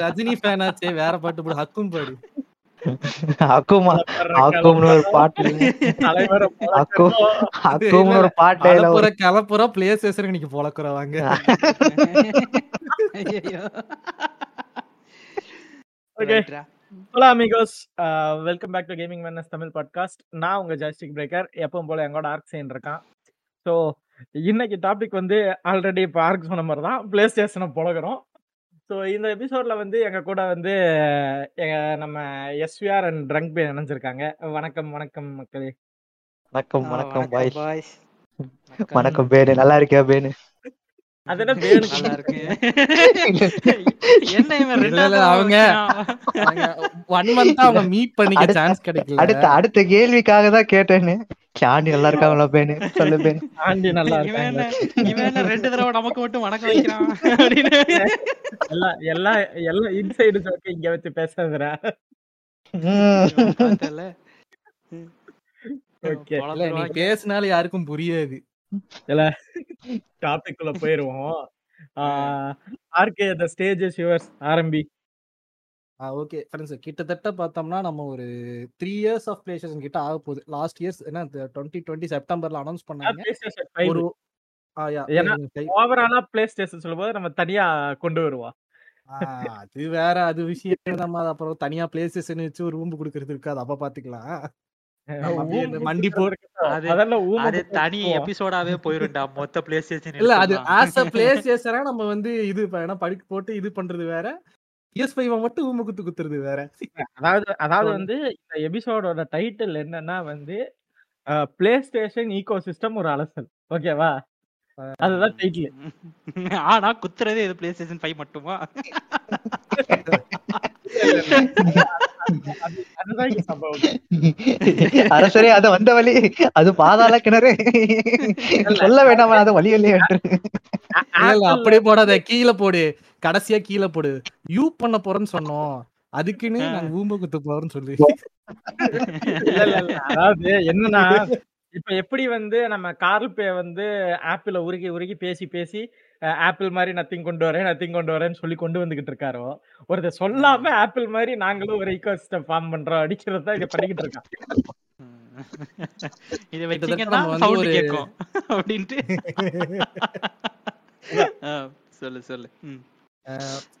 Rajini fan ஆச்சே வேற பாட்டு போடு ஹக்கும் பாடு. பிளே இன்னைக்கு பொழக்குறவாங்க. Hello amigos welcome back to gaming menace Tamil podcast நான் உங்க ஜாஸ்டிக் பிரேக்கர் எப்பவும் போல எங்கூட ஆர்க் இருக்கான். ஸோ இன்னைக்கு டாபிக் வந்து ஆல்ரெடி இப்போ ஆர்க் சொன்ன மாதிரி தான் பிளே ஸ்டேஷனை புழகிறோம். ஸோ இந்த எபிசோட்ல வந்து எங்க கூட வந்து எங்க நம்ம எஸ்விஆர் அண்ட் ட்ரங்க் பே நினைஞ்சிருக்காங்க வணக்கம் வணக்கம் மக்களே. வணக்கம் வணக்கம் பாய். வணக்கம். பேனு. நல்லா இருக்கியா பேனு? அது என்ன பேரு நல்லா இருக்கு. என்ன இவன் இல்ல, இல்ல, ரெண்டாவது அவங்க-? ஒன் மந்த் அவங்க மீட் பண்ணிக்க சான்ஸ் கிடைக்கல. அடுத்த அடுத்த கேள்விக்காக தான் கேட்டேன்னு. சாண்டி நல்லா இருக்காங்களா பேனு சொல்லு பேனு ஆண்டி நல்லா இவன் இருக்காங்க. இவன் என்ன ரெண்டு தடவை நமக்கு மட்டும் வணக்கம் வைக்கிறான் அப்படின்னு. எல்லாம் எல்லாம் எல்லாம் இன்சைடு ஜோக்கு இங்க வச்சு பேசாதுடா. நீ பேசினாலும் யாருக்கும் புரியாது. டாபிக் குள்ள போயிருவோம். RK the stage is yours ஆரம்பி. ஓகே. ஃப்ரெண்ட்ஸ் கிட்டத்தட்ட பார்த்தோம்னா நம்ம ஒரு three years of PlayStation கிட்ட ஆக போகுது. லாஸ்ட் இயர்ஸ் என்ன டுவெண்ட்டி டுவெண்ட்டி செப்டம்பர்ல அனௌன்ஸ் பண்ணாங்க. ஒரு. ஓவராலா பிளே ஸ்டேஷன் சொல்லும்போது நம்ம தனியா கொண்டு வருவோம். ஆ, அது வேற அது விஷயம். நம்ம அப்புறம் தனியா பிளே ஸ்டேஷன் வச்சு ஒரு ரூம் கொடுக்கறது இருக்காது. அப்ப பாத்துக்கலாம் மண்டி அது- தனி. எபிசோடாவே போயிரும்டா. மொத்த பிளே ஸ்டேஷன் இல்ல அது ஆஸ் அ பிளே ஸ்டேஷனா நம்ம வந்து இது வேணா படிக்க போட்டு இது பண்றது வேற. எஸ் மட்டும் ஊம குத்து குத்துறது வேற. அதாவது அதாவது வந்து இந்த எபிசோடோட டைட்டில் என்னன்னா வந்து பிளே ஸ்டேஷன் ஈகோ சிஸ்டம் ஒரு அலசல். ஓகேவா அதுதான் டைட்டில் ஆனா குத்துறதே இது பிளே ஸ்டேஷன் ஃபைவ் மட்டுமா? அரசரே அத வந்த வழி. அது பாதாள கிணறு. சொல்ல வேண்டாமா அத வழி இல்லையே அப்படியே போடாத கீழே போடு. கடைசியா கீழே போடு. யூ பண்ண போறேன்னு சொன்னோம். அதுக்குன்னு நாங்க ஊம்ப குத்து போறோம்னு சொல்லி. இல்ல இல்ல இல்ல. அதாவது என்னன்னா இப்ப எப்படி வந்து நம்ம கார்ல் பே வந்து ஆப்பிள உருகி உருகி பேசி பேசி ஆப்பிள் மாதிரி நத்திங் கொண்டு வரேன் நத்திங் கொண்டு வரேன்னு சொல்லி கொண்டு வந்துகிட்டு இருக்காரோ ஒருத்தர் சொல்லாம ஆப்பிள் மாதிரி நாங்களும் ஒரு ஈகோ சிஸ்டம் ஃபார்ம் பண்றோம் அடிக்கிறது தான் இங்க பண்ணிக்கிட்டு இருக்கான் இத வந்து சவுண்ட் கேட்கும் அப்படின்ட்டு. சொல்லு சொல்லு.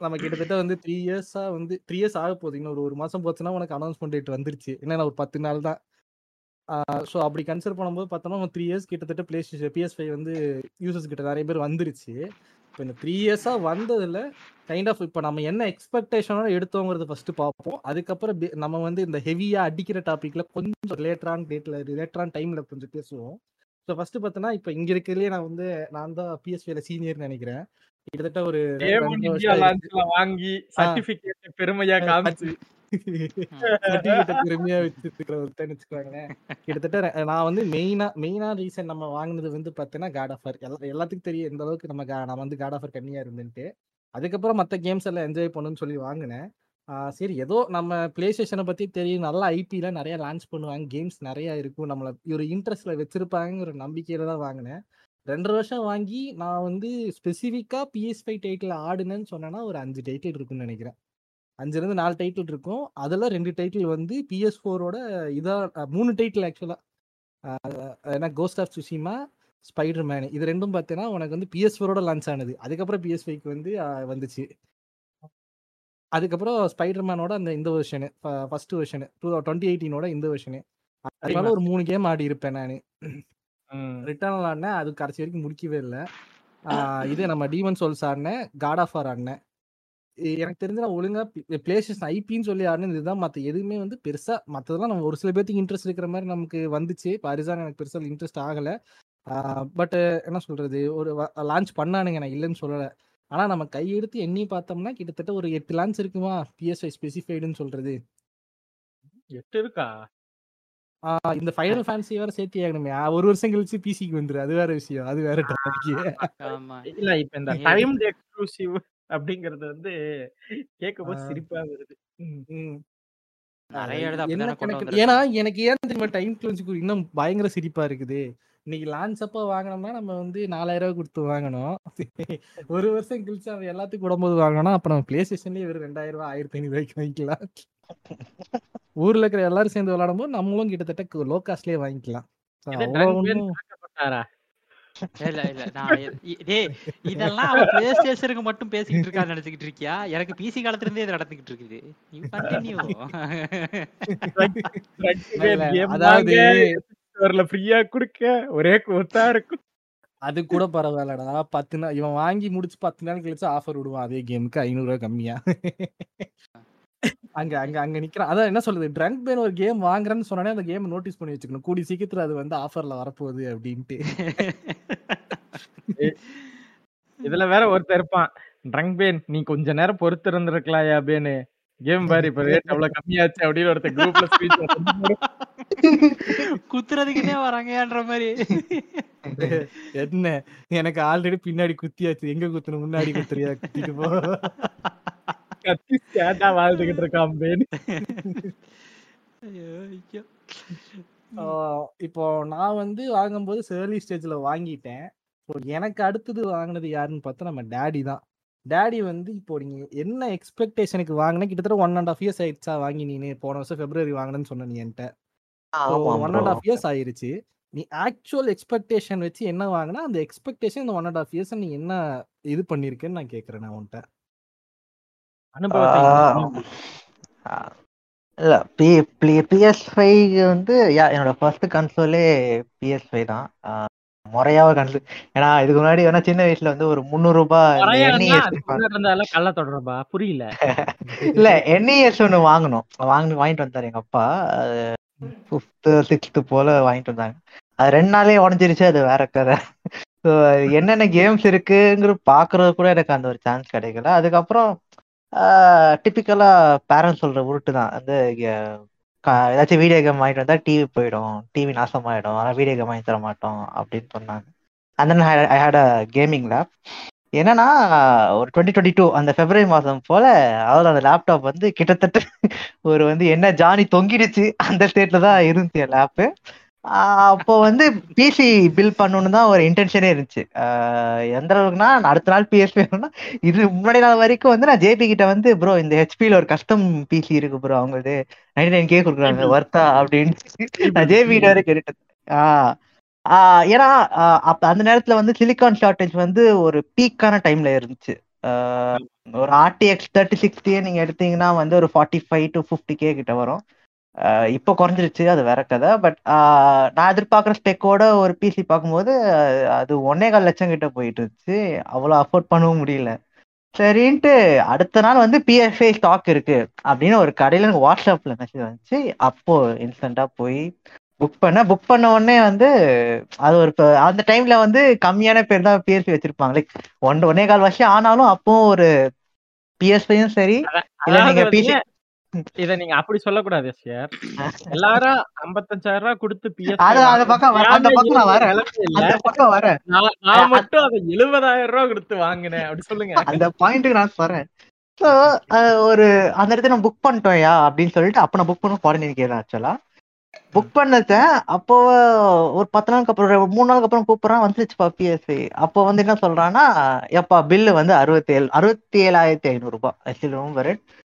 நம்ம கிட்டத்தட்ட வந்து த்ரீ இயர்ஸா வந்து த்ரீ இயர்ஸ் ஆக போகுது. இன்னும் ஒரு ஒரு மாசம் போச்சுன்னா உனக்கு அனௌன்ஸ்மெண்ட் டேட் வந்துருச்சு. என்னன்னா ஒரு பத்து நாள் தான் ஸோ அப்படி கன்சிடர் பண்ணும்போது பார்த்தோம்னா த்ரீ இயர்ஸ் கிட்டத்தட்ட பிளே பிஎஸ் ஃபைவ் வந்து யூசர்ஸ் கிட்ட நிறைய பேர் வந்துருச்சு. இப்போ இந்த த்ரீ இயர்ஸாக வந்ததில் கைண்ட் ஆஃப் இப்போ நம்ம என்ன எக்ஸ்பெக்டேஷனோட எடுத்தோங்கிறது ஃபர்ஸ்ட் பார்ப்போம். அதுக்கப்புறம் நம்ம வந்து இந்த ஹெவியாக அடிக்கிற டாப்பிக்கில் கொஞ்சம் லேட்டரான டேட்டில் லேட்டரான டைமில் கொஞ்சம் பேசுவோம். ஸோ ஃபர்ஸ்ட் பார்த்தோன்னா இப்போ இங்கே இருக்கிறதுலே நான் வந்து நான் தான் பிஎஸ்பியில் சீனியர்னு நினைக்கிறேன். கிட்டத்தட்ட ஒரு வாங்கி சர்டிபிகேட் பெருமையா காமிச்சு. பெருமையா வச்சிருக்கிற ஒருத்தன் வச்சுக்கோங்களேன். கிட்டத்தட்ட நான் வந்து மெயினா மெயினா ரீசன் நம்ம வாங்கினது வந்து பார்த்தீங்கன்னா காட் ஆஃபர் எல்லாத்துக்கும் தெரியும் எந்த அளவுக்கு நம்ம கா- நான் வந்து காட் ஆஃபர் கம்மியா இருந்துட்டு அதுக்கப்புறம் மற்ற கேம்ஸ் எல்லாம் என்ஜாய் பண்ணணும்னு சொல்லி வாங்கினேன். சரி ஏதோ நம்ம பிளே ஸ்டேஷனை பத்தி தெரியும். நல்லா ஐபில நிறைய லான்ச் பண்ணுவாங்க. கேம்ஸ் நிறைய இருக்கும். நம்மள ஒரு இன்ட்ரெஸ்ட்ல வச்சிருப்பாங்கிற ஒரு நம்பிக்கையில தான் வாங்கினேன். ரெண்டரை வருஷம் வாங்கி நான் வந்து ஸ்பெசிஃபிக்காக பிஎஸ் ஃபைவ் டைட்டில் ஆடுனேன்னு சொன்னேன்னா ஒரு அஞ்சு டைட்டில் இருக்குன்னு நினைக்கிறேன். அஞ்சுல இருந்து நாலு டைட்டில் இருக்கும். அதுல ரெண்டு டைட்டில் வந்து பிஎஸ் ஃபோரோட இதா அஹ் மூணு டைட்டில் ஆக்சுவலா ஏன்னா Ghost of Tsushima Spider Man இது ரெண்டும் பார்த்தீங்கன்னா உனக்கு வந்து பிஎஸ் ஃபோரோட லான்ச் ஆனது. அதுக்கப்புறம் பிஎஸ் ஃபைவ்க்கு வந்து வந்துச்சு. அதுக்கப்புறம் ஸ்பைடர் மேனோட அந்த இந்த version first version two twenty எயிட்டீனோட இந்த வெர்ஷனு அதனால ஒரு மூணு கேம் ஆடி இருப்பேன் நான். ரிட்டர்ன் ஆடினேன் அது கடைசி வரைக்கும் முடிக்கவே இல்லை. இதே நம்ம டீமன் சோல்ஸ் ஆடினேன் காட் ஆஃப் ஆர் ஆடினேன். எனக்கு தெரிஞ்சு நான் ஒழுங்கா பிளே ஸ்டேஷன் ஐபின்னு சொல்லி ஆடினது இதுதான் மற்ற எதுவுமே வந்து பெருசா மற்றதெல்லாம் நம்ம ஒரு சில பேர்த்துக்கு இன்ட்ரெஸ்ட் இருக்கிற மாதிரி நமக்கு வந்துச்சு. இப்போ அரிசான் எனக்கு பெருசா இன்ட்ரெஸ்ட் ஆகல. பட் என்ன சொல்றது? ஒரு லான்ச் பண்ணானுங்க நான் இல்லைன்னு சொல்லலை. ஆனா நம்ம கையெடுத்து எண்ணி பார்த்தோம்னா கிட்டத்தட்ட ஒரு எட்டு லான்ச் இருக்குமா? பிஎஸ்ஐ ஸ்பெசிஃபைடுன்னு சொல்றது. எட்டு இருக்கா? ஆஹ் இந்த ஃபைனல் ஃபேன்சி வேற சேர்த்தி ஆகணுமே. ஒரு வருஷம் கழிச்சு பிசிக்கு வந்துரு. அது வேற விஷயம். அது வேற டாபிக் ஆமா. இல்ல இப்ப இந்த டைம் எக்ஸ்க்ளூசிவ் அப்படிங்கறது வந்து கேட்கும்போது. சிரிப்பா வருது. ஏன்னா எனக்கு ஏன் தெரியுமா டைம் கிளன்ஸுக்கு இன்னும் பயங்கர சிரிப்பா இருக்குது. இன்னைக்கு லான்ச் அப்போ வாங்கினோம்னா நம்ம வந்து நாலாயிரம் ரூபாய் கொடுத்து வாங்கணும். ஒரு வருஷம் கழிச்சு அவன் எல்லாத்துக்கும் விடும்போது வாங்கணும் அப்ப நம்ம பிளே ஸ்டேஷன்லயே வெறும் ரெண்டாயிரம் ரூபாய் ஆயிரத்தி ஐநூறு ரூபாய்க்கு வாங்கிக்கலாம். ஊர்ல இருக்கிற எல்லாரும் சேர்ந்து விளையாடும் போது நம்மளும் கிட்டத்தட்ட லோ காஸ்ட்லயே வாங்கிக்கலாம். இல்ல இல்ல நான் டேய் இதெல்லாம் அவன் பிளே ஸ்டேஷனுக்கு மட்டும் பேசிக்கிட்டு இருக்கான்னு நினைச்சுக்கிட்டு இருக்கியா? எனக்கு பிசி காலத்துல இருந்தே இது நடந்துகிட்டு இருக்குது. நீ கண்டினியூ அதாவது ஸ்டோர்ல ஃப்ரீயா குடுக்க? ஒரே கூத்தா இருக்கும். அது கூட பரவாயில்லடா. பத்து நாள் இவன் வாங்கி முடிச்சு பத்து நாள் கழிச்சு ஆஃபர் விடுவான். அதே கேமுக்கு ஐநூறு ரூபாய் கம்மியா. அங்க அங்க அங்க நிக்கிறான். அதான் என்ன சொல்றது? ட்ரங்க் பேன் ஒரு கேம் வாங்குறேன்னு சொன்னானே அந்த கேம் நோட்டீஸ் பண்ணி வச்சுக்கணும். கூடி சீக்கிரத்துல அது வந்து ஆஃபர்ல வரப்போகுது அப்படின்ட்டு. இதுல வேற ஒருத்தர் இருப்பான். ட்ரங்க் பேன் நீ கொஞ்ச நேரம் பொறுத்து இருந்திருக்கலாயா பேனு கேம் பாரு இப்ப ரேட் அவ்வளவு கம்மியாச்சு அப்படின்னு ஒருத்தர் குரூப்ல ஸ்பீச் குத்துறதுக்குன்னே வராங்கன்ற மாதிரி. என்ன? எனக்கு ஆல்ரெடி பின்னாடி குத்தியாச்சு. எங்க குத்தணும்? முன்னாடி குத்துறியா? குத்திட்டு போ. கத்தி சேட்டா வாழ்ந்துகிட்டு இருக்கான் பேன் ஐயோ, ஐயோ. ஆஹ் இப்போ நான் வந்து வாங்கும்போது ஏர்லி ஸ்டேஜ்ல வாங்கிட்டேன். இப்போ எனக்கு அடுத்தது வாங்கினது யாருன்னு பார்த்தா நம்ம டேடி தான். டேடி வந்து இப்போ நீங்க என்ன எக்ஸ்பெக்டேஷனுக்கு வாங்கின? கிட்டத்தட்ட ஒன் அண்ட் ஆஃப் இயர்ஸ் ஆயிடுச்சா வாங்கி நீ போன வருஷம் பிப்ரவரி வாங்கினேன்னு சொன்ன நீ என்கிட்ட. ஒன் அண்ட் ஆஃப் இயர்ஸ் ஆயிருச்சு. நீ ஆக்சுவல் எக்ஸ்பெக்டேஷன் வச்சு என்ன வாங்கினா? அந்த எக்ஸ்பெக்டேஷன் இந்த ஒன் அண்ட் ஆஃப் இயர்ஸ் நீ என்ன இது பண்ணிருக்கேன்னு நான் கேக்குறேன் நான் உன்கிட்ட. அனுபவத்தை ஆ, இல்ல பி பிஎஸ் ஃபைவ் வந்து யா என்னோட ஃபர்ஸ்ட் கன்சோலே பிஎஸ் ஃபைவ் தான். முறையாவ கன்சோல் ஏன்னா இதுக்கு முன்னாடி வேணா சின்ன வயசுல வந்து ஒரு முந்நூறு ரூபாய் இருந்தாலும் கள்ள தொடர்பா? புரியல. இல்ல என்இஎஸ் ஒண்ணு வாங்கணும். வாங்கி வாங்கிட்டு வந்தாரு எங்க அப்பா. ஃபிஃப்த் சிக்ஸ்த் போல வாங்கிட்டு வந்தாங்க. அது ரெண்டு நாளே உடஞ்சிருச்சு அது வேற கதை. என்னென்ன கேம்ஸ் இருக்குங்கிற பாக்குறது கூட எனக்கு அந்த ஒரு சான்ஸ் கிடைக்கல. அதுக்கப்புறம் டிப்பிக்கலா பேரண்ட்ஸ் சொல்ற உருட்டு தான் வந்து ஏதாச்சும் வீடியோ கேம் வாங்கிட்டு வந்தா டிவி போயிடும். டிவி நாசமாயிடும். ஆனால் வீடியோ கேம் வாங்கி தர மாட்டோம் அப்படின்னு சொன்னாங்க. அந்த I hate a gaming lab என்னன்னா ஒரு டுவெண்ட்டி டுவெண்ட்டி டூ அந்த பிப்ரவரி மாதம் போல அதாவது அந்த லேப்டாப் வந்து கிட்டத்தட்ட ஒரு வந்து என்ன ஜானி தொங்கிடுச்சு. அந்த ஸ்டேட்ல தான் இருந்துச்சு லேப்பு அப்போ வந்து பிசி பில் பண்ணணும்னு தான் ஒரு இன்டென்ஷனே இருந்துச்சு. எந்த அளவுக்குன்னா அடுத்த நாள் பிஎஸ் வேணும்னா இது முன்னாடி நாள் வரைக்கும் வந்து நான் ஜேபி கிட்ட வந்து ப்ரோ இந்த ஹெச்பியில் ஒரு கஸ்டம் பிசி இருக்கு ப்ரோ அவங்களது. நைன்டி நைன் கே கொடுக்குறாங்க வர்த்தா அப்படின்னு நான் ஜேபி கிட்ட வரை கேட்டுட்டேன். ஏன்னா அப்ப அந்த நேரத்துல வந்து சிலிகான் ஷார்டேஜ் வந்து ஒரு பீக்கான டைம்ல இருந்துச்சு. ஒரு ஆர்டிஎக்ஸ் தேர்ட்டி சிக்ஸ்டியே நீங்க எடுத்தீங்கன்னா வந்து ஒரு forty five to fifty K கிட்ட வரும். இப்போ குறைஞ்சிருச்சு அது வேற கதை. பட் நான் எதிர்பார்க்குற ஸ்பெக்கோட ஒரு பிசி பார்க்கும்போது அது ஒன்னே கால் லட்சம் கிட்ட போயிட்டு இருந்துச்சு அவ்வளோ அஃபோர்ட் பண்ணவும் முடியல. சரின்ட்டு அடுத்த நாள் வந்து பிஎஸ்ஐ ஸ்டாக் இருக்கு அப்படின்னு ஒரு கடையில எனக்கு வாட்ஸ்அப்ல மெசேஜ் வந்துச்சு. அப்போ இன்ஸ்டண்டா போய் புக் பண்ண. புக் பண்ண உடனே வந்து அது ஒரு அந்த டைம்ல வந்து கம்மியான பேர் தான் பிஎஸ்பி வச்சிருப்பாங்க. லைக் ஒன் ஒன்னே கால் வருஷம் ஆனாலும் அப்போ ஒரு பிஎஸ்பியும் சரி இல்ல நீங்க பிசி இத நீங்க அப்படி சொல்லக்கூடாது சார் எல்லாரும் ஐம்பத்தஞ்சாயிரம் ரூபாய் கொடுத்து பிஎஸ் அது அந்த பக்கம் வர- அந்த பக்கம் நான் வரேன். இல்ல. அந்த பக்கம் வரேன். நான் நான் மட்டும் அதை எழுபதாயிரம் ரூபாய் கொடுத்து வாங்கினேன். அப்படி சொல்லுங்க. அந்த பாயிண்ட்டுக்கு நான் வரேன் ஸோ ஒரு அந்த இடத்துல நான் புக் பண்ணிட்டோம்யா அப்படின்னு சொல்லிட்டு அப்போ நான் புக் பண்ண ஃபாரின் கேட்கலாம் ஆக்சுவலா புக் பண்ணதேன் அப்போ ஒரு பத்து நாளுக்கு அப்புறம் மூணு நாளுக்கு அப்புறம் கூப்பிடுறான் வந்துருச்சுப்பா பிஎஸ்சி அப்போ வந்து என்ன சொல்றான்னா எப்பா பில்லு வந்து அறுபத்தி ஏழு அறுபத்தி ஏழாயிரத்தி ஐநூறு ரூபாய் ரொம்ப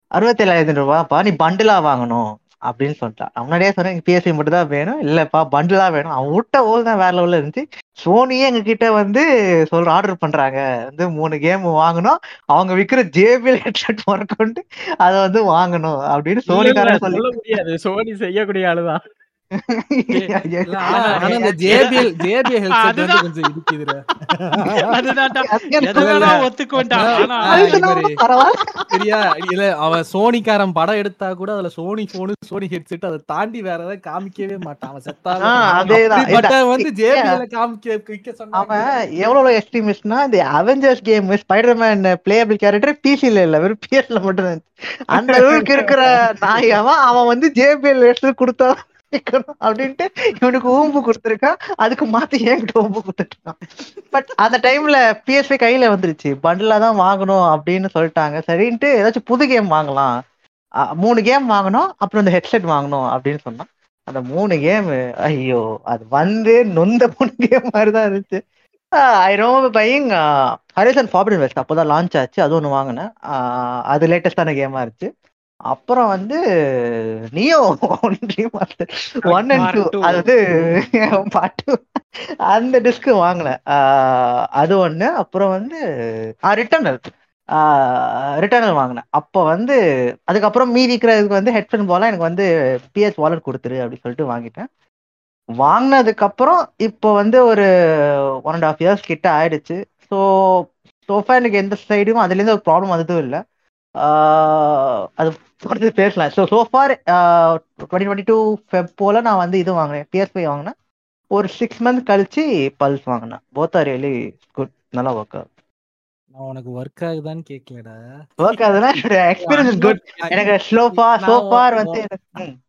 அறுபத்தி ஏழாயிரத்தி ரூபாய்ப்பா நீ பண்டிலா வாங்கணும் அப்படின்னு சொல்லிட்டான். முன்னாடியே சொன்னேன் பிஎஸ்சி மட்டும் தான் வேணும். இல்லப்பா பண்டிலா வேணும். அவன் விட்ட ஓல் தான் வேற லெவல்ல இருந்துச்சு. சோனியே எங்க கிட்ட வந்து சொல்ற ஆர்டர் பண்றாங்க. வந்து மூணு கேம் வாங்கணும். அவங்க விக்கிற ஜேபிஎல் ஹெட்செட் கொண்டு அதை வந்து வாங்கணும். அப்படின்னு சொல்லி சொல்ல முடியாது. சோனி செய்யக்கூடிய ஆளுதான். சொன்னா சோனிக்காரன் படம் எடுத்தா கூட அதுல சோனி போனு சோனி ஹெட்செட் அதை தாண்டி வேற ஏதாவது காமிக்கவே மாட்டான். அவன் செத்தாலும் வந்து. ஜேபிஎல் காமிக்க அவன் எவ்வளவு எக்ஸ்ட்ரீமிஸ்ட்னா இந்த Avengers game Spiderman playable character பிசில இல்ல. வெறும் பிஎஸ்ல மட்டும். அந்த அளவுக்கு இருக்கிற நாய் அவன் அவன் வந்து ஜேபிஎல் எடுத்து அப்படின்ட்டு இவனுக்கு ஊம்பு கொடுத்துருக்கான். அதுக்கு மாத்தி என்கிட்ட ஊம்பு கொடுத்துருக்கான் பட் அந்த டைம்ல பிஎஸ்பி கையில வந்துருச்சு. பண்டிலா தான் வாங்கணும் அப்படின்னு சொல்லிட்டாங்க. சரின்ட்டு ஏதாச்சும் புது கேம் வாங்கலாம். மூணு கேம் வாங்கணும். அப்புறம் இந்த ஹெட்செட் வாங்கணும் அப்படின்னு சொன்னான். அந்த மூணு கேம் ஐயோ அது வந்து நொந்த மூணு கேம் மாதிரி தான் இருந்துச்சு ஐ ரொம்ப பையங் ஹரிசன் ஃபார்பிடன் வெஸ்ட் அப்போதான் லான்ச் ஆச்சு. அது ஒன்று வாங்கினேன். ஆஹ் அது லேட்டஸ்டான கேமா இருந்துச்சு. அப்புறம் வந்து நியோ ஒன் அண்ட் டூ. அது வந்து பாட்டு அந்த டிஸ்க் வாங்கினேன். அது ஒண்ணு. அப்புறம் வந்து ரிட்டர்னல் ரிட்டர்னல் வாங்கினேன். அப்போ வந்து அதுக்கப்புறம் மீதி இருக்கிறதுக்கு வந்து ஹெட்ஃபோன் போல எனக்கு வந்து பிஎஸ் வாலெட் கொடுத்துரு அப்படின்னு சொல்லிட்டு வாங்கிட்டேன். வாங்கினதுக்கு அப்புறம் இப்போ வந்து ஒரு ஒன் அண்ட் ஹாஃப் இயர்ஸ் கிட்ட ஆயிடுச்சு. ஸோ சோஃபா எனக்கு எந்த சைடும் அதுலேருந்து ஒரு ப்ராப்ளம் வந்ததும் இல்லை. அது தொடர்ந்து பேசலாம். So so far twenty twenty two Feb போல நான் வந்து இது வாங்கினேன் பிஎஸ்பி வாங்கினேன். ஒரு சிக்ஸ் மந்த் கழிச்சு பல்ஸ் வாங்கினேன். போத் ஆர் ரியலி குட் நல்லா ஒர்க் ஆகுது. நான் உனக்கு ஒர்க் ஆகுதான்னு கேட்கலடா ஒர்க் ஆகுதுன்னா எக்ஸ்பீரியன்ஸ் குட் எனக்கு ஸ்லோஃபா சோஃபார் வந்து எனக்கு- ம்.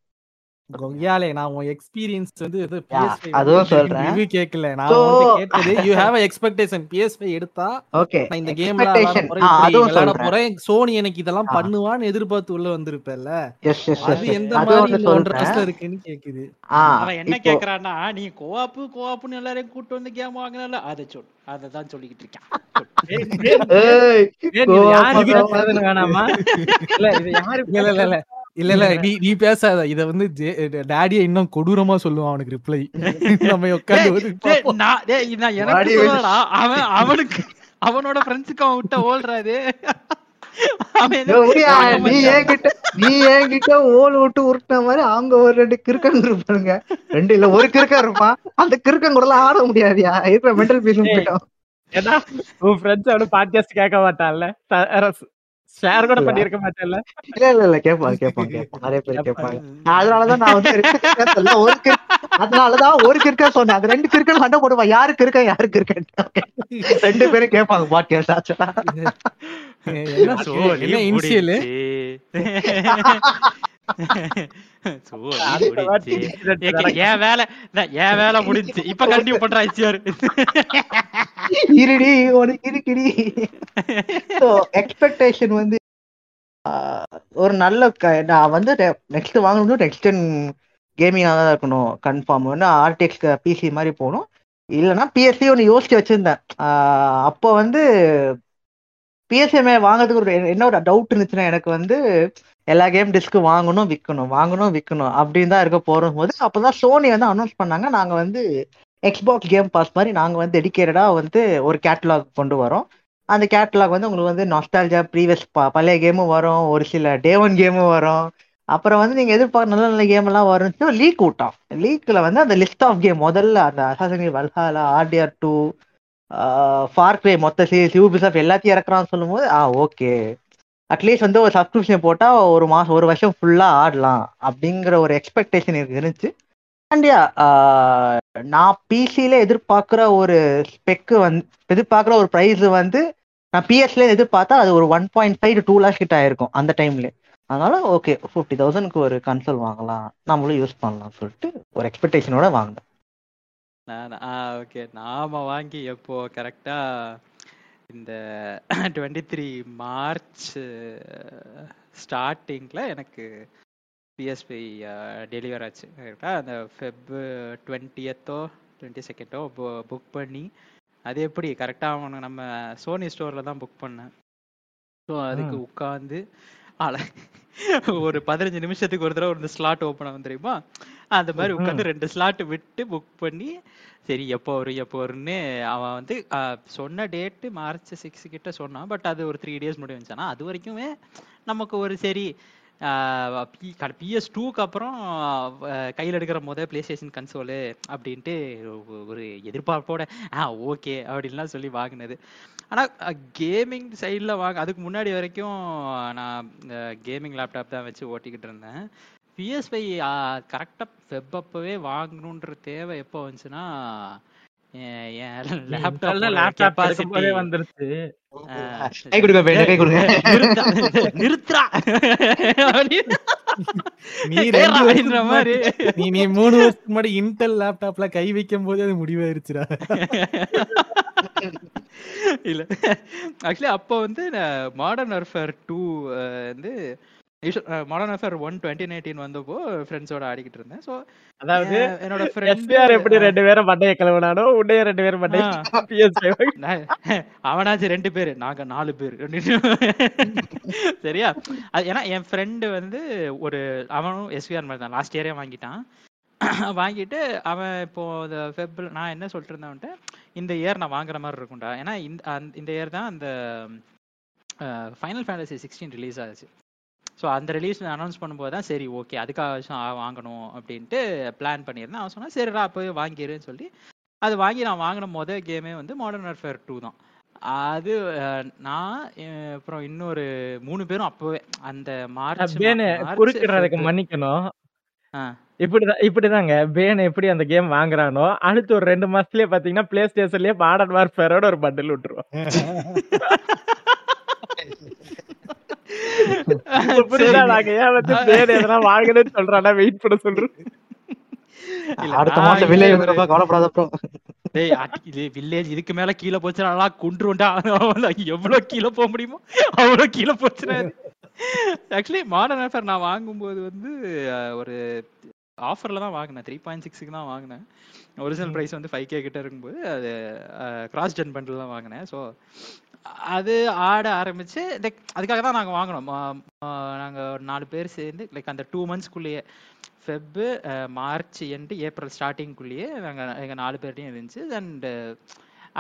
கொய்யாலே நான் உன் எக்ஸ்பீரியன்ஸ் வந்து இது Yeah, PS5 அதுவும் சொல்றேன். review கேட்கல. நான் வந்து கேட்டது யூ ஹேவ் எக்ஸ்பெக்டேஷன் PS5 எடுத்தா ஓகே நான் இந்த கேம்ல அதுவும் விளையாட சொல்றேன். போறேன். சோனி எனக்கு இதெல்லாம். பண்ணுவான்னு எதிர்பார்த்து உள்ள வந்திருப்பல எஸ் எஸ் அது எந்த மாதிரி வருஷம் இருக்குன்னு கேக்குது. ஆ அவன் என்ன இப்போ கேக்குறான்னா நீ கோவாப்பு கோவாப்புன்னு எல்லாரையும் கூட்டு வந்து கேம் வாங்கினல அதை சொல். அதை தான் சொல்லிக்கிட்டு இருக்கேன். ஏய், யாரு வேணாமா? இல்ல இது யாரு இல்ல இல்ல இல்ல இல்ல நீ நீ பேசாத. இத வந்து டாடிய இன்னும் கொடூரமா சொல்லுவான் அவனுக்கு ரிப்ளை நம்ம சொல்லலடா. அவன் அவனுக்கு அவனோட ஃப்ரெண்ட்ஸுக்கு அவன் விட்ட ஓல்றாது நீ. என்கிட்ட நீ என்கிட்ட ஓல் விட்டு உருட்டின மாதிரி அவங்க ஒரு ரெண்டு கிறுக்கன் இருப்பானுங்க ரெண்டு இல்ல ஒரு கிறுக்கன் இருப்பான். அந்த கிறுக்கன் கூட எல்லாம் ஆட முடியாதியா? இருக்கிற மென்டல் பீஸ் போயிட்டோம் உன் ஃப்ரெண்ட்ஸ் அவனு பாட்காஸ்ட் கேட்க மாட்டான்ல. ஷேர் கூட பண்ணிருக்க மாட்டேன்ல. இல்ல இல்ல இல்ல. கேட்பாங்க கேட்பாங்க கேட்பாங்க நிறைய பேர் கேட்பாங்க அதனாலதான் நான் வந்து ஒரு அதனாலதான் ஒரு கிறுக்கன் சொன்னேன். அது ரெண்டு கிறுக்கன் சண்டை போடுவான் யாரு கிறுக்கன் யாரு கிறுக்கன் ரெண்டு பேரும் கேட்பாங்க பாட்காஸ்ட் ஆக்சுவலா என்ன இனிஷியல் சோலி அடுத்த வாட்டி முடிஞ்சுச்சு. incident ஏங்க, நடக்கும். என் வேலை நான் என் வேலை முடிஞ்சுச்சு. இப்ப கண்டினியூ பண்றா ஐசிஆர். இருடி உனக்கு இருக்குடி. ஸோ எக்ஸ்பெக்டேஷன் வந்து ஒரு நல்ல க- நான் வந்து நெக்ஸ்ட் வாங்கணும் நெக்ஸ்ட் ஜென் கேமிங்காக தான் இருக்கணும். கன்ஃபார்ம் வந்து ஆர்டிஎக்ஸ் பிசி மாதிரி போகணும். இல்லைன்னா பிஎஸ்சி ஒன்று யோசிச்சு வச்சிருந்தேன். அப்போ வந்து பிஎஸ்எம்ஏ வாங்குறதுக்கு ஒரு என்ன ஒரு டவுட் இருந்துச்சுன்னா எனக்கு வந்து எல்லா கேம் டிஸ்க்கு வாங்கணும் விற்கணும் வாங்கணும் விற்கணும் அப்படின்னு தான் இருக்க போகும் போது அப்போதான் சோனி வந்து அனௌன்ஸ் பண்ணாங்க. நாங்கள் வந்து எக்ஸ்பாக்ஸ் கேம் பாஸ் மாதிரி நாங்கள் வந்து டெடிக்கேட்டடாக வந்து ஒரு கேட்டலாக் கொண்டு வரோம். அந்த கேட்டலாக் வந்து உங்களுக்கு வந்து நாஸ்டாலஜியா ப்ரீவியஸ் பழைய கேமும் வரும். ஒரு சில டே ஒன் கேமும் வரும். அப்புறம் வந்து நீங்கள் எதிர்பார்க்க நல்ல நல்ல கேம் எல்லாம் வரும்னு லீக் விட்டோம் லீக்கில் வந்து அந்த லிஸ்ட் ஆஃப் கேம் முதல்ல அந்த அசாசனி வல்ஹாலா ஆர்டிஆர் டூ ஃபார்க்ரே மொத்த சீரிஸ் ஆஃப் எல்லாத்தையும் இறக்குறான்னு சொல்லும்போது ஆ ஓகே அட்லீஸ்ட் வந்து ஒரு சப்ஸ்கிரிப்ஷன் போட்டால் ஒரு மாதம் ஒரு வருஷம் ஃபுல்லாக ஆடலாம் அப்படிங்கிற ஒரு எக்ஸ்பெக்டேஷன் எனக்கு இருந்துச்சு. அண்டியா நான் பிசியில் எதிர்பார்க்குற ஒரு ஸ்பெக்கு வந்து எதிர்பார்க்குற ஒரு ப்ரைஸ் வந்து நான் பிஎஸ்ல எதிர்பார்த்தா அது ஒரு one point five two lakhs கிட்ட ஆயிருக்கும் அந்த டைம்ல அதனால ஓகே ஃபிஃப்டி தௌசண்ட்க்கு ஒரு கன்சோல் வாங்கலாம். நம்மளும் யூஸ் பண்ணலாம் சொல்லிட்டு ஒரு எக்ஸ்பெக்டேஷனோட வாங்கினேன் நான் ஆ ஓகே நாம வாங்கி எப்போ கரெக்டாக இந்த டுவெண்ட்டி த்ரீ மார்ச் ஸ்டார்டிங்ல எனக்கு பிஎஸ்பி டெலிவர் ஆச்சு. கரெக்டாக அந்த ஃபெப் டுவெண்ட்டியத்தோ டுவெண்ட்டி செகண்டோ புக் பண்ணி அது எப்படி? கரெக்டாக அவனுக்கு நம்ம சோனி ஸ்டோரில் தான் புக் பண்ணேன். ஸோ அதுக்கு உட்காந்து ஆள. ஒரு பதினஞ்சு நிமிஷத்துக்கு ஒரு தடவை ஒரு ஸ்லாட் ஓப்பன் ஆகும் தெரியுமா? அந்த மாதிரி உட்காந்து ரெண்டு ஸ்லாட் விட்டு புக் பண்ணி சரி எப்போ வரும் எப்போ வரும்னு அவன் வந்து சொன்ன டேட்டு மார்ச் சிக்ஸ் கிட்ட சொன்னான். பட் அது ஒரு த்ரீ டேஸ் முடிவு வந்துச்சு ஆனா அது வரைக்குமே நமக்கு ஒரு சரி பிஎஸ் டூக்கு அப்புறம் கையில் எடுக்கிற போதே பிளே ஸ்டேஷன் கன்சோலு அப்படின்ட்டு ஒரு எதிர்பார்ப்போட ஆ ஓகே அப்படின்லாம் சொல்லி வாங்கினது. ஆனால் கேமிங் சைடில் வாங்க அதுக்கு முன்னாடி வரைக்கும் நான் கேமிங் லேப்டாப் தான் வச்சு ஓட்டிக்கிட்டு இருந்தேன். பிஎஸ்ஐ கரெக்டாக வெப் வாங்கணுன்ற தேவை எப்போ வந்துச்சுன்னா நிறுத்துறா நீ மூணு வருஷத்துக்கு முன்னாடி இன்டெல் லேப்டாப்ல கை வைக்கும் போது அது முடிவாயிருச்சுடா. இல்ல. ஆக்சுவலி அப்போ வந்து மாடர்ன் வார்ஃபேர் டூ வந்து Modern Warfare one twenty nineteen வந்தப்போ ஃப்ரெண்ட்ஸோட ஆடிக்கிட்டு இருந்தேன். ஸோ அதாவது என்னோட ஃப்ரெண்ட் எஸ்பிஆர் எப்படி ரெண்டு பேரும் மண்டைய கிளம்பினானோ உடைய ரெண்டு பேரும் மண்டைய PS5 அவனாச்சும் ரெண்டு பேரு நாங்க நாலு பேர். சரியா? அது ஏன்னா என் ஃப்ரெண்டு வந்து ஒரு அவனும் எஸ்விஆர் மாதிரி தான். லாஸ்ட் இயரே வாங்கிட்டான். வாங்கிட்டு அவன் இப்போ இந்த ஃபெப்ல நான் என்ன சொல்லிட்டு இருந்தேன் அவன்ட்ட, இந்த இயர் நான் வாங்குற மாதிரி இருக்கும்டா. ஏன்னா இந்த இந்த இயர் தான் அந்த ஃபைனல் ஃபேண்டசி சிக்ஸ்டீன் ரிலீஸ் ஆச்சு. ஸோ அந்த ரிலீஸ் அனௌன்ஸ் பண்ணும்போது தான் சரி ஓகே அதுக்காக வாங்கணும் அப்படின்ட்டு பிளான் பண்ணியிருந்தேன் அவன் சொன்னா சரிடா போய் வாங்கிருன்னு சொல்லி அது வாங்கி நான் வாங்கின மொதல் கேமே வந்து மாடர்ன் வார்ஃபேர் டூ தான் அது நான் அப்புறம் இன்னொரு மூணு பேரும் அப்பவே அந்த மார்ச் ஃபெப்ரு- மன்னிக்கணும் ஆ. இப்படிதான் இப்படிதாங்க பேன் எப்படி அந்த கேம் வாங்குறானோ அடுத்து ஒரு ரெண்டு மாசத்துலயே பாத்தீங்கன்னா பிளே ஸ்டேஷன்லயே மாடர்ன் வார்ஃபேரோட ஒரு பண்டில் விட்டுருவோம். நாங்க ஏன் வந்து எதனா வாங்கணும்னு சொல்றானா வெயிட் பண்ண அடுத்த மாசம் வில்லேஜ் கவலைப்படாத டேய் வில்லேஜ் இதுக்கு மேல கீழே போச்சுன்னா நல்லா கொன்றுண்டா? எவ்வளவு கீழே போக முடியுமோ அவ்வளவு கீழே போச்சுன்னா ஆக்சுவலி மாடர்ன் ஆஃபர் நான் வாங்கும்போது வந்து ஒரு ஆஃபர்ல தான் வாங்கினேன். த்ரீ பாயிண்ட் சிக்ஸுக்கு தான் வாங்கினேன். ஒரிஜினல் பிரைஸ் வந்து ஃபைவ் கே கிட்ட இருக்கும்போது அது கிராஸ் ஜென் பண்டில் தான் வாங்கினேன். ஸோ அது ஆட ஆரம்பிச்சு லைக் அதுக்காக தான் நாங்கள் வாங்கினோம். நாங்கள் ஒரு நாலு பேர் சேர்ந்து லைக் அந்த டூ மந்த்ஸ்க்குள்ளேயே ஃபெப்பு மார்ச் எண்டு ஏப்ரல் ஸ்டார்டிங்குள்ளேயே நாங்கள் எங்கள் நாலு பேர்டையும் இருந்துச்சு. அண்டு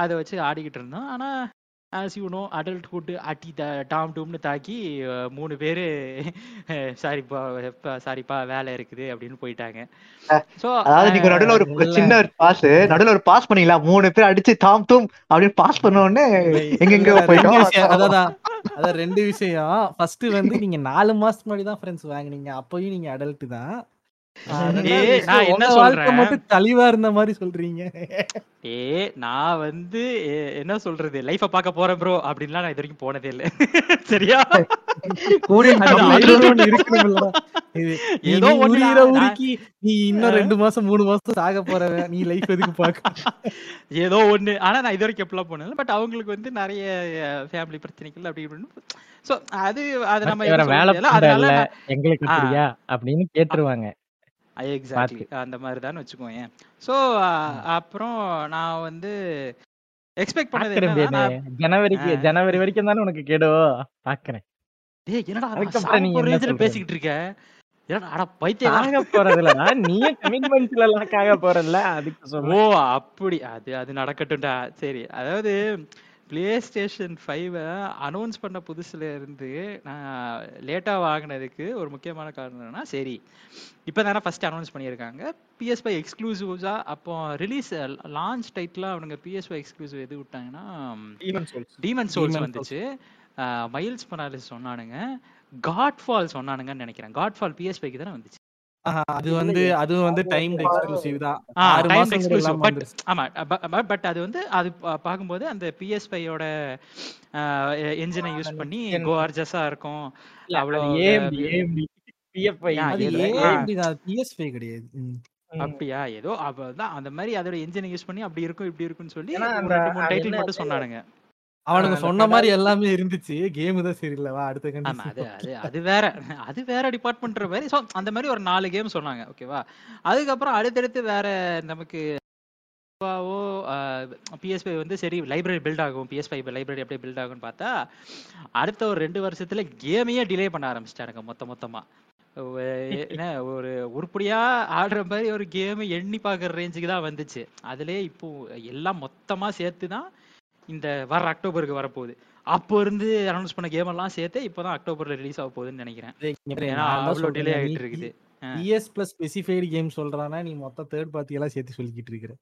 அதை வச்சு ஆடிக்கிட்டு இருந்தோம். ஆனால் as you know adulthood அட்டி த டாம் டூம்னு தாக்கி மூணு பேர் சாரிப்பா சாரிப்பா வேலை இருக்குது அப்படின்னு போயிட்டாங்க. ஸோ அதாவது நீங்க நடுவுல ஒரு. சின்ன ஒரு பாஸ் நடுவுல ஒரு பாஸ் பண்ணீங்களா? மூணு பேர் அடிச்சு தாம் தூம் அப்படின்னு பாஸ் பண்ண உடனே எங்கெங்க போயிட்டோம். அதான் அதான் ரெண்டு விஷயம். ஃபர்ஸ்ட் வந்து நீங்க நாலு மாசத்துக்கு முன்னாடி தான் ஃப்ரெண்ட்ஸ் வாங்குனீங்க. அப்பயும் நீங்க அடல்ட் தான். தெளிவா இருந்த மாதிரி சொல்றீங்க. ஏ நான் வந்து என்ன சொல்றது? லைஃப பார்க்க போறேன் ப்ரோ அப்படின்லாம் நான் இது வரைக்கும் போனதே இல்ல. சரியா? ஏதோ உருக்கி நீ இன்னும் ரெண்டு மாசம் மூணு மாசம் சாக போறவன் நீ லைஃப் எதுக்கு பாக்க ஏதோ ஒண்ணு. ஆனா நான் இது வரைக்கும் எப்படிலாம் போனதில்ல பட் அவங்களுக்கு வந்து நிறைய ஃபேமிலி பிரச்சனைகள் அப்படி இப்படின்னு சோ அது அது நம்ம வேலை அதனால எங்களுக்கு. அப்படியா அப்படின்னு கேட்டுருவாங்க. எக்ஸாக்ட்லி அந்த மாதிரி தான் வச்சுக்கோங்க ஸோ அப்புறம் நான் வந்து எக்ஸ்பெக்ட் பண்ணது ஜனவரிக்கு. ஜனவரி வரைக்கும் தானே உனக்கு கேடோ. பாக்குறேன். டேய் என்னடா? பேசிக்கிட்டு இருக்க போறல அதுக்கு ஓ அப்படி. அது அது நடக்கட்டும்டா. சரி அதாவது பிளே ஸ்டேஷன் ஃபைவ் அனௌன்ஸ் பண்ண புதுசுல இருந்து நான் லேட்டா வாங்கினதுக்கு ஒரு முக்கியமான காரணம் என்னன்னா சரி இப்போ தானே ஃபர்ஸ்ட் அனௌன்ஸ் பண்ணியிருக்காங்க. பிஎஸ் ஃபைவ் எக்ஸ்க்ளூசிவ்ஸா அப்போ ரிலீஸ் லான்ச் டைட்டில் அவனுங்க பிஎஸ் ஃபைவ் எக்ஸ்க்ளூசிவ் எது விட்டாங்கன்னா டீமன் சோல்ஸ் Demon வந்துச்சு. மைல்ஸ் மொராலிஸ் சொன்னானுங்க. காட் ஃபால் சொன்னானுங்கன்னு நினைக்கிறேன். காட் ஃபால் பிஎஸ் ஃபைவ்க்கு தானே வந்துச்சு. அது வந்து அது வந்து டைம் எக்ஸ்க்ளூசிவ் தான். ஆறு டைம் எக்ஸ்க்ளூசிவ் பட். ஆமா பட் அது வந்து அது பா- பார்க்கும்போது அந்த பிஎஸ் ஃபைவோட என்ஜினை யூஸ் பண்ணி. கோஆர்ஜஸா இருக்கும். அவ்வளோ ஏஎம்டி ஏஎம்டி பிஎஃப்ஐ அது ஆ. அப்படிதான் PS5 கிடையாது. அப்படியா? ஏதோ அப்பதான் அந்த மாதிரி அதோட என்ஜினை யூஸ் பண்ணி அப்படி இருக்கும் இப்படி இருக்கும்னு சொல்லி ரெண்டு மூணு டைட்டில் மட்டும் சொன்னானுங்க. அவனுங்க சொன்ன மாதிரி எல்லாமே இருந்துச்சு. கேம் தான் சரியில்லை. வா அடுத்த கண்டிஷன் அது அது அது வேற அது வேற டிபார்ட்மெண்ட் மாதிரி. ஸோ அந்த மாதிரி ஒரு நாலு கேம் சொன்னாங்க. ஓகேவா அதுக்கப்புறம் அடுத்தடுத்து வேற நமக்கு பிஎஸ்பை வந்து சரி லைப்ரரி பில்ட் ஆகும். பிஎஸ்பை லைப்ரரி அப்படியே பில்ட் ஆகும்னு பார்த்தா அடுத்த ஒரு ரெண்டு வருஷத்துல கேமையே டிலே பண்ண ஆரம்பிச்சிட்டானுங்க மொத்த மொத்தமா. என்ன ஒரு உருப்படியா ஆடுற மாதிரி ஒரு கேம் எண்ணி பார்க்குற ரேஞ்சுக்கு தான் வந்துச்சு. அதுலயே இப்போ எல்லாம் மொத்தமா சேர்த்து தான் இந்த வர அக்டோபருக்கு வரப்போகுது. அப்போ இருந்து அனௌன்ஸ் பண்ண கேம் எல்லாம் சேர்த்து இப்போதான் அக்டோபர்ல ரிலீஸ் ஆக போகுதுன்னு நினைக்கிறேன். ஏன்னா அவ்வளோ டிலே ஆகிட்டு இருக்குது. பிஎஸ் பிளஸ் ஸ்பெசிஃபைடு கேம் சொல்றானா நீ மொத்த தேர்ட் பார்ட்டி எல்லாம் சேர்த்து சொல்லிக்கிட்டு இருக்கிற.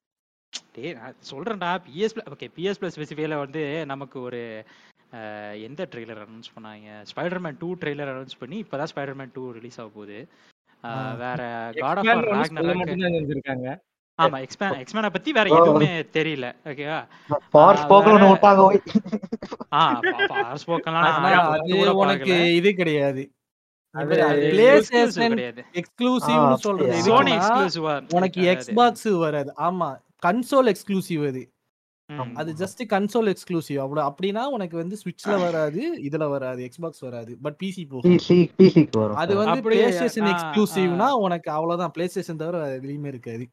டேய் நான் சொல்றேன்டா பிஎஸ் ஓகே பிஎஸ் பிளஸ் ஸ்பெசிஃபைல வந்து நமக்கு ஒரு எந்த ட்ரெய்லர் அனௌன்ஸ் பண்ணாங்க? ஸ்பைடர்மேன் டூ ட்ரெய்லர் அனௌன்ஸ் பண்ணி இப்பதான் ஸ்பைடர்மேன் டூ ரிலீஸ் ஆக போகுது. வேற காட் ஆஃப் ராக்னராக் ஆமா எக்ஸ்பேன் எக்ஸ்பேனை பத்தி வேற. எதுவுமே தெரியல ஓகேவா ஆ, ஸ்போக்கன் விட்டாங்க ஓய். ஆ ஸ்போக்கன்லாம் ஆனா அது உனக்கு இது கிடையாது. எக்ஸ்க்ளூசிவ்னு சொல்றது? சோனி எக்ஸ்க்ளூசிவா உனக்கு எக்ஸ்பாக்ஸ் வராது. ஆமா கன்சோல் எக்ஸ்க்ளூசிவ் அது. ஜஸ்ட் கன்சோல் எக்ஸ்க்ளூசிவ் அவ்வளோ அப்படின்னா உனக்கு வந்து ஸ்விட்ச்ல வராது இதுல வராது எக்ஸ்பாக்ஸ் வராது பட் பிசி போகும். பிசி பிசிக்கு வரும். அது. வந்து பிளே ஸ்டேஷன் எக்ஸ்க்ளூசிவ்னா உனக்கு அவ்வளவுதான் பிளே ஸ்டேஷன் தவிர எதுலயுமே இருக்காது.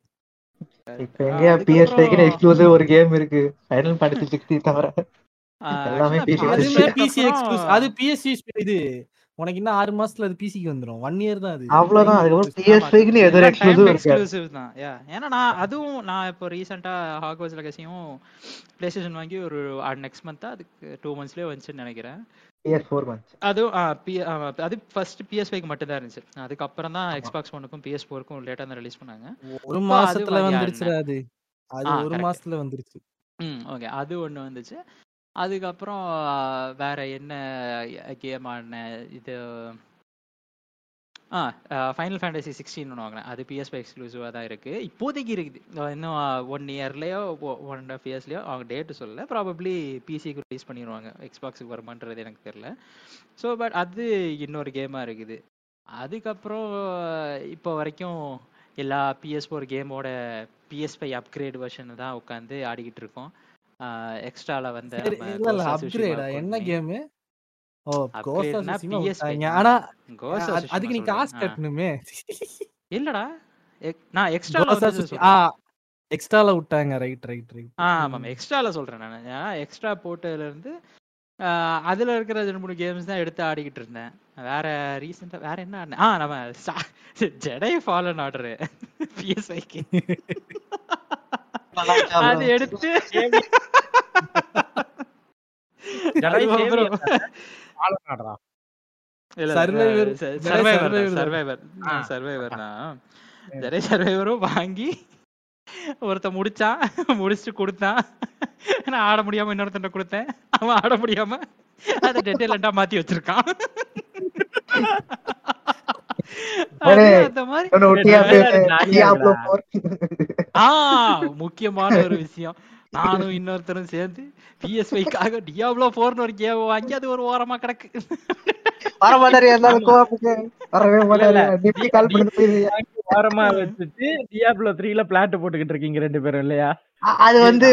இப்ப எங்க பிஎஸ் ஃபைவ்க்கு எக்ஸ்க்ளூசிவ் ஒரு கேம் இருக்கு. ஃபைனல் ஃபேண்டசி சிக்ஸ்டி தவிர. எல்லாமே. பிசி எக்ஸ்க்ளூசிவ் அது பிஎஸ்சி இது உனக்கு இன்னும் ஆறு மாசத்துல அது பிசிக்கு வந்துரும். ஒன் இயர் தான் அது. அவ்வளவுதான். அதுக்கப்புறம் பிஎஸ் ஃபைவ்க்கு எதுவும் எக்ஸ்க்ளூசிவ் எக்ஸ்க்ளூசிவ் தான். யா ஏன்னா நான் அதுவும் நான் இப்போ ரீசெண்டா ஹாக்வர்ட்ஸ் லெகசியும் பிளே ஸ்டேஷன் வாங்கி ஒரு நெக்ஸ்ட் மந்த் அதுக்கு டூ மந்த்ஸ்லயே வந்துச்சுன்னு நினைக்கிறேன். ஆ, அது ஃபர்ஸ்ட் பிஎஸ் ஃபைவ்க்கு மட்டும் தான் இருந்துச்சு. அதுக்கப்புறம் தான் எக்ஸ்பாக்ஸ் ஒனுக்கும் பிஎஸ் ஃபோருக்கும் லேட்டா தான் ரிலீஸ் பண்ணாங்க. ஒரு மாசத்துல அது வந்துருச்சு அது. அது ஒரு. மாசத்துல வந்துருச்சு. ம் ஓகே அது ஒன்று வந்துச்சு. அதுக்கப்புறம் வேற என்ன கேம் ஆடின இது ஆ ஃபைனல் ஃபேண்டசி சிக்ஸ்டீன் ஒன்று வாங்கினேன். அது பிஎஸ்பி எக்ஸ்க்ளூசிவாக தான் இருக்குது இப்போதைக்கு இருக்குது. இன்னும் ஒன் இயர்லேயோ ஒன் அண்ட் ஆஃப் இயர்ஸ்லையோ அவங்க டேட்டு சொல்லல. ப்ராபப்ளி பிசிக்கு ரிலீஸ் பண்ணிடுவாங்க. எக்ஸ்பாக்ஸுக்கு வருமான்றது எனக்கு தெரில ஸோ பட் அது இன்னொரு கேமாக இருக்குது. அதுக்கப்புறம் இப்போ வரைக்கும் எல்லா பிஎஸ் ஃபோர் கேமோட பிஎஸ் ஃபைவ் அப்கிரேட் வெர்ஷன் தான் உட்காந்து ஆடிக்கிட்டு இருக்கோம். எக்ஸ்ட்ரால வந்து என்ன கேம் ஓ கோஸ்ட் னா PS5 ஆனா அதுக்கு நீ காசு. கட்டணுமே. இல்லடா. எக்- நான் ஆ எக்ஸ்ட்ரால விட்டாங்க. ரைட் ரைட் ரைட் ஆ ஆமாம். எக்ஸ்ட்ரால சொல்றேன் நான். ஏன்னா எக்ஸ்ட்ரா போட்டதுல இருந்து ஆஹ், அதுல இருக்கிற ரெண்டு மூணு கேம்ஸ் தான் எடுத்து ஆடிக்கிட்டு இருந்தேன். வேற ரீசெண்டா வேற என்ன ஆடினேன்? ஆ நம்ம ஜெடை ஃபாலன் ஆர்டர் பிஎஸ்ஐக்கு அது எடுத்து சர்வைவரும் வாங்கி ஒருத்த முடிச்சான் முடிச்சுட்டு கொடுத்தான் நான் ஆட முடியாம இன்னொருத்தன் கொடுத்தேன். அவன் ஆட முடியாம அதை டெட்டேலண்டா மாத்தி வச்சிருக்கான். முக்கியமான ஒரு விஷயம். நானும் இன்னொருத்தரும் சேர்ந்து பிஎஸ்ஐக்காக டியாப்லோ போர்னு ஒரு கேம் வாங்கி அது ஒரு ஓரமா கிடக்கு. வர ஓரமா வச்சுட்டு டியாப்லோ த்ரீல பிளாட் போட்டுக்கிட்டு இருக்கீங்க ரெண்டு பேரும் இல்லையா? அது வந்து?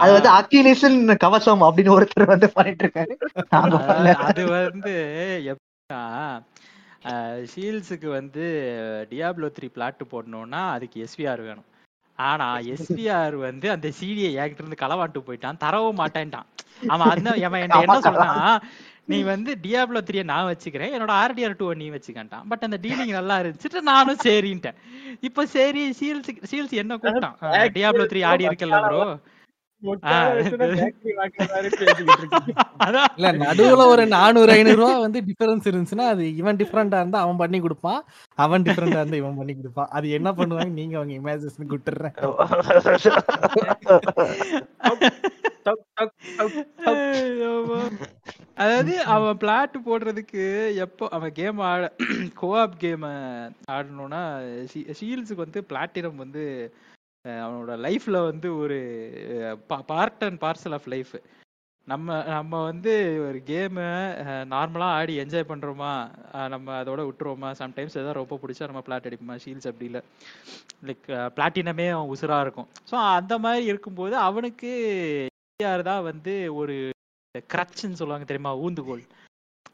அது வந்து அக்கிலிசன் கவசம் அப்படின்னு ஒருத்தர் வந்து பண்ணிட்டு இருக்காரு அது வந்து எப்படின்னா ஷீல்ஸுக்கு வந்து டியாப்லோ த்ரீ பிளாட் போடணும்னா அதுக்கு எஸ்விஆர் வேணும். ஆனா எஸ்விஆர் வந்து அந்த சீடியை என்கிட்ட இருந்து களவாண்டு போயிட்டான். தரவும் மாட்டேன்ட்டான். அவன் அந்த என்கிட்ட என்ன சொல்றான் நீ வந்து டியாப்லோ த்ரீயை நான் வச்சுக்கிறேன். என்னோட ஆர்டிஆர் டூ நீ வச்சுக்கன்ட்டான் பட் அந்த டீலிங் நல்லா இருந்துச்சுட்டு நானும் சரின்ட்டேன். இப்ப சரி சீல்ஸ் சீல்ஸ் என்ன கூப்பிட்டான்? டியாப்லோ த்ரீ ஆடி இருக்கல ப்ரோ இல்ல நடுவுல ஒரு நானூறு ஐநூறு ரூபா வந்து டிஃபரன்ஸ் இருந்துச்சுன்னா அது இவன் டிஃபரெண்டா இருந்தா அவன் பண்ணி கொடுப்பான். அவன் டிஃபரெண்டா இருந்தா இவன் பண்ணி கொடுப்பான். அது என்ன பண்ணுவாங்க? நீங்க அவங்க இமேஜினேஷன். ஐயோப்பா. அதாவது அவன் பிளாட் போடுறதுக்கு எப்போ அவன் கேம் ஆட கோஆப் கேம் ஆடணும்னா ஷீல்ஸுக்கு வந்து பிளாட்டினம் வந்து அவனோட லைஃப்ல வந்து ஒரு part and parcel of life நம்ம நம்ம வந்து ஒரு கேமு நார்மலாக ஆடி என்ஜாய் பண்ணுறோமா நம்ம அதோட விட்டுருவோமா? சம்டைம்ஸ் எதாவது ரொம்ப பிடிச்சா நம்ம பிளாட் அடிப்போமா? ஷீல்ஸ் அப்படி இல்லை. லைக் பிளாட்டினமே அவன் உசுராக இருக்கும். ஸோ அந்த மாதிரி இருக்கும்போது அவனுக்கு எஸ்ஆர் தான் வந்து ஒரு கிரச்சுன்னு சொல்லுவாங்க தெரியுமா? ஊந்துகோல்.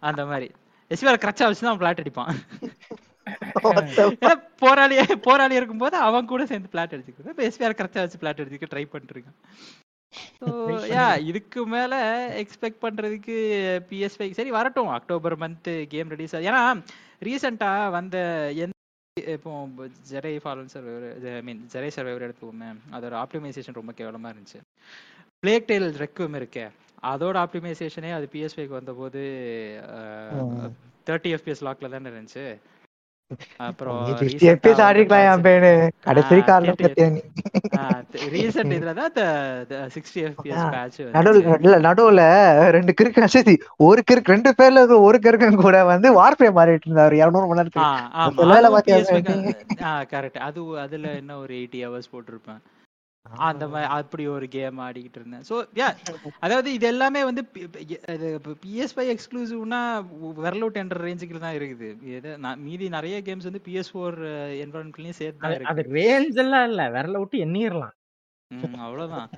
அந்த மாதிரி. எஸ்பிஆர் கிரச்சா வச்சு தான் அவன் பிளாட் அடிப்பான். போராளி போராளி இருக்கும்போது அவன் கூட சேர்ந்து பிளாட் அடிச்சுக்கிறது இப்போ எஸ்பிஆர் கிரச்சா வச்சு பிளாட் அடிச்சுக்க ட்ரை பண்ணிட்டு இருக்கான் ஸோ யா இதுக்கு மேல எக்ஸ்பெக்ட் பண்றதுக்கு பிஎஸ் ஃபைவ் சரி வரட்டும். அக்டோபர் மந்த் கேம் ரிலீஸ் ஏன்னா ரீசெண்டா வந்த எந்த இப்போ ஜெரை ஃபாலன் சர்வர் ஐ மீன் ஜெரை சர்வைவர் எடுத்துக்கோமே அதோட ஆப்டிமைசேஷன் ரொம்ப கேவலமா இருந்துச்சு. பிளேக் டெயில் ரெக்வம் இருக்கே. அதோட ஆப்டிமைசேஷனே அது பிஎஸ்பிக்கு வந்தபோது தேர்ட்டி எஃபிஎஸ் லாக்ல தானே இருந்துச்சு. அப்புறம் நீ 50 FPS ஆடிருக்கலாம் என் பையனு. கடைசி இதுல தான் சிக்ஸ்டி எஃபிஎஸ் ஆ, பேட்ச் நடுவுல ரெண்டு கிறுக்கு சரி ஒரு கிறுக்கு ரெண்டு பேர்ல இருக்கிற ஒரு கிறுக்கன் கூட வந்து வார்பே மாறிட்டு இருந்தாரு. இருநூறு மணி நேரத்துக்கு. வேலை பாத்தியா கரெக்ட் அது அதுல என்ன ஒரு எயிட்டி ஹவர்ஸ் போட்டிருப்பேன். அந்த மாதிரி அப்படி ஒரு கேம் ஆடிக்கிட்டு இருந்தேன். ஸோ யா அதாவது இது எல்லாமே வந்து பிஎஸ் ஃபைவ் எக்ஸ்க்ளூசிவ்னா விரலோட் என்ற ரேஞ்சுக்கு தான் இருக்குது. இது மீதி நிறைய கேம்ஸ் வந்து பிஎஸ் ஃபோர் என்வரன்மெண்ட்லயும் சேர்த்து தான் அது- ரேஞ்ச் எல்லாம் இல்ல. விரல விட்டு எண்ணிரலாம். அவ்வளவுதான்.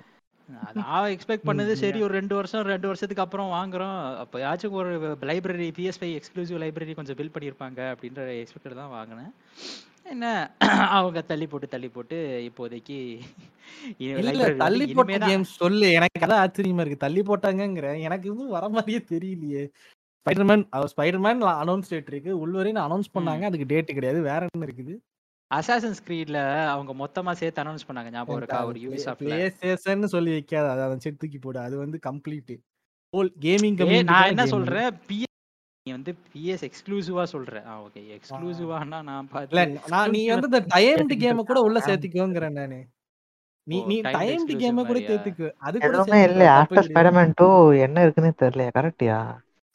நான் எக்ஸ்பெக்ட் பண்ணது சரி ஒரு ரெண்டு வருஷம் ரெண்டு வருஷத்துக்கு அப்புறம் வாங்குறோம். அப்பயாச்சும் ஒரு library PS five exclusive library கொஞ்சம் பில் பண்ணியிருப்பாங்க அப்படின்ற எக்ஸ்பெக்டட் தான் வாங்கினேன். என்ன? அவங்க தள்ளி போட்டு தள்ளி போட்டு இப்போதைக்கு இல்ல தள்ளி போட்ட கேம் சொல்லு. எனக்கு அதான் ஆச்சரியமா இருக்கு. தள்ளி போட்டாங்கங்கிற. எனக்கு இன்னும் வர மாதிரியே தெரியலையே. ஸ்பைடர்மேன் ஸ்பைடர்மேன் அனௌன்ஸ் டேட் இருக்கு. உள்வரைன்னு அனௌன்ஸ் பண்ணாங்க. அதுக்கு டேட் கிடையாது. வேற என்ன இருக்குது? அசாசன்ஸ் கிரீட்ல அவங்க மொத்தமா சேர்த்து அனௌன்ஸ் பண்ணாங்க. ஞாபகம் இருக்கா? ஒரு யூபிசாஃப்ட்ல பிளே ஸ்டேஷன் சொல்லி வைக்காத. அதை தூக்கி போடு. அது வந்து கம்ப்ளீட் ஹோல் கேமிங் நான் என்ன சொல்றேன்? பிஎஸ் நீ வந்து பிஎஸ் எக்ஸ்க்ளூசிவா சொல்ற. ஓகே எக்ஸ்க்ளூசிவானா நான் இல்ல பார்த்து நான் நீ வந்து இந்த டைம்டு கேம் கூட உள்ள ஆ. சேர்த்திக்கோங்கிறேன் நானு. நீ நீ டைம்டு exclusive கேம் கூட? சேர்த்துக்கு. அது கூட தப்பு ஆஃப்டர். ஸ்பைடர்மேன் டூ என்ன இருக்குன்னு தெரியலையா? கரெக்டியா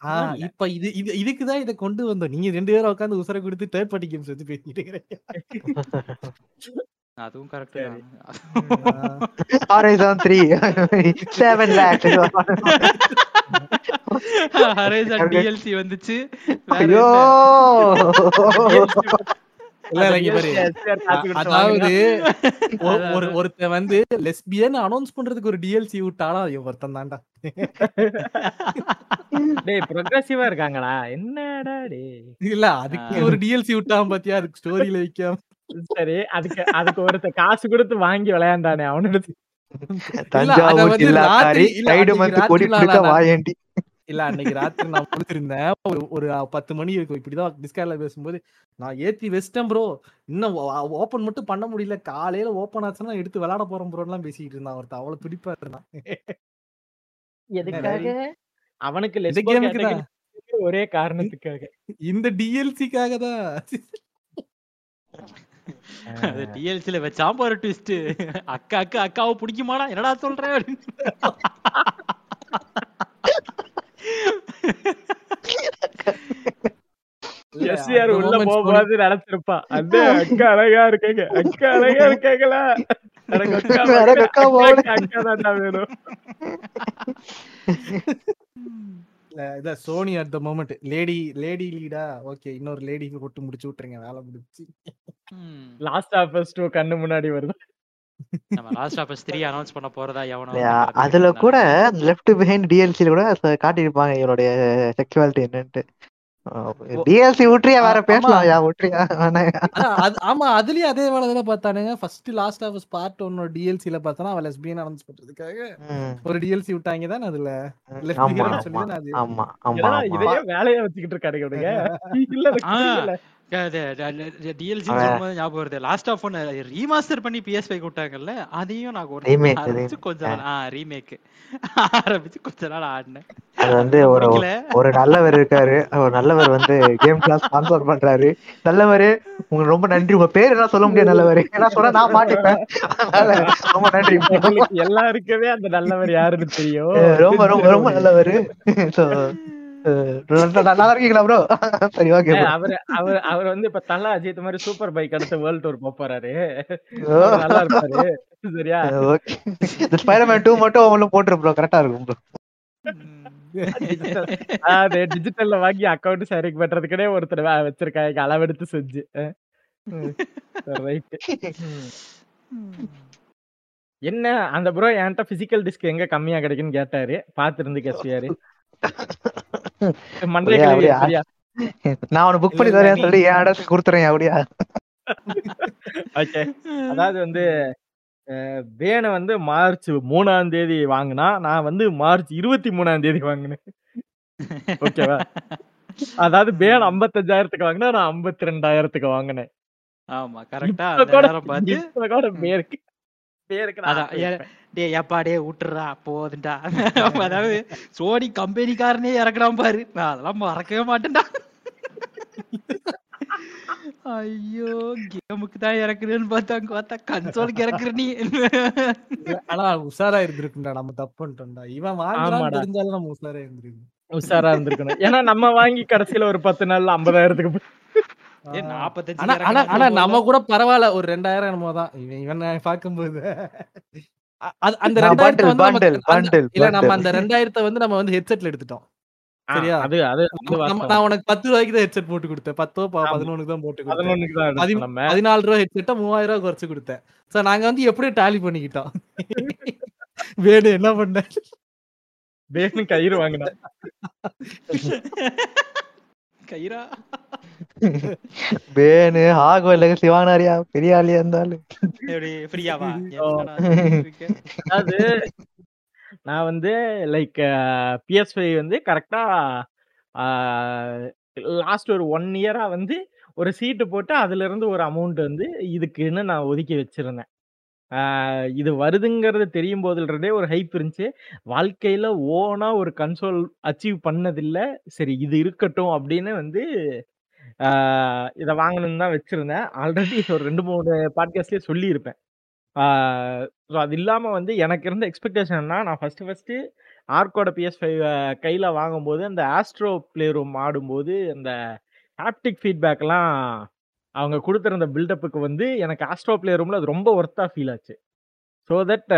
ஆ, இப்ப இது இது இதுக்கு தான் இதை கொண்டு வந்தோம். நீங்க ரெண்டு பேரும் உட்காந்து உசர கொடுத்து தேர்ட் பார்ட்டி கேம்ஸ் வந்து பேசிட்டு இருக்கிறீங்க. அதுவும் கரெக்ட் சரி. ஆ. Horizon three seven lakhs Horizon. DLC வந்துச்சு. வேற ஐயோ! அதாவது ஒரு ஒருத்தன் வந்து லெஸ்பியன் அனௌன்ஸ் பண்றதுக்கு ஒரு டிஎல்சி விட்டானா ஒருத்தன் தான்டா டேய் ப்ரொக்ரெசிவா இருக்காங்கடா. என்னடா டேய். இல்ல அதுக்கு ஒரு டிஎல்சி விட்டான் பாத்தியா? அதுக்கு ஸ்டோரியில வைக்காம. சரி அதுக்கு அதுக்கு ஒருத்த காசு கொடுத்து வாங்கி விளையாண்டானே அவனோட அத தஞ்சாவூர் வந்து ஜில்லா ராத்திரி- காரி இல்ல, சைடு அன்னைக்கு வந்து கொடி ராத்திரி பிடிக்க நான் வாயேண்டி இல்ல அன்னைக்கு ராத்திரி நான் முடிச்சிருந்தேன் ஒரு ஒரு பத்து மணி இருக்கும் இப்படிதான் டிஸ்கார்ட்ல பேசும்போது நான் ஏத்தி வச்சிட்டேன் ப்ரோ இன்னும் ஓபன் மட்டும் பண்ண முடியல. காலையில ஓபன் ஆச்சுன்னா எடுத்து விளையாட போறோம் ப்ரோ எல்லாம் பேசிட்டு இருந்தான். ஒருத்தன் அவ்வளவு துடிப்பா இருந்தான். எதுக்காக? அவனுக்கு ஒரே காரணத்துக்காக. இந்த டிஎல்சிக்காக தான். டிஎல்சில வச்சான் பாரு ட்விஸ்ட் அக்கா அக்கா அக்காவை பிடிக்குமாடா? என்னடா சொல்ற? அப்படின்னு. இல்ல, எஸ்ஆர் உள்ள போகும்போது நினைச்சிருப்பான் அந்த அக்கா அழகா இருக்காங்க. அக்கா அழகா இருக்காங்களா? அக்கா வேணும். இல்ல, Sony at the moment lady lady லீடா okay இன்னொரு லேடி கொட்டு முடிச்சு விட்டுருங்க வேலை முடிச்சு. லாஸ்ட் ஆஃப் அஸ் டூ கண்ணு முன்னாடி வருது. நம்ம லாஸ்ட் ஆஃப் த்ரீ அனௌன்ஸ் பண்ண போறதா எவனோ அதுல கூட லெஃப்ட் பிஹைண்ட் டிஎல்சில கூட காட்டியிருப்பாங்க இவருடைய செக்சுவாலிட்டி என்னன்ட்டு. டிஎல்சி விட்டுறியா வேற. பேசலாம் விட்டுறியா ஆமா அதுலயும் அதே வேலை தானே பார்த்தானுங்க. ஃபர்ஸ்ட் லாஸ்ட் ஆஃப் பார்ட் ஒன்னோட டிஎல்சில பார்த்தானா அவன் லெஸ்பியன் அனௌன்ஸ் பண்றதுக்காக ஒரு டிஎல்சி விட்டாங்க தானே அதுல. ஆமா சொல்லி அது. ஆமா ஆமா இதையே வேலையா வச்சுக்கிட்டு இருக்காரு இல்ல. டிஎல்சி அவன் சொல்லும்போது ஞாபகம் வருது. லாஸ்ட் ஆஃப் ஒன் ரீமாஸ்டர் பண்ணி பிஎஸ் ஃபைவ் விட்டாங்கல்ல அதையும் நான் ஒரு ஆரம்பிச்சு. கொஞ்ச நாள் ஆ ரீமேக் ஆரம்பிச்சு கொஞ்ச நாள் ஆடினேன். அது வந்து ஒரு நல்லவர் இருக்காரு. ஒரு நல்லவர் வந்து கேம் கிளாஸ் ஸ்பான்சர் பண்றாரு. நல்லவர் உங்களுக்கு ரொம்ப நன்றி. உங்க பேர் என்ன சொல்ல முடியாது நல்லவர். ஏன்னா சொன்னா நான் மாட்டிப்பேன். அதனால ரொம்ப நன்றி. எல்லாருக்குமே அந்த நல்லவர் யாருன்னு தெரியும். ரொம்ப ரொம்ப ரொம்ப நல்லவர். நல்லா இருக்கீங்களா ப்ரோ சரி ஓகே அவரு அவர் அவர் வந்து இப்ப தல அஜித் மாதிரி சூப்பர் பைக் அடுத்து வேர்ல்ட் டூர் போறாரு. நல்லா இருப்பாரு சரியா? ஓகே ஸ்பைடர்மேன் டூ மட்டும் அவங்களும் போட்டுரு ப்ரோ கரெக்டா இருக்கும் ப்ரோ அது டிஜிட்டல்ல வாங்கி அக்கவுண்ட் ஷேரிங் பண்றதுக்குனே ஒருத்தர் வே- வச்சிருக்காங்க. அளவெடுத்து செஞ்சு. ரைட் என்ன அந்த ப்ரோ என்கிட்ட பிசிக்கல் டிஸ்க் எங்க கம்மியா கிடைக்குன்னு கேட்டாரு. பாத்துருந்து கேசியாரு. நான் அவனை புக் பண்ணி தரேன் சொல்லி என் இடத்துக்கு கொடுத்துறேன் அப்படியா? ஓகே அதாவது வந்து வேனை வந்து மார்ச் மூணாம் தேதி வாங்கினா நான் வந்து மார்ச் இருபத்தி மூணாம் தேதி வாங்கினேன். ஓகேவா அதாவது பேன் ஐம்பத்தஞ்சாயிரத்துக்கு வாங்கினா நான் ஐம்பத்தி ரெண்டாயிரத்துக்கு வாங்கினேன். ஆமா கரெக்டா கூட பேருக்கு பேருக்கு டேய் ஏப்பா டே விட்டுறா போதுண்டா அதாவது சோனி கம்பெனிக்காரனே இறக்குறான் பாரு. நான் அதெல்லாம் மறக்கவே மாட்டேன்டா. ஐயோ கேமுக்கு தான் இறக்குறேன்னு பார்த்தா அங்க பார்த்தா கன்சோலுக்கு இறக்குற நீ. ஆனா உஷாரா இருந்திருக்கும்டா நம்ம தப்பு பண்ணிட்டோம்டா. இவன் வாங்கலாம். தெரிஞ்சாலும் நம்ம உஷாரா இருந்திருக்கணும். உஷாரா இருந்திருக்கணும். ஏன்னா நம்ம வாங்கி கடைசியில ஒரு பத்து நாள்ல ஐம்பதாயிரத்துக்கு போய்- ஏ, 45 ஆனா. நம்ம கூட பரவாயில்ல. ஒரு ரெண்டாயிரம் என்னமோ தான். இவன் இவனை பார்க்கும்போது. அந்த ரெண்டாயிரத்தை வந்து நம்ம bundle. அந்த ரெண்டாயிரத்தை வந்து நம்ம வந்து ஹெட்செட்ல எடுத்துட்டோம். சரியா? அது அது. நான் உனக்கு பத்து ரூபாய்க்கு தான் ஹெட்செட் போட்டு கொடுத்தேன். பத்தோ. பதினொன்னுக்கு தான் போட்டு கொடுத்தேன். பதினொன்னுக்கு தான் பதி- எடுத்தோம் நம்ம. பதினாலு ரூபா ஹெட்செட்டை மூவாயிரம் ரூபாய் குறைச்சு கொடுத்தேன். சோ நாங்க வந்து எப்படி டாலி பண்ணிக்கிட்டோம். வேணு என்ன பண்ண? வேணு கயிறு வாங்கினா கயிறா? பேனு ஆகோ சிவானாரியா பெரிய ஆளியா இருந்தாலும். அதாவது நான் வந்து லைக் பிஎஸ் ஃபைவ் வந்து கரெக்டா லாஸ்ட் ஒரு ஒன் இயரா வந்து ஒரு சீட்டு போட்டு அதுல இருந்து ஒரு அமௌண்ட் வந்து இதுக்குன்னு நான் ஒதுக்கி வச்சிருந்தேன். ஆஹ் இது வருதுங்கிறது தெரியும் போதுலருந்தே ஒரு ஹைப் இருந்துச்சு. வாழ்க்கையில ஓனா ஒரு கன்சோல் அச்சீவ் பண்ணதில்ல. சரி இது இருக்கட்டும் அப்படின்னு வந்து இதை வாங்கணும்னு தான் வச்சிருந்தேன். ஆல்ரெடி ஒரு ரெண்டு மூணு பாட்காஸ்ட்லயே சொல்லியிருப்பேன். ஸோ அது இல்லாமல் வந்து எனக்கு இருந்த எக்ஸ்பெக்டேஷன்னா நான் ஃபர்ஸ்ட் ஃபஸ்ட்டு ஆர்கோட பிஎஸ் ஃபைவ் கையில் வாங்கும்போது அந்த ஆஸ்ட்ரோ பிளே ரூம் ஆடும்போது அந்த ஆப்டிக் ஃபீட்பேக்லாம் அவங்க கொடுத்துருந்த பில்டப்புக்கு வந்து எனக்கு ஆஸ்ட்ரோ பிளே ரூமில் அது ரொம்ப ஒர்த்தாக ஃபீல் ஆச்சு. ஸோ தட்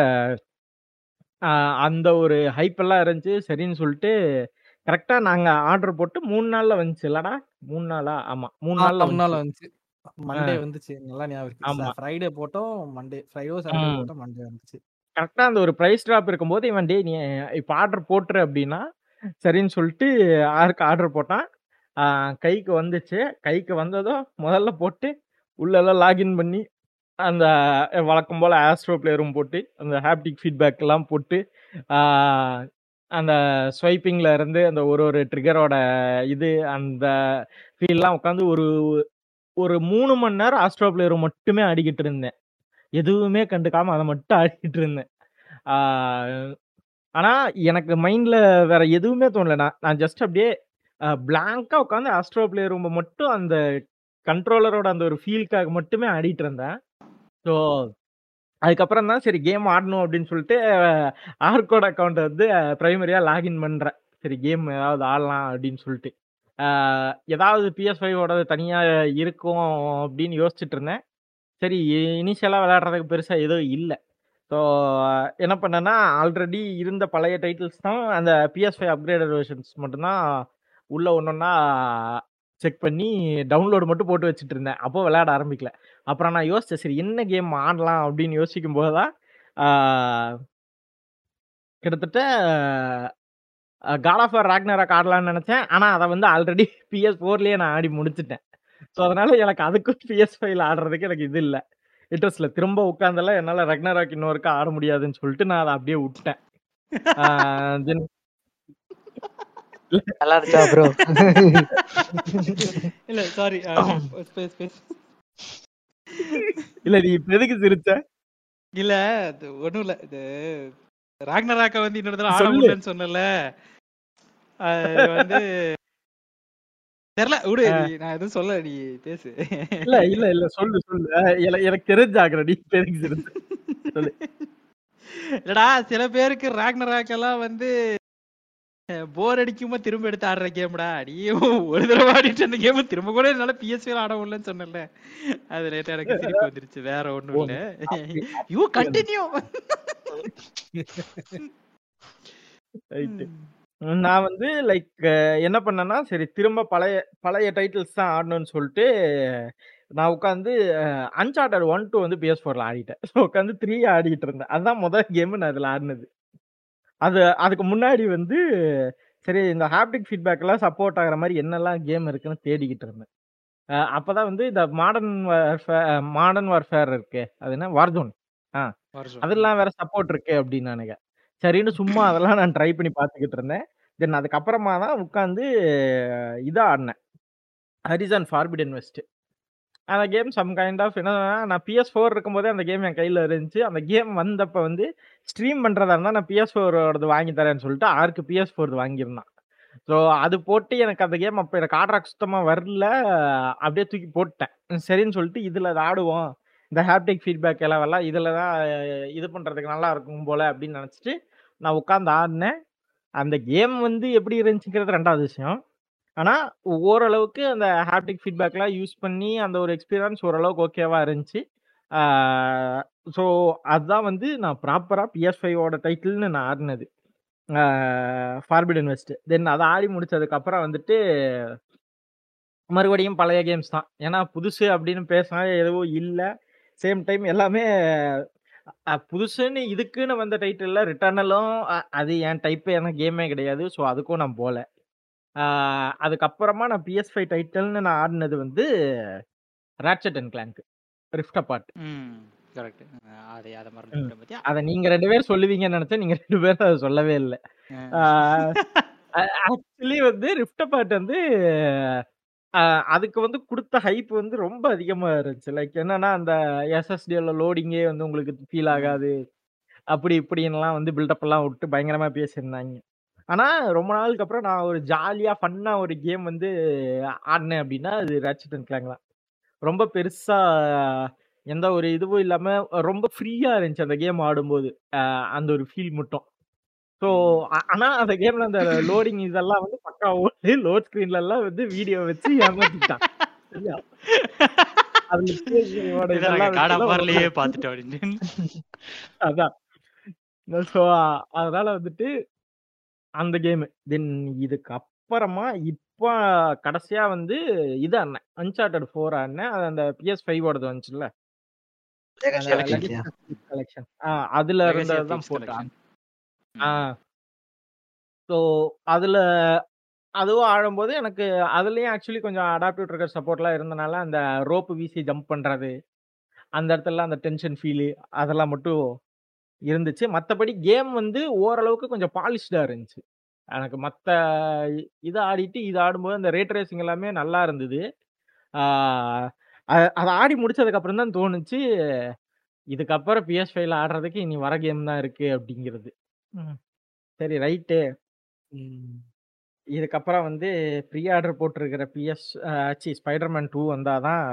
அந்த ஒரு ஹைப்பெல்லாம் இருந்துச்சு. சரின்னு சொல்லிட்டு கரெக்டாக நாங்கள் ஆர்டர் போட்டு மூணு நாளில் வந்துச்சு. இல்லடா மூணு நாளா? ஆமா. மூணு நாள்ல முன்னால வந்துச்சு. வந்துச்சு. மண்டே வந்துச்சு. நல்லா ஞாபகம் ஆமா. ஃப்ரைடே போட்டோம் மண்டே ஃப்ரைடோ சாட்டர்டே. போட்டோம் மண்டே வந்துச்சு. கரெக்டா அந்த ஒரு பிரைஸ் ட்ராப் இருக்கும்போது இவன் டே நீ இப்போ ஆர்டர் போட்டுரு அப்படின்னா சரின்னு சொல்லிட்டு ஆருக்கு ஆர்டர் போட்டான். கைக்கு வந்துச்சு. கைக்கு வந்ததும் முதல்ல போட்டு உள்ளெல்லாம் லாகின் பண்ணி அந்த வழக்கம் போல ஆஸ்ட்ரோ பிளே ரூம் போட்டு அந்த ஹாப்டிக் ஃபீட்பேக் எல்லாம் போட்டு அந்த ஸ்வைப்பிங்ல இருந்து அந்த ஒரு ஒரு ட்ரிகரோட இது அந்த ஃபீல்லாம் உட்காந்து ஒரு ஒரு மூணு மணி நேரம் ஆஸ்ட்ரோ பிளேயர் மட்டுமே ஆடிக்கிட்டு இருந்தேன். எதுவுமே கண்டுக்காம அதை மட்டும் ஆடிக்கிட்டு இருந்தேன். ஆனா எனக்கு மைண்ட்ல வேற எதுவுமே தோணல. நான் நான் ஜஸ்ட் அப்படியே பிளாங்கா உட்காந்து ஆஸ்ட்ரோ பிளேயர் ரூம் மட்டும் அந்த கண்ட்ரோலரோட அந்த ஒரு ஃபீல்க்காக மட்டுமே ஆடிட்டு இருந்தேன். ஸோ அதுக்கப்புறம் தான் சரி கேம் ஆடணும் அப்படின்னு சொல்லிட்டு ஆர்கோட் அக்கௌண்ட் வந்து பிரைமரியா லாகின் பண்றேன். சரி கேம் ஏதாவது ஆடலாம் அப்படின்னு சொல்லிட்டு. ஏதாவது பிஎஸ் ஃபைவோட தனியா இருக்கும் அப்படின்னு யோசிச்சுட்டு இருந்தேன். சரி இனிஷியலாக விளையாடுறதுக்கு பெருசாக எதுவும் இல்லை. ஸோ என்ன பண்ணேன்னா ஆல்ரெடி இருந்த பழைய டைட்டில்ஸ் தான் அந்த பிஎஸ் ஃபைவ் அப்கிரேடட் வெர்ஷன்ஸ் மட்டும்தான் உள்ள ஒன்றொன்னா செக் பண்ணி டவுன்லோடு மட்டும் போட்டு வச்சுட்டு இருந்தேன். அப்போ விளையாட ஆரம்பிக்கல. அப்புறம் நான் யோசிச்சேன் சரி என்ன கேம் ஆடலாம் அப்படின்னு யோசிக்கும் போது தான் கிட்டத்தட்ட காட் ஆஃப் ராக்னராக் ஆடலாம்னு நினைச்சேன். ஆனா அதை வந்து ஆல்ரெடி பிஎஸ் ஃபோர்லயே நான் ஆடி முடிச்சிட்டேன். ஸோ அதனால எனக்கு அதுக்கும் பிஎஸ் ஃபைவ்ல ஆடுறதுக்கு எனக்கு இது இல்லை. இன்ட்ரெஸ்ட் இல்லை. திரும்ப உட்காந்தெல்லாம் என்னால ரக்னராக் இன்னொருக்கா ஆட முடியாதுன்னு சொல்லிட்டு நான் அதை அப்படியே விட்டேன். நல்லா இருந்துச்சா ப்ரோ இல்ல சாரி இல்ல நீ இப்ப எதுக்கு சிரிச்ச? இல்ல ஒண்ணும் இல்ல. இது ராக்னராக்க வந்து இன்னொரு தடவை ஆட. முடியலன்னு சொன்னல வந்து தெரியல விடு. நான் எதுவும் சொல்ல நீ பேசு. இல்ல இல்ல இல்ல சொல்லு சொல்லு. எனக்கு தெரிஞ்சாக்குற நீ சிரிச்ச? சொல்லு. இல்லடா சில பேருக்கு ராக்னராக் எல்லாம் வந்து போர் அடிக்குமா திரும்ப எடுத்து ஆடுற கேம்டா நீ ஒரு தடவை ஆடிட்டு அந்த கேம் திரும்ப கூட என்னால பிஎஸ்பியில் ஆட முடியலன்னு சொன்னல அது லேட்டா எனக்கு சிரிப்பு வந்துருச்சு. வேற ஒண்ணும் இல்ல. யூ கண்டினியூ நான் வந்து லைக் என்ன பண்ணேன்னா சரி திரும்ப பழைய பழைய டைட்டில்ஸ் தான் ஆடணும்னு சொல்லிட்டு நான் உட்காந்து அன்சார்டர் ஒன் டூ வந்து பிஎஸ் ஃபோர்ல ஆடிட்டேன். ஸோ உட்காந்து த்ரீ ஆடிட்டு இருந்தேன். அதுதான் முதல் கேம் நான் அதில் ஆடினது. அது அதுக்கு முன்னாடி வந்து சரி இந்த ஹாப்டிக் ஃபீட்பேக் எல்லாம் சப்போர்ட் ஆகுற மாதிரி என்னெல்லாம் கேம் இருக்குன்னு தேடிக்கிட்டு இருந்தேன். அஹ் அப்பதான் வந்து இந்த மாடர்ன் மாடர்ன் வார்ஃபேர் இருக்கு அது என்ன? வார்ஜோன் அதெல்லாம் வேற சப்போர்ட் இருக்கு அப்படின்னு நினைக்கிறேன். சரின்னு சும்மா அதெல்லாம் நான் ட்ரை பண்ணி பார்த்துக்கிட்டு இருந்தேன். தென் அதுக்கப்புறமா தான் உட்காந்து இதா ஆடினேன். ஹரிசன் ஃபார்பிடன் வெஸ்ட் அந்த கேம் சம் கைண்ட் ஆஃப் என்ன நான் பிஎஸ் ஃபோர் இருக்கும்போதே அந்த கேம் என் கையில் இருந்துச்சு. அந்த கேம் வந்தப்ப வந்து ஸ்ட்ரீம் பண்ணுறதா இருந்தால் நான் பிஎஸ் ஃபோரோடது வாங்கி தரேன்னு சொல்லிட்டு ஆருக்கு பிஎஸ் ஃபோர்து வாங்கியிருந்தான். ஸோ அது போட்டு எனக்கு அந்த கேம் அப்போ எனக்கு ஆட்ராக் சுத்தமாக வரல. அப்படியே தூக்கி போட்டேன் சரின்னு சொல்லிட்டு இதில் அதை ஆடுவோம். இந்த ஹேப்டிக் ஃபீட்பேக் எல்லாம் இதில் தான் இது பண்ணுறதுக்கு நல்லா இருக்கும் போல அப்படின்னு நினச்சிட்டு நான் உட்காந்து ஆடினேன். அந்த கேம் வந்து எப்படி இருந்துச்சுங்கிறது ரெண்டாவது விஷயம். ஆனால் ஓரளவுக்கு அந்த ஹாப்டிக் ஃபீட்பேக்லாம் யூஸ் பண்ணி அந்த ஒரு எக்ஸ்பீரியன்ஸ் ஓரளவுக்கு ஓகேவா இருந்துச்சு. ஸோ அதுதான் வந்து நான் ப்ராப்பராக பிஎஸ் ஃபைவோட டைட்டில்னு நான் ஆடினது. ஃபார்பிடன் இன்வெஸ்ட் தென் அதை ஆடி முடிச்சதுக்கப்புறம் வந்துட்டு மறுபடியும் பழைய கேம்ஸ் தான். ஏன்னா புதுசு அப்படின்னு பேசினா எதுவும் இல்லை. சேம் டைம் எல்லாமே புதுசுன்னு இதுக்குன்னு வந்த டைட்டிலில் ரிட்டர்னலும் அது என் டைப்பு டைப்பான கேமே கிடையாது. ஸோ அதுக்கும் நான் போகல அதுக்கப்புறமா நான் PS5 டைட்டில்னு நான் ஆடுனது வந்து Ratchet and Clank Rift. Correct. அது நீங்க 2 பேரும் சொல்லுவீங்கன்னு நெனச்சேன். நீங்க 2 பேரும் அத சொல்லவே இல்ல. ஆக்சுவலி வந்து ரிஃப்ட் அபார்ட் வந்து அதுக்கு வந்து குடுத்த ஹைப் வந்து ரொம்ப அதிகமா இருந்துச்சு. லைக் என்னன்னா, அந்த எஸ்எஸ்டில லோடிங்கே வந்து உங்களுக்கு ஃபீல். ஆகாது. அப்படி இப்படின்லாம் வந்து பில்டப்லாம் விட்டு பயங்கரமா பேசியிருந்தாய்ங்க. ஆனா ரொம்ப நாளுக்கு அப்புறம் நான் ஒரு ஜாலியா, ஃபன்னா ஒரு கேம் வந்து ஆடுனேன் அப்படின்னா, அது ராட்சட் அண்ட் கிளாங்க் தான். ரொம்ப பெருசா எந்த ஒரு இதுவும் இல்லாம ரொம்ப ஃப்ரீயா இருந்துச்சு அந்த கேம் ஆடும்போது. அந்த ஒரு ஃபீல் மட்டும். ஸோ ஆனா அந்த கேம்ல அந்த லோடிங் இதெல்லாம் வந்து பக்காவா ஓடுது. லோட் ஸ்க்ரீன்லலாம் வந்து வீடியோ வச்சு ஏமாத்திட்டான். சரியா? அதுல PS5ஓட இத நாங்க இதெல்லாம் காட் ஆஃப் வச்சுலாம் வார்லயே ரொம்ப பாத்துட்டோம் அப்படின்னு. அதான். ஸோ அதனால வந்துட்டு அந்த கேமு. தென் இதுக்கு அப்புறமா இப்ப கடைசியா வந்து இது ஆடுனேன். அன்சார்ட்டட் 4 ஆடுனேன். அது அந்த PS5ஓடது வந்துச்சுல்ல. லெகசி அந்த of legacy தீவ்ஸா? Of thieves collection. ஆ அதுல லெகசி இருந்தது ஆஃப் தான் தீவ்ஸ் போட்டு கலெக்ஷன். ஆடுனேன். ஆ. ம். ஸோ அதுல அதுவும் ஆடும்போது எனக்கு அதுலயும் ஆக்சுவலி கொஞ்சம் அடாப்டிவ் ட்ரிகர் சப்போர்ட்லாம் இருந்தனால, அந்த ரோப் வீசி ஜம்ப் பண்றது, அந்த இடத்துலலாம் அந்த டென்ஷன் ஃபீலு அதெல்லாம் மட்டும் இருந்துச்சு. மற்றபடி கேம் வந்து ஓரளவுக்கு கொஞ்சம் பாலிஷ்டா இருந்துச்சு. எனக்கு மற்ற இதை ஆடிட்டு, இது ஆடும்போது அந்த ரேட் ரேசிங் எல்லாமே நல்லா இருந்தது. அதை ஆடி முடிச்சதுக்கப்புறம் தான் தோணுச்சு, இதுக்கப்புறம் PS5ல ஆடுறதுக்கு இனி வர கேம் தான் இருக்கு அப்படிங்கிறது. சரி ரைட்டு. இதுக்கப்புறம் வந்து ப்ரீ ஆர்டர் போட்டிருக்கிற பிஎஸ் சி ஸ்பைடர்மேன் டூ வந்தால் தான்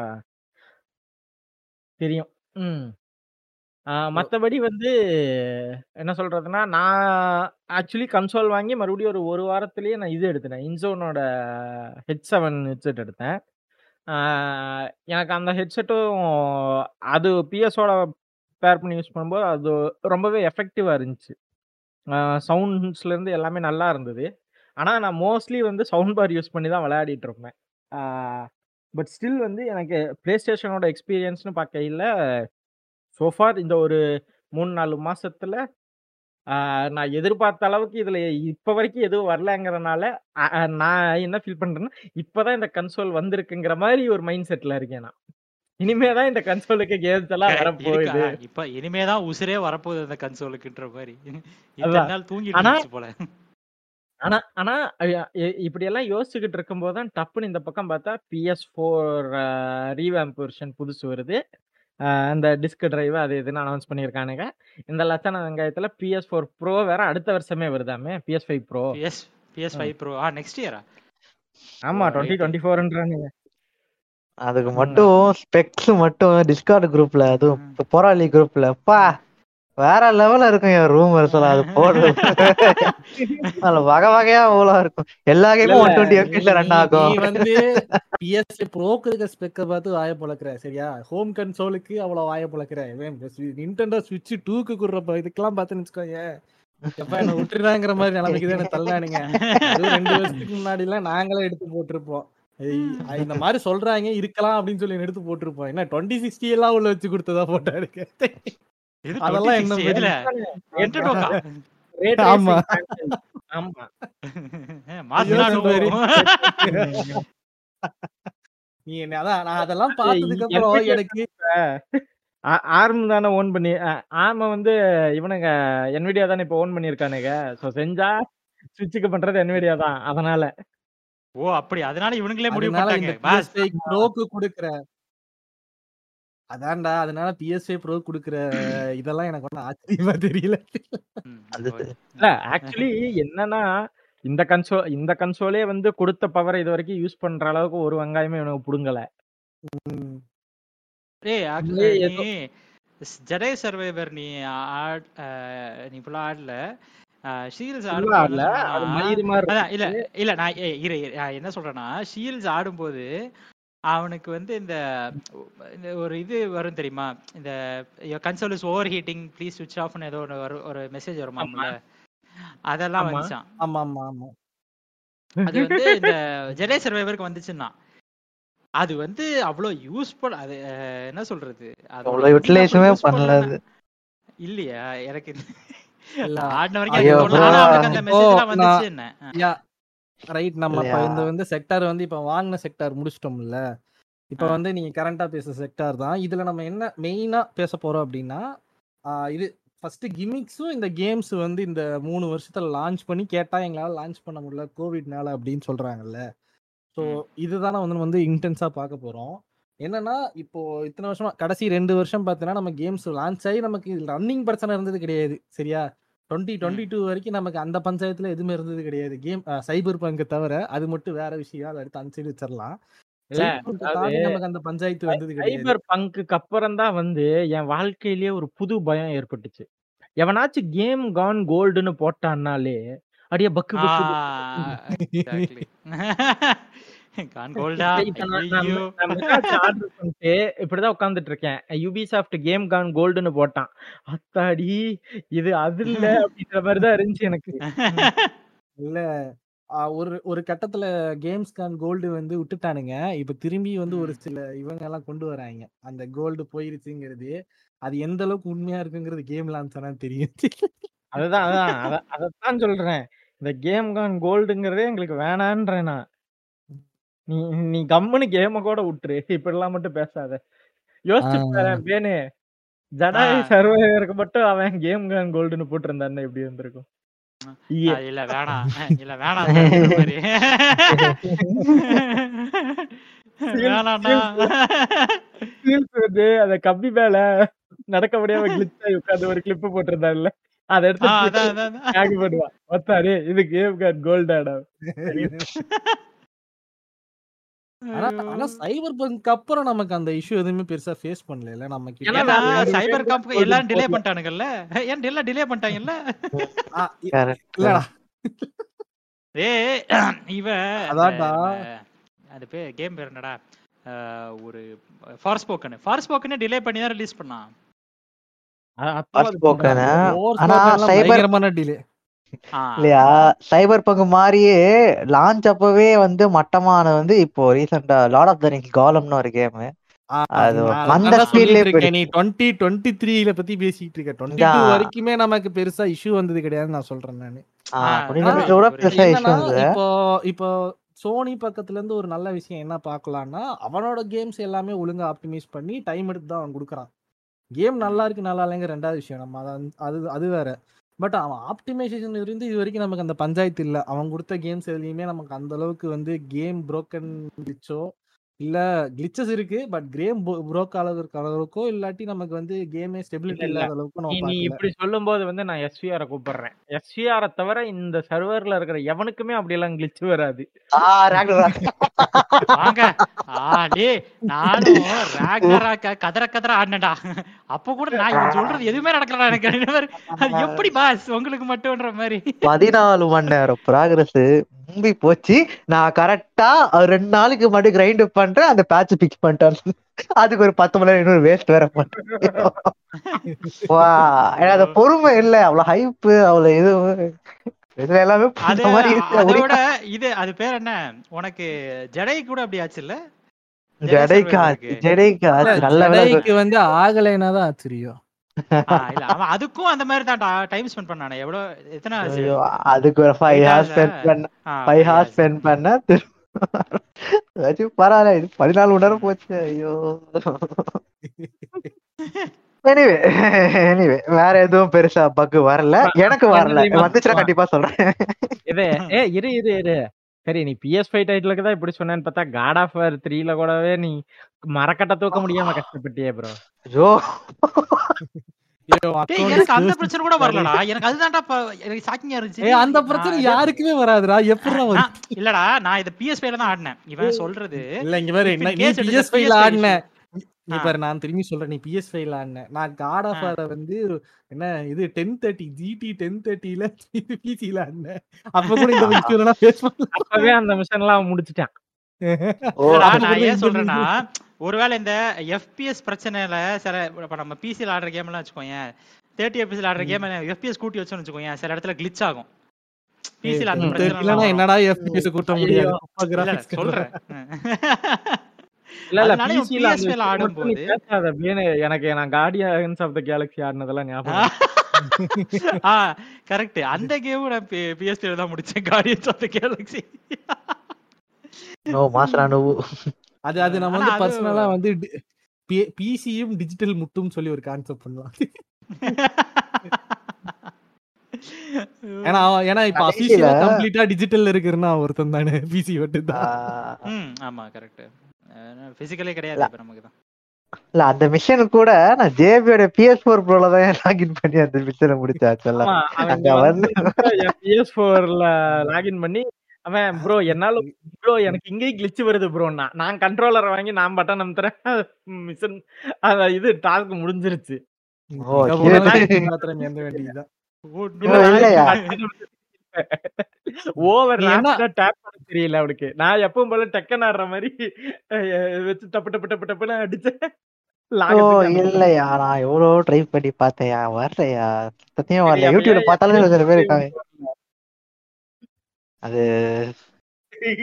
தெரியும். ம். மத்தபடி வந்து என்ன சொல்றதுன்னா, நான் ஆக்சுவலி கன்சோல் வாங்கி மறுபடியும் ஒரு 1 வாரத்திலேயே நான் இது எடுத்துட்டேன். இன்சோனோட ஹெட்7 ஹெட்செட் எடுத்தேன். எனக்கு அந்த ஹெட்செட்டும் அது பிஎஸோட பேர் பண்ணி யூஸ் பண்ணும்போது, அது ரொம்பவே எஃபெக்டிவா இருந்துச்சு. சவுண்ட்ஸ்லேருந்து எல்லாமே நல்லா இருந்தது. ஆனா நான் மோஸ்ட்லி வந்து சவுண்ட் பார் யூஸ் பண்ணி தான் விளையாடிட்டு இருப்பேன். பட் ஸ்டில் வந்து எனக்கு PlayStationஓட எக்ஸ்பீரியன்ஸ்ன்னு பார்க்கையில, சோ ஃபார் இந்த ஒரு 3, 4 மாசத்துல நான் எதிர்பார்த்த அளவுக்கு இதுல இப்ப வரைக்கும் எதுவும் வரலங்கிறனால, நான் என்ன ஃபீல் பண்றேன்னா, இப்ப தான் இந்த கன்சோல் வந்திருக்குங்கிற மாரி ஒரு மைண்ட் செட்ல இருக்கேன் நான். இனிமே தான் இந்த கன்சோலுக்கு கேம்ஸ் எல்லாம். வரப்போகுது. இப்ப இனிமே தான் உசிரே வரப்போகுது அந்த கன்சோலுக்குன்ற. நாள் தூங்கிட்டு போல. ஆனா ஆனா அ இ இப்படியெல்லாம் யோசிச்சுக்கிட்டு இருக்கும்போது தான் டப்புன்னு இந்த பக்கம் பார்த்தா PS4 அ ரீவேம்ப் வெர்ஷன் புதுசு வருது. அந்த டிஸ்க் டிரைவ் அது இதுன்னு அனவுன்ஸ் பண்ணியிருக்கானுங்க. இந்த லட்சண வெங்காயத்துல PS4 ப்ரோ வேற அடுத்த வருஷமே வருதாமே! PS5 bro. PS PS5 ம். ப்ரோ. ஆ நெக்ஸ்ட் இயரா? ஆமா ரைட்டு. 2024ன்றானுங்க. அதுக்கு ம். மட்டும் ஸ்பெக்ஸ் மட்டும் டிஸ்கார்ட் குரூப்ல அதுவும். போராளி குரூப்ல அப்பா! வேற லெவல்ல இருக்கும் என் ரூமர்ஸ் எல்லாம். அது போடுறது. அதுல வகை வகையா அவ்வளோ இருக்கும். எல்லா கேமும். 120 நீ எஃப்பிஎஸ்ல ரன் ஆகும். வந்து PS ப்ரோக்கு இருக்க ஸ்பெக்க பார்த்து வாய பொளக்குற. சரியா? ஹோம் கன்சோலுக்கு அவ்வளோ வாய பொளக்குற. இவன் Nintendo Switch 2க்கு குடுற இதுக்கெல்லாம் பார்த்தேன்னு வச்சுக்கோயேன், எப்பா என்ன விட்டுறாங்கிற மாரி நிலைமைக்கு தான் என்ன தள்ளானுங்க. 2 வருஷத்துக்கு முன்னாடிலாம் நாங்களே எடுத்து போட்டிருப்போம். இந்த மாரி சொல்றாங்க இருக்கலாம் அப்படின்னு சொல்லி எடுத்து போட்டிருப்போம். என்ன 2060 எல்லாம் உள்ள வச்சு குடுத்ததா போட்டானுங்க. இது அதெல்லாம் என்ன 2060 எதுல? பதில்? என்டர்டோக்கா? ரே ஆமா. ஆமா. நீ என்ன அதான் நான் அதெல்லாம் அது பார்த்ததுக்கு அப்புறம் எனக்கு ஆர்ம் தானே ஓன் பண்ணி அ ஆர்ம வந்து இவனுங்க NVIDIA தானே இப்ப ஓன் பண்ணியிருக்கானுங்க. ஸோ செஞ்சா ஸ்விட்சுக்கு பண்றது NVIDIA தான். அதனால. ஓ! அப்படி. அதனால இவனுங்களே முடிவு. PS5 ப்ரோக்கு குடுக்குற அதான்டா. அதனால PS5 ப்ரோ குடுக்குற இதெல்லாம் எனக்கு ஒண்ணும் ஆச்சரியமா தெரியல. இல்ல ஆக்சுவலி என்னன்னா, இந்த கன்சோ இந்த கன்சோலே வந்து குடுத்த பவர இதுவரைக்கும் யூஸ் பண்ற அளவுக்கு ஒரு வெங்காயமே இவனுங்க புடுங்கல. ம். டேய் ஆக் இதுலயே நீ ஏதோ ஸ் ஜெடை சர்வைவர் நீ ஆட் நீ ஃபுல்லா ஆடல. என்ன ஆடல. இல்ல. இல்ல நான் இரு என்ன சொல்றேன்னா, ஷீல்ட்ஸ் ஆடும்போது அவனுக்கு வந்து இந்த இந்த ஒரு இது வரும் தெரியுமா? இந்த console is over heating please ஸ்விட்ச் ஆஃப்ன்னு ஏதோ வரும் ஒரு மெசேஜ். வருமாம்ல. அதெல்லாம் ஆமா. வந்துச்சாம். ஆமா, ஆமா, ஆமா. அது வந்து இந்த ஜெடை சர்வைவருக்கு வந்துச்சுன்னாம். அது வந்து அவ்ளோ யூஸ்ஃபுல் அது என்ன சொல்றது? அதோட அவ்வளோ இதுல அவ்ளோ யூட்டிலைஸுமே பண்ணல அது. இல்லையா எனக்கு. ஆடின வரைக்கும் அந்த இப்போ மெசேஜ் எல்லாம் நான் வந்துச்சு என்ன ரைட் நம்ம இப்ப? இந்த வந்து செக்டார் வந்து இப்ப வாங்கின செக்டார் முடிச்சிட்டோம்ல இப்ப. வந்து நீங்க கரண்டா பேசுற செக்டார் தான் இதுல நம்ம என்ன மெயினா பேச போறோம் அப்படின்னா இது ஃபர்ஸ்ட் கிமிக்ஸும் இந்த கேம்ஸ் வந்து இந்த மூணு வருஷத்துல லான்ச் பண்ணி கேட்டா எங்களால லான்ச் பண்ண முடியல கோவிட்னால அப்படின்னு சொல்றாங்கல்ல ஸோ. இதுதான் வந்து வந்து இன்டென்ஸா பார்க்க போறோம் என்னன்னா இப்போ இத்தனை வருஷமா கடைசி ரெண்டு வருஷம் பார்த்தீங்கன்னா நம்ம கேம்ஸ் லான்ச் ஆகி நமக்கு ரன்னிங் பிரச்சனை இருந்தது கிடையாது சரியா டுவெண்ட்டி டுவெண்ட்டி டூ வரைக்கும் நமக்கு அந்த பஞ்சாயத்துல எதுவுமே இருந்தது கிடையாது. கேம் சைபர் பங்கு தவிர அது மட்டும் வேற விஷயம். அதை எடுத்து அனுப்பிச்சு வச்சிடலாம். நமக்கு அந்த பஞ்சாயத்து வந்தது கிடையாது. சைபர் பங்குக்கு அப்புறம் தான் வந்து என் வாழ்க்கையிலேயே ஒரு புது பயம் ஏற்பட்டுச்சு. எவனாச்சும் கேம் கான் கோல்டுன்னு போட்டான்னாலே அடியே பக்கு இப்படிதான் உட்கார்ந்துட்டு இருக்கேன் யூபிசாஃப்ட் கேம் கான் கோல்டுன்னு போட்டான். அத்தாடி இது அது இல்ல அப்படின்ற இருந்துச்சு எனக்கு. இல்ல ஒரு ஒரு கட்டத்துல கேம்ஸ் கான் கோல்டு வந்து விட்டுட்டானுங்க. இப்ப திரும்பி வந்து ஒரு. சில இவங்க எல்லாம் கொண்டு வராங்க. அந்த கோல்டு போயிருச்சுங்கிறது அது எந்த அளவுக்கு உண்மையா இருக்குங்கிறது கேம் லான்ச் ஆனா தெரியும். அதுதான் அதான் அத அதத்தான் சொல்றேன். இந்த கேம் கான் கோல்டுங்கிறதே எங்களுக்கு வேணான்றேன் நான். நீ நீ கம்முன்னு கேம கூட விட்டுரு. இப்படி எல்லாம் மட்டும் பேசாத. யோசிச்சு பேனு ஜடாய். சர்வைவருக்கு மட்டும் அவன் கேம் கான் கோல்டுன்னு போட்டிருந்தானே எப்படி இருந்திருக்கும் ஈ. ஆ, இல்ல வேணாம். இல்ல வேணாம் வந்து அந்த கம்பி மேல நடக்க முடியாம கிளிச் ஆகி உட்கார்ந்து ஒரு கிளிப் போட்டிருந்தான்ல அதை எடுத்து பண்ணுவான் ஒத்தாரு இது கேம் கார்டு கோல்டாடா ஆனா ஆனா சைபர் பங்க் அப்புறம் நமக்கு அந்த இஷ்யூ எதுவுமே பெருசா ஃபேஸ் பண்ணல நமக்கு ஏன்னா சைபர் golden எல்லாம் டிலே. பண்ணிட்டானுங்கல்ல? ஏன் எல்லாம் டிலே பண்ணிட்டாங்கல்ல. இல்லடா. ஏய் இவன் அதான்டா. அது பேர் கேம் பேர் என்னடா? ஒரு Forspoken Forspoken delay பண்ணி. தான் ரிலீஸ் பண்ணான் பயங்கரமான டிலே இல்லையா? சைபர் பங்கு மாதிரியே லான்ச் அப்பவே வந்து மட்டமான வந்து இப்போ ரீசெண்டா லார்ட் ஆஃப் த ரிங்ஸ் காலம்னு ஒரு கேம் அது அந்த speedலயே நீ டுவெண்ட்டி டுவெண்ட்டி த்ரீல பத்தி பேசிட்டு இருக்க. டுவெண்ட்டி டூ இதான். வரைக்குமே நமக்கு பெருசா இஷ்யூ வந்தது கிடையாது நான் சொல்றேன் நானு. இப்போ இப்போ சோனி பக்கத்துல இருந்து ஒரு நல்ல விஷயம் என்ன பார்க்கலாம்னா அவனோட கேம்ஸ் எல்லாமே ஒழுங்கா ஆப்டிமைஸ் பண்ணி டைம் எடுத்து தான் அவன் கொடுக்குறான். கேம் நல்லா இருக்கு நல்லா இல்லைங்க ரெண்டாவது விஷயம். நம்ம அத அது அது வேற. பட் அவன் ஆப்டிமைசேஷன் இருந்து இது வரைக்கும் நமக்கு அந்த பஞ்சாயத்து இல்ல. அவன் கொடுத்த கேம்ஸ் எதுலையுமே நமக்கு அந்த அளவுக்கு வந்து கேம் புரோக்கன் கிளிச்சோ இல்ல கிளிச்சஸ் இருக்கு பட் கேம் புரோக் அளவுக்கு அளவுக்கோ இல்லாட்டி நமக்கு வந்து கேமே ஸ்டெபிலிட்டி இல்ல, இல்ல. இல்லாத அளவுக்கு நீ நம்ம நீ இப்படி சொல்லும்போது வந்து நான் எஸ்விஆரை கூப்பிடுறேன். எஸ்விஆரை தவிர இந்த சர்வர்ல இருக்கிற எவனுக்குமே அப்படி எல்லாம் கிளிச் வராது. வாங்க. ஆ டேய் நானும் ராக்னராக்க கதற கதற ஆடினடா அப்ப கூட நான் இவன் சொல்றது எதுவுமே நடக்கலடா எனக்கு அது எப்படி பாஸ் உங்களுக்கு மட்டும்ன்ற மாதிரி. பதினாலு மணி நேரம் ப்ராக்ரஸ் மும்பி போச்சு. நான் கரெக்டா ரெண்டு நாளுக்கு மட்டும் கிரைண்ட் பண்றேன். அந்த பேட்ச் பிக்ஸ் பண்ணிட்டேன். அதுக்கு ஒரு பத்து மணி நேரம் இன்னொரு வேஸ்ட் வேற வா அந்த பொறுமை இல்ல. அவ்வளவு ஹைப்பு அவ்வளவு இது. இதுல எல்லாமே அது புரிஞ்ச மாதிரி இருக்கு. அதை ஒரே விட இது அது பேர் என்ன? உனக்கு ஜடை கூட அப்படி ஆச்சு ஜடைக்கு வந்து ஆகலைன்னா தான் ஆச்சரியம் அதுக்கும் அந்த மாதிரி தான் டைம் ஸ்பெண்ட் பண்ணானே. எவ்வளவு எத்தனை அதுக்கு ஒரு ஃபைவ் Eight ஹார்ஸ் ஸ்பெண்ட்? பண்ண ஆ, five five hours hours. Spend பண்ண பரவாயில்ல இது பதினாலு மணி நேரம் போச்சு ஐயோ. எனிவே எனிவே வேற எதுவும் பெருசா பக் வரல. எனக்கு வரல. தெரியுமா? வந்துச்சுன்னா கண்டிப்பா சொல்றேன். இது ஏ இரு இரு இரு. சரி நீ பிஎஸ் ஃபைவ் டைட்டிலுக்கு தான் இப்படி சொன்னேன்னு பார்த்தா காட் ஆஃப் வார் த்ரீல கூடவே நீ மரக்கட்ட தூக்க முடியாம கஷ்டப்பட்டியே ப்ரோ account எனக்கு அந்த. பிரச்சனை கூட வரலடா. எனக்கு அதுதான்டா எனக்கு ஷாக்கிங்கா இருந்துச்சு. ஏய், அந்த பிரச்சனை யாருக்குமே வராதுடா. எப்படிடா வரும்? இல்லடா நான் இத PS5 ல தான் ஆடினேன். இவன் சொல்றது இல்ல இங்க a பிஎஸ் ஃபைவ்ல PS5 ஆடின. நீ. பாரு நான் திரும்பி சொல்றேன். நீ பிஎஸ் ஃபைவ்ல ஆடின நான் காட் ஆஃப். ஆர வந்து என்ன இது டென் தேர்ட்டி ஜிடி டென் தேர்ட்டில பிசில ஆடினேன் அப்ப கூட இந்த விஷயம் எல்லாம் அப்பவே அந்த மிஷன் எல்லாம் அவன் முடிச்சிட்டான். நான் ஏன் சொல்றேன்னா ஒருவேளை இந்த FPS பிரச்சனையில சில இப்ப நம்ம பிசில ஆடுற கேம் எல்லாம் வச்சுக்கோங்க தேர்ட்டி எஃபிஎஸ்ல ஆடுற கேம் எஃபிஎஸ் கூட்டி வச்சோம்னு வச்சுக்கோங்க சில இடத்துல கிளிச் ஆகும். பிசில அந்த பிரச்சனை. என்னடா எஃபிஎஸ் கூட்ட முடியாது? சொல்றேன். எனக்கு நான் கார்டியன்ஸ் ஆஃப் த கேலக்ஸி ஆடினதெல்லாம் ஞாபகம். ஆ கரெக்ட் அந்த கேம் நான் பிஎஸ்பில தான் முடிச்சேன் கார்டியன்ஸ் ஆஃப் த கேலக்ஸி நோ மாசரா நோ அது அது நம்ம வந்து பர்சனலா வந்து பிசியும் டிஜிட்டல் முட்டும் சொல்லி ஒரு கான்செப்ட் பண்ணலாம் ஏன்னா ஏன்னா இப்ப அபிஷியலா கம்ப்ளீட்டா டிஜிட்டல் இருக்குன்னா ஒருத்தன் தானே பிசி மட்டும் தான் ம் ஆமா கரெக்ட் பிசிக்கலே கிடையாது இல்ல. இப்ப நமக்கு தான் இல்ல அந்த மிஷன் கூட நான் ஜேபியோட பிஎஸ் ஃபோர் ப்ரோல தான் லாகின் பண்ணி அந்த மிஷனை முடிச்சாச்சு எல்லாம். ஆமா அவன் அங்க வந்து பிஎஸ் ஃபோர்ல லாகின் பண்ணி அவன் ப்ரோ என்னால ப்ரோ எனக்கு இங்கேயும் கிளிச் வருது ப்ரோ நான் கண்ட்ரோலர் வாங்கி நான் பட்டன் அமுத்துறேன். மிஷன் அத இது டாஸ்க் முடிஞ்சிருச்சு. ஓவர் டேப் பண்ண தெரியல அவனுக்கு நான் எப்பவும் போல டெக்கன் ஆடுற மாதிரி வச்சு டப்பு டப்பு டப்பு டப்புன்னு அடிச்சேன். இல்லையா? நான் எவ்வளவு ட்ரை பண்ணி பார்த்தேயா வரலையா? சத்தியம் வரல யூடியூப்ல பார்த்தாலும் சில பேர் இருக்காங்க. அது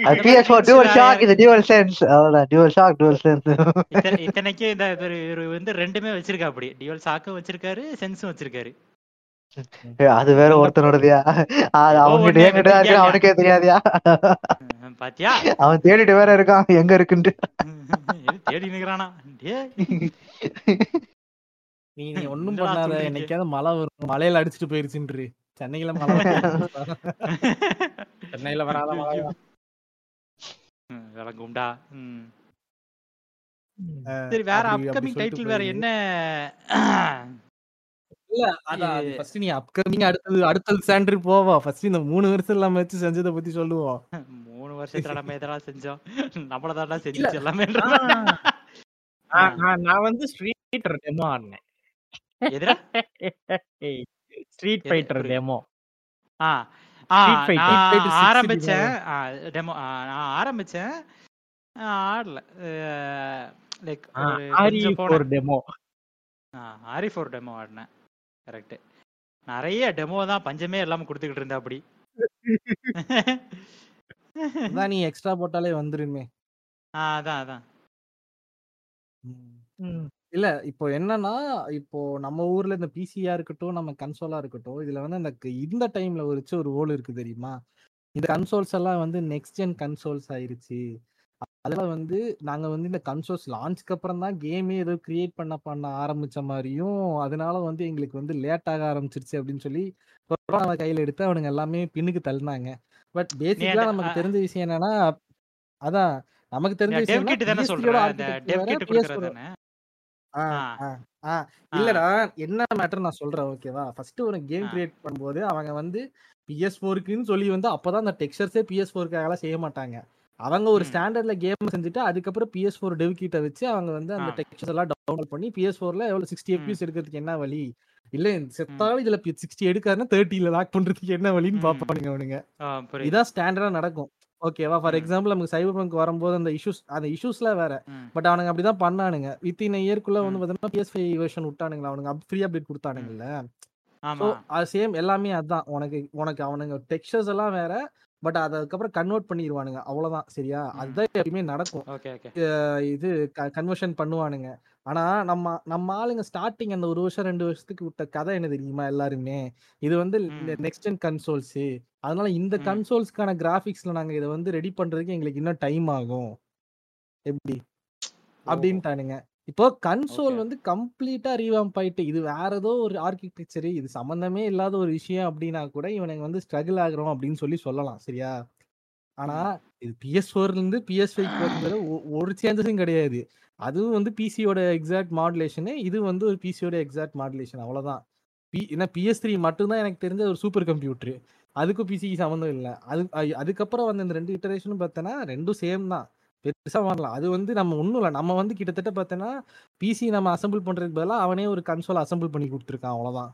அது பிஎஸ் ஃபோர் டியூவல் ஷாக் இது டியூவல் சென்ஸ் அவ்வளவுதான். டியூவல் ஷாக் டியூவல் சென்ஸ் இத்தனை- இத்தனைக்கு இந்த இவரு இவரு வந்து ரெண்டுமே வச்சிருக்கா அப்படி டியூவல் சாக்கும் வச்சிருக்காரு சென்ஸும் வச்சிருக்காரு. அது வேற ஒருத்தனோடதியா அவன்கிட்ட என்கிட்ட இருக்கு? அவனுக்கே தெரியாதியா பாத்தியா அவன் தேடிட்டு வேற இருக்கான் எங்க இருக்குன்ட்டு எது தேடி நிக்கிறானா டேய். நீ நீ ஒண்ணும் பண்ணாத? என்னைக்காவது மழை வரும் மழையில அடிச்சுட்டு போயிருச்சுன்று சென்னையில மழை. சென்னையில வராத மழை. விளங்கும்டா சரி வேற அப்கமிங் டைட்டில் வேற. என்ன இல்ல அதான் அது first நீ அப்கமிங் அடுத்தது அடுத்தது சாண்டர் போவா. ஃபர்ஸ்ட் இந்த மூணு வருஷம் இல்லாம வச்சு செஞ்சதை பத்தி சொல்லுவோம் மூணு வருஷத்துல நம்ம எதெல்லாம் செஞ்சோம். நம்மள தான் செஞ்சு. எல்லாமே நான் வந்து ஸ்ட்ரீட் டெமோ ஆடினேன். எதிரா ஸ்ட்ரீட்? ஃபைட்டர். டெமோ ஆ ஆரம்பிச்சேன். டெமோ நான் ஆரம்பிச்சேன். ஆடல. Like RE four demo RE four demo ஆடினேன். Correct நிறைய டெமோ தான் பஞ்சமே இல்லாம கொடுத்துக்கிட்டு இருந்தா அப்படி அதான் நீ எக்ஸ்ட்ரா போட்டாலே வந்துருமே. அதான் அதான். இல்ல இப்போ என்னன்னா இப்போ நம்ம ஊர்ல இந்த பிசியா இருக்கட்டும் நம்ம கன்சோலா இருக்கட்டும் இதுல வந்து அந்த க- இந்த டைம்ல ஒரு ஒரு ஓல் இருக்கு தெரியுமா? இந்த கன்சோல்ஸ் எல்லாம் வந்து நெக்ஸ்ட் ஜென் கன்சோல்ஸ் ஆயிருச்சு. அதெல்லாம் வந்து நாங்க வந்து இந்த கன்சோல்ஸ் லான்ச்க்கு அப்புறம் தான் கேமே ஏதோ கிரியேட் பண்ண பண்ண ஆரம்பிச்ச மாதிரியும் அதனால வந்து எங்களுக்கு வந்து லேட் ஆக ஆரம்பிச்சிருச்சு அப்படின்னு சொல்லி கொரோனா கையில எடுத்து அவனுங்க எல்லாமே பின்னுக்கு தள்ளினாங்க. பட் பேசிக்கலா நமக்கு தெரிஞ்ச விஷயம் என்னன்னா அதான் நமக்கு தெரிஞ்ச விஷயம். இல்லடா என்ன மேட்டர் நான் சொல்றேன் ஓகேவா ஃபர்ஸ்ட் ஒரு கேம். கிரியேட் பண்ணும்போது அவங்க வந்து பிஎஸ் ஃபோருக்குன்னு சொல்லி வந்து அப்பதான் அந்த டெக்ஸ்டர்ஸே பிஎஸ் ஃபோருக்காகலாம் செய்ய மாட்டாங்க. அவங்க ஒரு. ஸ்டாண்டர்ட்ல கேம் செஞ்சுட்டு அதுக்கப்புறம் பிஎஸ் ஃபோர் டெவ் கிட்ட வச்சு அவங்க வந்து அந்த. டெக்ஸ்டர்ஸ் எல்லாம் டவுன்லோட் பண்ணி பிஎஸ் ஃபோர்ல எவ்வளவு சிக்ஸ்டி. எஃபிஎஸ் எடுக்கிறதுக்கு என்ன வழி இல்ல செத்தாலும் இதுல சிக்ஸ்டி எடுக்காருன்னா தேர்ட்டில லாக் பண்றதுக்கு என்ன வழின்னு. பாப்பானுங்க அவனுங்க இதான் ஸ்டாண்டர்டா நடக்கும் ஓகேவா ஃபார். எக்ஸாம்பிள் நமக்கு சைபர் பங்க் வரும்போது அந்த இஷ்யூஸ் அந்த இஷ்யூஸ்லாம் வேற. பட் அவனுங்க அப்படிதான் பண்ணானுங்க வித் இன் இயர்க்குள்ள வந்து. பாத்தீங்கன்னா பிஎஸ் ஃபைவ் வெர்ஷன் விட்டானுங்களா அவனுங்க ஃப்ரீ அப்டேட் கொடுத்தானுங்கல்ல சேம் எல்லாமே அதான் உனக்கு உனக்கு அவனுங்க டெக்ஸ்டர்ஸ் எல்லாம் வேற பட் அதுக்கப்புறம் கன்வெர்ட் பண்ணிடுவானுங்க அவ்வளவுதான். சரியா. அதுதான் எப்பயுமே நடக்கும். இது கன்வர்ஷன் பண்ணுவானுங்க. ஆனா நம்ம நம்ம ஆளுங்க ஸ்டார்டிங் அந்த ஒரு வருஷம் ரெண்டு வருஷத்துக்கு விட்ட கதை என்ன தெரியுமா எல்லாருமே? இது வந்து. நெக்ஸ்ட் ஜென் கன்சோல்ஸ் அதனால இந்த. கன்சோல்ஸ்க்கான கிராஃபிக்ஸ்ல நாங்க இதை வந்து ரெடி பண்றதுக்கு எங்களுக்கு இன்னும் டைம் ஆகும். எப்படி? அப்படின்ட்டானுங்க. இப்போ கன்சோல். வந்து கம்ப்ளீட்டா ரீவாம்ப் ஆயிட்டு இது வேற ஏதோ ஒரு ஆர்கிடெக்சர் இது சம்பந்தமே இல்லாத ஒரு விஷயம் அப்படின்னா கூட இவனுங்க வந்து ஸ்ட்ரகிள் ஆகுறோம் அப்படின்னு சொல்லி சொல்லலாம் சரியா? ஆனா இது பிஎஸ் ஃபோர்ல இருந்து பிஎஸ் ஃபைவ் ஒ- ஒரு சேஞ்சஸும் கிடையாது. அதுவும் வந்து பிசியோட எக்ஸாக்ட் மாடுலேஷனு இது வந்து ஒரு பிசியோட எக்ஸாக்ட் மாடுலேஷன் அவ்வளவுதான். பி ஏன்னா பிஎஸ் த்ரீ மட்டும்தான் எனக்கு தெரிஞ்ச ஒரு சூப்பர் கம்ப்யூட்டர் அதுக்கும் பிசிக்கு சம்மந்தம் இல்லை. அது அதுக்கப்புறம் வந்த இந்த ரெண்டு இட்டரேஷனும் பார்த்தோன்னா ரெண்டும் சேம் தான். பெருசா வரலாம் அது வந்து நம்ம ஒன்றும் இல்லை. நம்ம வந்து கிட்டத்தட்ட பார்த்தோன்னா பிசி நம்ம அசம்பிள் பண்றதுக்கு பதிலாக அவனே ஒரு கன்சோல் அசம்பிள் பண்ணி கொடுத்துருக்கான். அவ்வளவுதான்.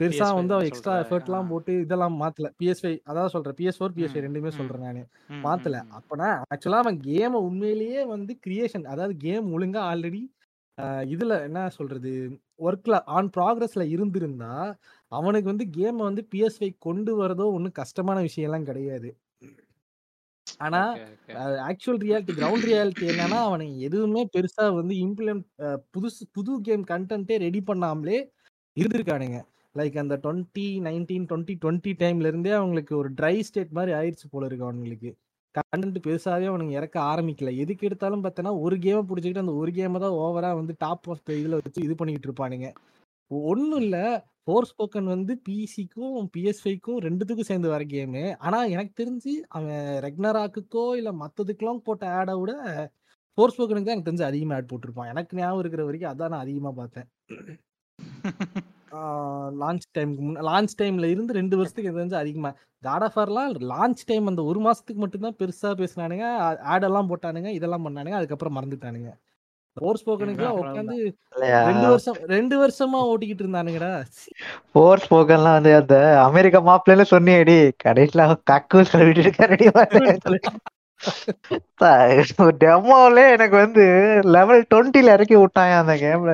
பெருசா PS5 வந்து அவன் எக்ஸ்ட்ரா. எஃபர்ட்லாம். போட்டு இதெல்லாம் மாத்தல. பிஎஸ் ஃபைவ் அதான் சொல்றேன். பிஎஸ் ஃபோர் பிஎஸ் ஃபைவ் ம், ரெண்டுமே. சொல்றேன் நான். மாத்தல. அப்பனா ஆக்சுவலா அவன் கேமை உண்மையிலேயே வந்து கிரியேஷன் அதாவது கேம் ஒழுங்கா ஆல்ரெடி இதுல என்ன சொல்றது? ஒர்க்ல ஆன் ப்ராக்ரஸ்ல இருந்திருந்தா அவனுக்கு வந்து கேமை வந்து பிஎஸ் ஃபைவ் கொண்டு வரதோ ஒன்றும் கஷ்டமான விஷயம் எல்லாம் கிடையாது. ஆனா ஆக்சுவல் ரியாலிட்டி கிரவுண்ட் ரியாலிட்டி என்னன்னா அவனுங்க எதுவுமே பெருசா வந்து இம்ப்ளிமெண்ட் புதுசு புது கேம் கண்டென்ட்டே ரெடி பண்ணாமலே இருந்திருக்கானுங்க. லைக் அந்த டுவெண்ட்டி நைன்டீன் டுவெண்ட்டி டுவெண்ட்டி டைம்ல இருந்தே அவங்களுக்கு ஒரு ட்ரை ஸ்டேட் மாதிரி ஆயிடுச்சு போல இருக்கு அவங்களுக்கு கண்டென்ட் பெருசாவே அவனுங்க இறக்க ஆரம்பிக்கல. எதுக்கு எடுத்தாலும் பார்த்தோன்னா ஒரு கேமை பிடிச்சிக்கிட்டு அந்த ஒரு கேமை தான் ஓவரா வந்து டாப் ஆஃப் த இதுல வச்சு இது பண்ணிக்கிட்டு இருப்பானுங்க. ஒன்றும் இல்லை ஃபோர் ஸ்போக்கன் வந்து பிசிக்கும் பிஎஸ்ஃபைக்கும் ரெண்டுத்துக்கும் சேர்ந்து வர கேமு ஆனால் எனக்கு தெரிஞ்சு அவன் ரெக்னராக்குக்கோ இல்லை மற்றதுக்கெல்லாம் போட்ட ஆடை விட ஃபோர் ஸ்போக்கனுக்கு தான் எனக்கு தெரிஞ்சு அதிகமாக ஆட் போட்டிருப்பான். எனக்கு ஞாபகம் இருக்கிற வரைக்கும் அதான் நான் அதிகமாக பார்த்தேன். லான்ச் டைமுக்கு முன்ன லான்ச் டைம்ல இருந்து ரெண்டு வருஷத்துக்கு எனக்கு தெரிஞ்சு அதிகமாக காட் ஆஃப் ஆர்லாம் லான்ச் டைம் அந்த ஒரு மாசத்துக்கு மட்டும்தான் பெருசா பேசினானுங்க. ஆடெல்லாம் போட்டானுங்க இதெல்லாம் பண்ணானுங்க அதுக்கப்புறம் மறந்துட்டானுங்க. ஃபோர் ஸ்போக்கனுக்குலாம். உட்காந்து ரெண்டு வருஷம் ரெண்டு வருஷமா ஓட்டிக்கிட்டு இருந்தானுங்கடா. ஃபோர் ஸ்போக்கன்லாம் வந்து அந்த அமெரிக்கா மாப்பிள்ளைல சொன்னியடி கடைசியில கக்கு சொல்லிட்டு ரெடி டெமோலே எனக்கு வந்து லெவல் டுவெண்ட்டில இறக்கி விட்டாங்க அந்த கேம்ல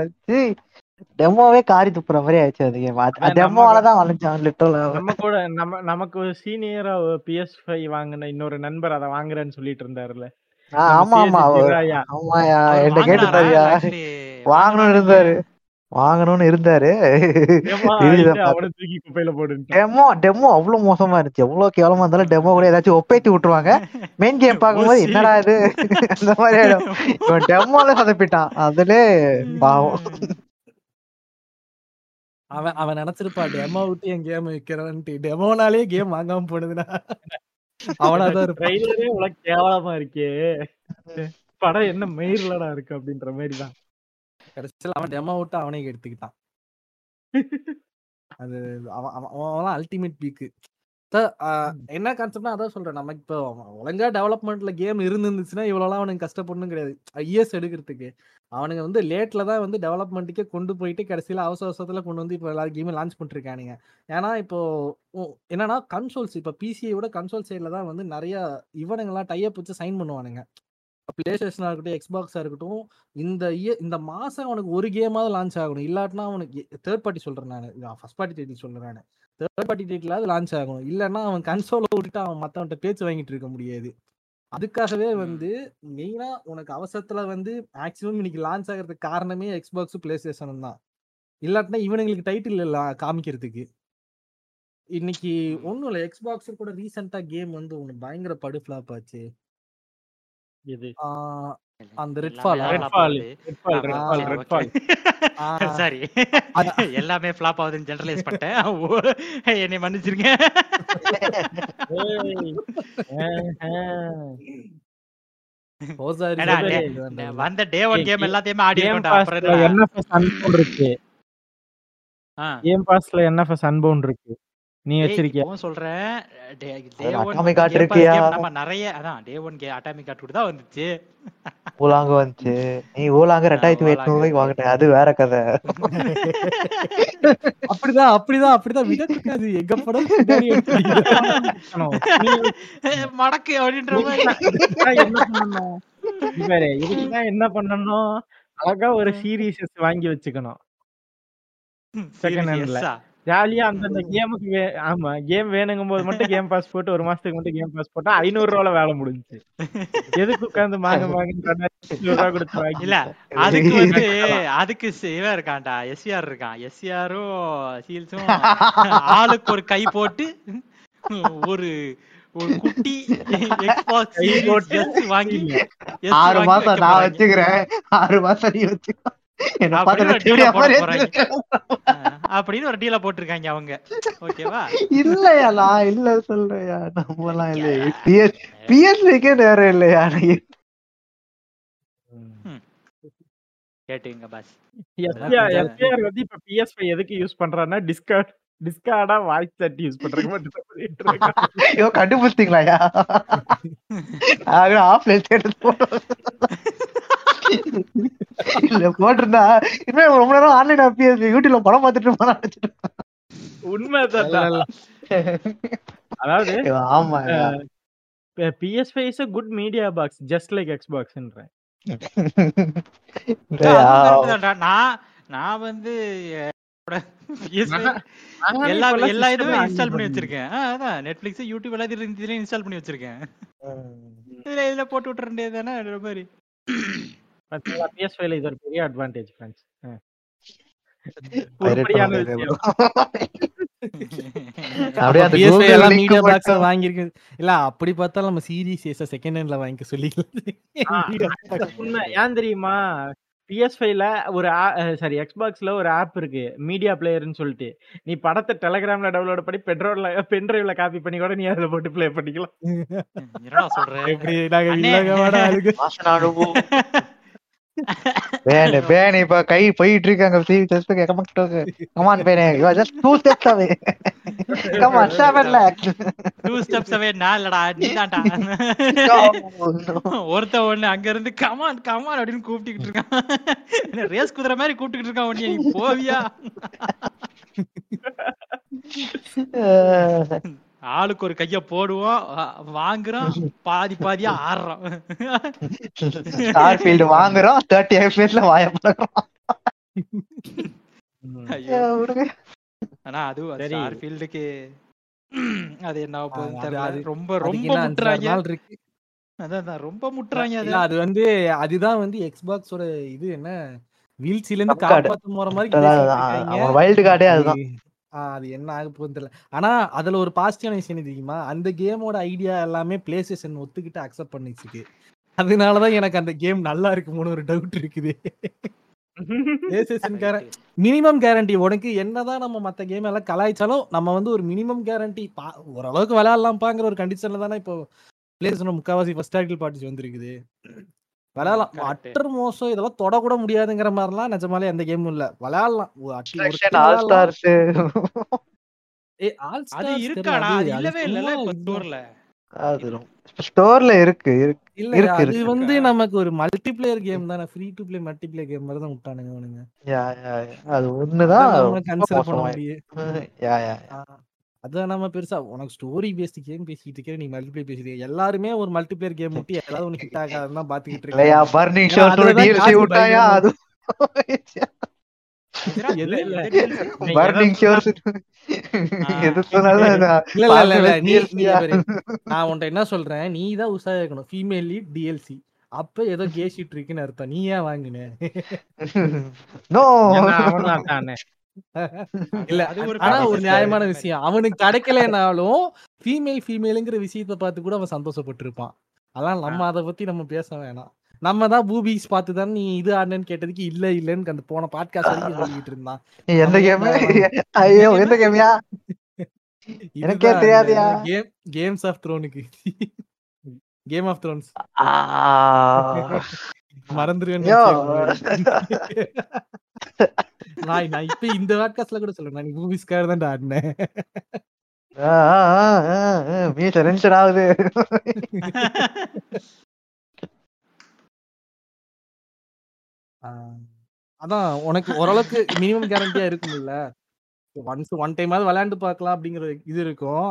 டெமோவே காரி துப்புற மாதிரி ஆயிடுச்சு அந்த கேம் டெமோவால தான் வளைஞ்சான் லிட்டல் நம்ம கூட நம்ம நமக்கு சீனியரா பிஎஸ் ஃபைவ் வாங்கின இன்னொரு நண்பர் அதை வாங்குறேன்னு சொல்லிட்டு இருந்தாருல்ல. ஆமா ஆமா. ஆமாயா என்கிட்ட கேட்டுட்டாருயா வாங்கணும்னு இருந்தாரு. வாங்கணும்னு இருந்தாரு. டெமோ டெமோ அவ்வளவு மோசமா இருந்துச்சு. எவ்வளவு கேவலமா இருந்தாலும் டெமோ கூட ஏதாச்சும் ஒப்பேத்தி விட்டுருவாங்க. மெயின் கேம் பார்க்கும்போது ஓசி. என்னடா இது? அந்த மாதிரி ஆயிடும். இவன் டெமோல சொதப்பிட்டான். அதுல பாவம். அவன் அவன் நினைச்சிருப்பா டெமோ விட்டு என் கேம் விற்கிறான்ட்டு டெமோனாலே கேம் வாங்காம போனதுன்னா. அவனாதான் இவ்வளவு கேவலமா இருக்கே. படம் என்ன மயிர்லடா இருக்கு அப்படின்ற மாதிரி தான் கடைசியில் அவன் டெமோ விட்டு அவனே எடுத்துக்கிட்டான். அது அவன் அவன் அவன் அல்டிமேட் பீக்கு என்ன கான்செப்ட்னா அதான் சொல்றேன். நமக்கு இப்போ ஒழுங்கா டெவலப்மெண்ட்ல கேம் இருந்துச்சுன்னா இவ்வளோலாம் அவனுக்கு கஷ்டப்படணும் கிடையாது. இயர்ஸ் எடுக்கிறதுக்கு. அவனுங்க வந்து லேட்ல தான் வந்து டெவலப்மெண்ட்டுக்கே கொண்டு போயிட்டு கடைசியில் அவசர அவசரத்துல கொண்டு வந்து இப்போ எல்லா கேமும் லான்ச் பண்ணிருக்கானுங்க. ஏன்னா இப்போ என்னன்னா கன்சோல்ஸ் இப்போ பிசிஐ விட கன்சோல் சைடில் தான் வந்து நிறைய இவனுங்கெல்லாம் டைப் வச்சு சைன் பண்ணுவானுங்க. பிளே ஸ்டேஷனாக இருக்கட்டும் எக்ஸ்பாக்ஸாக இருக்கட்டும் இந்த இந்த மாசம் அவனுக்கு ஒரு கேமாவது லான்ச் ஆகணும். இல்லாட்டினா அவனுக்கு தேர்ட் பார்ட்டி சொல்றேன் நான். ஃபர்ஸ்ட் பார்ட்டி டைட்டில் சொல்றேன் நான். தேர்ட் பார்ட்டி டைட்டிலாவது லான்ச் ஆகணும். இல்லைன்னா அவன் கன்சோலை விட்டுட்டு அவன் மற்றவன்ட்ட பேச்சு வாங்கிட்டு இருக்க முடியாது. அதுக்காகவே. வந்து மெயினா உனக்கு அவசரத்துல வந்து மேக்ஸிமம் இன்னைக்கு லான்ச் ஆகிறதுக்கு காரணமே எக்ஸ்பாக்ஸ் பிளே ஸ்டேஷன் தான். இல்லாட்டினா இவனுங்களுக்கு டைட்டில் இல்ல காமிக்கிறதுக்கு. இன்னைக்கு. ஒன்றும் இல்லை எக்ஸ்பாக்ஸ் கூட ரீசெண்டா கேம் வந்து ஒன்று பயங்கர படு ஃபிளாப் ஆச்சு. அந்த சரி. எல்லாமே ஃபிளாப் ஆகுதுன்னு ஜெனரலைஸ் பண்ணிட்டேன். என்னை மன்னிச்சிருங்க. வந்த டே ஒன் கேம் எல்லாத்தையுமே ஆடி அப்புறம்? என்எஃப்எஸ் அன்பவுண்ட் இருக்கு. ஆ. கேம் பாஸ்ல என்எஃப்எஸ் அன்பவுண்ட் இருக்கு. நீ வச்சிருக்கியா? சொல்றேன். டே டே அது ஒன் Atomic Heart கேம் இருக்கியா? நம்ம நிறைய அதான் day one K Atomic Heart கூட தான் வந்துச்சு. ஊலாங்க வந்துச்சு. நீ ஊலாங்க ரெண்டாயிரத்தி எட்நூறு ரூபாய்க்கு வாங்கிட்டேன். அது வேற கதை. அப்படிதான் அப்படிதான் அப்படிதான். விடக்கூடாது எங்க படம் மடக்கு அப்படின்ற மாதிரி. என்ன என்ன பண்ணணும்? அழகா ஒரு சீரீஸ் வாங்கி வச்சுக்கணும். Second handல. ஜாலியா அந்தந்த கேமுக்கு வே ஆமா கேம் வேணுங்கும் போது மட்டும் கேம் பாஸ் போட்டு ஒரு மாசத்துக்கு மட்டும் கேம் பாஸ் போட்டா ஐநூறு ரூபால வேலை முடிஞ்சுச்சு. எதுக்கு உட்கார்ந்து மாங்க மாங்க கொடுத்து இல்ல அதுக்கு வந்து அதுக்கு இவன் இருக்கான்டா எஸ்ஆர் இருக்கான். எஸ்ஆரும் சீல்ஸும் ஆளுக்கு ஒரு கை போட்டு ஒரு ஒரு குட்டி S வாங்கி ஆறு மாசம் நான். வச்சுக்கிறேன். ஆறு மாசம் நீ வச்சுக்கோ. அப்படின்னு ஒரு டீல போட்டிருக்காங்க அவங்க ஓகேவா இல்லையா நான் இல்ல சொல்றேயா நம்மலாம் இல்ல பிஎஸ் பிஎஸ்லிக்கே நேரம் இல்லையா கேட்டுங்க பாஸ் எஸ்பிஆர் வந்து இப்ப PS5 எதுக்கு யூஸ் பண்றான்னா டிஸ்கார்ட் டிஸ்கார்டா வாய்ஸ் சாட் யூஸ் பண்றதுக்கு மட்டும். ஐயோ கண்டுபிடிச்சிட்டீங்களாயா ஆஃப்லைன் போட்டோ இல்ல போட்டிருந்தா இனிமே ரொம்ப நேரம் ஆன்லைன் பிஎஸ் யூடியூப்ல படம் பார்த்துட்டு போனா நினைச்சிட்டு இல்ல. அதாவது ஆமா PS5 is a good media box just like Xbox ன்றேன் இல்லையா? அதுவும் correct தான்டா. நான் நான் வந்து என்னோட PS5 நானே எல்லா எல்லா இதுவும் இன்ஸ்டால் பண்ணி வச்சிருக்கேன் ஆ, அதான் நெட்ஃபிளிக்ஸ் யூடியூப் எல்லாத்தையும் இதுலயும் இன்ஸ்டால் பண்ணி வச்சிருக்கேன். இதுல இதுல போட்டு விட்டுற வேண்டியதுதானே மாதிரி PS5 இது ஒரு பெரிய அட்வான்டேஜ் ஃப்ரெண்ட்ஸ் Pirate உருப்படியான பண்ண முடியாது விஷயம். அப்படியே அந்த PS5 Google எல்லாம் link மீடியா பாக்ஸ் மட்டும். வாங்கியிருக்கு. இல்ல அப்படி பார்த்தாலும் நம்ம சீரிஸ் எஸ் செகண்ட் ஹேண்ட்ல வாங்கிக்க சொல்லிக்கலாம் ஏன் தெரியுமா? PS5ல ஒரு சாரி Xboxல ஒரு ஆப் இருக்கு. மீடியா பிளேயர்னு சொல்லிட்டு. நீ படத்தை டெலகிராம்ல டவுன்லோட் பண்ணி பெட்ரோல்ல பென் டிரைவ்ல காப்பி பண்ணி கூட நீ அதுல போட்டு ப்ளே பண்ணிக்கலாம். என்னடா பேனு பேனு இப்ப கை போயிட்டு இருக்காங்க see just come on come on fan you are just two steps away come on seven lakes two steps away நான் இல்லடா நீதான்டா. ஒருத்த ஒண்ணு அங்க இருந்து கமான் கமான் அப்படின்னு கூப்பிட்டுக்கிட்டு இருக்கான். ரேஸ் குதிரை மாதிரி கூப்பிட்டுக்கிட்டு இருக்கான் உன்னைய நீ போவியா? ஆளுக்கு ஒரு கைய போடுவோம் வாங்குறோம் பாதி பாதியா ஆடுறோம் ஸ்டார் ஃபீல்டு வாங்குறோம் தேர்ட்டி எஃப்எஸ்ல வாய ஆனா அதுவும் சரி. ஸ்டார் ஃபீல்டுக்கு அது என்ன போகுதுன்னு அது- தெரியல. அது- ரொம்ப ரொம்ப முட்டுறாங்க. அதான் அதான், ரொம்ப முட்டுறாங்க அது. இல்ல, அது வந்து அதுதான் வந்து எக்ஸ்பாக்ஸோட இது என்ன? வீழ்ச்சியில இருந்து Top card. காப்பாத்த போற மாதிரி வைல்டு கார்டே அதுதான். அது- என்ன ஆக போகுதுன்னு தெரியல. ஆனா அதுல ஒரு பாசிட்டிவான விஷயம் தெரியுமா? அந்த கேமோட ஐடியா எல்லாமே பிளே ஸ்டேஷன் ஒத்துக்கிட்டு அக்செப்ட் பண்ணிச்சுக்கு அதனாலதான் எனக்கு அந்த கேம் நல்லா இருக்குமோன்னு ஒரு டவுட் இருக்குது. மினிமம் கேரண்டி உனக்கு என்னதான் நம்ம மத்த கேம் எல்லாம் கலாய்ச்சாலும் நம்ம வந்து ஒரு மினிமம் கேரண்டி ஓரளவுக்கு விளையாடலாம்ப்பாங்கிற ஒரு கண்டிஷன்ல தானே இப்போ பிளே ஸ்டேஷன் முக்காவாசி ஃபர்ஸ்ட் டைட்டில் பார்ட்டிஸ் வந்திருக்குது. விளையாடலாம். அட்டர் மோசம் இதெல்லாம் தொடக்கூட முடியாதுங்கிற மாதிரிலாம் நிஜமாலே எந்த கேமும் இல்ல. விளையாடலாம். அது இருக்காடா இல்லவே இல்லல. ஸ்டோர்ல ஸ்டோர்ல இருக்கு. இருக்கு இல்ல இருக்கு, அது இருக்கு. வந்து நமக்கு ஒரு மல்டிபிளேயர் கேம் தானே. Free to play multiplayer game மாதிரி தான் விட்டானுங்க அவனுங்க. யா, யா, யா. அது ஒண்ணுதான் அதான் நம்ம பெருசா உனக்கு ஸ்டோரி பேஸ்ட் கேம் பேசிட்டு இருக்க நீ மல்டிபிளேயர் பேசிட்டு எல்லாருமே ஒரு மல்டிபிளேயர் கேம் விட்டு ஏதாவது ஒன்று ஹிட் ஆகாதுன்னு தான் பாத்துக்கிட்டு இல்லையா? இருக்காங்க. பர்னிங் அதுலதான் டிஎல்சி விட்டாயா? அது என்ன சொல்றேன்? நீ தான் உஷாரா இருக்கணும். ஃபீமேல் லீட் டிஎல்சி அப்ப ஏதோ கேஷிட் இருக்குன்னு அர்த்தம். நீ ஏன் வாங்குன? இல்ல ஆனா ஒரு. நியாயமான விஷயம். அவனுக்கு கிடைக்கலனாலும் ஃபீமேல் ஃபீமேலுங்கிற விஷயத்த பார்த்து கூட அவன் சந்தோஷப்பட்டிருப்பான். அதான் நம்ம அதை பத்தி நம்ம பேச வேணாம். நம்ம தான் பூபிஸ் பார்த்து தான் நீ இது ஆடுனேன்னு கேட்டதுக்கு இல்ல இல்லன்னு அந்த போன பாட்காஸ்ட் வரைக்கும் சொல்லிட்டு இருந்தான். எந்த கேம் ஐயோ எந்த கேம்யா எனக்கே தெரியாதுயா. கேம் கேம்ஸ் ஆஃப் த்ரோனுக்கு கேம் ஆஃப் த்ரோன்ஸ் மறந்துருவேன். நான் நான் இப்ப இந்த பாட்காஸ்ட்ல கூட சொல்றேன். நான் மூவிஸ்க்காக தான் ஆடினேன். மீச டென்ஷன் ஆகுது. அதான் உனக்கு ஓரளவுக்கு மினிமம் கேரண்டியா இருக்கும்ல. ஒன்ஸ் ஒன் டைமாவது விளையாண்டு பார்க்கலாம் அப்படிங்கிற இது இருக்கும்.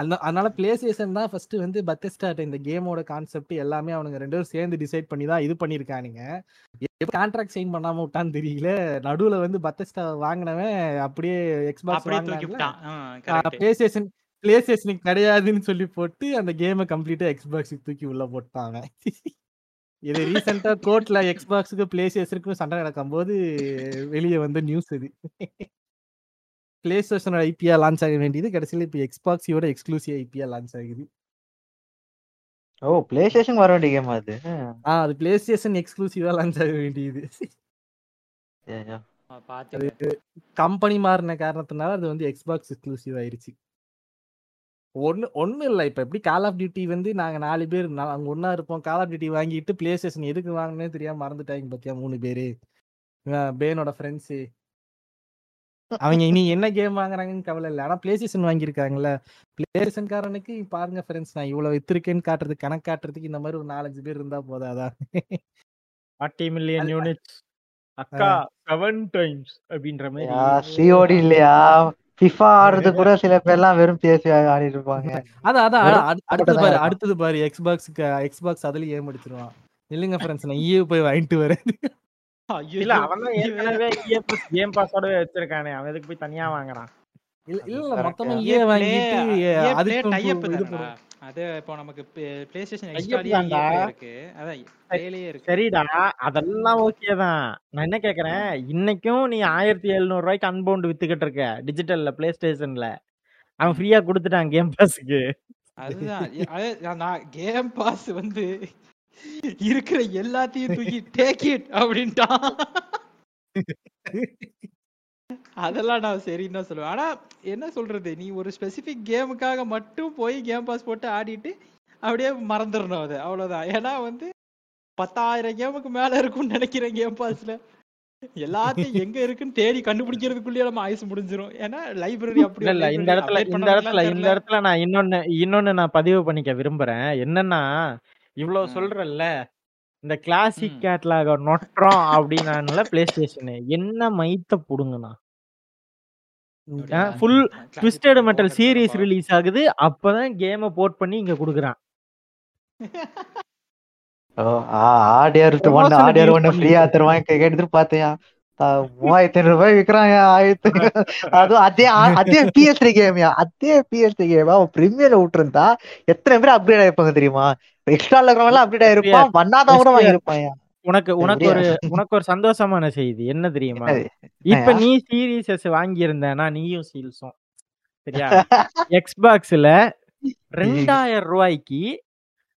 அந்த அதனால பிளே ஸ்டேஷன் தான் ஃபர்ஸ்ட் வந்து பத்தஸ்டார்ட் இந்த கேமோட கான்செப்ட் எல்லாமே அவனுங்க ரெண்டு பேரும் சேர்ந்து டிசைட் பண்ணி தான் இது பண்ணியிருக்கானுங்க. எப்போ கான்ட்ராக்ட் சைன் பண்ணாம விட்டான்னு தெரியல. நடுவுல வந்து பத்தஸ்டா வாங்கினவன் அப்படியே எக்ஸ்பாக்ஸ் பிளே ஸ்டேஷன் பிளே ஸ்டேஷனுக்கு கிடையாதுன்னு சொல்லி போட்டு அந்த கேமை கம்ப்ளீட்டா எக்ஸ்பாக்ஸுக்கு தூக்கி உள்ள அவன். இது ரீசெண்டா கோர்ட்ல எக்ஸ்பாக்ஸுக்கு பிளே சண்டை நடக்கும்போது வெளியே வந்த நியூஸ் இது. பிளே ஸ்டேஷனோட ஐபிஆ லான்ச் ஆக வேண்டியது கடைசியில் இப்போ எக்ஸ்பாக்ஸியோட எக்ஸ்க்ளூசிவ் ஐபிஆ லான்ச் ஆகுது. ஓ பிளே ஸ்டேஷன் வர வேண்டிய கேம் அது? ஆ அது பிளே ஸ்டேஷன் எக்ஸ்க்ளூசிவா லான்ச் ஆக வேண்டியது. கம்பெனி மாறின காரணத்தினால அது வந்து எக்ஸ்பாக்ஸ் எக்ஸ்க்ளூசிவ் ஆயிருச்சு. ஒன்னு ஒண்ணு இல்ல. இப்ப எப்படி கால் ஆஃப் டியூட்டி வந்து நாங்க நாலு பேர் நா- அங்க ஒண்ணா இருப்போம். கால் ஆஃப் டியூட்டி வாங்கிட்டு பிளே ஸ்டேஷன் எதுக்கு வாங்கினே தெரியாம மறந்துட்டாங்க பாத்தியா மூணு பேரு. பேனோட ஃப்ரெண்ட்ஸ் அவங்க இனி என்ன கேம் வாங்குறாங்கன்னு கவலை இல்லை. ஆனா பிளே ஸ்டேஷன் வாங்கியிருக்காங்கல்ல. பிளே ஸ்டேஷன் காரனுக்கு பாருங்க ஃப்ரெண்ட்ஸ் நான் இவ்வளவு வித்திருக்கேன்னு காட்டுறதுக்கு கணக்கு காட்டுறதுக்கு இந்த மாதிரி ஒரு நாலஞ்சு பேர் இருந்தா போதாதா ஃபார்ட்டி மில்லியன் யூனிட்ஸ் அக்கா செவன் டைம்ஸ் அப்படின்ற மாதிரி. சிஓடி இல்லையா? ஃபிஃபா ஆடுறது கூட சில பேர்லாம் வெறும் பேசி ஆடிட்டு இருப்பாங்க. அதான் அதான் அடுத்தது பாரு. அடுத்தது பாரு எக்ஸ்பாக்ஸுக்கு எக்ஸ்பாக்ஸ் அதுலயும் ஏமாடிச்சிருவான் இல்லைங்க ஃப்ரெண்ட்ஸ் நான் ஈயே போய் வாங்கிட்டு வரேன். இல்ல அவன் தான் ஏற்கனவே கேம் பாஸோட வச்சிருக்கானே. அவன் எதுக்கு போய் தனியா வாங்குறான்? இல்ல அது இல்ல மொத்தமா வாங்கிட்டு இப்போ நமக்கு பிளே ஸ்டேஷன். இருக்கு. அதான் இருக்கு. சரிடா. அதெல்லாம் ஓகே தான். நான் என்ன கேக்குறேன்? இன்னைக்கும் நீ ஆயிரத்தி எழுநூறு ரூபாய்க்கு அன்பவுண்ட் வித்துக்கிட்டு இருக்க டிஜிட்டல்ல பிளே ஸ்டேஷன்ல அவன் ஃப்ரீயா கொடுத்துட்டான் கேம் பாஸ்க்கு அதுதான். எ- அது நான் கேம் பாஸ் வந்து இருக்கிற எல்லாத்தையும் தூக்கி டேக் இட் அப்படின்ட்டான் அதெல்லாம் நான் சரின்னு தான் சொல்லுவேன். ஆனா என்ன சொல்றது? நீ ஒரு ஸ்பெசிபிக் கேமுக்காக மட்டும் போய் கேம் பாஸ் போட்டு ஆடிட்டு அப்படியே மறந்துடணும் அது. அவ்வளவுதான். ஏன்னா வந்து பத்தாயிரம் கேமுக்கு மேல இருக்கும்னு நினைக்கிறேன் கேம் பாஸ்ல எல்லாத்தையும் எங்க இருக்குன்னு தேடி கண்டுபிடிக்கிறதுக்குள்ளேயே நம்ம ஆயுசு முடிஞ்சிரும். ஏன்னா லைப்ரரி அப்படி இல்ல இல்ல இந்த இடத்துல இந்த இடத்துல இந்த இடத்துல நான் இன்னொன்னு இன்னொன்னு நான் பதிவு பண்ணிக்க விரும்புறேன். என்னன்னா இவ்வளவு ம். சொல்றேன்ல இந்த கிளாசிக். கேட்லாக நொட்டுறோம் அப்படின்னால பிளே ஸ்டேஷனு என்ன மைத்த புடுங்கண்ணா full Twisted Metal series release ஆகுது அப்பதான் கேமை போர்ட் பண்ணி இங்க குடுக்குறான் ஓ ஆடியர் ஒன்னு ஆடியர் ஒன்னு. ஃப்ரீயா தருவாங்க கேட்டு பார்த்தியா மூவாயிரத்தி ஐநூறு ரூபாய் விக்கிறாங்க ஆயிரத்தி அதுவும் அதே அதே பிஎஸ் த்ரீ கேமியா அதே பிஎஸ் த்ரீ கேம் அவன் பிரீமியர்ல விட்டுருந்தா எத்தனை பேர் அப்கிரேட் ஆயிருப்பாங்க தெரியுமா? எக்ஸ்ட்ரா இருக்கிறவங்க எல்லாம் அப்டேட் ஆயிருப்பான் பண்ணாதவங்க கூட வாங்கியிருப்பான் உனக்கு உனக்கு ஒரு? உனக்கு ஒரு சந்தோஷமான செய்தி. என்ன தெரியுமா? இப்ப நீ சீரியஸஸ் வாங்கி இருந்தனா நீயும் சீல்ஸும் சரியா? எக்ஸ்பாக்ஸ்ல ரெண்டாயிரம் ரூபாய்க்கு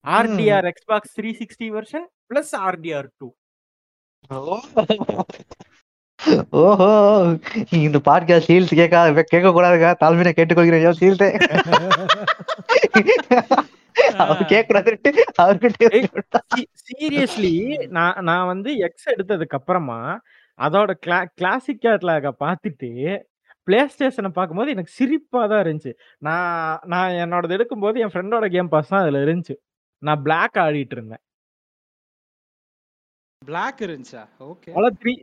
RDR Xbox three sixty version plus RDR two ஓஹோ இந்த பாட்காஸ்ட் சீல்ஸ் கேட்க கேட்க கூடாதுங்க தாழ்மையை கேட்டுக்கொள்கிறேன் சீல்ஸே அவர் கேட்க கூடாதுன்ட்டு அவர்கிட்ட சீரியஸ்லி நான் நான் வந்து எக்ஸ் எடுத்ததுக்கு அப்புறமா அதோட கிளா கிளாசிக் கேட்லாக பார்த்துட்டு பிளே ஸ்டேஷனை பார்க்கும்போது எனக்கு சிரிப்பா தான் இருந்துச்சு. நான் நான் என்னோடது எடுக்கும்போது என் ஃப்ரெண்டோட கேம் பாஸ் தான் அதுல இருந்துச்சு. நான் பிளாக் ஆடிட்டு இருந்தேன். பிளாக் இருந்துச்சா? ஓகே பல த்ரீ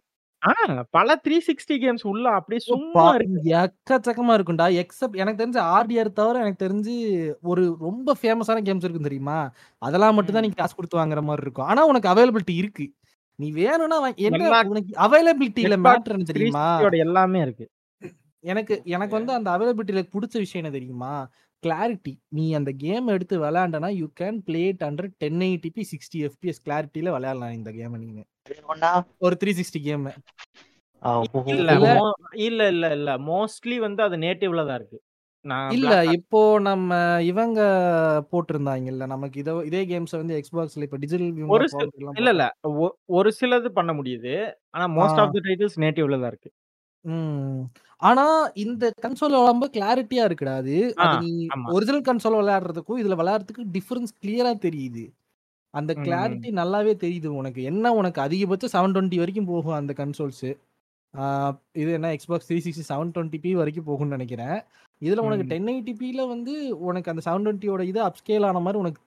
பல த்ரீ சிக்ஸ்டி கேம்ஸ் உள்ள அப்படியே சும்மா இருக்கு. எக்கச்சக்கமா இருக்கும்டா. எக்ஸப்ட் எனக்கு தெரிஞ்சு ஆர்டிஆர் தவிர எனக்கு தெரிஞ்சு ஒரு ரொம்ப ஃபேமஸான கேம்ஸ் இருக்கும் தெரியுமா? அதெல்லாம் மட்டும் தான் நீ காசு கொடுத்து வாங்குற மாதிரி இருக்கும். ஆனா உனக்கு அவைலபிலிட்டி இருக்கு. நீ வேணும்னா என்ன உனக்கு அவைலபிலிட்டியில மேட்டர் தெரியுமா? 360 யோட எல்லாமே இருக்கு. எனக்கு எனக்கு வந்து அந்த அவைலபிலிட்டியில பிடிச்ச விஷயம் என்ன தெரியுமா? கிளாரிட்டி நீ அந்த கேம் எடுத்து விளையாண்டனா you can play it under ten eighty P sixty FPS கிளாரிட்டியில விளையாடலாம் இந்த கேம் நீங்க ஒரு த்ரீ சிக்ஸ்டி கேம் இல்ல இல்ல. இல்ல இல்ல மோஸ்ட்லி வந்து அது நேட்டிவ்ல தான் இருக்கு. நான் இல்ல இப்போ நம்ம இவங்க போட்டிருந்தாங்கல்ல நமக்கு இதோ இதே கேம்ஸ் வந்து எக்ஸ்பாக்ஸ்ல இப்ப டிஜிட்டல் ஒரு இல்ல இல்ல. ஒ- ஒரு சிலது பண்ண முடியுது. ஆனா மோஸ்ட். ஆஃப் தி டைட்டில்ஸ் நேட்டிவ்ல தான் இருக்கு. ம். ஆனா இந்த கன்சோல் ரொம்ப கிளாரிட்டியா இருக்குடா அது. அது ஆ, நீ ஆமா. ஒரிஜினல் கன்சோல் விளையாடுறதுக்கும் இதுல விளையாடுறதுக்கு டிஃபரன்ஸ் கிளியரா தெரியுது. அந்த. கிளாரிட்டி நல்லாவே தெரியுது உனக்கு. என்ன உனக்கு? அதிகபட்சம் செவன் டுவெண்ட்டி வரைக்கும் போகும் அந்த கன்சோல்ஸ் இது என்ன Xbox three sixty seven twenty P வரைக்கும் போகும்னு நினைக்கிறேன். இதுல உனக்கு. டென் எயிட்டிபில வந்து உனக்கு அந்த செவன் டுவெண்ட்டியோட இது அப்ஸ்கேல் ஆன மாதிரி உனக்கு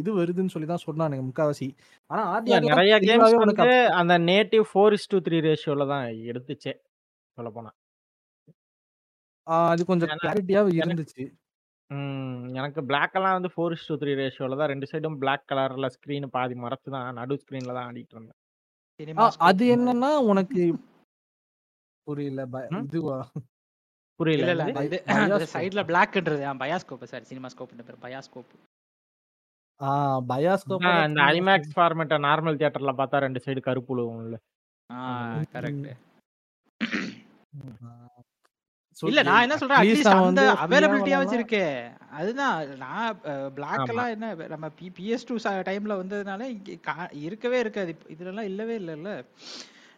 இது வருதுன்னு சொல்லி தான் சொன்னானுங்க முக்காவாசி. ஆனா ஆர்டிஆர் நிறைய கேம்ஸ் வந்து அந்த native four is two three ரேஷியோல தான் எடுத்துச்சே சொல்ல போனா அது கொஞ்சம் ஏன்னா- கிளாரிட்டியா எனக்கு- இருந்துச்சு. ம், எனக்கு பிளாக் எல்லாம் வந்து ஃபோர் இஸ் டூ த்ரீ ரேஷியோல தான் ரெண்டு சைடும் பிளாக் கலர்ல ஸ்கிரீன் பாதி மறைச்சு தான் நடு ஸ்கிரீன்ல தான் ஆடிட்டு இருந்தேன். ஆ, அது என்னன்னா உனக்கு புரியல ப- ம்? இதுவா? புரியல இல்ல இல்ல என்னது? இது Bioscope. சைடுல பிளாக்ன்றது பயாஸ்கோப் சாரி சினிமா ஸ்கோப் பேர் பயாஸ்கோப் ஆ பயாஸ்கோப் ஆ, இந்த ஐமேக்ஸ் ஃபார்மேட்ட நார்மல் தியேட்டர்ல பார்த்தா ரெண்டு சைடு கருப்பு உழுவும்ல. ஆ. கரெக்ட் இல்ல நான் என்ன சொல்றேன்? அட்லீஸ்ட் அந்த அவைலபிலிட்டியா. வச்சிருக்கே அதுதான் நான் பிளாக். எல்லாம் என்ன நம்ம பிஎஸ் டூ டைம்ல வந்ததுனால இருக்கவே இருக்காது. இதுல எல்லாம் இல்லவே இல்லைல்ல.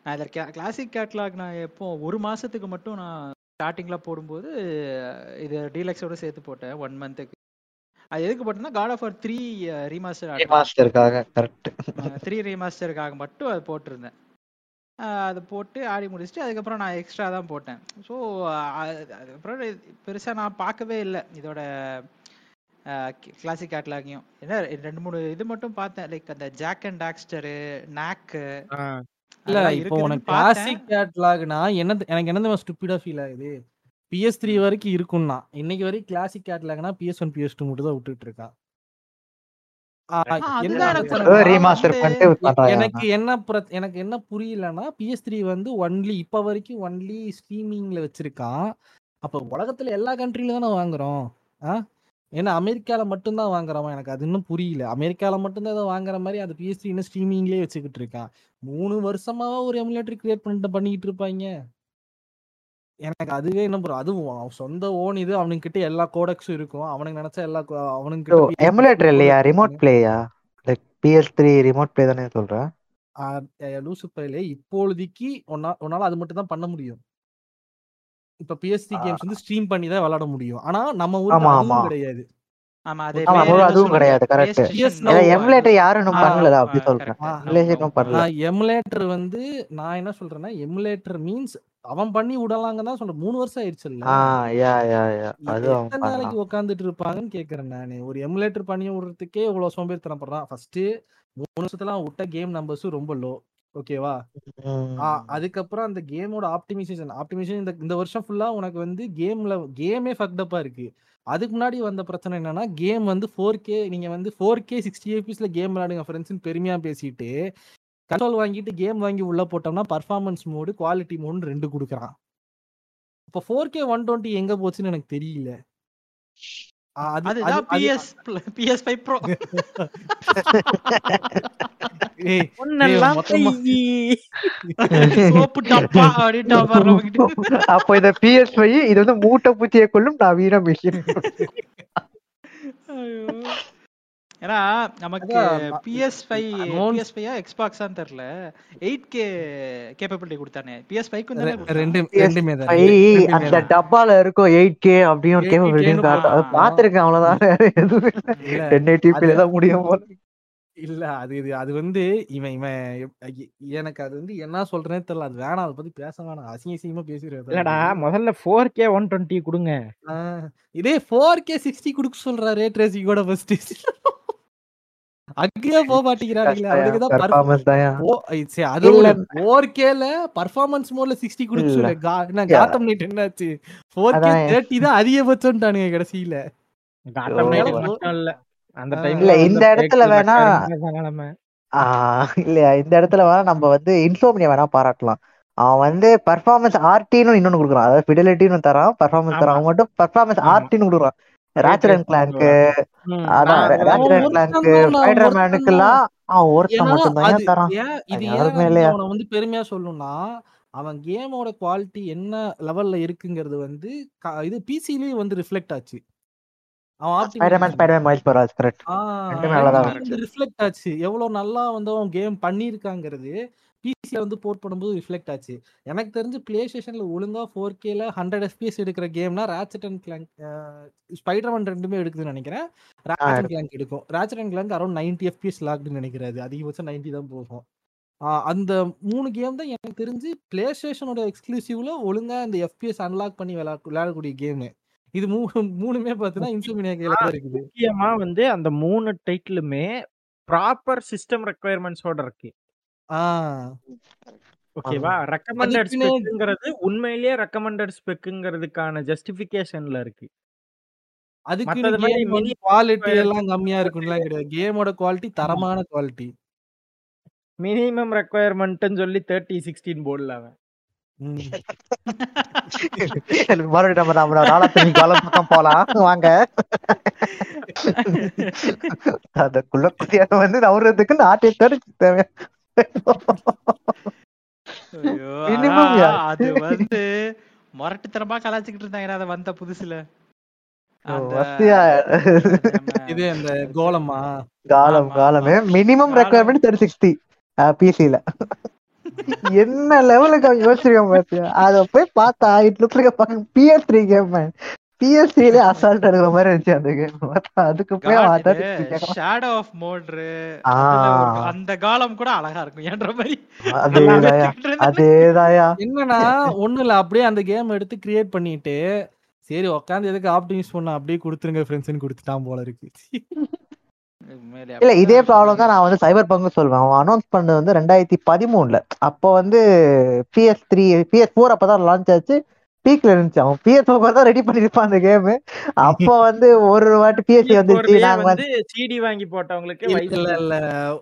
நான் இதில் கிளாசிக் கேட்லாக் நான் எப்போ ஒரு மாசத்துக்கு மட்டும் நான் ஸ்டார்டிங்ல போடும்போது இது டீலக்ஸோட சேர்த்து போட்டேன் ஒன் மந்த்துக்கு அது எதுக்கு போட்டேன்னா God of War three remaster மாஸ்டருக்காக correct three ரீமாஸ்டருக்காக மட்டும் அது போட்டிருந்தேன். அது போட்டு ஆடி முடிச்சுட்டு அதுக்கப்புறம் நான் எக்ஸ்ட்ரா தான் போட்டேன். ஸோ அதுக்கப்புறம் பெருசாக நான் பார்க்கவே இல்லை. இதோட கிளாசிக் கேட்லாகையும் என்ன ரெண்டு மூணு இது மட்டும் பார்த்தேன். லைக் அந்த ஜாக் அண்ட் டாக்ஸ்டரு நாக்கு ஆ, இல்ல இப்போ உனக்கு கிளாசிக் கேட்லாக்னா என்ன எனக்கு என்ன ஸ்டூபிடா ஃபீல் ஆகுது? பிஎஸ் த்ரீ வரைக்கும் இருக்கும்னா இன்னைக்கு வரைக்கும் கிளாசிக் கேட்லாக்னா பிஎஸ் ஒன் பிஎஸ் டூ மட்டும் தான் விட்டுட்டு இருக்கா? ஆ, என்ன அதுதான் எனக்கு என்ன எனக்கு என்ன புரியலன்னா பிஎஸ் த்ரீ வந்து ஒன்லி இப்ப வரைக்கும் ஒன்லி ஸ்ட்ரீமிங்ல வச்சிருக்கான். அப்ப உலகத்துல எல்லா கண்ட்ரில தானே வாங்குறோம்? ஏன்னா அமெரிக்கால மட்டும்தான் வாங்குறோம்? எனக்கு அது இன்னும் புரியல. அமெரிக்கால மட்டும்தான் ஏதோ வாங்குற மாதிரி அந்த பிஎஸ்சி இன்னும் ஸ்ட்ரீமிங்லயே வச்சுக்கிட்டு இருக்கான். மூணு வருஷமா ஒரு எமுலேட்டர் கிரியேட் பண்ணிட்டு பண்ணிக்கிட்டு இருப்பாங்க. எனக்கு அதுவே என்ன ப்ரோ அதுவும் அவன் சொந்த ஓன் இது அவனுக்கு கிட்ட எல்லா கோடக்ஸும் இருக்கும். அவனுக்கு நினைச்சா எல்லா அவனுக்கு கிட்ட எமுலேட்டர் இல்லையா? Remote. Player like PS three remote play தானே சொல்றேன் லூசு பையிலே இப்பொழுதைக்கு ஒன்னா உன்னால அது மட்டும் தான் பண்ண முடியும். இப்ப பிஎஸ்சி கேம்ஸ் வந்து ஸ்ட்ரீம் பண்ணி தான் விளையாட முடியும். ஆனா நம்ம அதுவும் ஆமா. கிடையாது. ஆமா அது அதுவும். கிடையாது, எமுலேட்டர் யாரும் பண்ணல அப்படி. சொல்றேன். எமுலேட்டர் வந்து நான் என்ன சொல்றேன்னா எமுலேட்டர் மீன்ஸ் அவன் பண்ணி விடலாங்க தான் சொல்றேன். மூணு வருஷம் ஆயிடுச்சுல்ல ஆ யா யா யா. அது அவன் எத்தனை நாளைக்கு உட்காந்துட்டு இருப்பாங்கன்னு கேக்குறேன் நானு. ஒரு எமுலேட்டர் பண்ணி விடுறதுக்கே இவ்வளவு சோம்பேறித்தனம் பண்றான் ஃபர்ஸ்ட் மூணு வருஷத்துல விட்ட கேம் நம்பர்ஸும் ரொம்ப லோ ஓகேவா. அதுக்கப்புறம் அந்த கேமோட ஆப்டிமைசேஷன் ஆப்டிமைசேஷன் இந்த இந்த வருஷம் ஃபுல்லா உனக்கு வந்து கேம்ல கேமே ஃபக்டப்பா இருக்கு. அதுக்கு முன்னாடி வந்த பிரச்சனை என்னன்னா கேம் வந்து ஃபோர் கே நீங்க வந்து ஃபோர் கே சிக்ஸ்டி எபிஸ்ல கேம் விளையாடுங்க ஃப்ரெண்ட்ஸ்னு பெருமையா பேசிட்டு கன்சோல் வாங்கிட்டு கேம் வாங்கி உள்ள போட்டோம்னா பர்ஃபார்மன்ஸ் மோடு குவாலிட்டி மோடு ரெண்டு கொடுக்குறான். இப்போ ஃபோர் கே ஒன் டுவெண்ட்டி எங்க போச்சுன்னு எனக்கு தெரியல. அப்போ இந்த பிஎஸ் இது வந்து மூட்டை பூச்சியை கொள்ளும் நவீன மிஷின் ஐயோ. ஏன்னா நமக்கு பிஎஸ் ஃபைவ் பிஎஸ் ஃபைவ் எக்ஸ்பாக்ஸான்னு தெரியல. எயிட் கே கேப்பபிலிட்டி கொடுத்தானே. பிஎஸ் ஃபைவ்க்கு தானே ரெண்டு ரெண்டுமே தான். அந்த. டப்பால இருக்கும் எயிட் கே அப்படியும் 8K கேப்பபிலிட்டியும் ன்னு காட்டும் அது. பாத்திருக்கேன் அவ்வளவுதான். டென் எயிட்டிபில அது- தான் முடியும் போல. இல்ல அது இது அது வந்து இவன் இவன் எனக்கு அது வந்து என்ன சொல்றேன்னு தெரியல. அது வேணாம் அதை பத்தி பேச வேணாம். அசிங்க அசிங்கமா பேசிடுறது இல்லடா முதல்ல ஃபோர் கே ஒன் டுவெண்ட்டி கொடுங்க. இதே ஃபோர் கே சிக்ஸ்டி கொடுக்க சொல்றா ரேட் ரேசிங்கோட ஃபர்ஸ்ட் அங்கேயே போக சரி, அது இல்ல. ஃபோர் கேல பர்ஃபார்மன்ஸ் மோட்ல சிக்ஸ்டி கொடுக்க இல்ல. சொல்லு. கா- என்ன காத்தம் நைட் என்னாச்சு? ஃபோர் கே அதான். தேர்ட்டி தான் அதிகபட்சம்ட்டானுங்க கடைசியில. அந்த. டைம்ல இல்ல, இந்த இடத்துல வேணா- இல்லையா? இந்த இடத்துல வேணா நம்ம வந்து இன்சோம்னியா வேணா பாராட்டலாம். அவன் வந்து பர்ஃபார்மன்ஸ் ஆர்டின்னு இன்னொன்னு கொடுக்குறான். அதாவது ஃபிடலிட்டின்னு தரான் பர்ஃபார்மன்ஸ் தரான். அவன் மட்டும் பர்ஃபார்மன்ஸ். ஆர்டின்னு கொடுக்குறான். ராச்சர் அண்ட் கிளாங்க்கு ம். அதான் நான் ராச்சர் அண்ட் ஒருத்தன் கிளாங்க்கு தான், நான் ஸ்பைடர் ஒருத்தன் மேனுக்குலாம் அவன் ஒருத்தன் ஏன்னா மட்டும் தான் அது ஏன் தரான்? ஏன் இது அது ஏன் யாருமே வந்து இல்லையா? அவனை வந்து பெருமையா சொல்லணும்னா அவன் கேமோட குவாலிட்டி என்ன லெவல்ல இருக்குங்கிறது வந்து இது பிசிலயும் வந்து ரிஃப்ளெக்ட் ஆச்சு. ரிஃப்ளெக்ட் ஆச்சு. எவ்வளவு நல்லா வந்து அவன் கேம் பண்ணியிருக்காங்கிறது. பிசில வந்து போர்ட் பண்ணும்போது ரிஃப்ளெக்ட் ஆச்சு. எனக்கு தெரிஞ்சு பிளே ஸ்டேஷன்ல ஒழுங்கா ஃபோர் கேல ஹண்ட்ரட் எஃபிஎஸ் எடுக்கிற கேம்னா ராச்சட் அண்ட் கிளாங்க் ஸ்பைடர்மேன் ரெண்டுமே எடுக்குதுன்னு நினைக்கிறேன். ராச்சட் அண்ட் கிளாங்க் எடுக்கும். Ratchet and Clank around ninety FPS லாக்டுன்னு நினைக்கிறாரு. அதிகபட்சம் நைன்டி தான் போகும். அந்த மூணு கேம் தான் எனக்கு தெரிஞ்சு பிளே ஸ்டேஷனோட எக்ஸ்க்ளூசிவ்ல ஒழுங்கா இந்த எஃபிஎஸ் அன்லாக் பண்ணி விளையா விளையாடக்கூடிய கேம் இது மூணு மூணுமே பார்த்தீங்கன்னா இன்சோமினியா கையில தான் இருக்குது. முக்கியமா வந்து அந்த மூணு டைட்டிலுமே ப்ராப்பர் சிஸ்டம் ரெக்குயர்மெண்ட்ஸோட இருக்கு. ஓகேவா ரெக்கமெண்டட் ஸ்பெக்குங்கிறது உண்மையிலேயே ரெக்கமெண்டட் ஸ்பெக்குங்கிறதுக்கான ஜஸ்டிபிகேஷன்ல இருக்கு. அதுக்கு குவாலிட்டி எல்லாம் கம்மியா இருக்கும்லாம் கிடையாது. கேமோட குவாலிட்டி தரமான குவாலிட்டி மினிமம் ரெக்குயர்மெண்ட்னு சொல்லி தேர்ட்டி சிக்ஸ்டீன் போர்டில் அவன். மறுபடியும் நம்ம நம்ம நாலாத்தனி காலம் பக்கம் போலாம். வாங்க. அதுக்குள்ள குதியாக வந்து நவுறதுக்கு நாட்டை தடுச்சு தேவை அது வந்து முரட்டுத்தனமா கலாய்ச்சிக்கிட்டு இருந்தாங்க. அதை வந்த புதுசுல. இது அந்த கோலமா? காலம் காலமே. மினிமம் காலம். ரெக்குவயர்மெண்ட் தேர்ட்டி சிக்ஸ்டி பிசில என்ன லெவலுக்கு அவன் யோசிச்சிருக்கான் பாத்தியா? அத போய் பார்த்தா it look like PS three game PS த்ரீல அசால்ட் எடுக்கிற மாதிரி இருந்துச்சு அந்த கேம் அதுக்கு போய் அவன் God, அதான் இது கேட்கறான். shadow of Mordor, ஆ. அதுல ஒரு- அந்த காலம் கூட அழகா இருக்கும். என்ற மாதிரி அதேதாயா. அதேதாயா. என்னன்னா ஒண்ணு இல்ல. அப்படியே அந்த கேம் எடுத்து கிரியேட் பண்ணிட்டு சரி உட்காந்து எதுக்கு ஆப்டிமைஸ் பண்ண அப்படியே கொடுத்துருங்க ஃப்ரெண்ட்ஸ்னு கொடுத்துட்டான் போல இருக்கு. இல்ல இதே ப்ராப்ளம் தான் நான் வந்து சைபர் பங்கு சொல்வேன். அவன் அனௌன்ஸ் பண்ணது வந்து ரெண்டாயிரத்தி பதிமூணுல. அப்போ வந்து பிஎஸ் த்ரீ பிஎஸ் ஃபோர் அப்பதான் லான்ச் ஆச்சு. பீக்ல இருந்துச்சு. அவன் பிஎஸ் தான் ரெடி பண்ணிருப்பான் அந்த கேம் அப்போ வந்து ஒரு வாட்டி பிஎஸ்சி வந்துருச்சு. PS4 லயே நாங்க வந்து சிடி வாங்கி போட்டவங்களுக்கு இல்ல இல்ல.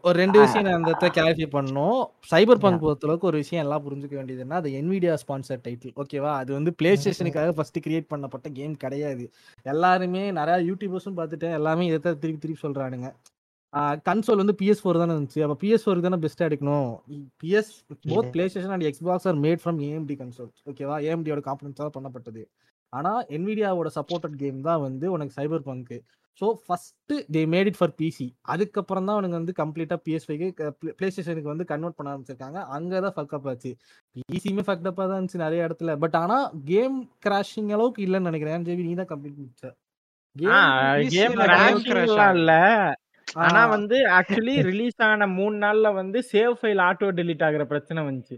ஒரு ரெண்டு விஷயம் நான் அந்த இடத்துல கிளாரிஃபை பண்ணணும். சைபர் பங்க் பொறுத்தளவுக்கு ஒரு விஷயம் எல்லாம் புரிஞ்சுக்க வேண்டியதுன்னா அது என்விடியா ஸ்பான்சர் டைட்டில் ஓகேவா அது வந்து பிளே ஸ்டேஷனுக்காக ஃபர்ஸ்ட் கிரியேட் பண்ணப்பட்ட கேம் கிடையாது. எல்லாருமே நிறைய யூடியூபர்ஸும் பார்த்துட்டேன் எல்லாமே இதை திருப்பி திருப்பி சொல்றானுங்க. கன்சோல் வந்து பிஎஸ் ஃபோர் தானே இருந்துச்சு. அப்போ பிஎஸ் ஃபோருக்கு தானே பெஸ்ட்டாக எடுக்கணும்? PS both PlayStation and Xbox are made from AMD consoles ஓகேவா ஏஎம்டியோட காம்பனன்ஸால் பண்ணப்பட்டது. ஆனால் என்விடியாவோட சப்போர்ட்டட் கேம் தான் வந்து உனக்கு Cyberpunk so first they made it for PC அதுக்கப்புறம் தான் அவனுங்க வந்து கம்ப்ளீட்டாக பிஎஸ்ஃபைக்கு ப்ளே ஸ்டேஷனுக்கு வந்து கன்வெர்ட் பண்ண ஆரம்பிச்சிருக்காங்க. அங்கே தான் ஃபக்கப் ஆச்சு. பிசியுமே ஃபக்டப்பாக தான் இருந்துச்சு நிறைய இடத்துல. பட் ஆனால் கேம் கிராஷிங் அளவுக்கு இல்லைன்னு நினைக்கிறேன். ஜேவி நீ தான் கம்ப்ளீட் முடிச்ச கேம் இல்ல. ஆனா வந்து ஆக்சுவலி ரிலீஸ் ஆன மூணு நாள்ல வந்து சேவ் ஃபைல் ஆட்டோ டெலீட் ஆகுற பிரச்சனை வந்துச்சு.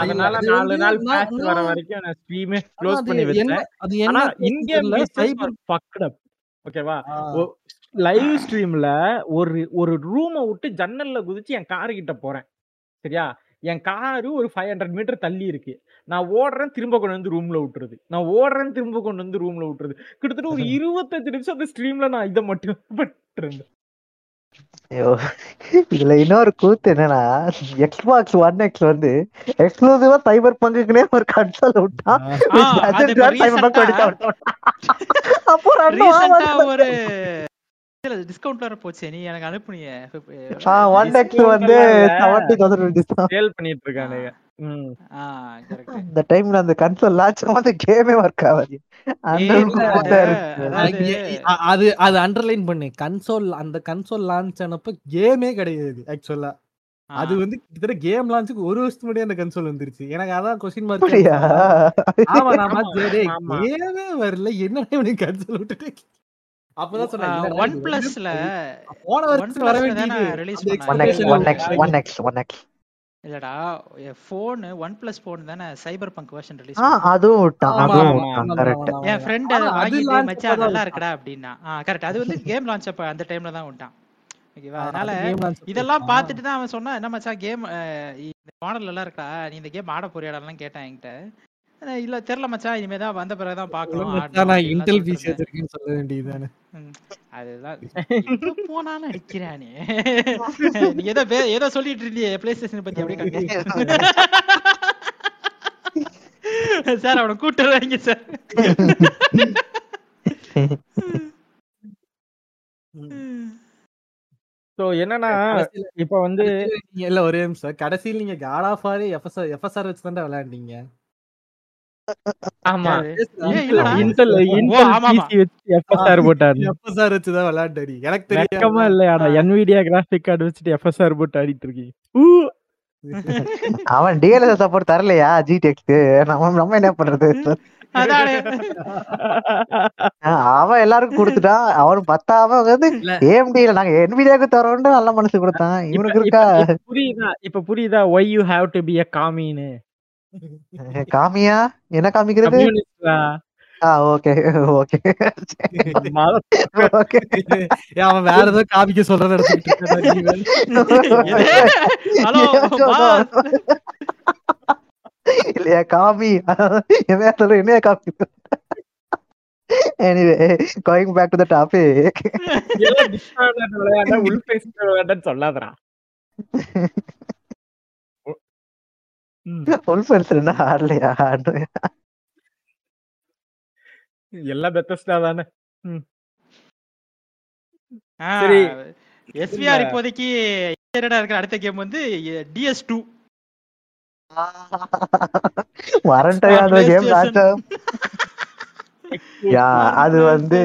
அதனால அது நாலு நாள் பேட்ச் வர வரைக்கும் நான் ஸ்ட்ரீமே க்ளோஸ் அது பண்ணி என்ன வச்சேன் ஆனா இன்கேம் சைபர் ஃபக்ட் அப் ஓகேவா லைவ் ஸ்ட்ரீம்ல ஒரு ஒரு ரூமை விட்டு ஜன்னல்ல குதிச்சு என் காரு கிட்ட போறேன். சரியா? என் காரு ஒரு ஃபைவ் ஹண்ட்ரட் மீட்டர் தள்ளி இருக்கு. நான் ஓடுறேன் திரும்ப கொண்டு வந்து ரூம்ல விட்டுறது நான் ஓடுறேன் திரும்ப கொண்டு வந்து ரூம்ல விட்டுறது கிட்டத்தட்ட ஒரு இருபத்தஞ்சு நிமிஷம் அந்த ஸ்ட்ரீம்ல நான் இதை மட்டும் பண்ணிட்டு ஐயோ இதுல இன்னொரு கூத்து என்னன்னா எக்ஸ்பாக்ஸ் ஒன் எக்ஸ் வந்து எக்ஸ்க்ளூசிவா சைபர் பங்குக்குனே ஒரு கன்சோல் விட்டான் அப்போ. ஒரு டிஸ்கவுண்ட் வர போச்சு நீ எனக்கு அனுப்புனியே. ஆ ஒன் எக்ஸ் வந்து செவன்டி தௌசண்ட் சேல் பண்ணிட்டு இருக்கானுங்க. அந்த டைம்ல அந்த கன்சோல் கேமே வர்க் ஆகாது. அது அண்டர்லைன் பண்ணு. கன்சோல் அந்த கன்சோல் லான்ச் ஆனப்ப கேமே கிடையாது அது வந்து கிட்டத்தட்ட கேம் லான்ச்சுக்கு ஒரு வருஷத்துக்கு முன்னாடி அந்த கன்சோல் வந்துருச்சு. எனக்கு அதான் கொஸ்டின் மார்க் ஆமா கேமே வரல. என்ன இவனுக்கு கன்சோல் விட்டுட்டு? அப்பதான் சொன்னாங்க ஒன் பிளஸ்ல போன வருஷம் வர வேண்டியது. ரிலீஸ் பண்ணாங்க இல்லடா போன் ஒன் பிளஸ் போன் தானே சைபர் பங்க் வெர்ஷன் ரிலீஸ் ஆ அதுவும் விட்டான் ஆமா, அதுவும் கரெக்ட் என். ஃப்ரெண்ட் அது வாங்கிட்டு மச்சான் நல்லா. இருக்குடா அப்படின்னா. ஆ கரெக்ட் அது வந்து கேம் லான்ச் அப்ப அந்த டைம்ல தான் விட்டான். ஓகேவா அதனால இதெல்லாம். பார்த்துட்டு தான் அவன் சொன்னான் என்ன மச்சான் கேம் இந்த மாடல் எல்லாம் இருக்கா? நீ இந்த கேம் ஆட போறியாடாலாம் கேட்டான் என்கிட்ட. இல்ல தெரியல மச்சான். இனிமே தான் வந்த பாக்கணும் மச்சான், ஆடணும் நான் இன்டெல் பிசி. வச்சிருக்கேன்னு சொல்ல வேண்டியதுதானே. அதுதான். போனாலும் அடிக்கிறானே. நீ ஏதோ பே- ஏதோ சொல்லிட்டு இருந்தியே. பிளே ஸ்டேஷன் பத்தி அப்படியே கண்டு சார் அவனை கூட்டு வைங்க சார். சோ என்னன்னா இப்ப வந்து இல்ல ஒரே நிமிஷம். கடைசியில் நீங்க God of War FSR FSR வச்சு தான் விளையாண்டீங்க. ஆமா. இன்டெல் இன்டெல் போட்டாரு. எஃப்எஸ்ஆர் வச்சு தான் விளையாண்டடி. எனக்கு தெரியாம இல்லையாடா. என்விடியா கிராபிக் கார்டு வச்சுட்டு எஃப்எஸ்ஆர் போட்டு ஆடிட்டு இருக்கீங்க. அவன் டிஎல்எஸ் சப்போர்ட் தரலையா? ஜிடெக்ஸ்க்கு நம்ம நம்ம என்ன பண்றது? அவன் எல்லாருக்கும் கொடுத்துட்டான் அவன் பத்தாம வந்து இல்ல. ஏஎம்டில நாங்க என்விடியாக்கு தரோம்னு நல்ல மனசு கொடுத்தான். இவனுக்கு இருக்கா? புரியுதா? இப்ப புரியுதா? Why you have to be a காமின்னு காமியா? என்ன காமிக்கிறது? Okay okay. அவன் வேற ஏதோ காமிக்க சொல்றத இல்லையா காமி? என்ன சொல்ற என்ன காமி anyway going back to the topic சொல்லாதடா. ஆடலையா ஆடு எல்லாம் பெத்தஸ்டா தானே. சரி. எஸ்விஆர் இப்போதைக்கு இருக்கிற அடுத்த கேம் வந்து டிஎஸ் டூ வரண்டையா அந்த கேம் லான்ச் யா அது வந்து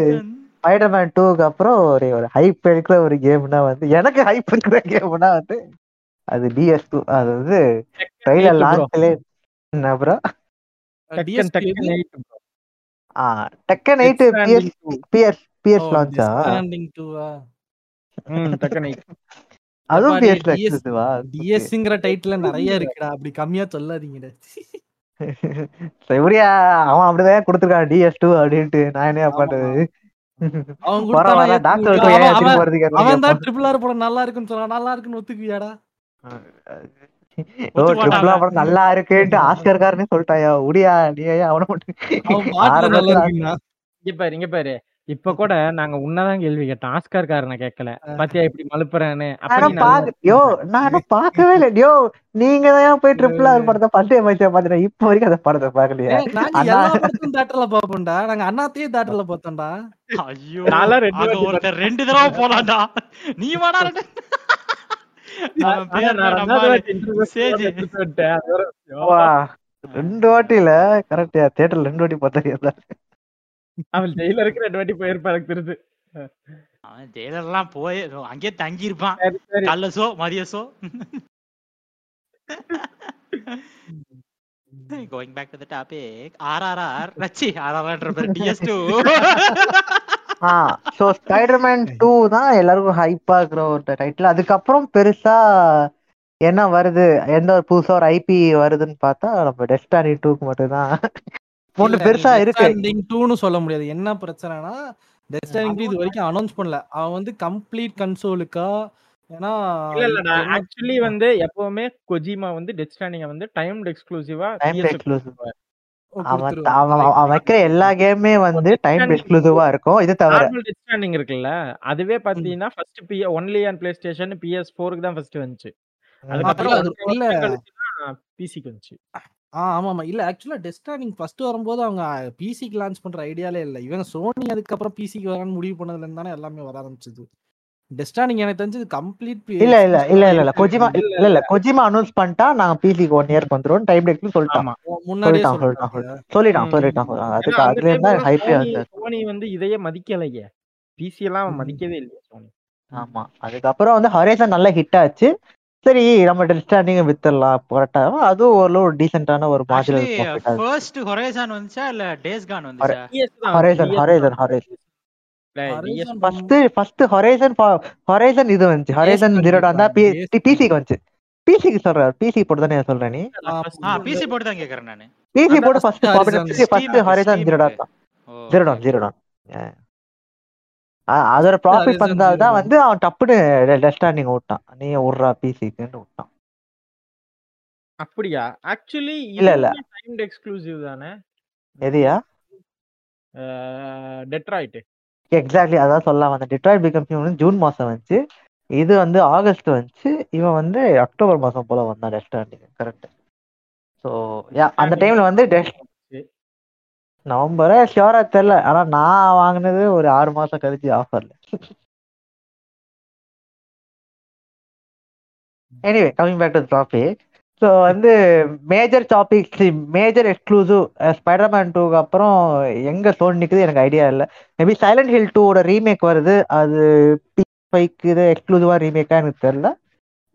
ஸ்பைடர்மேன் டூக்கு அப்புறம் ஒரு ஒரு ஹைப் இருக்கிற ஒரு கேம்னா வந்து எனக்கு ஹைப் இருக்கிற கேம்னா வந்து அது டிஎஸ் டூ அது வந்து ட்ரெயிலர் லான்ச்ல என்ன ப்ரோ. ஆ Tekken eight PS PS PS லான்ச்சா Disbanding two-ஆ? ம், டக்கன் eight. அதுவும் அப்பா, பிஎஸ்ல DS எக்ஸ்க்ளூசிவா DS-ங்கிற டைட்டில் நிறைய இருக்குடா. அப்படி கம்மியா சொல்லாதீங்கடா. செவரியா அவன் அப்படிதான் கொடுத்துருக்கான் டிஎஸ் டூ அப்படின்ட்டு. நான் என்ன பண்றது அவன் டாக்டர் அவன் தான் ட்ரிபிள் ஆர் படம் நல்லா இருக்குன்னு சொன்னா நல்லா இருக்குன்னு ஒத்துக்குவியாடா. ஓ ஒத்துக்க ட்ரிபிள் மாட்டாங்க படம் நல்லா இருக்குன்ட்டு ஆஸ்கர்காரனே சொல்லிட்டாயா? உடியா நீ ஏன் அவனை மட்டும்? இங்க பாரு இங்க பாரு. இப்ப கூட நாங்க உன்னதான் கேள்வி கேட்டோம். ஆஸ்கார் காரனை கேட்கல. பாத்தியா இப்படி மலுப்புறான்னு யோ நானும் பார்க்கவே இல்லை. யோ நீங்க தான் போய் ட்ரிபிள் ஆர் படத்தை பந்தய மேட்ச பாத்துட்டேன் இப்ப வரைக்கும் அந்த படத்தை பாக்கலையா தேட்டர்ல பாப்போம்டா நாங்க அண்ணாத்தையே தேட்டர்ல பார்த்தோம்டா. ஐயோ ரெண்டு தடவை போலாம்டா நீ வேணா ரெண்டு வாட்டில கரெக்டா தியேட்டர்ல ரெண்டு வாட்டி பார்த்தா அவன் ஜெயிலருக்கு ரெண்டு வாட்டி போயிருப்பா எனக்கு தெரிஞ்சு. அவன் ஜெயிலர்லாம் போய் அங்கேயே தங்கி இருப்பான் சரி. சரி காலைல ஷோ மதிய show going back to the topic RRR ரச்சி ஆர்ஆர்ஆர்ன்ற பேர் DS two so Spiderman two தான் எல்லாருக்கும் ஹைப்பா இருக்கிற ஒரு டைட்டில் அதுக்கப்புறம் பெருசா என்ன வருது எந்த ஒரு புதுசா ஒரு ஐபி வருதுன்னு பார்த்தா நம்ம டெஸ்டானி டூக்கு மட்டும்தான். ஒண்ணு பெருசா இருக்கு. டூன்னு சொல்ல முடியாது. என்ன பிரச்சனைனா டெஸ்டானிங் இது வரைக்கும் அனௌன்ஸ் பண்ணல. அவன் வந்து கம்ப்ளீட் கன்சோலுக்கா ஏன்னா இல்ல ஆக்சுவலி வந்து எப்பவுமே கொஜிமா வந்து டெத் ஸ்டாண்டிங்க வந்து டைம்டு எக்ஸ்க்ளூசிவா டைம் எக்ஸ்க்ளூசிவ் அவன் வைக்கிற எல்லா கேமுமே வந்து டைம் எக்ஸ்க்ளூசிவா இருக்கும். இது தவிர நார்மல் இருக்குல்ல. அதுவே பாத்தீங்கன்னா first be only on PlayStation PS ஃபோருக்கு தான் ஃபர்ஸ்ட் வந்துச்சு. பிசிக்கு வந்துச்சு. ஆ ஆமா ஆமா இல்ல ஆக்சுவலா டெஸ்டானிங் ஃபர்ஸ்ட் வரும்போது அவங்க பிசிக்கு லான்ச் பண்ற ஐடியாலே இல்ல. இவங்க சோனி அதுக்கப்புறம் பிசிக்கு வரான்னு முடிவு பண்ணதுல இருந்து தானே எல்லாமே வர ஆரம்பிச்சது. டெஸ்டானிங் எனக்கு தெரிஞ்சது கம்ப்ளீட் இல்ல இல்ல இல்ல இல்ல இல்ல கொஜிமா இல்ல இல்ல கொஜிமா அனௌன்ஸ் பண்ணிட்டா நாங்க பிசிக்கு ஒன் இயர்க்கு வந்துரும் டைம் டெக்னு சொல்லிட்டான். முன்னாடியே சொல்லிட்டான், சொல்லிட்டான், சொல்லிட்டான். அதுக்கு அதுல இருந்தா ஹைப்பே வந்து சோனி வந்து இதையே மதிக்கலையே. பிசி எல்லாம். மதிக்கவே இல்லையே சோனி ஆமா. அதுக்கப்புறம் வந்து ஹரேசன் நல்லா ஹிட் ஆச்சு. சரி நம்ம டெஸ்டாண்டிங்க வித்துடலாம் கரெக்டா அதுவும் ஓரளவு ஒரு டீசென்டான ஒரு மாஜுலர் ஃபர்ஸ்ட் ஹொரைசான் வந்துச்சா இல்ல டேஸ் கான் வந்துச்சா? PS தான் Horizon, first first Horizon Horizon இது வந்துச்சு. ஹொரைசன் ஜீரோட வந்தா. பிசிக்கு வந்துச்சு. பிசிக்கு சொல்ற பிசி போட்டு தானே சொல்ற நீ? பிசி போட்டு தான் கேக்குறேன் நானு. பிசி போட்டு first first Horizon. First Horizon ஜீரோடா. தான். Zero Dawn. ஜீரோடான் அதோட ப்ராஃபிட் Horizon வந்தால் தான் Zero வந்து அவன் டப்புன்னு டெஸ்டாண்டிங் விட்டான். நீ விட்றா பிசிக்குன்னு விட்டான். அப்படியா? ஆக்சுவலி இல்ல, இல்ல. டைம்டு எக்ஸ்க்ளூசிவ் தானே? எதையா? டெட்ராய்ட் எக்ஸாக்ட்லி அதான் சொல்ல வந்தேன் டிட்ராய்ட் பிகம் ஹியூமன் ஜூன் மாசம் வந்துச்சு. இது வந்து ஆகஸ்ட் வந்துச்சு. இவன் வந்து அக்டோபர் மாசம் போல வந்தான் டெஸ்டாண்டிங் கரெக்ட் ஸோ யா அந்த டைம்ல வந்து டெஸ்ட் நவம்பரே ஷியோரா தெரியல. ஆனா நான் வாங்கினது ஒரு ஆறு மாசம் கழிச்சு ஆஃபர்ல anyway coming back to topic so வந்து major topic major exclusive Spiderman டூக்கு அப்புறம் எங்க சோன் நிக்குது எனக்கு ஐடியா இல்லை. மேபி சைலண்ட் ஹில் டூவோட ரீமேக் வருது. அது ஃபைவ்க்கு இது எக்ஸ்க்ளூசிவா ரீமேக்கா எனக்கு தெரியல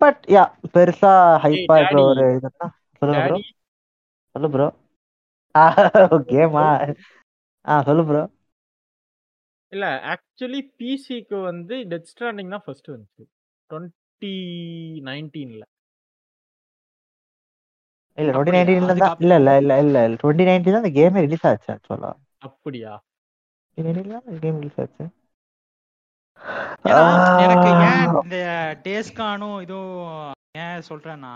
பட் யா பெருசா ஹைப்பா இருக்கிற. ஒரு இதுன்னா சொல்லுங்க ப்ரோ சொல்லு ப்ரோ கேமா ஆ சொல்லு ப்ரோ இல்ல ஆக்சுவலி பிசிக்கு வந்து டெத் ஸ்டாண்டிங் தான் ஃபர்ஸ்ட் வந்துச்சு. டுவெண்ட்டி நைன்டீன்ல இல்ல டுவெண்ட்டி? நைன்டீன்ல தான் இல்ல இல்ல இல்ல இல்ல டுவெண்ட்டி நைன்டீன் தான் அந்த கேமே ரிலீஸ் ஆச்சு ஆக்சுவலா அப்படியா கேம் ரிலீஸ் ஆச்சு எனக்கு ஏன் இந்த டேஸ்கானும் இதுவும் ஏன் சொல்றேன்னா.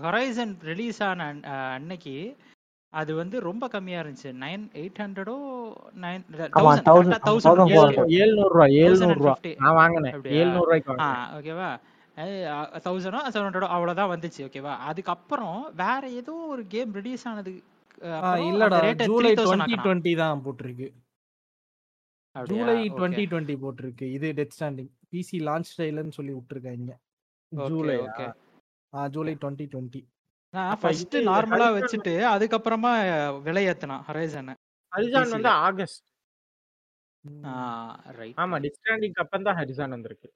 ஹொரைசன் ரிலீஸ் ஆன அன்னைக்கு அது வந்து ரொம்ப கம்மியா இருந்துச்சு நைன் எயிட் ஹண்ட்ரடோ நைன் தௌசண்ட் தௌசண்ட். ஏழ்நூறு ரூபா ஏழ்நூறு ரூபா 1050. நான் வாங்கினேன்? ஏழ்நூறு ரூபாய்க்கு ஓகேவா தௌசண்டோ செவன் ஹண்ட்ரடோ அவ்வளோதான் வந்துச்சு ஓகேவா அதுக்கப்புறம் வேற ஏதோ ஒரு கேம் ரிலீஸ் ஆனது இல்லடா ஜூலை 3000 டுவெண்ட்டி. டுவெண்ட்டி தான் போட்டிருக்கு? ஜூலை. டுவெண்ட்டி டுவெண்ட்டி போட்டிருக்கு. இது டெத் ஸ்டாண்டிங் பிசி லான்ச் டைலன்னு சொல்லி விட்டுருக்காங்க. ஜூலை. ஆ ஜூலை டுவெண்ட்டி டுவெண்ட்டி ஃபர்ஸ்ட் நார்மலா வச்சுட்டு அதுக்கப்புறமா விலை ஏத்தனான் ஹரைசன் ஹரிசான் வந்து. ஆகஸ்ட் ரைட் ஆமா டெத் ஸ்டாண்டிங் அப்புறம் தான் ஹரிசான் வந்திருக்கு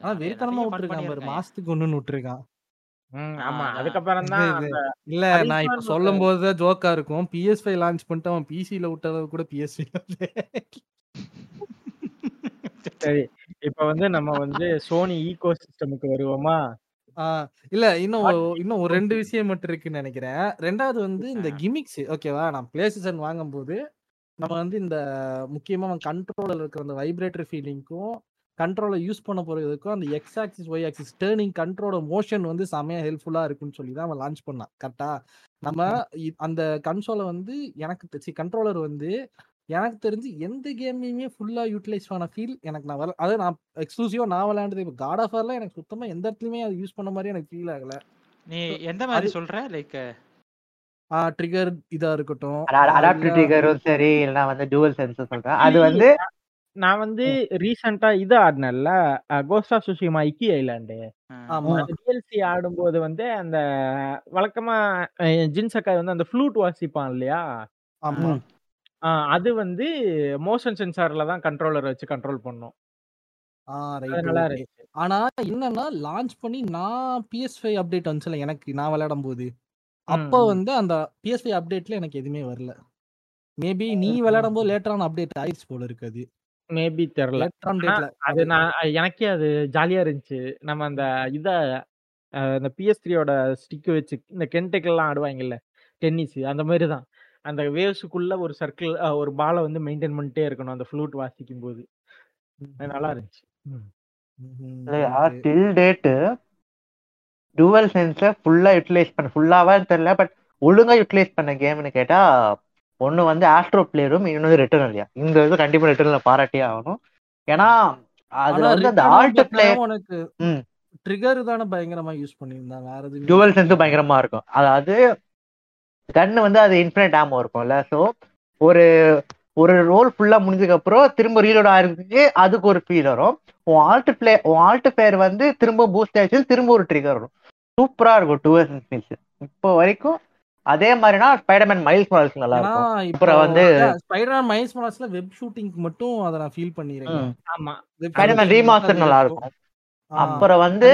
ஆனா வெறித்தனமா விட்டுருக்கான் பாரு. மாசத்துக்கு ஒண்ணுன்னு விட்டுருக்கான் ஆமா. அதுக்கப்புறம் தான். இல்ல நான் இப்ப சொல்லும் போது ஜோக்கா இருக்கும். பிஎஸ் ஃபைவ் லான்ச் பண்ணிட்டு அவன் பிசில விட்ட அளவு கூட பிஎஸ் சரி. இப்ப வந்து நம்ம வந்து சோனி ஈகோ சிஸ்டமுக்கு வருவோமா? இல்ல இன்னும் இன்னும் ஒரு ரெண்டு விஷயம் மட்டும் இருக்குன்னு நினைக்கிறேன். ரெண்டாவது வந்து இந்த. கிமிக்ஸ் ஓகேவா நான் பிளே ஸ்டேஷன் வாங்கும்போது நம்ம வந்து இந்த முக்கியமா கண்ட்ரோலர் இருக்கிற அந்த வைப்ரேட்டரி ஃபீலிங்க்கும் கண்ட்ரோலை யூஸ் பண்ண போறதுக்கும் அந்த X axis Y axis turning கண்ட்ரோலோட motion வந்து செமையா ஹெல்ப்ஃபுல்லா இருக்குன்னு சொல்லி தான் அவன் லான்ச் பண்ணான். கரெக்டா நம்ம அந்த கன்சோலை வந்து எனக்கு கண்ட்ரோலர் வந்து எனக்கு தெரிஞ்சு எந்த கேமையுமே ஃபுல்லா யூட்டிலைஸ் பண்ண ஃபீல் எனக்கு நான் வர அது நான் எக்ஸ்க்ளூசிவா நான் விளையாண்டது இப்போ காட் ஆஃப் வார்ல எனக்கு சுத்தமா எந்த இடத்துலயுமே அது யூஸ் பண்ண மாதிரி எனக்கு ஃபீல் ஆகல. நீ எந்த மாதிரி சொல்ற? லைக் ட்ரிகர் இதா இருக்கட்டும். அடாப்டிவ் இல்ல- ட்ரிகரும் சரி இல்லைன்னா வந்து டூவல் சென்ஸ் சொல்றேன். அது வந்து நான் வந்து ரீசெண்டா இது ஆடினேன்ல கோஸ்ட் சுஷிமா இக்கி ஐலாண்டு ஆமா. அந்த டிஎல்சி ஆடும்போது வந்து அந்த வழக்கமா ஜின்சக்காய் வந்து அந்த ஃப்ளூட் வாசிப்பான் இல்லையா? அது வந்து மோஷன் சென்சார்ல தான் கண்ட்ரோலர் வச்சு கண்ட்ரோல் பண்ணும். ஆ அது ரைட் நல்லா ஓகே இருந்துச்சு. ஆனா என்னன்னா லான்ச் பண்ணி நான் பிஎஸ் ஃபைவ் அப்டேட் வந்துச்சுல எனக்கு நான் விளையாடும் போது. அப்ப. வந்து அந்த பிஎஸ் ஃபைவ் அப்டேட்ல எனக்கு எதுவுமே வரல. மேபி நீ விளையாடும் போது லேட்டரான அப்டேட் ஆயிடுச்சு போல இருக்கு மேபி தெரியல லேட்டரான ஆனா டேட்ல அது நான் எனக்கே அது ஜாலியா இருந்துச்சு. நம்ம அந்த இத அஹ், இந்த பிஎஸ் த்ரீயோட ஸ்டிக் வச்சு இந்த கென்டெக்கெல்லாம் ஆடுவாங்கல்ல டென்னிஸ் அந்த மாதிரி தான். அந்த வேவ்ஸுக்குள்ள ஒரு சர்க்கிள் ஒரு பாலை வந்து மெயின்டைன் பண்ணிட்டே இருக்கணும் அந்த ஃப்ளூட் வாசிக்கும் போது அது நல்லா இருந்துச்சு. ம். டில் டேட்டு டூவல் சென்ஸை ஃபுல்லா யூட்டிலைஸ் பண்ண ஃபுல்லாவா தெரியல பட் ஒழுங்கா யூட்டிலைஸ் பண்ண கேம்னு கேட்டா ஒண்ணு வந்து ஆஸ்ட்ரோ பிளேயரும் இன்னொன்று ரிட்டர்ன் இல்லையா இந்த இது கண்டிப்பா ரிட்டர்ன்ல பாராட்டியே ஆகணும். ஏன்னா அதுல வந்து அந்த ஆல்ட் பிளேயர் உனக்கு ம். ட்ரிகர் தானே பயங்கரமா யூஸ் பண்ணியிருந்தான் வேற டுவல் சென்ஸும் பயங்கரமா இருக்கும். அதாவது கன்னு வந்து அது இன்ஃபினிட் ஆமோ இருக்கும்ல. ஸோ ஒரு ஒரு ரோல் ஃபுல்லா முடிஞ்சதுக்கு அப்புறம் திரும்ப ரீலோட் ஆயிருக்கு அதுக்கு ஒரு ஃபீல் வரும். உன் ஆல்ட் பிளே உன் ஆல்ட் பிளேயர் வந்து திரும்ப பூஸ்ட் ஆயிடுச்சு திரும்ப ஒரு ட்ரிகர் வரும். சூப்பரா இருக்கும் டூ சென்ஸ் இப்போ வரைக்கும் அதே மாதிரினா ஸ்பைடர்மேன் மைல்ஸ் மாடல்ஸ் நல்லா இருக்கும் இப்போ அப்புறம் வந்து ஸ்பைடர் மைல்ஸ் மொராஸ்ல வெப் ஷூட்டிங்க்கு மட்டும் அதை நான் ஃபீல் பண்ணிருக்கேன். ஆமா. Web ஸ்பைடர்மேன் shooting ரீமாஸ்டர் நல்லா இருக்கும். அப்புறம் வந்து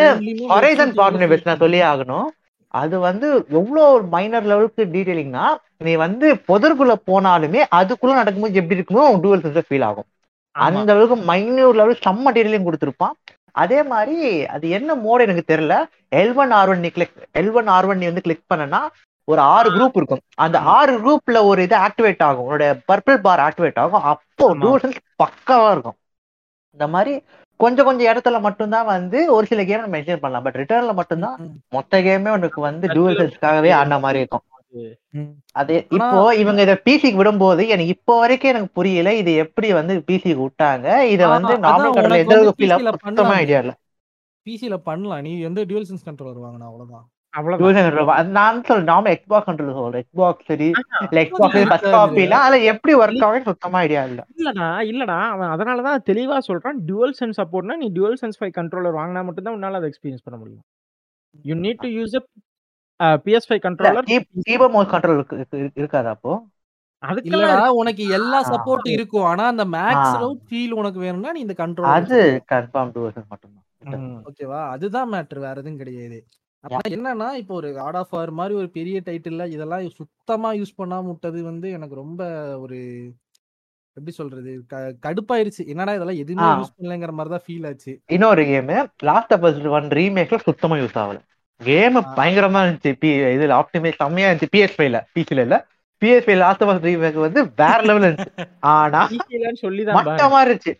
ஹொரைசன் பெஸ்ட் நான் சொல்லி. ஆகணும். அது வந்து எவ்வளோ ஒரு மைனர் லெவலுக்கு டீடைலிங்னா நீ வந்து புதருக்குள்ள போனாலுமே அதுக்குள்ள நடக்கும்போது எப்படி இருக்குமோ டூவல் சென்சர் ஃபீல் ஆகும். அந்த அளவுக்கு மைன்யூர் லெவல் செம்ம டீடைலிங் கொடுத்துருப்பான். அதே மாதிரி அது என்ன மோடு எனக்கு தெரியல. எல் ஒன் ஆர் ஒன் நீ click L one R one நீ வந்து கிளிக் பண்ணனா ஒரு ஆறு குரூப் இருக்கும். அந்த. ஆறு குரூப்ல ஒரு இது ஆக்டிவேட் ஆகும். உன்னோட பர்பிள் பார் ஆக்டிவேட் ஆகும். அப்போ சென்ஸ் பக்காவா இருக்கும். இந்த மாதிரி கொஞ்சம் கொஞ்சம் இடத்துல மட்டும்தான் வந்து ஒரு சில கேம் மென்ஷன் பண்ணலாம். பட் ரிட்டர்ன்ல மட்டும்தான் மொத்த கேமே உனக்கு வந்து டூவல் சென்ஸ்க்காகவே ஆடின மாதிரி இருக்கும். அது. இப்போ இவங்க இத பிசிக்கு விடும்போது எனக்கு இப்போ வரைக்கும் எனக்கு புரியல. இது எப்படி வந்து பிசிக்கு விட்டாங்க. இத வந்து நார்மல் உனக்கு எந்த. ஐடியா இல்ல. பிசில பண்ணலாம். நீ எந்த டியூல் சென்ஸ் கண்ட்ரோலர் வாங்கினா? அவ்வளவுதான். நான் எக்ஸ்பாக்ஸ் கண்ட்ரோல் சொல்றேன் எக்ஸ்பாக்ஸ் சரி எக்ஸ்பாக்ஸ். ஃபர்ஸ்ட் எப்படி ஆகும் சுத்தமா ஐடியா இல்ல. இல்லடா இல்லடா. அவன் அதனாலதான் தெளிவா சொல்றான். டியூவல் சென்ஸ் சப்போர்ட்னா நீ டியூவல் சென்ஸ் ஃபைவ் கண்ட்ரோலர் வாங்கினா மட்டும்தான் உன்னால அதை எக்ஸ்பீரியன்ஸ் பண்ண முடியும். You need to use a PS five controller keyboard mouse control இருக்காது அப்போ? இல்லடா உனக்கு எல்லா ஆ. சப்போர்ட்டும் இருக்கும். ஆனா அந்த மேக்ஸ் ஃபீல் உனக்கு வேணும்னா நீ இந்த கண்ட்ரோல் அது கன்ஃபார்ம். ஓகேவா அதுதான் மேட்டர் வேற எதுவும் கிடையாது. என்னன்னா இப்போ ஒரு காட் ஆஃப் வார் மாதிரி ஒரு பெரிய டைட்டில்ல இதெல்லாம் சுத்தமா யூஸ் பண்ணாம விட்டது வந்து எனக்கு ரொம்ப ஒரு எப்படி சொல்றது? கடுப்பாயிருச்சு. என்னடா இதெல்லாம் எதுவுமே. யூஸ் பண்ணலங்கிற மாதிரி தான் ஃபீல் ஆச்சு. இன்னொரு கேம் லாஸ்ட் ஆஃப் ஒன் ரீமேக்ல சுத்தமா யூஸ் ஆகல. கேம். பயங்கரமா இருந்துச்சு. பி இதுல ஆப்டிமைஸ் செம்மையா இருந்துச்சு. பிஎஸ் ஃபைவ்ல பிசில இல்ல. PS five last of remake வந்து வேற லெவல் இருந்துச்சு. ஆனா சொல்லிதான் பாரு. மட்டமா இருந்துச்சு.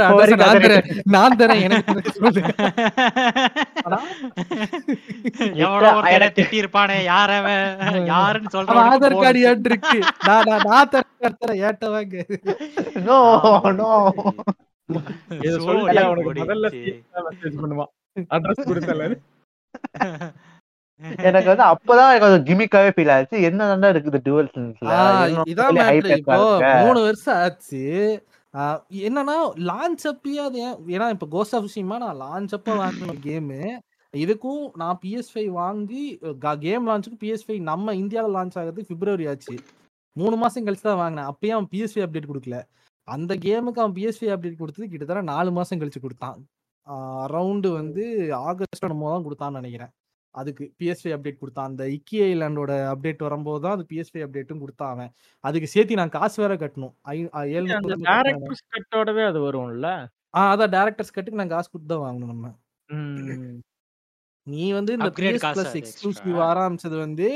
நான் தரேன். நான் தரேன். எனக்கு திட்டி இருப்பானே யார் அவன்? யாருன்னு சொல்றான் ஆதார் கார்டு ஏன் இருக்கு? நான் நான் தரேன் தரேன். ஏட்ட வாங்க? நோ நோ முதல்ல மெசேஜ் பண்ணுவான். அட்ரஸ் கொடுத்தல எனக்கு வந்து அப்பதான் அது கிமிக்காவே ஃபீல் ஆச்சு. என்ன இருக்குது டுவல் இதான் மூணு வருஷம் ஆச்சு. என்னன்னா லான்ச் அப்பயே அது ஏன் ஏன்னா இப்போ கோஸ்ட் ஆஃப் சிமா நான் லான்ச் அப்ப வாங்கின கேமு இதுக்கும் நான் பிஎஸ் ஃபைவ் வாங்கி கேம் லான்ச்சுக்கு பிஎஸ் ஃபைவ் நம்ம இந்தியாவில் லான்ச் ஆகிறது பிப்ரவரி ஆச்சு. மூணு மாசம் கழிச்சு தான் வாங்கினேன். அப்பயும் அவன் பிஎஸ் ஃபைவ் அப்டேட் கொடுக்கல. அந்த கேமுக்கு அவன் பிஎஸ் ஃபைவ் அப்டேட் கொடுத்தது கிட்டத்தட்ட நாலு மாசம் கழிச்சு கொடுத்தான். அரௌண்டு வந்து ஆகஸ்ட் நம்ம தான் கொடுத்தான்னு நினைக்கிறேன். அதுக்கு பிஎஸ்பி அப்டேட் கொடுத்தான் அந்த இக்கி ஐலாண்டோட அப்டேட் வரும்போது தான் அது பிஎஸ்பி அப்டேட்டும் கொடுத்தான் அவன் அதுக்கு சேர்த்து நான் காசு வேற கட்டணும். டேரக்டர்ஸ் கட்டோடவே அது வரும்ல ஆ அதான் டேரக்டர்ஸ் கட்டுக்கு நான் காசு கொடுத்து தான் வாங்கணும் நம்ம. நீ வந்து இந்த பிஎஸ் பிளஸ் எக்ஸ்க்ளூசிவ். ஆரம்பிச்சது வந்து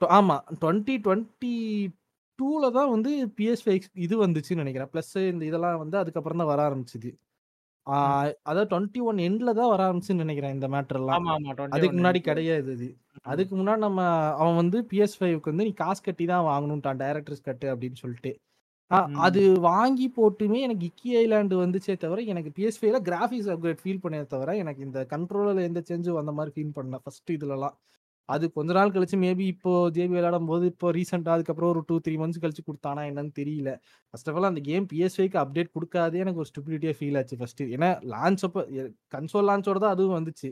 ஆமா டுவெண்ட்டி டுவெண்ட்டி டூல தான் வந்து PS5 இது வந்துச்சுன்னு நினைக்கிறேன். ப்ளஸ் இந்த இதெல்லாம் வந்து அதுக்கப்புறம் தான் வர ஆரம்பிச்சது. அதாவது 21 எண்ட்ல தான் வர ஆரம்பிச்சுன்னு நினைக்கிறேன் இந்த மேட்டர்லாம். ஆமா, ஆமா. அதுக்கு 21 முன்னாடி. கிடையாது இது. அதுக்கு முன்னாடி நம்ம அவன் வந்து PS5க்கு வந்து நீ காசு கட்டி தான் வாங்கணும்ட்டான். டைரக்டர்ஸ் கட் அப்படின்னு சொல்லிட்டு. அது. வாங்கி போட்டுமே எனக்கு இக்கி ஐலாண்ட் வந்துச்சே தவிர, எனக்கு PS5ல கிராபிக்ஸ் அப்கிரேட் ஃபீல் பண்ணே தவிர, எனக்கு இந்த கண்ட்ரோலர்ல எந்த சேஞ்சும் வந்த மாரி ஃபீல் பண்ணல. ஃபர்ஸ்ட் இதுலலாம். அது கொஞ்ச நாள் கழிச்சு மேபி இப்போ ஜேபி விளையாடும்போது இப்போ ரீசெண்டா அதுக்கப்புறம் ஒரு 2, 3 மந்த்ஸ் கழிச்சு கொடுத்தானா என்னன்னு தெரியல. ஃபர்ஸ்ட் ஆஃப் ஆல் அந்த கேம் பிஎஸ்ஐக்கு அப்டேட் கொடுக்காதே எனக்கு ஒரு ஸ்டூபிலிட்டியா ஃபீல் ஆச்சு ஃபர்ஸ்ட். ஏன்னா லான்ச் அப்போ கன்சோல் லான்ச்சோட தான் அதுவும் வந்துச்சு.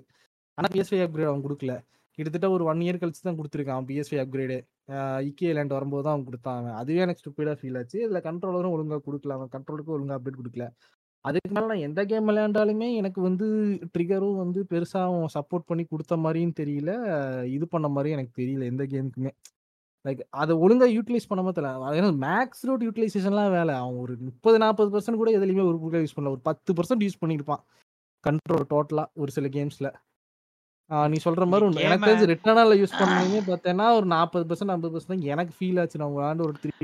ஆனா பிஎஸ்ஐ அப்கிரேட் அவன் கொடுக்கல கிட்டத்தட்ட ஒரு ஒன் இயர் கழிச்சு தான் கொடுத்துருக்கான் பிஎஸ்ஐ அப்கிரேடு இக்கே லேண்ட் வரும்போது தான் அவன் கொடுத்தான் அவன். அதுவே எனக்கு ஸ்டூபிடா ஃபீல் ஆச்சு. இதுல கண்ட்ரோலரும் ஒழுங்கா கொடுக்கல அவன் கண்ட்ரோலுக்கு ஒழுங்கா அப்டேட் கொடுக்கல அதுக்கு மேல நான் எந்த கேம் விளையாண்டாலுமே எனக்கு வந்து ட்ரிகரும் வந்து பெருசா அவன் சப்போர்ட் பண்ணி கொடுத்த மாதிரியும் தெரியல. இது பண்ண மாதிரியும் எனக்கு தெரியல எந்த கேமுக்குமே. லைக் அதை ஒழுங்கா யூட்டிலைஸ் பண்ணாம தெரியல. ஏன்னா மேக்ஸ் ரூட் யூட்டிலைசேஷன்லாம் வேலை அவன் ஒரு 30, 40% கூட எதுலையுமே ஒரு யூஸ் பண்ணல. ஒரு 10% யூஸ் பண்ணியிருப்பான். கண்ட்ரோல் டோட்டலா ஒரு சில கேம்ஸ்ல. நீ சொல்ற உண்ம. எனக்கு தெரிஞ்சு ரிட்டர்னல்ல யூஸ் பண்ணதுமே பார்த்தேன்னா, ஒரு 40%, 50% தான் எனக்கு ஃபீல் ஆச்சு. நான் விளையாண்டு ஒரு 3,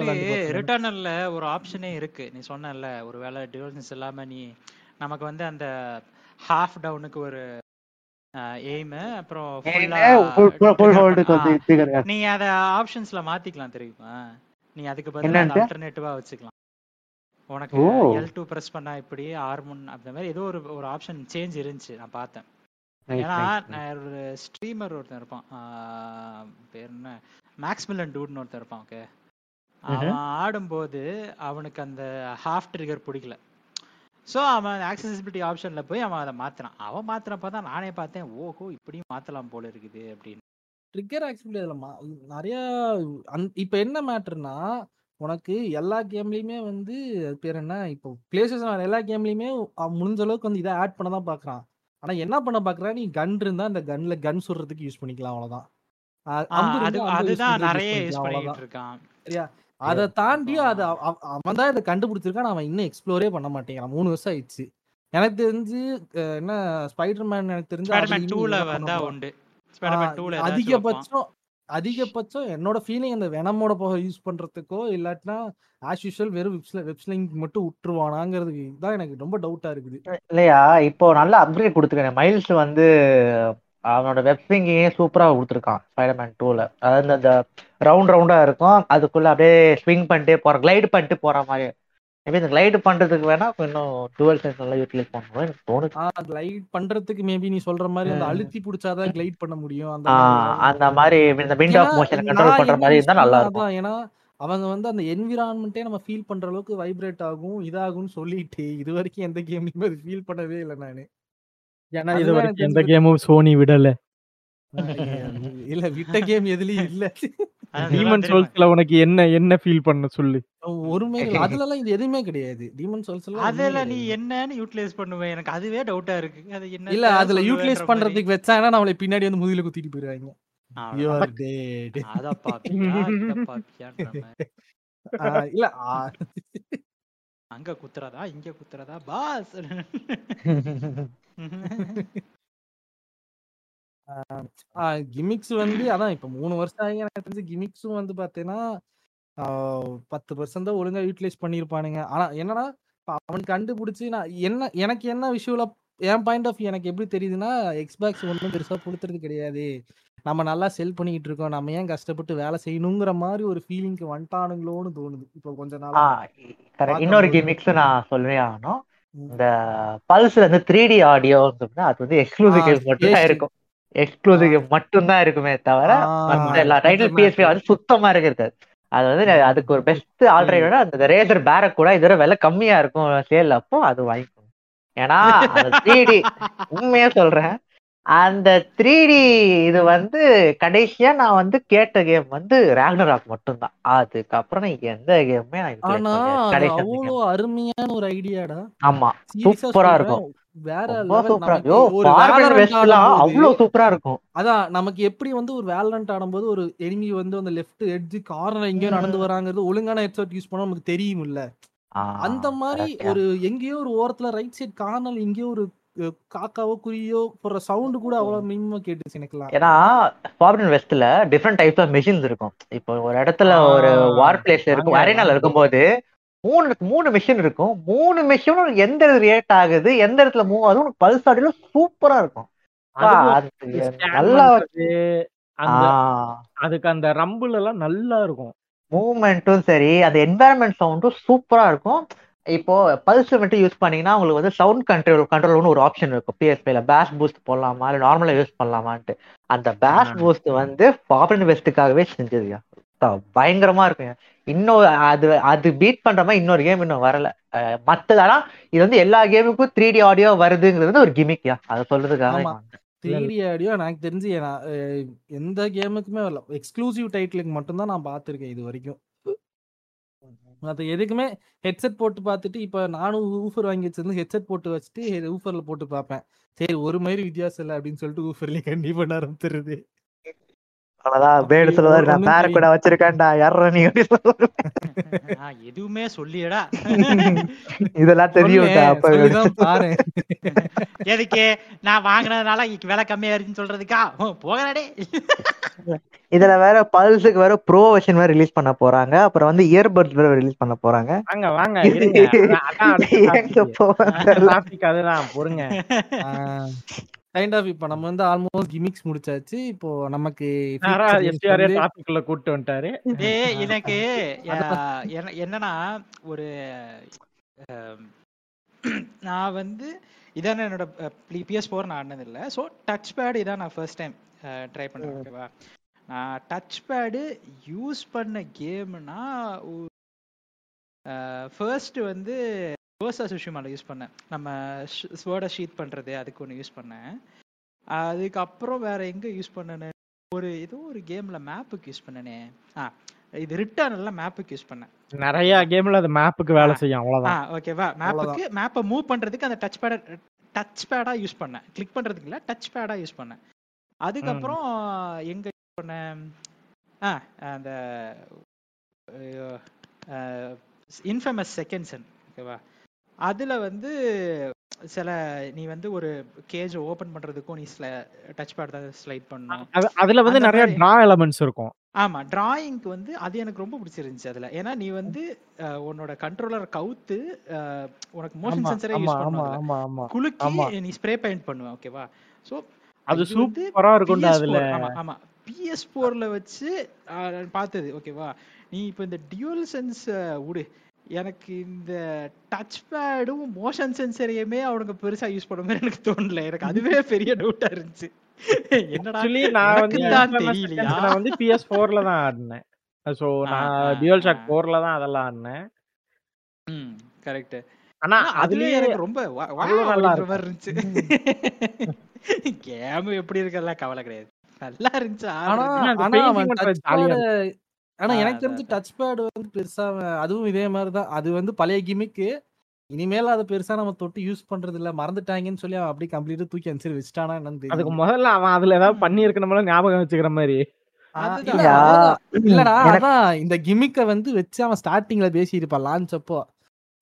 4 ஹவர்ஸ் ஆக்சுவலி. ரிட்டர்னல்ல ஒரு ஆப்ஷனே இருக்கு. நீ சொன்னல்ல, ஒரு வேளை டியூரல்சன்ஸ் இல்லாம நீ நமக்கு வந்து அந்த ஹாஃப் டவுனுக்கு ஒரு எய்மு, அப்புறம் நீ அத ஆப்ஷன்ஸ்ல மாத்திக்கலாம் தெரியுமா? நீ அதுக்கு பதிலா? அல்டர்னேட்டிவா வச்சுக்கலாம். உனக்கு ஓ! L2 பிரஸ் பண்ணா இப்படி, R1 அந்த மாரி ஏதோ ஒரு ஒரு ஆப்ஷன் சேஞ்ச் இருந்துச்சு. நான் பார்த்தேன். ஏன்னா ஒரு ஸ்ட்ரீமர் ஒருத்தன் இருப்பான். பேர் என்ன? மேக்ஸ்மில்லன் டூட்ன்னு ஒருத்தன் இருப்பான். ஓகே. அவன் ஆடும்போது அவனுக்கு அந்த ஹாஃப் ட்ரிகர் புடிக்கல. ஸோ அவன் ஆக்சஸிபிலிட்டி ஆப்ஷன்ல போய் அவன் அத மாத்துனான். அவன் மாத்துனப்ப தான் நானே பார்த்தேன். ஓஹோ! இப்படியும் மாத்தலாம் போல இருக்குது அப்படின்னு. ட்ரிக்கர் ஆக்சுவலி அதுல மா நெறைய அந் இப்ப என்ன மேட்டர்னா, உனக்கு எல்லா கேம்லயுமே வந்து அது பேர் என்ன? இப்போ PlayStation வர எல்லா கேம்லயுமே அவன் முடிஞ்ச அளவுக்கு வந்து இத ஆட் பண்ண தான் பார்க்குறான். ஆனா என்ன பண்ண பார்க்குறான், நீ கன் இருந்தா அந்த கன்ல கன் சுடுறதுக்கு யூஸ் பண்ணிக்கலாம் அவ்வளோதான். அ ஆ அம்பு அது இருந்தா அம்ப யூஸ் அதுதான் பண்றதுக்கு யூஸ் நெறைய யூஸ் பண்ணிக்கலாம் பண்ணிக்கிட்டு அவ்வளோதான். இருக்கான். சரியா? அத தாண்டி அது அவ அவன் தான் இத கண்டுபிடிச்சிருக்கான். அவன் இன்னும் எக்ஸ்ப்ளோரே பண்ண மாட்டேங்கிறான். 3 வருஷம் ஆயிடுச்சு. எனக்கு தெரிஞ்சு என்ன ஸ்பைடர் மேன் எனக்கு தெரிஞ்சு ஸ்பைடர்மேன் அதுலயுமே 2ல இதுதான் பண்ண வந்தா போறான். உண்டு. ஆ ஸ்பைடர்மேன் 2ல ஏதாச்சும் வைப்பான். அதிகபட்சம் அதிகபட்சம் என்னோட ஃபீலிங் அந்த வெனமோட போக யூஸ் பண்றதுக்கோ, இல்லாட்டினா ஆஸ் யூஷுவல் வெறும் வெப்ஸ்லிங் மட்டும் உட்டுருவானாங்கிறது தான் எனக்கு ரொம்ப டவுட்டா இருக்குது. இல்லையா, இப்போ நல்ல அப்கிரேட் கொடுத்துருக்கேன் மைல்ஸ் வந்து அவனோட வெப் சூப்பராக சூப்பரா குடுத்துருக்கான். ஸ்பைடர்மேன் டூவில் அதாவது அந்த ரவுண்ட் ரவுண்டா இருக்கும். அதுக்குள்ள அப்படியே ஸ்விங் பண்ணிட்டே போற கிளைட் பண்ணிட்டு போற மாதிரி மேபி இந்த கிளைட் பண்றதுக்கு வேணா இன்னும் டூவல் சென்ஸ் நல்லா யூட்டிலைஸ் பண்ணணும் எனக்கு தோணுது. கிளைட் பண்றதுக்கு மேபி நீ சொல்ற மாரி அந்த. அழுத்தி புடிச்சா தான் கிளைட் பண்ண முடியும். அந்த அந்த மாரி இந்த விண்ட் ஏன்னா ஆஃப் மோஷன கண்ட்ரோல் பண்ற மிஸ் இருந்தா நல்லா இருக்கும். ஏன்னா அவங்க வந்து அந்த என்விரான்மென்ட்டே நம்ம ஃபீல் பண்ற அளவுக்கு வைப்ரேட் ஆகும், இதாகும்னு சொல்லிட்டு இதுவரைக்கும் எந்த கேம்லயுமே அது ஃபீல் பண்ணவே இல்ல நானு. ஏன்னா எனக்கு இதுவரைக்கும் எந்த கேமும் சோனி விடல. இல்ல விட்ட கேம் எதுலயும் இல்ல. அதெல்லாம் டீமன்? சோல்ஸ்ல உனக்கு என்ன என்ன ஃபீல் பண்ண சொல்லு? ஒருமே இல்ல. அதுலலாம் இது எதுவுமே கிடையாது. டீமன் சோல்ஸ் எல்லாம் ஒண்ணுமே அதுல நீ. என்னன்னு யூட்டிலைஸ் பண்ணுவ? எனக்கு அதுவே டவுட்டா இருக்கு. அது இல்ல என்னத்த அதுல யூட்டிலைஸ். பண்றதுக்கு வச்சாங்கன்னா நம்மள பின்னாடி வந்து முதுகுல குத்திட்டு. ஆ இல்ல அங்க குத்துறதா? இங்க குத்துறதா? பாஸ். கிமிக்ஸ் வந்து அதான் இப்ப 3 வருஷம் ஆகி எனக்கு தெரிஞ்சு கிமிக்ஸும் வந்து பார்த்தீங்கன்னா, ஆ 10% தான் ஒழுங்கா யூட்டிலைஸ் பண்ணியிருப்பானுங்க. ஆனா என்னன்னா, அவன் கண்டுபிடிச்சு நான் என்ன எனக்கு என்ன விஷுவலா என் பாயிண்ட் ஆஃப் எனக்கு எப்படி தெரியுதுன்னா, Xbox ஒண்ணும் பெருசா புடுத்துறது கிடையாது. நம்ம நல்லா செல் பண்ணிக்கிட்டு இருக்கோம். நம்ம ஏன் கஷ்டப்பட்டு வேலை செய்யணுங்கிற மாரி ஒரு ஃபீலிங்க்கு வந்துட்டானுங்களோன்னு தோணுது. இப்போ கொஞ்ச நாளா. இன்னொரு. கிமிக்ஸ் நான் சொல்லவே ஆகணும். இந்த பல்ஸ்ல இருந்து 3டி ஆடியோ இருக்கும்ல, அது வந்து எக்ஸ்க்ளூசிவ் மட்டும் தான். இருக்கும். எக்ஸ்க்ளூசிவ் கேம் மட்டும் தான் இருக்குமே தவிர, எல்லா டைட்டில் மேட்டர். வந்து சுத்தமா இருக்காது. அது வந்து. அதுக்கு ஒரு பெஸ்ட் ஏய் ஆல்டர்னேட்டிவ் அந்த ரேசர் பேரக் கூட இதோட விலை கம்மியா இருக்கும் சேல் அப்போ அது வாங்கிக்கோங்க. ஏன்னா அந்த 3டி உண்மையா சொல்றேன். அந்த 3டி இது வந்து கடைசியா நான் வந்து கேட்ட கேம் வந்து ராக்னராக் மட்டும் தான். அதுக்கப்புறம் எந்த கேமுமே நான். அருமையான ஒரு ஐடியாடா. ஆமா. சூப்பரா. இருக்கும். வேற லெவல் சூப்பரா இருக்கும். அதான் நமக்கு எப்படி வந்து ஒரு வேலரண்ட் ஆடும்போது ஒரு எனிமி வந்து அந்த லெஃப்ட் எட்ஜ் கார்னர் எங்கேயோ நடந்து. வராங்கிறது ஒழுங்கான ஹெட்செட் யூஸ் பண்ணா நமக்கு தெரியும்ல. ஆ அந்த கரெக்ட்யா. ஒரு எங்கேயோ ஒரு ஓரத்துல ரைட் சைடு கார்னர்ல எங்கேயோ ஒரு காக்காவோ குருவியோ போடுற சவுண்ட் கூட அவ்வளவு மினிமமா கேட்டுச்சு எனக்குலாம் ஏன்னா ஃபார்பின் வெஸ்ட்ல டிஃப்ரெண்ட் டைப்ஸ் ஆஃப் மிஷின்ஸ் இருக்கும் இப்போ ஒரு இடத்துல ஒரு வார் பிளேஸ்ல இருக்கும் அரேனால இருக்கும்போது மூணு மூணு மிஷின் இருக்கும். மூணு மிஷினும் எந்த ரியாக்ட் ஆகுது எந்த இடத்துல மூவ் ஆகுது உனக்கு பல்ஸ் ஆடியில சூப்பரா இருக்கும். அது நல்லா அதுக்கு அந்த ரம்பிள் எல்லாம் நல்லா இருக்கும். மூவ்மெண்ட்டும் சரி அந்த என்வாயர்மெண்ட் சவுண்டும் சூப்பரா இருக்கும். இப்போ பல்ஸ் மட்டும் யூஸ் பண்ணீங்கன்னா உங்களுக்கு வந்து சவுண்ட் கண்ட்ரோல் கண்ட்ரோல்னு ஒரு ஆப்ஷன் இருக்கும். பிஎஸ்பில பேஸ் பூஸ்ட் போடலாமா இல்லை நார்மலா யூஸ் பண்ணலாமான்ட்டு. அந்த பேஸ். பூஸ்ட் வந்து ஃபாரின் வெஸ்ட்டுக்காகவே செஞ்சதுயா பயங்கரமா இருக்குங்க இன்னொரு அது அது பீட் பண்ற மாதிரி இன்னொரு கேம் இன்னும் வரல. மத்தது ஆனா இது வந்து எல்லா கேமுக்கும் த்ரீ டி ஆடியோ வருதுங்கிறது வந்து ஒரு கிமிக்யா அதை சொல்றதுக்காக த்ரீ டி ஆடியோ எனக்கு தெரிஞ்சு எந்த கேமுக்குமே வரல. எக்ஸ்க்ளூசிவ் டைட்டிலுக்கு மட்டும்தான் நான் பார்த்துருக்கேன் இது வரைக்கும். அது எதுக்குமே ஹெட்செட் போட்டு பார்த்துட்டு இப்போ நானும் ஊஃபர் வாங்கி வச்சிருந்து ஹெட்செட் போட்டு வச்சுட்டு ஊஃபர்ல போட்டு பார்ப்பேன். சரி ஒரு மாதிரி வித்தியாசம் இல்லை அப்படின்னு சொல்லிட்டு ஊஃபர்லயே கண்டி பண்ண ஆரம்பிச்சிருது அவ்வளவுதான் சொல்லுவாரு நான் பேர கூட வச்சிருக்கேன்டா யாரா நீ எதுவுமே சொல்லியடா. இதெல்லாம் தெரியும் சொல்லு, அப்ப எதுக்கு? நான் வாங்கினதுனால விலை கம்மியா இருக்குன்னு சொல்றதுக்கா? போகலாடே. இதுல வேற பல்ஸுக்கு வேற ப்ரோ வெர்ஷன் வேற ரிலீஸ் பண்ண போறாங்க. அப்புறம் வந்து இயர்பட்ஸ் வேற ரிலீஸ் பண்ண போறாங்க. வாங்க வாங்க இருங்க. அதான் அடுத்த எங்க. போவாங்க அதுதான் பொறுங்க. கைண்ட் ஆஃப் இப்போ நம்ம வந்து ஆல்மோஸ்ட் கிமிக்ஸ் முடிச்சாச்சு. இப்போ நமக்கு நேரா feature games எஸ்டிஆரே வந்து- டாபிக் உள்ள கூட்டு வந்துட்டாரு. டேய் எனக்கு என்னன்னா ஒரு நான் வந்து இதான என்னோட பிஎஸ் ஃபோர் நான் ஆடினது இல்லை ஸோ டச் பேட் இதான் நான் ஃபர்ஸ்ட் டைம் ட்ரை பண்ணேன் ஓகேவா நான் டச் பேடு யூஸ் பண்ண கேம்னா ஃபர்ஸ்ட் வந்து ரோசா சுஷிமால யூஸ் பண்ணேன். நம்ம ஸ்வேர்டை ஷீட் பண்றது அதுக்கு ஒன்று யூஸ் பண்ணேன். அதுக்கப்புறம் வேற எங்க யூஸ் பண்ணேன்னு ஒரு ஏதோ ஒரு கேம்ல மேப்புக்கு யூஸ் பண்ணனே. ஆ இது ரிட்டர்ன்ல மேப்புக்கு யூஸ் பண்ணேன். நிறைய கேம்ல அது மேப்புக்கு வேலை செய்யும் அவ்வளவுதான். ஓகேவா மேப்புக்கு மேப்பை மூவ் பண்றதுக்கு அந்த டச் பேட டச் பேடா யூஸ் பண்ணேன். கிளிக் பண்றதுக்கு இல்ல டச் பேடா யூஸ் பண்ணேன். அதுக்கப்புறம் எங்க யூஸ் பண்ணேன்? ஆ அந்த இன்ஃபேமஸ் செகண்ட்ஸன் ஓகேவா அதுல வந்து சில நீ வந்து ஒரு கேஜ் ஓபன் பண்றதுக்கும் நீ டச் பேட் தான் ஸ்லைட் பண்ணணும். அது- அதுல வந்து நிறைய டிரா எலமெண்ட்ஸ் இருக்கும். ஆமா டிராயிங்க்கு வந்து அது எனக்கு ரொம்ப பிடிச்சிருந்துச்சு அதுல. ஏன்னா நீ வந்து உன்னோட கண்ட்ரோலர் கவுத்து உனக்கு மோஷன் சென்சரே யூஸ் பண்ணுவாங்க குலுக்கி. நீ ஸ்ப்ரே பெயிண்ட் பண்ணுவ ஓகேவா சோ அது சூப்பரா இருக்கும்டா அதுல. PS4 ஆமா. பிஎஸ் போர்ல வச்சு பார்த்தது ஓகேவா நீ இப்போ இந்த டியூல் சென்ஸ் விடு எனக்கு இந்த டச் பேடும் மோஷன் சென்சரையுமே அவனுங்க பெருசா யூஸ் பண்ண மாதிரி எனக்கு தோணல. எனக்கு அதுவே பெரிய டவுட்டா இருந்துச்சு. என்னடா? ஆக்சுவலி நான் வந்து எனக்கு தான் Infamous தெரியலையா? Seconds நான் வந்து பிஎஸ் ஃபோர்ல தான் ஆடினேன். ஸோ ஆ, நான் ஆ, டியூல் ஷாக் ஆ. ஃபோர்ல தான் அதெல்லாம் ஆடினேன். ம் கரெக்ட் ஆனா அதுலயே எனக்கு ரொம்ப நல்லா மாதிரி இருந்துச்சு. கேம் எப்படி இருக்கெல்லாம் கவலை கிடையாது. நல்லா இருந்துச்சு ஆனா. ஆனா எனக்கு தெரிஞ்சு. டச் பேடு வந்து பெருசா அவன் அதுவும் இதே மாதிரி தான் அது வந்து பழைய கிமிக்கு இனிமேல் அதை பெருசா நம்ம தொட்டு யூஸ் பண்றது இல்ல மறந்துட்டாங்கன்னு சொல்லி அவன் அப்படியே கம்ப்ளீட்டா தூக்கி அனுப்பிச்சு வச்சுட்டானா என்னன்னு அதுக்கு முதல்ல அவன் அதுல ஏதாவது பண்ணி இருக்கணும்ல ஞாபகம் வச்சுக்கிற மாதிரி. இல்லடா அதான் இந்த கிமிக்க வந்து வச்சு அவன் ஸ்டார்டிங்ல பேசியிருப்பான் லான்ச் அப்போ.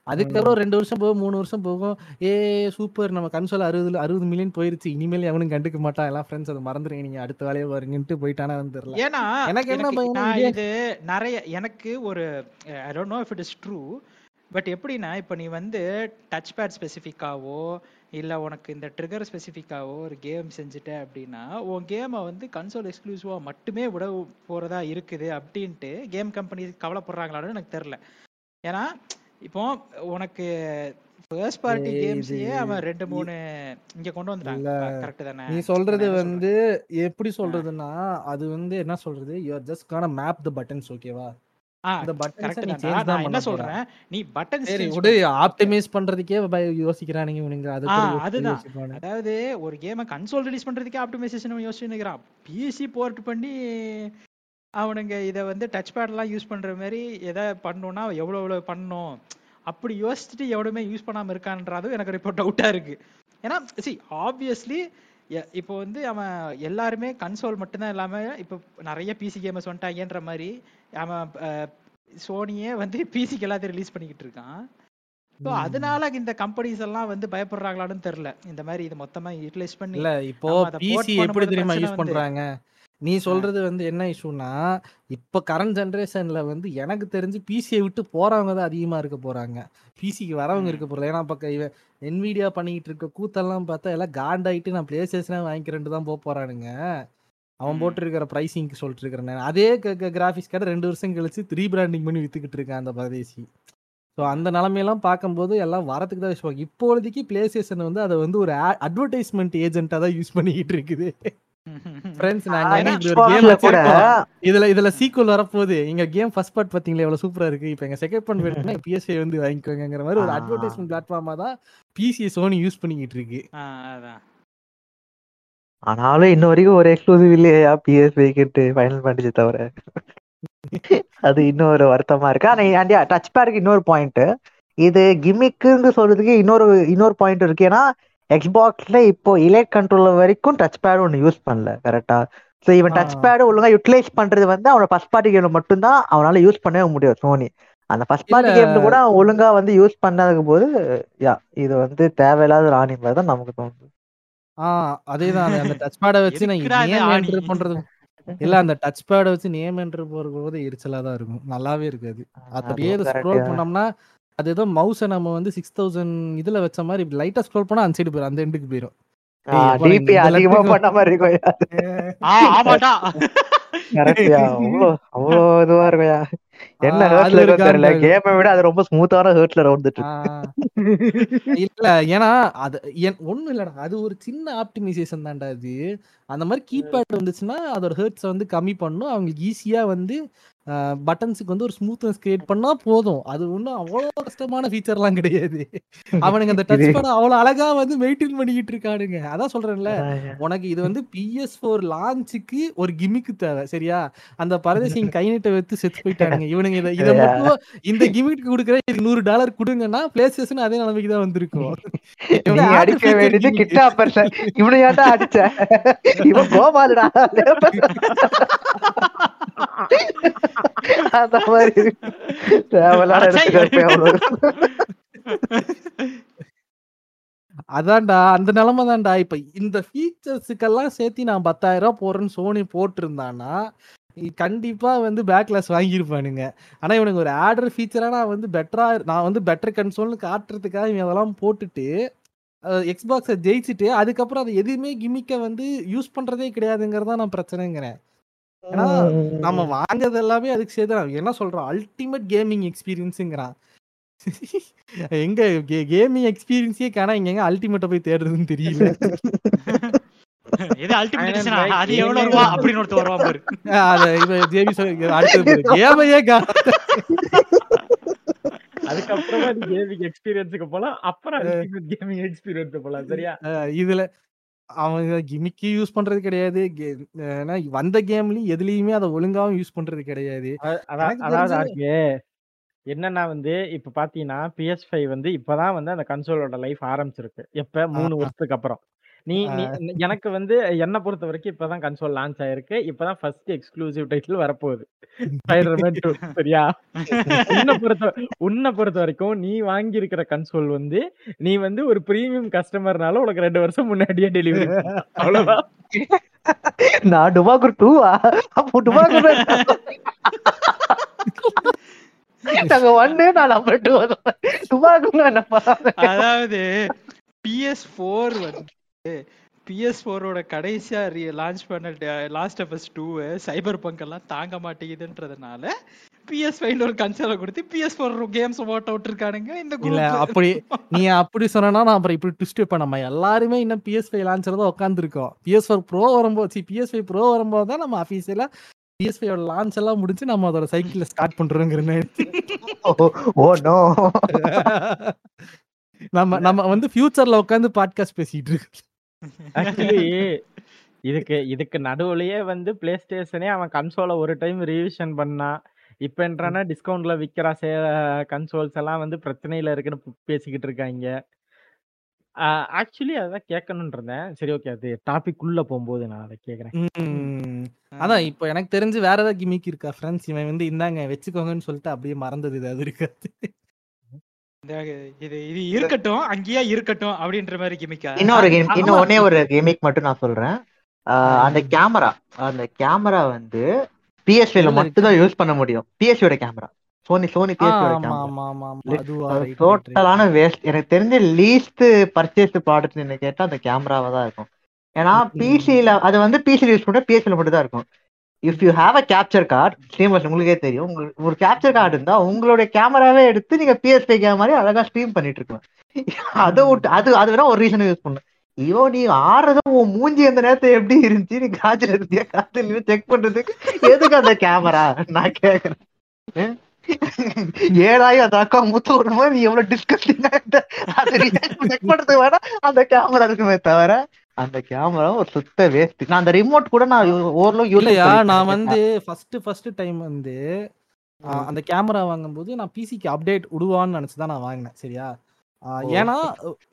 அதுக்கப்புறம் ரெண்டு வருஷம் போகும் மூணு வருஷம் போகும். ஏ சூப்பர் நம்ம கன்சோல் அறுபது அறுபது மில்லியன் போயிருச்சு. இனிமேல் எவனும் கண்டுக்க மாட்டான். எல்லாம் ஃப்ரெண்ட்ஸ் அதை மறந்துடுங்க நீங்க அடுத்த வேலையை வருங்கன்ட்டு போயிட்டானா தெரியல. ஏன்னா எனக்கு என்ன இது நிறைய எனக்கு ஒரு I don't know if it is true but எப்படின்னா இப்போ நீ வந்து டச் பேட் ஸ்பெசிஃபிக்காவோ இல்லை உனக்கு இந்த ட்ரிகர் ஸ்பெசிஃபிக்காவோ ஒரு கேம் செஞ்சுட்ட அப்படின்னா உன் கேமை வந்து கன்சோல் எக்ஸ்க்ளூசிவாக மட்டுமே விட போகிறதா இருக்குது அப்படின்ட்டு கேம் கம்பெனி கவலைப்படுறாங்களான்னு எனக்கு தெரில ஏன்னா இப்போ உனக்கு ஃபர்ஸ்ட் பார்ட்டி கேம்ஸையே அவன் ரெண்டு மூணு இங்க கொண்டு வந்துட்டாங்க. கரெக்ட் தானே? நீ சொல்றது? வந்து எப்படி சொல்றதுன்னா அது வந்து என்ன சொல்றது? You are just gonna map the buttons ஓகேவா பட்டன்ஸ் கரெக்ட் நீ சேஞ்ச் தான் என்ன சொல்றேன்? நீ பட்டன் சரி விடு. ஆப்டிமைஸ் பண்றதுக்கே யோசிக்கிறானுங்க இவனுங்க. அது அதுதான். அதாவது ஒரு கேமை கன்சோல் ரிலீஸ் பண்றதுக்கே ஆப்டிமைசேஷன் யோசிச்சு நிக்கிறான் பிசி போர்ட் பண்ணி அவனுங்க இத வந்து டச் பேட்லாம் யூஸ் பண்ற மாதிரி எதை பண்ணணும்னா எவ்வளவு எவ்வளவு பண்ணணும்? அப்படி யோசிச்சுட்டு எவ்வளவுமே யூஸ் பண்ணாம இருக்கான்றதும் எனக்கு இப்போ டவுட்டா இருக்கு. ஏன்னா சி ஆப்வியஸ்லி இப்போ வந்து அவன் எல்லாருமே கன்சோல் மட்டும்தான் இல்லாம இப்போ நிறைய பிசி கேமர்ஸ் வந்துட்டாங்கன்ற மாதிரி அவன் சோனியே வந்து பிசிக்கு எல்லாத்தையும் ரிலீஸ் பண்ணிக்கிட்டு இருக்கான். ஸோ அதனால இந்த கம்பெனிஸ் எல்லாம் வந்து பயப்படுறாங்களான்னு தெரியல. இந்த மாதிரி இது மொத்தமா யூட்டிலைஸ் பண்ணி இல்ல இப்போ நம்ம அத port பிசி எப்படி பண்ணும்போது தெரியுமா பிரச்சனை யூஸ் வந்து- பண்றாங்க? நீ சொல்றது வந்து என்ன இஷ்யூனா இப்ப கரண்ட் ஜெனரேஷன்ல வந்து எனக்கு தெரிஞ்சு பிசியை விட்டு போறவங்க தான் அதிகமா இருக்க போறாங்க. பிசிக்கு வரவங்க. இருக்க போறது ஏன்னா பக்க இவன் என்விடியா பண்ணிட்டு இருக்க கூத்தெல்லாம் பார்த்தா எல்லாம் காண்டாயிட்டு நான் பிளே ஸ்டேஷனே வாங்கிக்கிறேன்ட்டு தான் போக போறானுங்க. அவன். போட்டிருக்கிற ப்ரைஸிங்க்கு சொல்லிட்டு இருக்கிறேன். அதே கிராஃபிக்ஸ் கார்டு ரெண்டு வருஷம் கழிச்சு த்ரீ பிராண்டிங் பண்ணி வித்துக்கிட்டு இருக்கேன் அந்த பரதேசி. ஸோ அந்த நிலைமையெல்லாம் பார்க்கும்போது எல்லாம் வரத்துக்கு தான் விஷயம் இப்போதைக்கு பிளே ஸ்டேஷன் வந்து அதை வந்து ஒரு அட்வர்டைஸ்மெண்ட் ஏஜென்ட்டாக தான் யூஸ் பண்ணிக்கிட்டு இருக்குது. ஃப்ரெண்ட்ஸ் நாங்க ஒரு கூட. இதுல இதுல சீக்குவல் வரப்போகுது. எங்க கேம் ஃபர்ஸ்ட் பார்ட் பாத்தீங்களா? எவ்வளவு சூப்பரா இருக்கு. இப்போ எங்க செகண்ட் பார்ட் வேணும்னா பிஎஸ்ஐ வந்து வாங்கிக்கோங்கிற மாதிரி ஒரு ஆ. அட்வர்டைஸ்மெண்ட் பிளாட்ஃபார்மா தான் பிசிஐ சோனி யூஸ் பண்ணிக்கிட்டு இருக்கு. ஆனாலும் இன்ன வரைக்கும் ஒரு எக்ஸ்க்ளூசிவ் இல்லையா? பிஎஸ் கிட்டு ஃபைனல் பண்ணிச்சு தவிர. அது இன்னொரு வருத்தமா இருக்கு. ஆனா ஆண்டியா டச் பேடுக்கு இன்னொரு பாயிண்ட் இது கிமிக்குன்னு சொல்றதுக்கு இன்னொரு இன்னொரு பாயிண்ட் இருக்கு. ஏன்னா எக்ஸ்பாக்ஸ்ல இப்போ இலைட் கண்ட்ரோலர் வரைக்கும் டச் பேட் ஒன்று யூஸ் பண்ணல கரெக்டா ஸோ இவன் டச். பேடு ஒழுங்கா யூட்டிலைஸ் பண்றது வந்து அவனோட ஃபர்ஸ்ட் பார்ட்டி கேம்ல மட்டும்தான் அவனால யூஸ் பண்ணவே முடியும் சோனி அந்த ஃபர்ஸ்ட் பார்ட்டி. கேம்ல கூட அவன் ஒழுங்கா வந்து யூஸ் பண்ணாத போது யா இது வந்து தேவையில்லாத ராணி மாதிரி தான் நமக்கு தோணுது ஆ அதேதான் அந்த டச் பேடை வச்சு நான் ஆணி? பண்றது இல்ல அந்த டச் பேடை வச்சு நேம் என்டர் போறது எரிச்சலா தான் இருக்கும் நல்லாவே இருக்காது அப்படியே ஸ்க்ரோல். பண்ணோம்னா அது ஏதோ மவுஸை நம்ம வந்து சிக்ஸ் தௌசண்ட் இதுல வச்ச மாதிரி லைட்டா ஸ்க்ரோல் பண்ணா அந்த சைடு போயிடும் அந்த எண்டுக்கு போயிடும் டிபி அதிகமா பண்ண மாதிரி அவ்வளோ இதுவா இருக்கும்யா என்ன ஹேர்ட்ல தெரியல. கேமை விட அது ரொம்ப ஸ்மூத்தான ஹேர்ட்ல வந்துட்டு. இல்ல ஏன்னா அது என்- ஒண்ணும் இல்லடா. அது ஒரு சின்ன ஆப்டிமைசேஷன் தான்டா அது அந்த மாதிரி கீபேட் வந்துச்சுன்னா அதோட ஹெர்ட்ஸ் வந்து கம்மி பண்ணும். அவங்களுக்கு ஈஸியா வந்து பட்டன்ஸுக்கு வந்து ஒரு ஸ்மூத்னஸ் கிரியேட் பண்ணா போதும். அது ஒன்றும் அவ்வளோ கஷ்டமான ஃபீச்சர்லாம் கிடையாது. அவனுங்க அந்த டச் இது- பண்ண அவ்வளோ அழகா வந்து மெயின்டைன் பண்ணிக்கிட்டு இருக்கானுங்க. அதான் சொல்றேன்ல. உனக்கு இது வந்து பிஎஸ் ஃபோர் லான்ச்சுக்கு ஒரு கிமிக்கு தேவை சரியா? அந்த பரதேசிங்க கை நீட்ட வைத்து செத்து போயிட்டானுங்க. இவனுங்க இதை இதை மட்டும் இந்த கிமிக்கு கொடுக்குற இதுக்கு நூறு டாலர் கொடுங்கன்னா பிளே ஸ்டேஷன் அதே நிலைமைக்கு தான் வந்திருக்கும். அடிக்க வேண்டியது. கிட்டா பர்சன் இவனை ஏன்டா அடிச்ச? இவன் கோபாலுடா அந்த மாதிரி. தேவையில்லாத அதான்டா அந்த நிலைமை தான்டா இப்ப இந்த ஃபீச்சர்ஸுக்கெல்லாம் சேர்த்து நான் பத்தாயிரம் ரூபாய் போடுறேன்னு சோனி போட்டிருந்தானா கண்டிப்பா வந்து பேக்லாஸ் வாங்கியிருப்பானுங்க ஆனா இவனுக்கு ஒரு ஆர்டர் ஃபீச்சரா நான் வந்து பெட்டரா நான் வந்து பெட்டர் கன்சோல்னு காட்டுறதுக்காக இவன் அதெல்லாம் போட்டுட்டு எக்ஸ்பாக்ஸை ஜெயிச்சுட்டு அதுக்கப்புறம் அதை எதுவுமே கிமிக்க வந்து யூஸ் பண்றதே கிடையாதுங்கிறதா நான் பிரச்சனைங்கிறேன். ஏன்னா நம்ம வாங்குறது எல்லாமே அதுக்கு சேர்த்து என்ன சொல்றோம் அல்டிமேட் கேமிங் எக்ஸ்பீரியன்ஸுங்கிறான் எங்க கேமிங் எக்ஸ்பீரியன்ஸே காணா இங்க எங்க அல்டிமேட்டை போய் தேடுறதுன்னு தெரியல. எது அல்டிமேட் அது எவ்வளவு ரூபா. அப்படின்னு ஒருத்தர் வருவான் பாரு. அத ஜேபி சொல்லி அடுத்தது கேமையே கா அதுக்கப்புறமா நீ கேமிங் எக்ஸ்பீரியன்ஸுக்கு போலாம். அப்புறம் கேமிங் எக்ஸ்பீரியன்ஸ் போலாம் சரியா? இதுல அவங்க கிமிக்கி யூஸ் பண்றது கிடையாது. ஏன்னா வந்த கேம்லயும் எதுலயுமே அதை ஒழுங்காவும் யூஸ் பண்றது கிடையாது. அதாவது என்னன்னா வந்து இப்ப பாத்தீங்கன்னா பிஎஸ் ஃபைவ் வந்து இப்பதான் வந்து அந்த கன்சோலோட லைஃப் ஆரம்பிச்சிருக்கு. எப்ப? மூணு. வருஷத்துக்கு அப்புறம். நீ நீ எனக்கு வந்து என்ன பொறுத்த வரைக்கும் இப்பதான் கன்சோல் லான்ச் ஆயிருக்கு. இப்பதான் ஃபர்ஸ்ட் எக்ஸ்க்ளூசிவ் டைட்டில் வரப்போகுது. ஸ்பைடர்மேன் 2 சரியா? உன்னை பொறுத்த உன்னை பொறுத்த வரைக்கும் நீ வாங்கி இருக்கிற கன்சோல் வந்து நீ வந்து ஒரு பிரீமியம் கஸ்டமர்னால உனக்கு ரெண்டு வருஷம் முன்னாடியே டெலிவரி அவ்வளவுதான். நான் டுபாக்கூர் டூவா அப்போ டுபாக்கூர் நாங்க ஒன்னு நான் நம்பர் டூ டுபாக்கூர் என்னப்பா அதாவது பிஎஸ் ஃபோர் வந்து பிஎஸ் ஃபோரோட கடைசியா லான்ச் பண்ண last of two cyber bunk எல்லாம் தாங்க மாட்டேங்குதுன்றதுனால பிஎஸ் ஃபைவ்ல ஒரு கன்சோலை கொடுத்து பிஎஸ் ஃபோர் கேம்ஸ் ஓட்ட விட்டுருக்கானுங்க இந்த இல்ல. அப்படி நீ அப்படி சொன்னா நான் அப்புறம் இப்படி ட்விஸ்ட் வைப்பேன் நம்ம எல்லாருமே இன்னும் பிஎஸ் ஃபைவ் லான்ச்சர் தான் உட்காந்துருக்கோம் பிஎஸ் ஃபோர் ப்ரோ வரும்போது பிஎஸ் ஃபைவ் ப்ரோ வரும்போது தான் நம்ம அஃபீஷியலா பிஎஸ் ஃபைவ் லான்ச் எல்லாம் முடிச்சு நம்ம அதோட சைக்கிள்ல ஸ்டார்ட் பண்றோங்கிற ஓ நோ நம்ம நம்ம வந்து ஃபியூச்சர்ல உட்காந்து பாட்காஸ்ட் பேசிட்டு இருக்கோம். ஆக்சுவலி இதுக்கு இதுக்கு நடுவுலயே வந்து பிளே ஸ்டேஷனே அவன் கன்சோலை ஒரு டைம் ரிவிஷன் பண்ணா இப்ப என்றானா டிஸ்கவுண்ட்ல விக்கிற சே கன்சோல்ஸ் எல்லாம் வந்து பிரச்சனையில இருக்குன்னு பேசிக்கிட்டு இருக்காங்க. ஆக்சுவலி அதான் கேட்கணும்னு இருந்தேன். சரி ஓகே அது டாபிக் உள்ள போகும்போது நான் அதை கேக்குறேன் ம். அதான் இப்போ எனக்கு தெரிஞ்சு வேற ஏதாவது கிமிக் இருக்கா? ஃப்ரெண்ட்ஸ் இவன் வந்து இந்தாங்க வச்சுக்கோங்கன்னு சொல்லிட்டு அப்படியே மறந்தது இது அது இருக்காது. இது இது இருக்கட்டும் அங்கேயே இருக்கட்டும் அப்படின்ற மாதிரி கிமிக்கா இன்னொரு ஆமா. இன்னும் ஒன்னே ஒரு கேமிக் மட்டும் நான் சொல்றேன். அந்த கேமரா அந்த கேமரா வந்து பிஎஸ்பில எதுல மட்டும் தான் யூஸ் பண்ண முடியும். பிஎஸ்பியோட கேமரா சோனி சோனி ஆமா கேமரா டோட்டலான வேஸ்ட் எனக்கு தெரிஞ்ச லீஸ்ட் பர்ச்சேஸ் ப்ராடக்ட் என்ன கேட்டா அந்த கேமராவா தான் இருக்கும். ஏன்னா பிசில அது வந்து பிசில யூஸ் பண்ண பிஎஸ்சில மட்டும் தான் இருக்கும். If you have a capture card streamers உங்களுக்கே தெரியும். உங்களுக்கு ஒரு கேப்சர் கார்டு இருந்தா உங்களுடைய கேமராவே எடுத்து நீங்க பிஎஸ்பி கேம் மாதிரி அழகா ஸ்ட்ரீம் பண்ணிட்டு இருக்கலாம். அதை விட்டு அது அது வேணா ஒரு ரீசன் யூஸ் பண்ணு. ஐயோ நீ ஆடுறதும் உன் மூஞ்சி அந்த நேரத்துல எப்படி இருந்துச்சு? நீ காய்ச்சல் இருந்தியா? காய்ச்சல் செக் பண்றதுக்கு? எதுக்கு அந்த கேமரா? நான் கேக்குறேன். ஏன்? ஏழாயிரம் அந்த அக்கா முத்து விடும்போது நீ எவ்வளவு டிஸ்கஸ்டிங்கா செக் பண்றதுக்கு வேணா அந்த கேமரா இருக்குமே தவிர அந்த கேமரா ஒரு சுத்த வேஸ்ட் நான் அந்த ரிமோட் கூட நான் ஓரளவு இல்லையா நான் வந்து ஃபர்ஸ்ட் ஃபர்ஸ்ட் டைம் வந்து அந்த கேமரா வாங்கும்போது நான் பிசிக்கு அப்டேட் விடுவான்னு நினைச்சு தான் நான் வாங்கினேன் சரியா. ஏன்னா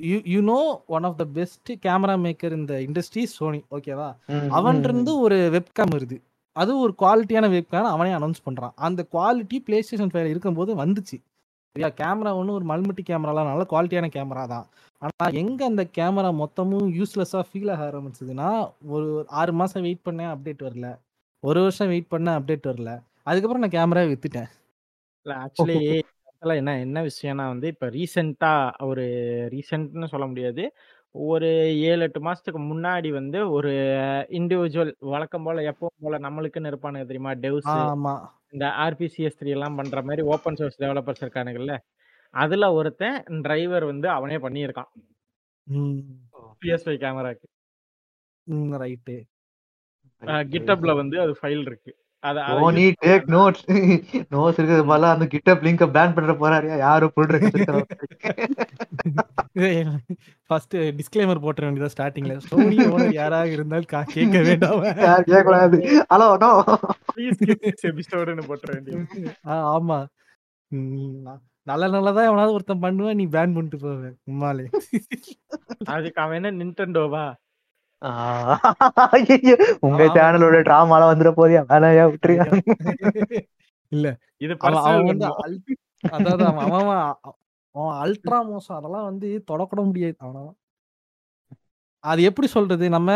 you you know one of the best camera maker இந்த இண்டஸ்ட்ரி சோனி ஓகேவா அவன் இருந்து ஒரு வெப்கேம் வருது. அது ஒரு குவாலிட்டியான வெப்கேம் அவனே அனௌன்ஸ் பண்றான். அந்த குவாலிட்டி பிளே ஸ்டேஷன் ஃபைவ்ல இருக்கும்போது வந்துச்சு. சரியா? கேமரா ஒன்றும் ஒரு மல்மல்டி கேமராலாம் நல்ல குவாலிட்டியான கேமரா தான். ஆனா எங்க அந்த கேமரா மொத்தமும் யூஸ்லெஸ்ஸா ஃபீல் ஆக ஆரம்பிச்சதுன்னா ஒரு ஆறு மாசம் வெயிட் பண்ணேன் அப்டேட் வரல. ஒரு வருஷம் வெயிட் பண்ணேன் அப்டேட் வரல. அதுக்கப்புறம் நான் கேமரா வித்துட்டேன். இல்ல ஆக்சுவலி என்ன என்ன விஷயம்னா வந்து இப்ப ரீசெண்டா ஒரு ரீசெண்ட்னு சொல்ல முடியாது. ஒரு ஏழு எட்டு மாசத்துக்கு முன்னாடி வந்து ஒரு இண்டிவிஜுவல் வழக்கம் போல எப்பவும் போல நம்மளுக்குன்னு இருப்பானுங்க தெரியுமா? டெவ்ஸ் ஆமா. இந்த ஆர்பிசிஎஸ் த்ரீ எல்லாம் பண்ற மாதிரி ஓப்பன் சோர்ஸ் டெவலப்பர்ஸ் இருக்கானுங்கல்ல அதுல ஒருத்தன் டிரைவர் வந்து அவனே பண்ணியிருக்கான். PSI கேமராக்கு right. கிட்டப்ல வந்து அது ஃபைல் இருக்கு. சோனி டேக் நோட்ஸ் நோட்ஸ் இருக்கிறது போல அந்த கிட்டப் லிங்க் பேன் பண்ற போறாரு யாரும் புல் ஃபர்ஸ்ட் டிஸ்க்ளைமர் போட்டுற வேண்டியதா ஸ்டார்டிங்ல சோனி ஓனர் யாராக இருந்தால் கா- கேட்க வேண்டாம். கேட்கக்கூடாது. ஹலோ நோ எபிசோடுன்னு போட்டுற வேண்டியது. ஆமா. ந- நல்ல நல்லதா எவனாவது ஒருத்தன் பண்ணுவேன் நீ பேன் பண்ணிட்டு போவேன் உம்மாலே. அதுக்கு அவன் என்ன நின்டெண்டோவா உங்க. சேனலோட டிராமாலாம் வந்துட போதியா வேலையா விட்டுருயா இல்ல இது அவன் வந்து அதாவது அவன் அவன் அல்ட்ரா மோசம். அதெல்லாம் வந்து தொடக்கூட முடியாது அவனால. அது எப்படி சொல்றது? நம்ம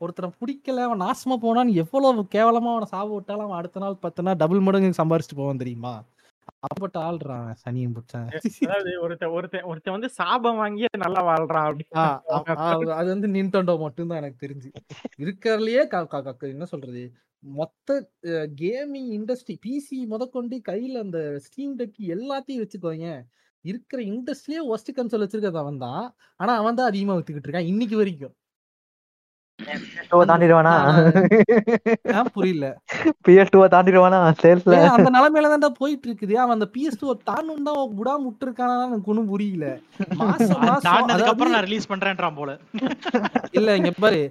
ஒருத்தரை பிடிக்கல அவன் நாசமா போனான்னு எவ்வளவு கேவலமா அவனை சாப விட்டாலும் அவன் அடுத்த நாள் பத்துனா டபுள் மடங்கு சம்பாரிச்சுட்டு போவான் தெரியுமா? அப்பட்ட ஆள்றான் சனியும் பிடிச்சான் அதாவது ஒருத்தன் ஒருத்தன் ஒருத்தன் வந்து சாபம் வாங்கி நல்லா வாழ்றான் அப்படின்னு அது வந்து நின்டெண்டோ மட்டும்தான் எனக்கு தெரிஞ்சு. இருக்கிறதுலயே என்ன சொல்றது? மொத்த கேமிங் இண்டஸ்ட்ரி பிசி முதற்கொண்டு கையில அந்த ஸ்டீம் டெக் எல்லாத்தையும் வச்சுக்கோங்க இருக்கிற இண்டஸ்ட்ரியே ஒஸ்ட் கன்சோல் வச்சிருக்கிறது அவன் தான் ஆனா அவன் தான் அதிகமா வித்துக்கிட்டு இருக்கான் இன்னைக்கு வரைக்கும். PS2 தாண்டிடுவானா? புரியல. பிஎஸ் டூ தாண்டிடுவானா சேல்ஸ்ல அந்த நிலைமையில தான்டா போயிட்டு இருக்குது அவன் அந்த பிஎஸ் டூ தாண்டும் தான் இருக்கானா எனக்கு ஒண்ணும் புரியல. மாசம் நான் ரிலீஸ் பண்றேன்றான் போல. இல்ல இங்க பாரு.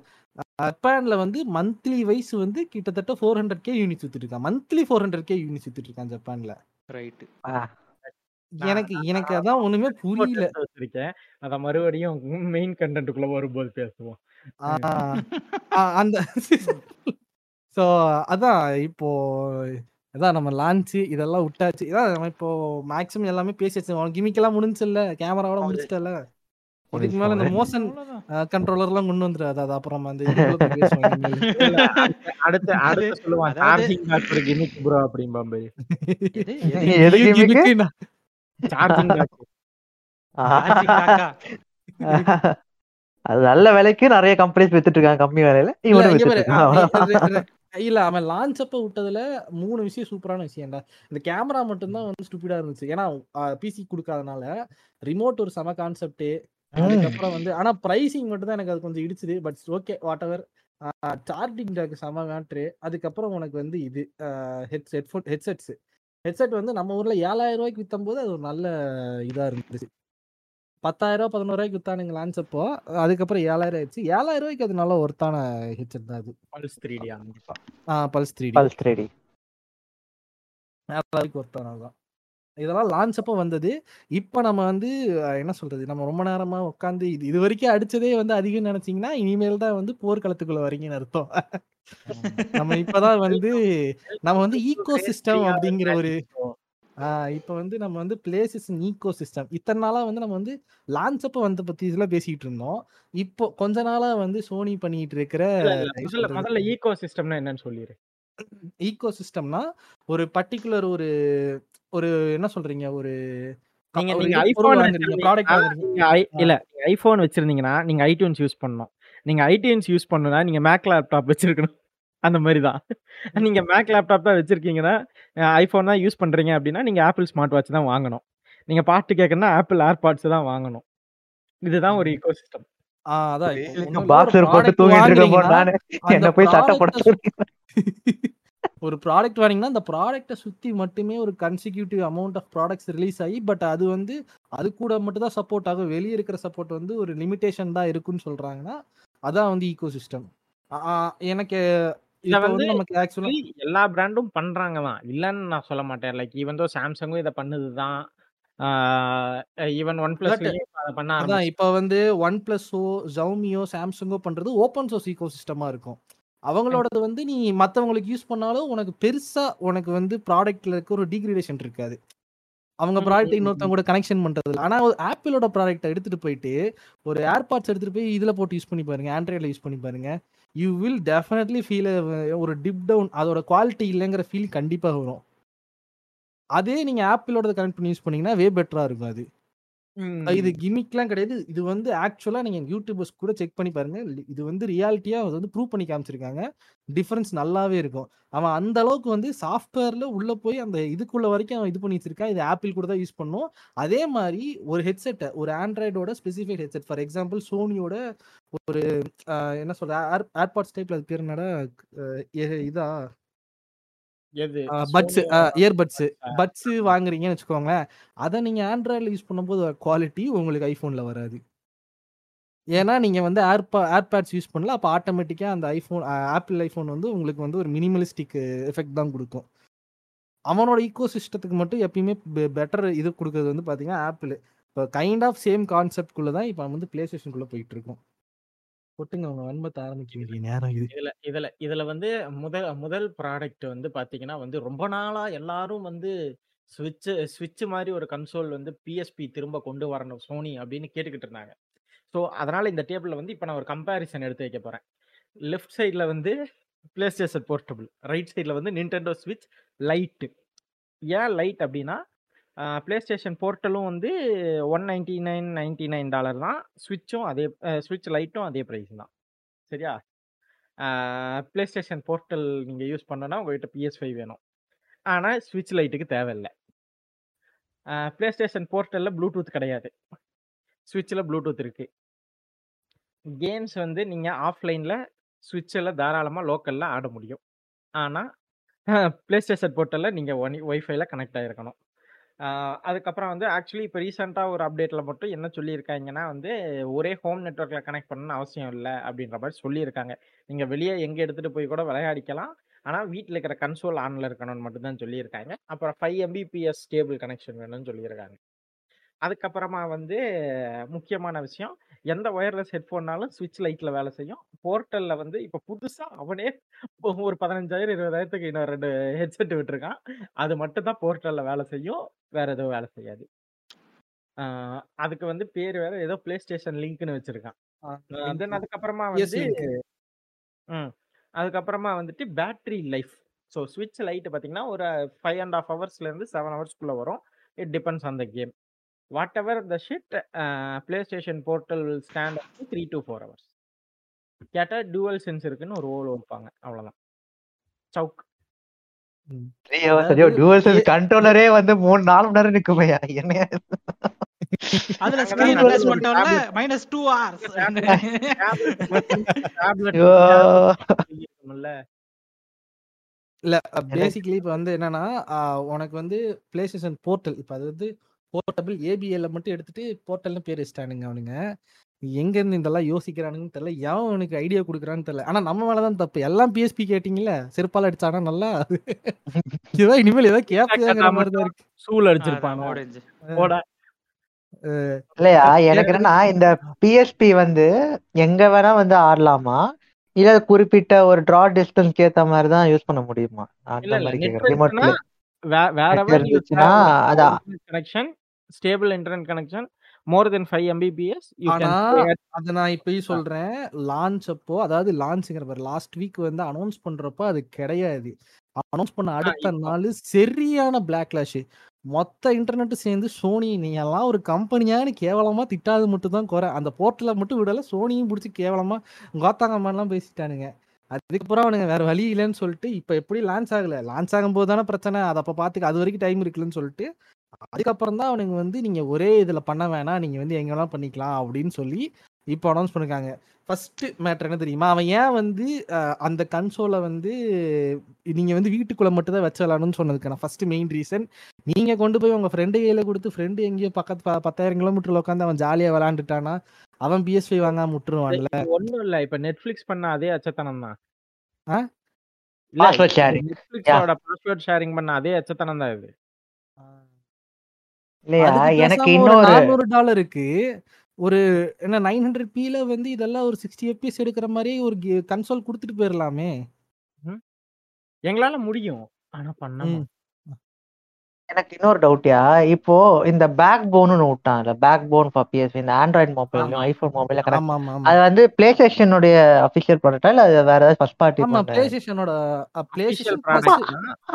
ஜப்பான்ல வந்து மந்த்லி வைஸ் வந்து கிட்டத்தட்ட ஃபோர் ஹண்ட்ரட் கே யூனிட்ஸ் வித்துட்டு இருக்கான் monthly four hundred K units வித்துட்டு இருக்கான் ஜப்பான்ல ரைட் எனக்கு எனக்கு அதான் ஒண்ணுமே புரியல. வச்சிருக்கேன் அத மறுபடியும் மெயின் கண்டென்ட்டுக்குள்ள வரும்போது பேசுவோம். அந்த சோ அதான் இப்போ அதான் நம்ம லான்ச் இதெல்லாம் விட்டாச்சு. இதான் நம்ம இப்போ மேக்ஸிமம் எல்லாமே பேசியாச்சு. உனக்கு கிமிக்கெல்லாம் முடிஞ்சுல்ல கேமராவோட முடிச்சிட்டல இதுக்கு மேல இந்த மோஷன் கண்ட்ரோலர் எல்லாம் கொண்டு வந்துடாது. அது அப்புறம் அந்த. இல்ல, அடுத்து- அடுத்து சொல்லுவான் சார்ஜிங் பேக் ஒரு கிமிக் ப்ரோ அப்படிம்பா பாரு எது? னா? Charging back? அது நல்ல விலைக்கு நிறைய கம்பெனிஸ் வித்துட்டு இருக்காங்க கம்மி விலையில. இவனும் இல்ல அவன் லான்ச் அப்ப விட்டதுல மூணு விஷயம் சூப்பரான விஷயம்டா. இந்த கேமரா மட்டும்தான் வந்து ஸ்டூபிடா இருந்துச்சு. ஏன்னா பிசி கொடுக்காதனால ரிமோட் ஒரு செம கான்செப்ட் அதுக்கப்புறம் வந்து ஆனா பிரைசிங் மட்டும் தான் எனக்கு அது கொஞ்சம் இடிச்சுது. But okay whatever charging jack செம மேட்ரு அதுக்கப்புறம் உனக்கு வந்து இது ஹெட் ஹெட்ஃபோன் ஹெட்செட்ஸ் ஹெட்செட் வந்து நம்ம ஊர்ல ஏழாயிரம் ரூபாய்க்கு வித்தும் போது அது ஒரு நல்ல இதா இருந்துச்சு. பத்தாயிரம் ரூபாய் பதினோரு ரூபாய்க்கு வித்தானுங்க லான்ச் அப்போ. அதுக்கப்புறம் ஏழாயிரம் ஆயிடுச்சு. ஏழாயிரம் ரூபாய்க்கு அது நல்ல ஒருத்தான ஹெட்செட் தான் அது. பல்ஸ் த்ரீ டி கண்டிப்பா. Pulse three pulse three D D ஒருத்தான தான் இதெல்லாம் லான்ச் அப்போ வந்தது. இப்போ நம்ம வந்து என்ன சொல்றது? நம்ம ரொம்ப நேரமா உட்காந்து இது இது வரைக்கும் அடிச்சதே வந்து அதிகம் நினைச்சீங்கன்னா இனிமேல் தான் வந்து போர்க்களத்துக்குள்ள வரீங்கன்னு அர்த்தம். நம்ம இப்பதான் வந்து நம்ம வந்து ஈகோ சிஸ்டம் அப்படிங்கிற ஒரு இப்போ வந்து நம்ம வந்து பிளேசஸ் ஈகோ சிஸ்டம் இத்தனை நாளா வந்து நம்ம வந்து லான்ச் அப்ப வந்த பத்தி இதெல்லாம் பேசிட்டு இருந்தோம். இப்போ கொஞ்ச நாளா வந்து சோனி பண்ணிட்டு இருக்கிற முதல்ல ஈகோ சிஸ்டம்னா என்னன்னு சொல்லிடு. ஈகோ சிஸ்டம்னா ஒரு பர்டிகுலர் ஒரு ஒரு என்ன சொல்றீங்க? ஒரு நீங்க நீங்க ஐபோன் இல்ல. ஐபோன் வச்சிருந்தீங்கன்னா நீங்க ஐடியூன்ஸ் யூஸ் பண்ணணும். நீங்க ஐடியூன்ஸ் யூஸ் பண்ணணும்னா நீங்க மேக் லேப்டாப் வச்சிருக்கணும். அந்த மாதிரி தான். நீங்க மேக் லேப்டாப் தான் வச்சிருக்கீங்கன்னா ஐபோன் தான் யூஸ் பண்றீங்க அப்படின்னா நீங்க ஆப்பிள் ஸ்மார்ட் வாட்ச் தான் வாங்கணும். நீங்க பாட்டு கேட்கணும்னா ஆப்பிள் ஏர்பாட்ஸ் தான் வாங்கணும். இதுதான் ஒரு ஈகோ சிஸ்டம் ஒரு ப்ராடக்ட் வாங்கினீங்கன்னா அந்த ப்ராடக்ட்டை சுத்தி மட்டுமே ஒரு consecutive amount of products release ஆகி பட் அது வந்து அது கூட மட்டும் தான் சப்போர்ட் ஆகும். வெளியே இருக்கிற சப்போர்ட் வந்து ஒரு லிமிடேஷன் தான் இருக்குன்னு சொல்றாங்கன்னா அதான் வந்து ஈகோ சிஸ்டம் எனக்கு இத இப்போ வந்து வந்து நமக்கு ஆக்சுவலா எல்லா பிராண்டும் பண்றாங்க தான் இல்லன்னு நான் சொல்ல மாட்டேன். லைக் ஈவன் தோ சாம்சங்கும் இதை பண்ணுதுதான். ஈவன் ஒன் அதை பண்ண அதான் இப்போ வந்து ஒன் பிளஸோ ஜவுமியோ சாம்சங்கோ பண்றது ஓப்பன் சோர்ஸ் ஈகோ சிஸ்டமா இருக்கும் அவங்களோடது வந்து நீ மற்றவங்களுக்கு யூஸ் பண்ணாலும் உனக்கு பெருசா உனக்கு வந்து ப்ராடக்ட்ல இருக்க ஒரு டிகிரேடேஷன் இருக்காது. அவங்க ப்ராடக்ட் இன்னொருத்தவங்க கூட கனெக்ஷன் பண்றது ஆனா ஆப்பிளோட ப்ராடக்ட்டை எடுத்துட்டு போயிட்டு ஒரு ஏர்பாட்ஸ் எடுத்துட்டு போய் இதுல போட்டு யூஸ் பண்ணி பாருங்க ஆண்ட்ராய்டில் யூஸ் பண்ணி பாருங்க யூ வில் டெஃபினெட்லி ஃபீல் ஒரு டிப் டவுன் அதோட குவாலிட்டி இல்லைங்கிற ஃபீல் கண்டிப்பாக வரும். அதே நீங்கள் ஆப்பிளோட கனெக்ட் பண்ணி யூஸ் பண்ணீங்கன்னா வே பெட்டராக இருக்கும் அது. ம், இது கிமிக்லாம் கிடையாது. இது வந்து ஆக்சுவலா நீங்க யூடியூபர்ஸ் கூட செக் பண்ணி பாருங்க. இது வந்து ரியாலிட்டியா அது வந்து ப்ரூவ் பண்ணி காமிச்சிருக்காங்க. டிஃபரன்ஸ் நல்லாவே இருக்கும். அவன் அந்த அளவுக்கு வந்து சாஃப்ட்வேர்ல உள்ள போய் அந்த இதுக்குள்ள வரைக்கும் அவன் இது பண்ணி வச்சிருக்கான் இது ஆப்பிள் கூட தான் யூஸ் பண்ணும். அதே மாதிரி ஒரு ஹெட்செட்டை ஒரு ஆண்ட்ராய்டோட ஸ்பெசிஃபைட் ஹெட்செட். ஃபார் எக்ஸாம்பிள் சோனியோட ஒரு என்ன சொல்ற ஏர் ஏர்பாட்ஸ் டைப்ல அது பேர் என்னடா எ- இதா? Buds earbuds? பட்ஸ்? வாங்குறீங்கன்னு வச்சுக்கோங்களேன் அதை நீங்க ஆண்ட்ராய்டில் யூஸ் பண்ணும்போது குவாலிட்டி உங்களுக்கு ஐஃபோன்ல வராது. ஏன்னா நீங்க வந்து ஏர்பா ஏர்பேட்ஸ் யூஸ் பண்ணல அப்போ ஆட்டோமேட்டிக்கா அந்த ஐஃபோன் ஆப்பிள் ஐஃபோன் வந்து உங்களுக்கு வந்து ஒரு மினிமலிஸ்டிக் எஃபெக்ட் தான் கொடுக்கும். அவனோட ஈகோ சிஸ்டத்துக்கு மட்டும் எப்பயுமே பெட்டர் இது கொடுக்கறது வந்து பாத்தீங்கன்னா ஆப்பிள் இப்போ கைண்ட் ஆஃப் சேம் கான்செப்ட்குள்ள தான் இப்போ வந்து பிளே ஸ்டேஷனுக்குள்ள போயிட்டு இருக்கோம் ஒட்டுங்க அவங்க வன்மத்தை ஆரம்பிக்க வேண்டிய நேரம் இது. இதுல இதுல இதுல வந்து முதல் முதல் ப்ராடக்ட் வந்து பாத்தீங்கன்னா வந்து ரொம்ப நாளா எல்லாரும் வந்து ஸ்விட்ச் ஸ்விட்ச் மாதிரி ஒரு கன்சோல் வந்து பிஎஸ்பி திரும்ப கொண்டு வரணும் சோனி அப்படின்னு கேட்டுக்கிட்டு இருந்தாங்க. ஸோ அதனால இந்த டேபிள்ல வந்து இப்போ நான் ஒரு கம்பேரிசன் எடுத்து வைக்க போறேன். லெஃப்ட் சைடில் வந்து பிளே ஸ்டேஷன் போர்ட்டபிள் ரைட் சைடில் வந்து நிண்டெண்டோ ஸ்விட்ச் லைட்டு ஏன் லைட் அப்படின்னா பிளே ஸ்டேஷன் போர்ட்டலும் வந்து one ninety nine ninety nine dollar தான். ஸ்விட்சும் அதே ஸ்விட்ச் லைட்டும் அதே ப்ரைஸ் தான். சரியா? பிளே ஸ்டேஷன் போர்ட்டல் நீங்கள் யூஸ் பண்ணனா உங்கள்கிட்ட பிஎஸ் ஃபைவ் வேணும். ஆனால் ஸ்விட்ச் லைட்டுக்கு தேவையில்லை. பிளே ஸ்டேஷன் போர்ட்டலில் ப்ளூடூத் கிடையாது. ஸ்விட்சில் ப்ளூடூத் இருக்குது கேம்ஸ் வந்து நீங்கள் ஆஃப்லைனில் ஸ்விட்சில் தாராளமாக லோக்கலில் ஆட முடியும். ஆனால் பிளே ஸ்டேஷன் போர்ட்டலில் நீங்கள் ஒன் ஒய்ஃபைல கனெக்ட் ஆகிருக்கணும் அதுக்கப்புறம் வந்து ஆக்சுவலி இப்போ ரீசெண்டாக ஒரு அப்டேட்டில் மட்டும் என்ன சொல்லியிருக்காங்கன்னா வந்து ஒரே ஹோம் நெட்ஒர்க்கில் கனெக்ட் பண்ணணும்னு அவசியம் இல்லை அப்படின்ற மாதிரி சொல்லியிருக்காங்க. நீங்கள் வெளியே எங்கே எடுத்துகிட்டு போய் கூட விளையாடிக்கலாம். ஆனால் வீட்டில் இருக்கிற கன்சோல் ஆனில் இருக்கணும்னு மட்டும்தான் சொல்லியிருக்காங்க. அப்புறம் ஃபைவ் எம்பிபிஎஸ் ஸ்டேபிள் கனெக்ஷன் வேணும்னு சொல்லியிருக்காங்க. அதுக்கப்புறமா வந்து முக்கியமான விஷயம் எந்த ஒயர்லெஸ் ஹெட்ஃபோன்னாலும் ஸ்விட்ச் லைட்டில் வேலை செய்யும். போர்ட்டலில் வந்து இப்போ புதுசாக அவனே ஒரு பதினஞ்சாயிரம் இருபதாயிரத்துக்கு இன்னும் ரெண்டு ஹெட்செட் விட்டுருக்கான். அது மட்டும் தான் போர்ட்டலில் வேலை செய்யும். வேற எதுவும் வேலை செய்யாது. அதுக்கு வந்து பேர் வேற ஏதோ பிளே ஸ்டேஷன் லிங்க்னு வச்சிருக்கான் தென் அதுக்கப்புறமா வந்து. ம். அதுக்கப்புறமா வந்துட்டு பேட்டரி லைஃப் ஸோ ஸ்விட்ச் லைட் பார்த்தீங்கன்னா ஒரு ஃபைவ் அண்ட் ஆஃப் ஹவர்ஸ்லேருந்து செவன் ஹவர்ஸ்க்குள்ளே வரும். It depends on the game whatever the shit PlayStation portal will stand up three to four hours கேட்டால் டூவல் சென்ஸ் இருக்குன்னு ஒரு ஓல் வைப்பாங்க. அவ்வளோதான் சவுக் கண்ட்ரோலரே வந்து மூணு நாலு மணி நேரம் நிக்குமையா என்னையா? இது? அதுல ஸ்கிரீன் பண்ணிட்டோம்ல tablet- மைனஸ் டூ ஹவர்ஸ் இல்ல பேசிக்கலி இப்போ வந்து என்னன்னா உனக்கு வந்து பிளே ஸ்டேஷன் போர்ட்டல் இப்போ அது வந்து போர்ட்டபிள் ஏபிஎல்ல மட்டும் எடுத்துட்டு போர்ட்டல்னு பேர் வச்சிட்டானுங்க அவனுங்க. எங்க இருந்து இதெல்லாம் யோசிக்கிறானுங்கன்னு தெரியல. எவன் அவனுக்கு ஐடியா கொடுக்குறான்னு தெரியல. ஆனா நம்ம மேலதான் தப்பு. எல்லாம் பிஎஸ்பி கேட்டீங்கல்ல? செருப்பால அடிச்சானா நல்லா? ஏதோ இனிமேல் ஏதோ கேட்பேங்கிற மாதிரி தான் இருக்கு. சூல் அடிச்சிருப்பாங்க இல்லையா? எனக்கு என்னன்னா இந்த பிஎஸ்பி வந்து எங்க வேணா வந்து ஆடலாமா? இல்ல குறிப்பிட்ட ஒரு ட்ரா டிஸ்டன்ஸ்க்கு ஏத்த மாதிரி தான் யூஸ் பண்ண முடியுமா? அந்த மாதிரி கேக்குறேன் ரிமோட் இருக்குன்னா வேறவர் யூ இருந்துச்சுன்னா அதான். Connection stable internet connection more than five MBPS அத நான் இப்பயும் சொல்றேன். லான்ச் அப்போ அதாவது லான்ச்ங்கிற பாரு லாஸ்ட் வீக் வந்து அனௌன்ஸ் பண்றப்போ அது கிடையாது. அனௌன்ஸ் பண்ண அடுத்த நாள் சரியான பிளாக்லாஷ் மொத்த இன்டர்நெட் சேர்ந்து சோனி நீ எல்லாம் ஒரு கம்பெனியான்னு கேவலமா திட்டாது மட்டும் தான் குறை. அந்த போர்ட்டல மட்டும் விடல சோனியும் பிடிச்சி கேவலமா கோத்தாங்கம்மாலாம் பேசிட்டானுங்க. அதுக்கப்புறம் அவனுங்க வேற வழி இல்லைன்னு சொல்லிட்டு இப்ப எப்படி லான்ச் ஆகல? லான்ச் ஆகும் போது தானே பிரச்சனை. அதை அப்ப பாத்துக்க அது வரைக்கும் டைம் இருக்குல்லன்னு சொல்லிட்டு அதுக்கப்புறம் தான் அவனுங்க வந்து நீங்க ஒரே இதுல பண்ண வேணாம். நீங்க வந்து எங்க வேணாலும் பண்ணிக்கலாம். அப்படின்னு சொல்லி இப்போ அனௌன்ஸ் பண்ணிருக்காங்க. ஃபர்ஸ்ட் மேட்டர் என்ன தெரியுமா? அவன் ஏன் வந்து அந்த கன்சோலை வந்து நீங்க வந்து வீட்டுக்குள்ள மட்டும் தான் வச்சு விளாடணும்னு சொன்னதுக்கான ஃபர்ஸ்ட் மெயின் ரீசன் நீங்க கொண்டு போய் உங்க ஃப்ரெண்டு கையில கொடுத்து ஃப்ரெண்டு எங்கேயோ பக்கத்து பத்தாயிரம் கிலோமீட்டர்ல உட்காந்து அவன் ஜாலியா விளாண்டுட்டானா அவன் பிஎஸ்பி வாங்காம விட்டுருவான்ல. ஒண்ணும் இல்ல. இப்ப நெட்ஃபிளிக்ஸ் பண்ண அதே அச்சத்தனம் தான். ஆ? Password sharing. நெட்ஃபிளிக்ஸோட பாஸ்வேர்ட் ஷேரிங் பண்ண அதே அச்சத்தனம் தான் இது. இல்லையா? எனக்கு இன்னொரு நானூறு டாலருக்கு ஒரு என்ன நைன் ஹண்ட்ரட் பில வந்து இதெல்லாம் ஒரு சிக்ஸ்டி எப்பிஎஸ் எடுக்கிற மாதிரி ஒரு கன்சோல் கொடுத்துட்டு போயிடலாமே எங்களால முடியும். ஆனா பண்ண. எனக்கு இன்னொரு டவுட்யா இப்போ இந்த பேக் போன்னு விட்டான்ல பேக் போன் ஃபார் பிஎஸ்பி இந்த ஆண்ட்ராய்டு மொபைல் ஆமா. ஐபோன் மொபைல ஆமா அது வந்து பிளே ஸ்டேஷனுடைய அபிஷியல் ப்ராடக்டா இல்ல வேற ஏதாவது ஃபர்ஸ்ட் பார்ட்டி ஆமா பிளே ஸ்டேஷனோட பிளே ஸ்டேஷன் தான்.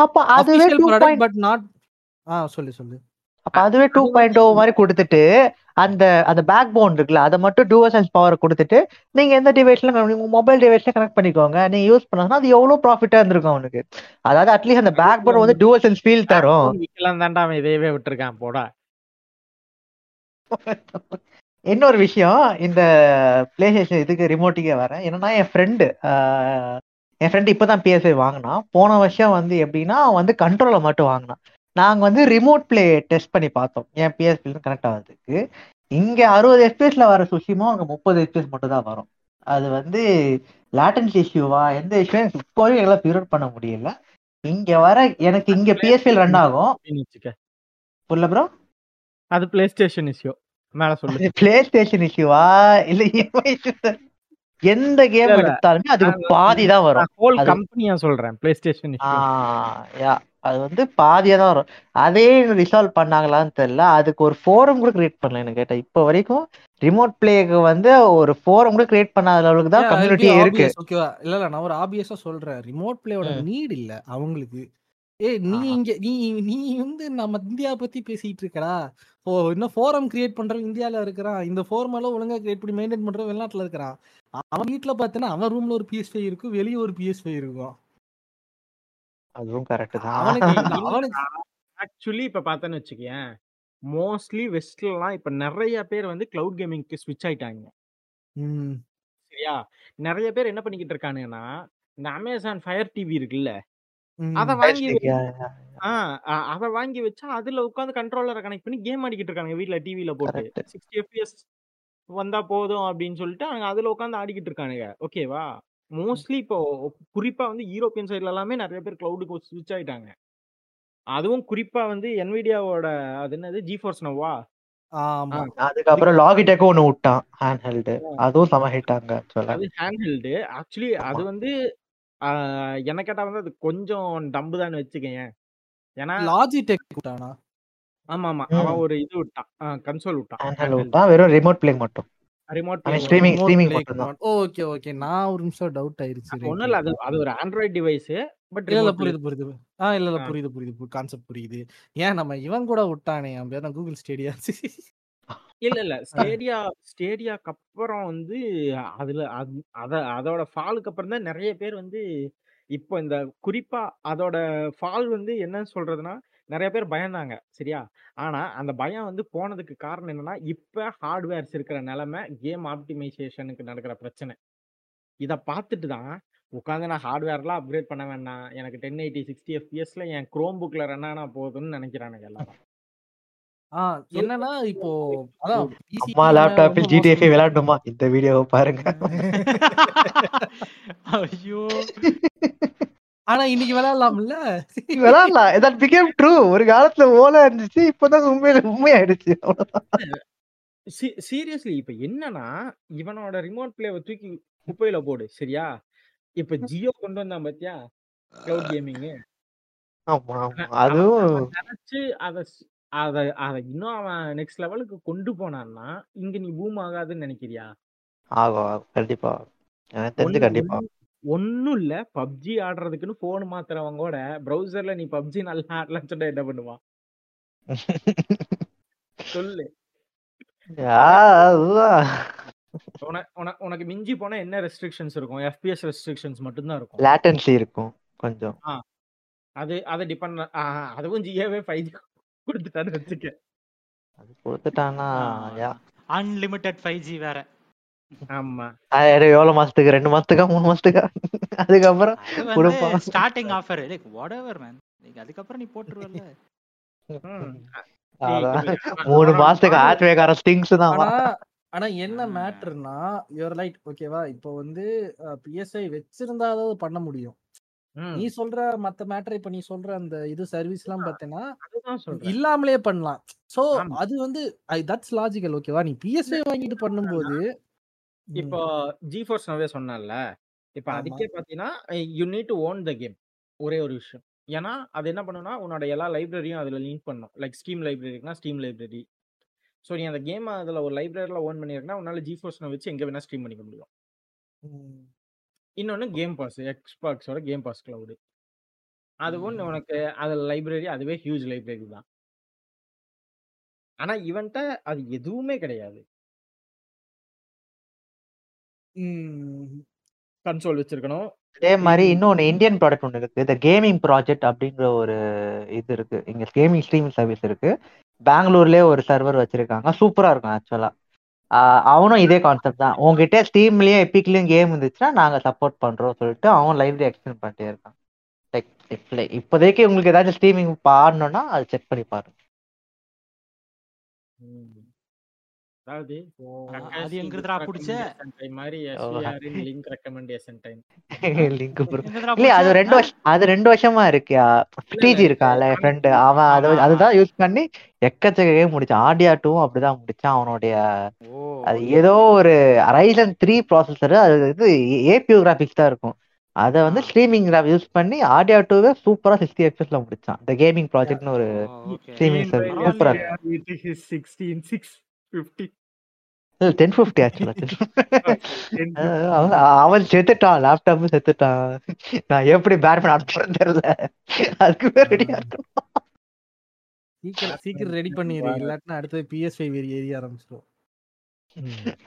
அப்ப அதுவே டூ பாயிண்ட் பட் நாட் ஆ சொல்லு சொல்லு. அப்ப அதுவே டூ பாயிண்ட் ஓ மாதிரி கொடுத்துட்டு அந்த அந்த பேக் போன் இருக்குல்ல அதை மட்டும் டூவல் சென்ஸ் பவர் கொடுத்துட்டு நீங்க எந்த டிவைஸ்ல மொபைல் டிவைஸ்ல கனெக்ட் பண்ணிக்கோங்க. நீங்க யூஸ் பண்ணா அது எவ்வளவு ப்ராஃபிட்டா இருந்திருக்கும் அவனுக்கு. அதாவது அட்லீஸ்ட் அந்த பேக் போன் வந்து டூவல் சென்ஸ் ஃபீல் தரும். தான்டா அவன் இதையவே விட்டுருக்கான் போடா. இன்னொரு விஷயம் இந்த பிளே ஸ்டேஷன் இதுக்கு ரிமோட்டுக்கே வரேன். என்னன்னா என் ஃப்ரெண்டு என் ஃப்ரெண்டு இப்பதான் பிஎஸ்ஐ வாங்கினான். போன வருஷம் வந்து எப்படின்னா வந்து கண்ட்ரோலை மட்டும் வாங்கினான். நாங்க வந்து ரிமோட் பிளே டெஸ்ட் பண்ணி பார்த்தோம். என் பிஎஸ்பி கனெக்ட் ஆகிறதுக்கு? இங்க அறுபது எஃபிஎஸ்ல வர சுஷிமோ அங்க முப்பது எஃபிஎஸ் மட்டும் தான் வரும். அது வந்து லேட்டன்சி இஷ்யூவா எந்த இஷ்யூ எனக்கு இப்போ வரைக்கும் எல்லாம் பியூர் பண்ண முடியல. இங்க வர எனக்கு இங்க பிஎஸ்பியில் ரன் ஆகும். புரியல ப்ரோ அது பிளே ஸ்டேஷன் இஷ்யூ மேல சொல்லு. பிளே ஸ்டேஷன் இஷ்யூவா இல்ல. எந்த கேம். எடுத்தாலுமே அதுக்கு பாதி தான் வரும். ஹோல் கம்பெனியா சொல்றேன் பிளே ஸ்டேஷன் யா. அது வந்து பாதியா தான் வரும். அதே ரிசால்வ் பண்ணாங்களான்னு தெரியல. அதுக்கு ஒரு ஃபோரம் கூட கிரியேட் பண்ணல எனக்கு கேட்டா. இப்போ வரைக்கும் ரிமோட் பிளேக்கு வந்து ஒரு ஃபோரம் கூட கிரியேட் பண்ணாத அளவுக்கு தான் கம்யூனிட்டியே இருக்கு. ஓகேவா இல்ல இல்ல நான் ஒரு ஆபியஸா சொல்றேன். ரிமோட் பிளேயோட நீட் இல்ல அவங்களுக்கு. ஏய் நீ. இங்க நீ நீ வந்து நம்ம இந்தியா பத்தி பேசிட்டு இருக்கடா. ஓ இன்னும் ஃபோரம் கிரியேட் பண்றவன் இந்தியால இருக்கிறான். இந்த ஃபோரம் எல்லாம் ஒழுங்கா கிரியேட் பண்ணி மெயின்டைன் பண்றவன் வெளிநாட்டுல இருக்கிறான். அவன் வீட்ல பார்த்தேன்னா அவன் ரூம்ல ஒரு பிஎஸ் இருக்கும் வெளியே ஒரு பிஎஸ் இருக்கும். அதுவும் கரெக்ட் தான். அவனுக்கு ஆக்சுவலி இப்ப பார்த்தேன்னு வச்சுக்கேன் மோஸ்ட்லி வெஸ்ட்லாம் இப்ப நிறைய பேர் வந்து கிளவுட் கேமிங்க்கு ஸ்விட்ச் ஆயிட்டாங்க. சரியா? நிறைய பேர் என்ன பண்ணிக்கிட்டு இருக்கானுங்கன்னா இந்த அமேசான் ஃபயர் டிவி இருக்குல்ல. அத வாங்கி யா, யா. ஆ அ- அத வாங்கி வச்சா அதுல உட்காந்து கண்ட்ரோலரை கனெக்ட் பண்ணி கேம் ஆடிக்கிட்டு இருக்காங்க வீட்ல டிவில போட்டு. சிக்ஸ்டி எஃபிஎஸ் வந்தா போதும் அப்படின்னு சொல்லிட்டு அவங்க அதுல உட்காந்து ஆடிக்கிட்டு இருக்கானுங்க. ஓகேவா? மோஸ்ட்லி இப்போ குறிப்பா வந்து யூரோப்பியன் சைடுல எல்லாமே நிறைய பேர் கிளவுடுக்கு ஸ்விட்ச் ஆயிட்டாங்க. அதுவும் குறிப்பா வந்து என்விடியாவோட அது என்னது? ஜி ஃபோர்ஸ் நோவா ஆமா அதுக்கப்புறம் லாகிடெக்கும் ஒண்ணு விட்டான் ஹேண்ட் ஹெல்டு அதுவும் செம ஹிட்டாங்க ஆக்சுவலா அது ஹேண்ட் ஹெல்டு ஆக்சுவலி அது வந்து என்ன கேட்டா வந்து அது கொஞ்சம் டம்பு தான் வச்சுக்கேன் ஏன்னா லாஜிடெக் விட்டானா? ஆமா ஆமா. அவன் ஒரு இது விட்டான். கன்சோல் விட்டான். விட்டான். வெறும் ரிமோட் பிளே மட்டும். ரிமோட் மட்டும்தான். ஓகே ஓகே நான் ஒரு நிமிஷம் டவுட் ஆயிருச்சு ஒண்ணும் இல்ல. அது அது ஒரு ஆண்ட்ராய்டு டிவைஸ் பட் இல்ல புரியுது புரியுது. ஆ இல்ல இல்ல. புரியுது புரியுது. கான்செப்ட் புரியுது. ஏன் நம்ம இவன் கூட விட்டானே அவன் பேர் கூகுள் ஸ்டேடியா இல்ல இல்ல. ஸ்டேடியா ஸ்டேடியாக்கு அப்புறம் வந்து அதுல அது- அத அதோட ஃபாலுக்கு அப்புறம் தான் நிறைய பேர் வந்து இப்போ இந்த குறிப்பா அதோட ஃபால் வந்து என்ன சொல்றதுன்னா நிறைய பேர் பயந்தாங்க. சரியா? ஆனா அந்த பயம் வந்து போனதுக்கு காரணம் என்னன்னா இப்ப ஹார்ட்வேர்ஸ் இருக்கிற நிலைமை கேம் ஆப்டிமைசேஷனுக்கு நடக்கிற பிரச்சனை. இத பார்த்துட்டு தான் உட்காந்து நான் ஹார்ட்வேர்லாம் அப்கிரேட் பண்ண வேண்டாம். எனக்கு டென் எயிட்டி சிக்ஸ்டி எஃபிஎஸ்ல என் குரோம் புக்ல ரன் ஆனா போதும்னு நினைக்கிறானுங்க எல்லாரும். ஆ என்னன்னா இப்போ அதான் அம்மா லேப்டாப்பில் ஜிடிஎஃப். விளையாடணுமா? இந்த வீடியோவை பாருங்க. ஐயோ. ஆனா இன்னைக்கு விளையாடலாம்ல? விளையாடலாம். That became ட்ரூ ஒரு காலத்துல ஓலை இருந்துச்சு இப்பதான் உண்மையில உண்மையாயிடுச்சு. சீரியஸ்லி இப்ப என்னன்னா இவனோட ரிமோட் பிளேவை தூக்கி குப்பையில போடு சரியா? இப்ப ஜியோ கொண்டு வந்தான் பாத்தியா? கிளவுட் கேமிங் அதுவும் நினைச்சு அத அத அத இன்னும் அவன் நெக்ஸ்ட் லெவலுக்கு கொண்டு போனான்னா இங்க நீ பூம் ஆகாதுன்னு நினைக்கிறியா? ஆகும் ஆகும். கண்டிப்பா. எனக்கு தெரிஞ்சு கண்டிப்பா ஒண்ணு- ஒண்ணும் இல்ல. பப்ஜி ஆடுறதுக்குன்னு போன் மாத்துறவங்க கூட பிரவுசர்ல நீ பப்ஜி நல்லா ஆடலாம்னு சொன்னா என்ன பண்ணுவான்? சொல்லு. உனக்கு மிஞ்சி போனா என்ன ரெஸ்ட்ரிக்ஷன்ஸ் இருக்கும்? எஃபிஎஸ் ரெஸ்ட்ரிக்ஷன்ஸ் மட்டும்தான் இருக்கும். லேட்டன்சி இருக்கும் கொஞ்சம். அது அதை டிபெண்ட் அதுவும் ஜியோவே ஃபைவ் ஜி கொடுத்துட்டான்னு வச்சுக்க. அது கொடுத்துட்டானா யா. அன்லிமிட்டெட் ஃபைவ் ஜி வேற. ஆமா. எவ்வளவு மாசத்துக்கு? ரெண்டு மாசத்துக்கா? மூணு மாசத்துக்கா? அதுக்கப்புறம் கொடுப்பான். ஸ்டார்டிங் ஆஃபர் லைக் மேன் நீங்க அதுக்கப்புறம் நீ இப்ப- மூணு மாசத்துக்கு ஸ்டிங்ஸ் தான். ஆனா என்ன. மேட்டர்னா யுவர் ரைட் ஓகேவா இப்போ வந்து பிஎஸ்ஐ வச்சிருந்தாதான் பண்ண முடியும். நீ சொல்ற மத்த மேட்டர் இப்ப நீ சொல்ற அந்த இது சர்வீஸ் எல்லாம் பாத்தீங்கன்னா இல்லாமலே பண்ணலாம். சோ. அது வந்து தட்ஸ் லாஜிக்கல் ஓகேவா நீ பிஎஸ்ஐ வாங்கிட்டு பண்ணும்போது இப்போ ஜி ஃபோர்ஸ் நவே சொன்னல இப்போ ஆமா. அதுக்கே பாத்தீங்கன்னா you need to own the game ஒரே ஒரு விஷயம். ஏன்னா அது என்ன பண்ணுன்னா உன்னோட எல்லா லைப்ரரியும் அதுல லிங்க் பண்ணும். லைக் ஸ்டீம் லைப்ரரினா ஸ்டீம் லைப்ரரி ஸோ நீ அந்த கேம் அதுல ஒரு லைப்ரரியில ஓன் பண்ணிருக்கனா உன்னால ஜி ஃபோர்ஸ் வச்சு எங்க வேணா ஸ்ட்ரீம் பண்ணிக்க முடியும். ம். இன்னொன்னு கேம் பாஸ் எக்ஸ்பாக்ஸோட கேம் பாஸ் கிளவுடு அதுவும் உனக்கு அது லைப்ரரி அதுவே ஹியூஜ் லைப்ரரி தான். ஆனா இவன்ட்ட அது எதுவுமே கிடையாது. கன்சோல் வச்சிருக்கணும். அதே மாதிரி இன்னொன்னு இந்தியன் ப்ராடக்ட் ஒன்று இருக்கு. இந்த கேமிங் ப்ராஜெக்ட் அப்படிங்கிற ஒரு இது இருக்கு. இங்க கேமிங் ஸ்ட்ரீமிங் சர்வீஸ் இருக்கு. பெங்களூர்லயே ஒரு சர்வர் வச்சிருக்காங்க. சூப்பரா இருக்கும் ஆக்சுவலா அவனும் இதே கான்செப்ட் தான். உங்ககிட்ட ஸ்டீம்லயும் எப்பிக்லயும் கேம் இருந்துச்சுன்னா நாங்க சப்போர்ட் பண்றோம் சொல்லிட்டு அவன் லைவ்ல எக்ஸ்டெண்ட் பண்ணிட்டே இருக்கான். லைக் இப்போதைக்கு உங்களுக்கு ஏதாச்சும் ஸ்ட்ரீமிங் ஆடணும்னா அது செக் பண்ணி பாருங்க. அதாவது அது எங்கிருந்துடா புடிச்ச? மாதிரி லிங்க் ரெக்கமெண்டேஷன் டைம் லிங்க் இல்ல அது? ரெண்டு வருஷம் அது ரெண்டு வருஷமா இருக்கியா? டிஜி இருக்கான்ல என் ஃப்ரெண்டு அவன் அதை. அதுதான் யூஸ் பண்ணி எக்கச்சக்க கேம் முடிச்சான். ஆடியா டூவும் அப்படிதான் முடிச்சான் அவனுடைய. அது ஏதோ ஒரு ரைசன் த்ரீ ப்ராசஸர் அது இது ஏபியூ கிராபிக்ஸ் தான் இருக்கும். அதை வந்து. ஸ்ட்ரீமிங் யூஸ் பண்ணி ஆடியா டூவே சூப்பரா சிக்ஸ்டி எஃப்எஸ்ல முடிச்சான். இந்த கேமிங் ப்ராஜெக்ட்னு ஒரு ஸ்ட்ரீமிங் சூப்பரா டென் ஃபிஃப்டி ஆக்சுவலா அவன் அவன் செத்துட்டான் லேப்டாப் செத்துட்டான். நான் எப்படி பேட்மேன் அனுப்புறேன்னு தெரியல. அதுக்கு ரெடியா இருக்கும் சீக்கிரம் சீக்கிரம் ரெடி பண்ணிடு. இல்லாட்டினா அடுத்தது பிஎஸ் ஃபைவ் ஏறி ஆரம்பிச்சிடும்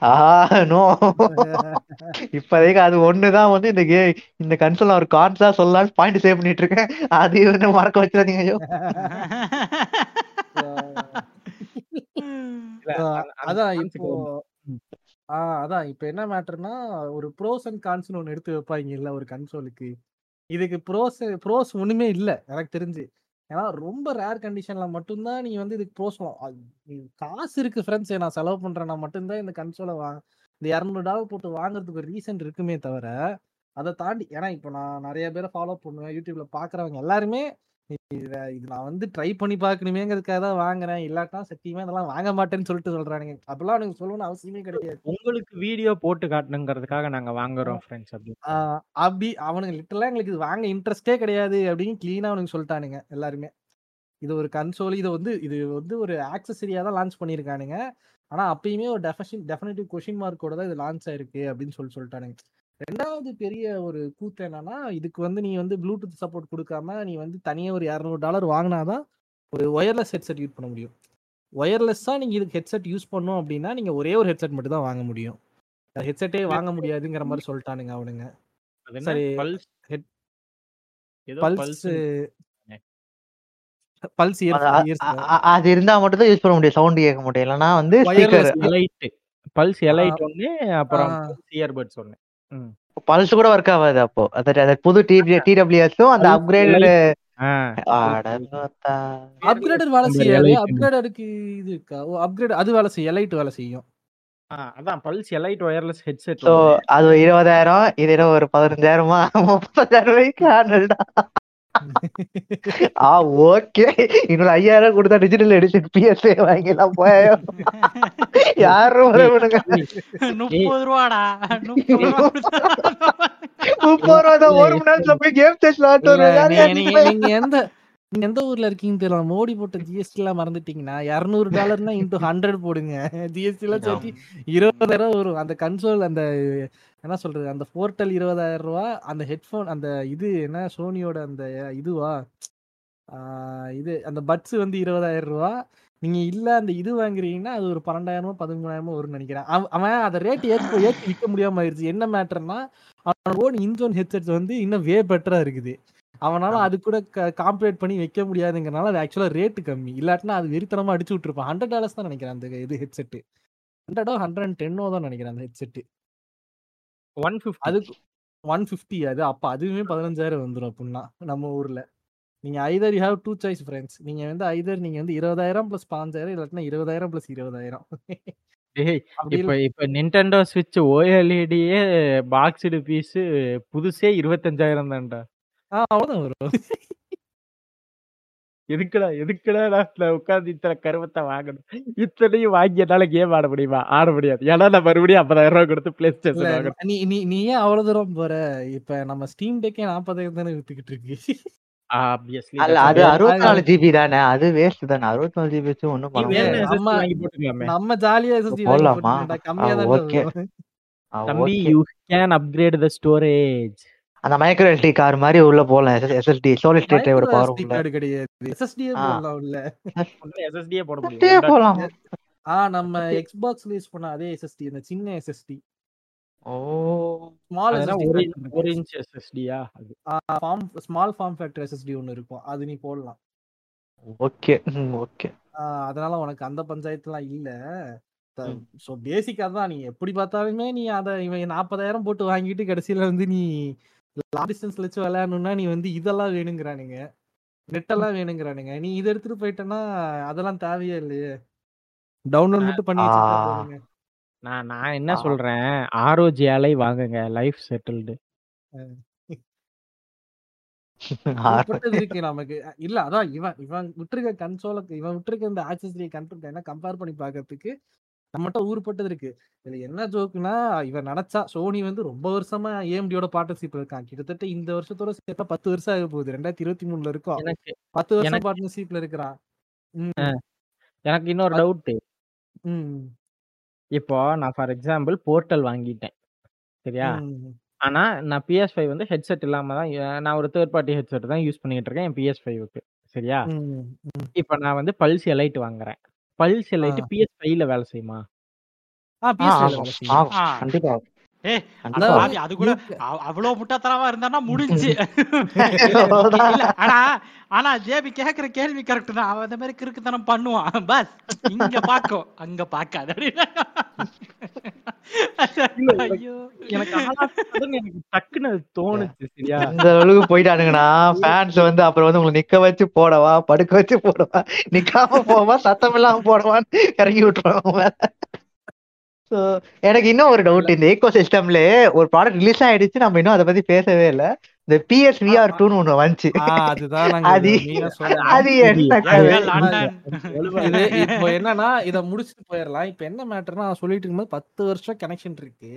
ஆ நோ இப்போதைக்கு அது ஒண்ணுதான் வந்து இந்த கே இந்த கன்சோல் ஒரு கான்ஸா சொல்லலாம்னு பாயிண்ட் சேவ் பண்ணிட்டு இருக்கேன். அது வந்து மறக்க வச்சிடாதீங்க ஐயோ. அதான் இப்போ ஆ அதான் இப்போ என்ன மேட்டர்னா ஒரு ப்ரோஸ் அண்ட் கான்ஸ்னு ஒன்று எடுத்து வைப்பாங்க இல்ல ஒரு கன்சோலுக்கு இதுக்கு ப்ரோஸ் ப்ரோஸ் ஒண்ணுமே இல்ல எனக்கு தெரிஞ்சு. ஏன்னா ரொம்ப ரேர் கண்டிஷன்ல மட்டும்தான் நீ வந்து இதுக்கு ப்ரோஸ் காசு இருக்கு ஃப்ரெண்ட்ஸ் நான் செலவு பண்றேன்னா மட்டும்தான் இந்த கன்சோலை வா இந்த இரநூறு டாலர் போட்டு வாங்குறதுக்கு ஒரு ரீசன் இருக்குமே தவிர அதை தாண்டி ஏன்னா இப்போ நான் நிறைய பேரை ஃபாலோ பண்ணுவேன் யூடியூப்ல பாக்குறவங்க எல்லாருமே இத நான் வந்து ட்ரை பண்ணி பார்க்கணுமேங்கிறதுக்காக தான் வாங்குறேன். இல்லாட்டா சத்தியமா இதெல்லாம் வாங்க மாட்டேன்னு சொல்லிட்டு சொல்றானுங்க. அப்பெல்லாம் எனக்கு சொல்லணும்னு அவசியமே கிடையாது. உங்களுக்கு வீடியோ போட்டு காட்டணுங்கிறதுக்காக நாங்க வாங்குறோம் ஃப்ரெண்ட்ஸ் அப்படி அப்படி அவனுங்க லிட்டரலா எங்களுக்கு இது வாங்க இன்ட்ரெஸ்டே கிடையாது அப்படின்னு கிளீனா அவனுக்கு சொல்லிட்டானுங்க எல்லாருமே. இது ஒரு கன்சோல் இது வந்து இது வந்து ஒரு ஆக்சசரியா தான் லான்ச் பண்ணியிருக்கானுங்க. ஆனா அப்பயுமே ஒரு டெஃபினட்டிவ் கொஷின் மார்க்கோட தான் இது லான்ச் ஆயிருக்கு அப்படின்னு சொல்லி சொல்லிட்டானுங்க. ரெண்டாவது பெரிய ஒரு கூத்து என்னன்னா இதுக்கு வந்து நீ வந்து ப்ளூடூத் சப்போர்ட் கொடுக்காம நீ வந்து தனியாக ஒரு இரநூறு டாலர் வாங்கினாதான் ஒரு ஒயர்லெஸ் ஹெட்செட் யூஸ் பண்ண முடியும். ஒயர்லெஸ்ஸாக நீங்கள் இதுக்கு ஹெட்செட் யூஸ் பண்ணோம் அப்படின்னா நீங்கள் ஒரே ஒரு ஹெட்செட் மட்டும் தான் வாங்க முடியும். ஹெட்செட்டே வாங்க முடியாதுங்கிற மாதிரி சொல்லிட்டானுங்க அவனுங்க. அது சரி. என்ன பல்ஸ் பல்ஸ் அது- இருந்தா மட்டும் தான் யூஸ் பண்ண முடியும். சவுண்ட் கேட்க முடியும் இல்லைன்னா வந்து ஸ்பீக்கர். எலைட் பல்ஸ் எலைட் ஒண்ணு அப்புறம். இயர்பட்ஸ் ஒண்ணு. பல்ஸ் கூட ஒர்க் ஆகாது அப்போ. அது புது டிபி டிடபிள்யூஎஸும் அந்த Pulse அப்கிரேட் ஆ, அப்கிரேடர் வேலை செய்யாது. அப்கிரேடருக்கு இது இருக்கா? ஓ அப்கிரேட் அது வேலை செய்யும். எலைட் வேலை செய்யும். அதான். Pulse elite wireless headset so அது ஒரு இருபதாயிரம் இது என்ன ஒரு பதினஞ்சாயிரமா? முப்பத்தாயிரம் ரூபாய்க்கு ஆனல்டா ஆ ஓகே. இன்னொரு ஐயாயிரம் கொடுத்தா டிஜிட்டல் எடிஷன் பிஎஸ்ஏ வாங்கிலாம் போயோ. யாரும் வரவனுங்க முப்பது ரூபாடா. முப்பது ரூபா ஒரு மணி நேரத்துல போய் கேம் ஸ்டேஷன் ஆட்டு நீங்க எந்த நீங்க எந்த ஊர்ல இருக்கீங்கன்னு தெரியல. மோடி போட்ட ஜிஎஸ்டி எல்லாம் மறந்துட்டீங்கன்னா இரநூறு டாலர்னா இன்டூ ஹண்ட்ரட் போடுங்க. ஜிஎஸ்டி எல்லாம் சேர்த்து இருபதாயிரம் வரும். அந்த கன்சோல் அந்த என்ன சொல்றது? அந்த போர்ட்டல் இருபதாயிரம் ரூபா அந்த ஹெட்ஃபோன் அந்த இது என்ன சோனியோட அந்த இதுவா? ஆஹ் இது அந்த பட்ஸ் வந்து இருபதாயிரம் ரூபா. நீங்க இல்ல அந்த இது வாங்குறீங்கன்னா அது ஒரு பன்னெண்டாயிரமோ பதிமூணாயிரமோ வரும்னு நினைக்கிறேன். அவ- அவன் அதை ரேட் ஏற்றி ஏற்றி விற்க முடியாம ஆயிருச்சு. என்ன மேட்டர்னா அவனோட ஓன் இன்ஜோன் ஹெட்செட் வந்து இன்னும் வே பெட்டரா இருக்குது. அவனால அது கூட காம்பேட் பண்ணி வைக்க முடியாதுங்கிறனால அது ஆக்சுவலா ரேட்டு கம்மி. இல்லாட்டினா அது வெறித்தனமா அடிச்சு விட்டுருப்பான். ஹண்ட்ரட் டாலர்ஸ் தான் நினைக்கிறேன் அந்த இது ஹெட்செட் ஹண்ட்ரடோ ஹண்ட்ரட் அண்ட் டென்னோ தான் நினைக்கிறேன் அந்த ஹெட்செட் ஒன் ஃபிஃப்டி அதுக்கு ஒன் ஃபிஃப்டி அது. அப்ப அதுவுமே பதினஞ்சாயிரம் வந்துடும் அப்படின்னா நம்ம ஊர்ல. நீங்க either you have two choice friends நீங்க வந்து ஐதர் நீங்க வந்து இருபதாயிரம் பிளஸ் பாஞ்சாயிரம் இல்லாட்டினா இருபதாயிரம் பிளஸ் இருபதாயிரம். இப்ப இப்ப நிண்டெண்டோ ஸ்விட்ச் ஓஎல்இடியே பாக்ஸ்டு பீஸ் புதுசே இருபத்தஞ்சாயிரம் தான்டா. ஆ அவ்வளவுதான் வரும் எதுக்குடா எதுக்குடா நான் உட்கார்ந்து இத்தனை கருவத்தை வாங்கணும்? இத்தனையும் வாங்கி என்னால கேம் ஆட முடியுமா? ஆட முடியாது. ஏன்னா நான் மறுபடியும் ஐம்பதாயிரம் ரூபாய் கொடுத்து பிளே ஸ்டேஷன் வாங்கணும். நீ நீ நீ ஏன் அவ்வளவு தூரம் போற? இப்ப நம்ம ஸ்டீம் டேக்கே நாற்பதாயிரம் தானே வித்துக்கிட்டு இருக்கு. அது அறுபத்தி நாலு ஜிபி தானே. அது வேஸ்ட் தானே. அறுபத்தி நாலு ஜிபி வச்சு ஒண்ணும் பண்ண நம்ம- ஜாலியா போடலாமா? ஆ, தம்பி. You can upgrade the storage அந்த மைக்ரோ எல்டி கார் மாதிரி உள்ள போகலாம் SSD solid state micro power உள்ள கிடையாது எஸ்எஸ்டியே. போடலாம் உள்ள எஸ்எஸ்டியே போட SSD முடியும் போலாம் ஆ நம்ம எக்ஸ்பாக்ஸ்ல யூஸ் பண்ண அதே எஸ்எஸ்டி அந்த சின்ன எஸ்எஸ்டி ஓ ஸ்மால் ஒரு ஒரு இன்ச் எஸ்எஸ்டியா அது form small form factor SSD ஒன்னு இருக்கும் அது நீ போடலாம் ஓகே ஓகே அதனால உனக்கு அந்த பஞ்சாயத்துலாம் இல்ல ம். ஸோ பேசிக்கா தான் நீ எப்படி பார்த்தாலுமே நீ அதை இவன் நாற்பதாயிரம் போட்டு வாங்கிட்டு கடைசியில வந்து நீ லாங் டிஸ்டன்ஸ்ல வச்சு விளையாடணும்னா நீ வந்து இதெல்லாம் வேணுங்கிறானுங்க. நெட்டெல்லாம் வேணுங்கிறானுங்க. நீ இதை எடுத்துட்டு போயிட்டேன்னா அதெல்லாம் தேவையே இல்லையே. டவுன்லோட் மட்டும் பண்ணி நான் நான் என்ன. சொல்றேன்? ஆரோஜி அலை வாங்குங்க. லைஃப் செட்டில்டு நமக்கு. இல்ல அதான் இவன் இவன் விட்டுருக்க கன்சோலுக்கு இவன் விட்டுருக்க இந்த ஆக்சஸ் கண்ட்ரோல் கம்பேர் பண்ணி பார்க்கறதுக்கு நம்மகிட்ட ஊருப்பட்டது இருக்கு. இதுல என்ன ஜோக்குனா இவன் நினைச்சா சோனி வந்து ரொம்ப வருஷமா ஏஎம்டியோட பார்ட்னர்ஷிப் இருக்கான். கிட்டத்தட்ட இந்த வருஷத்தோட சேர்த்தா பத்து வருஷம் ஆக போகுது. ரெண்டாயிரத்தி இருபத்தி மூணுல இருக்கும் பத்து வருஷம் பார்ட்னர்ஷிப்ல இருக்கிறான். எனக்கு இன்னொரு அது- டவுட் ம், இப்போ நான் ஃபார் எக்ஸாம்பிள் போர்ட்டல் வாங்கிட்டேன். சரியா? ஆனா நான் பிஎஸ் ஃபைவ் வந்து ஹெட்செட் இல்லாம தான் நான் ஒரு தேர்ட் பார்ட்டி ஹெட்செட் தான் யூஸ் பண்ணிட்டு இருக்கேன் என் பிஎஸ் ஃபைவ்க்கு சரியா. இப்போ நான் வந்து பல்ஸ் எலைட் வாங்குறேன். பல்ஸ் எலைட் ஆ. பிஎஸ் ஃபைவ்ல வேலை செய்யுமா ஆ ஆ, PS5 ல ஆகும், வேலை செய்யும். ஆகும். ஆ. கண்டிப்பா அது கூட அவ்வளவு முட்டாத்தனமா இருந்தானா முடிஞ்சு. ஆனா ஆனா ஜேபி கேக்குற கேள்வி கரெக்ட் தான். அவன் அந்த மாதிரி கிறுக்குத்தனம் பண்ணுவான். பஸ் இங்க பாக்கும் அங்க பாக்காது டக்குன்னு தோணுச்சு சரியா? இந்த அளவுக்கு போயிட்டானுங்கன்னா ஃபேன்ஸ் வந்து அப்புறம் வந்து உங்களை நிக்க வச்சு போடவா படுக்க வச்சு போடவா நிக்காம போவா சத்தம் இல்லாம போடவான்னு இறங்கி விட்டுருவாங்க எனக்கு இன்னும் ஒரு டவுட் இந்த ஈகோ சிஸ்டம்ல ஒரு ப்ராடக்ட் ரிலீஸ் ஆயிடுச்சு நம்ம இன்னும் அதை பத்தி பேசவே இல்ல. இந்த பிஎஸ் விஆர் டூன்னு ஒண்ணு வந்துச்சு. அது அது இப்போ என்னன்னா இத முடிச்சுட்டு போயிடலாம். இப்போ என்ன மேட்டர்னா நான் சொல்லிட்டு இருக்கும்போது பத்து வருஷம் கனெக்ஷன் இருக்கு.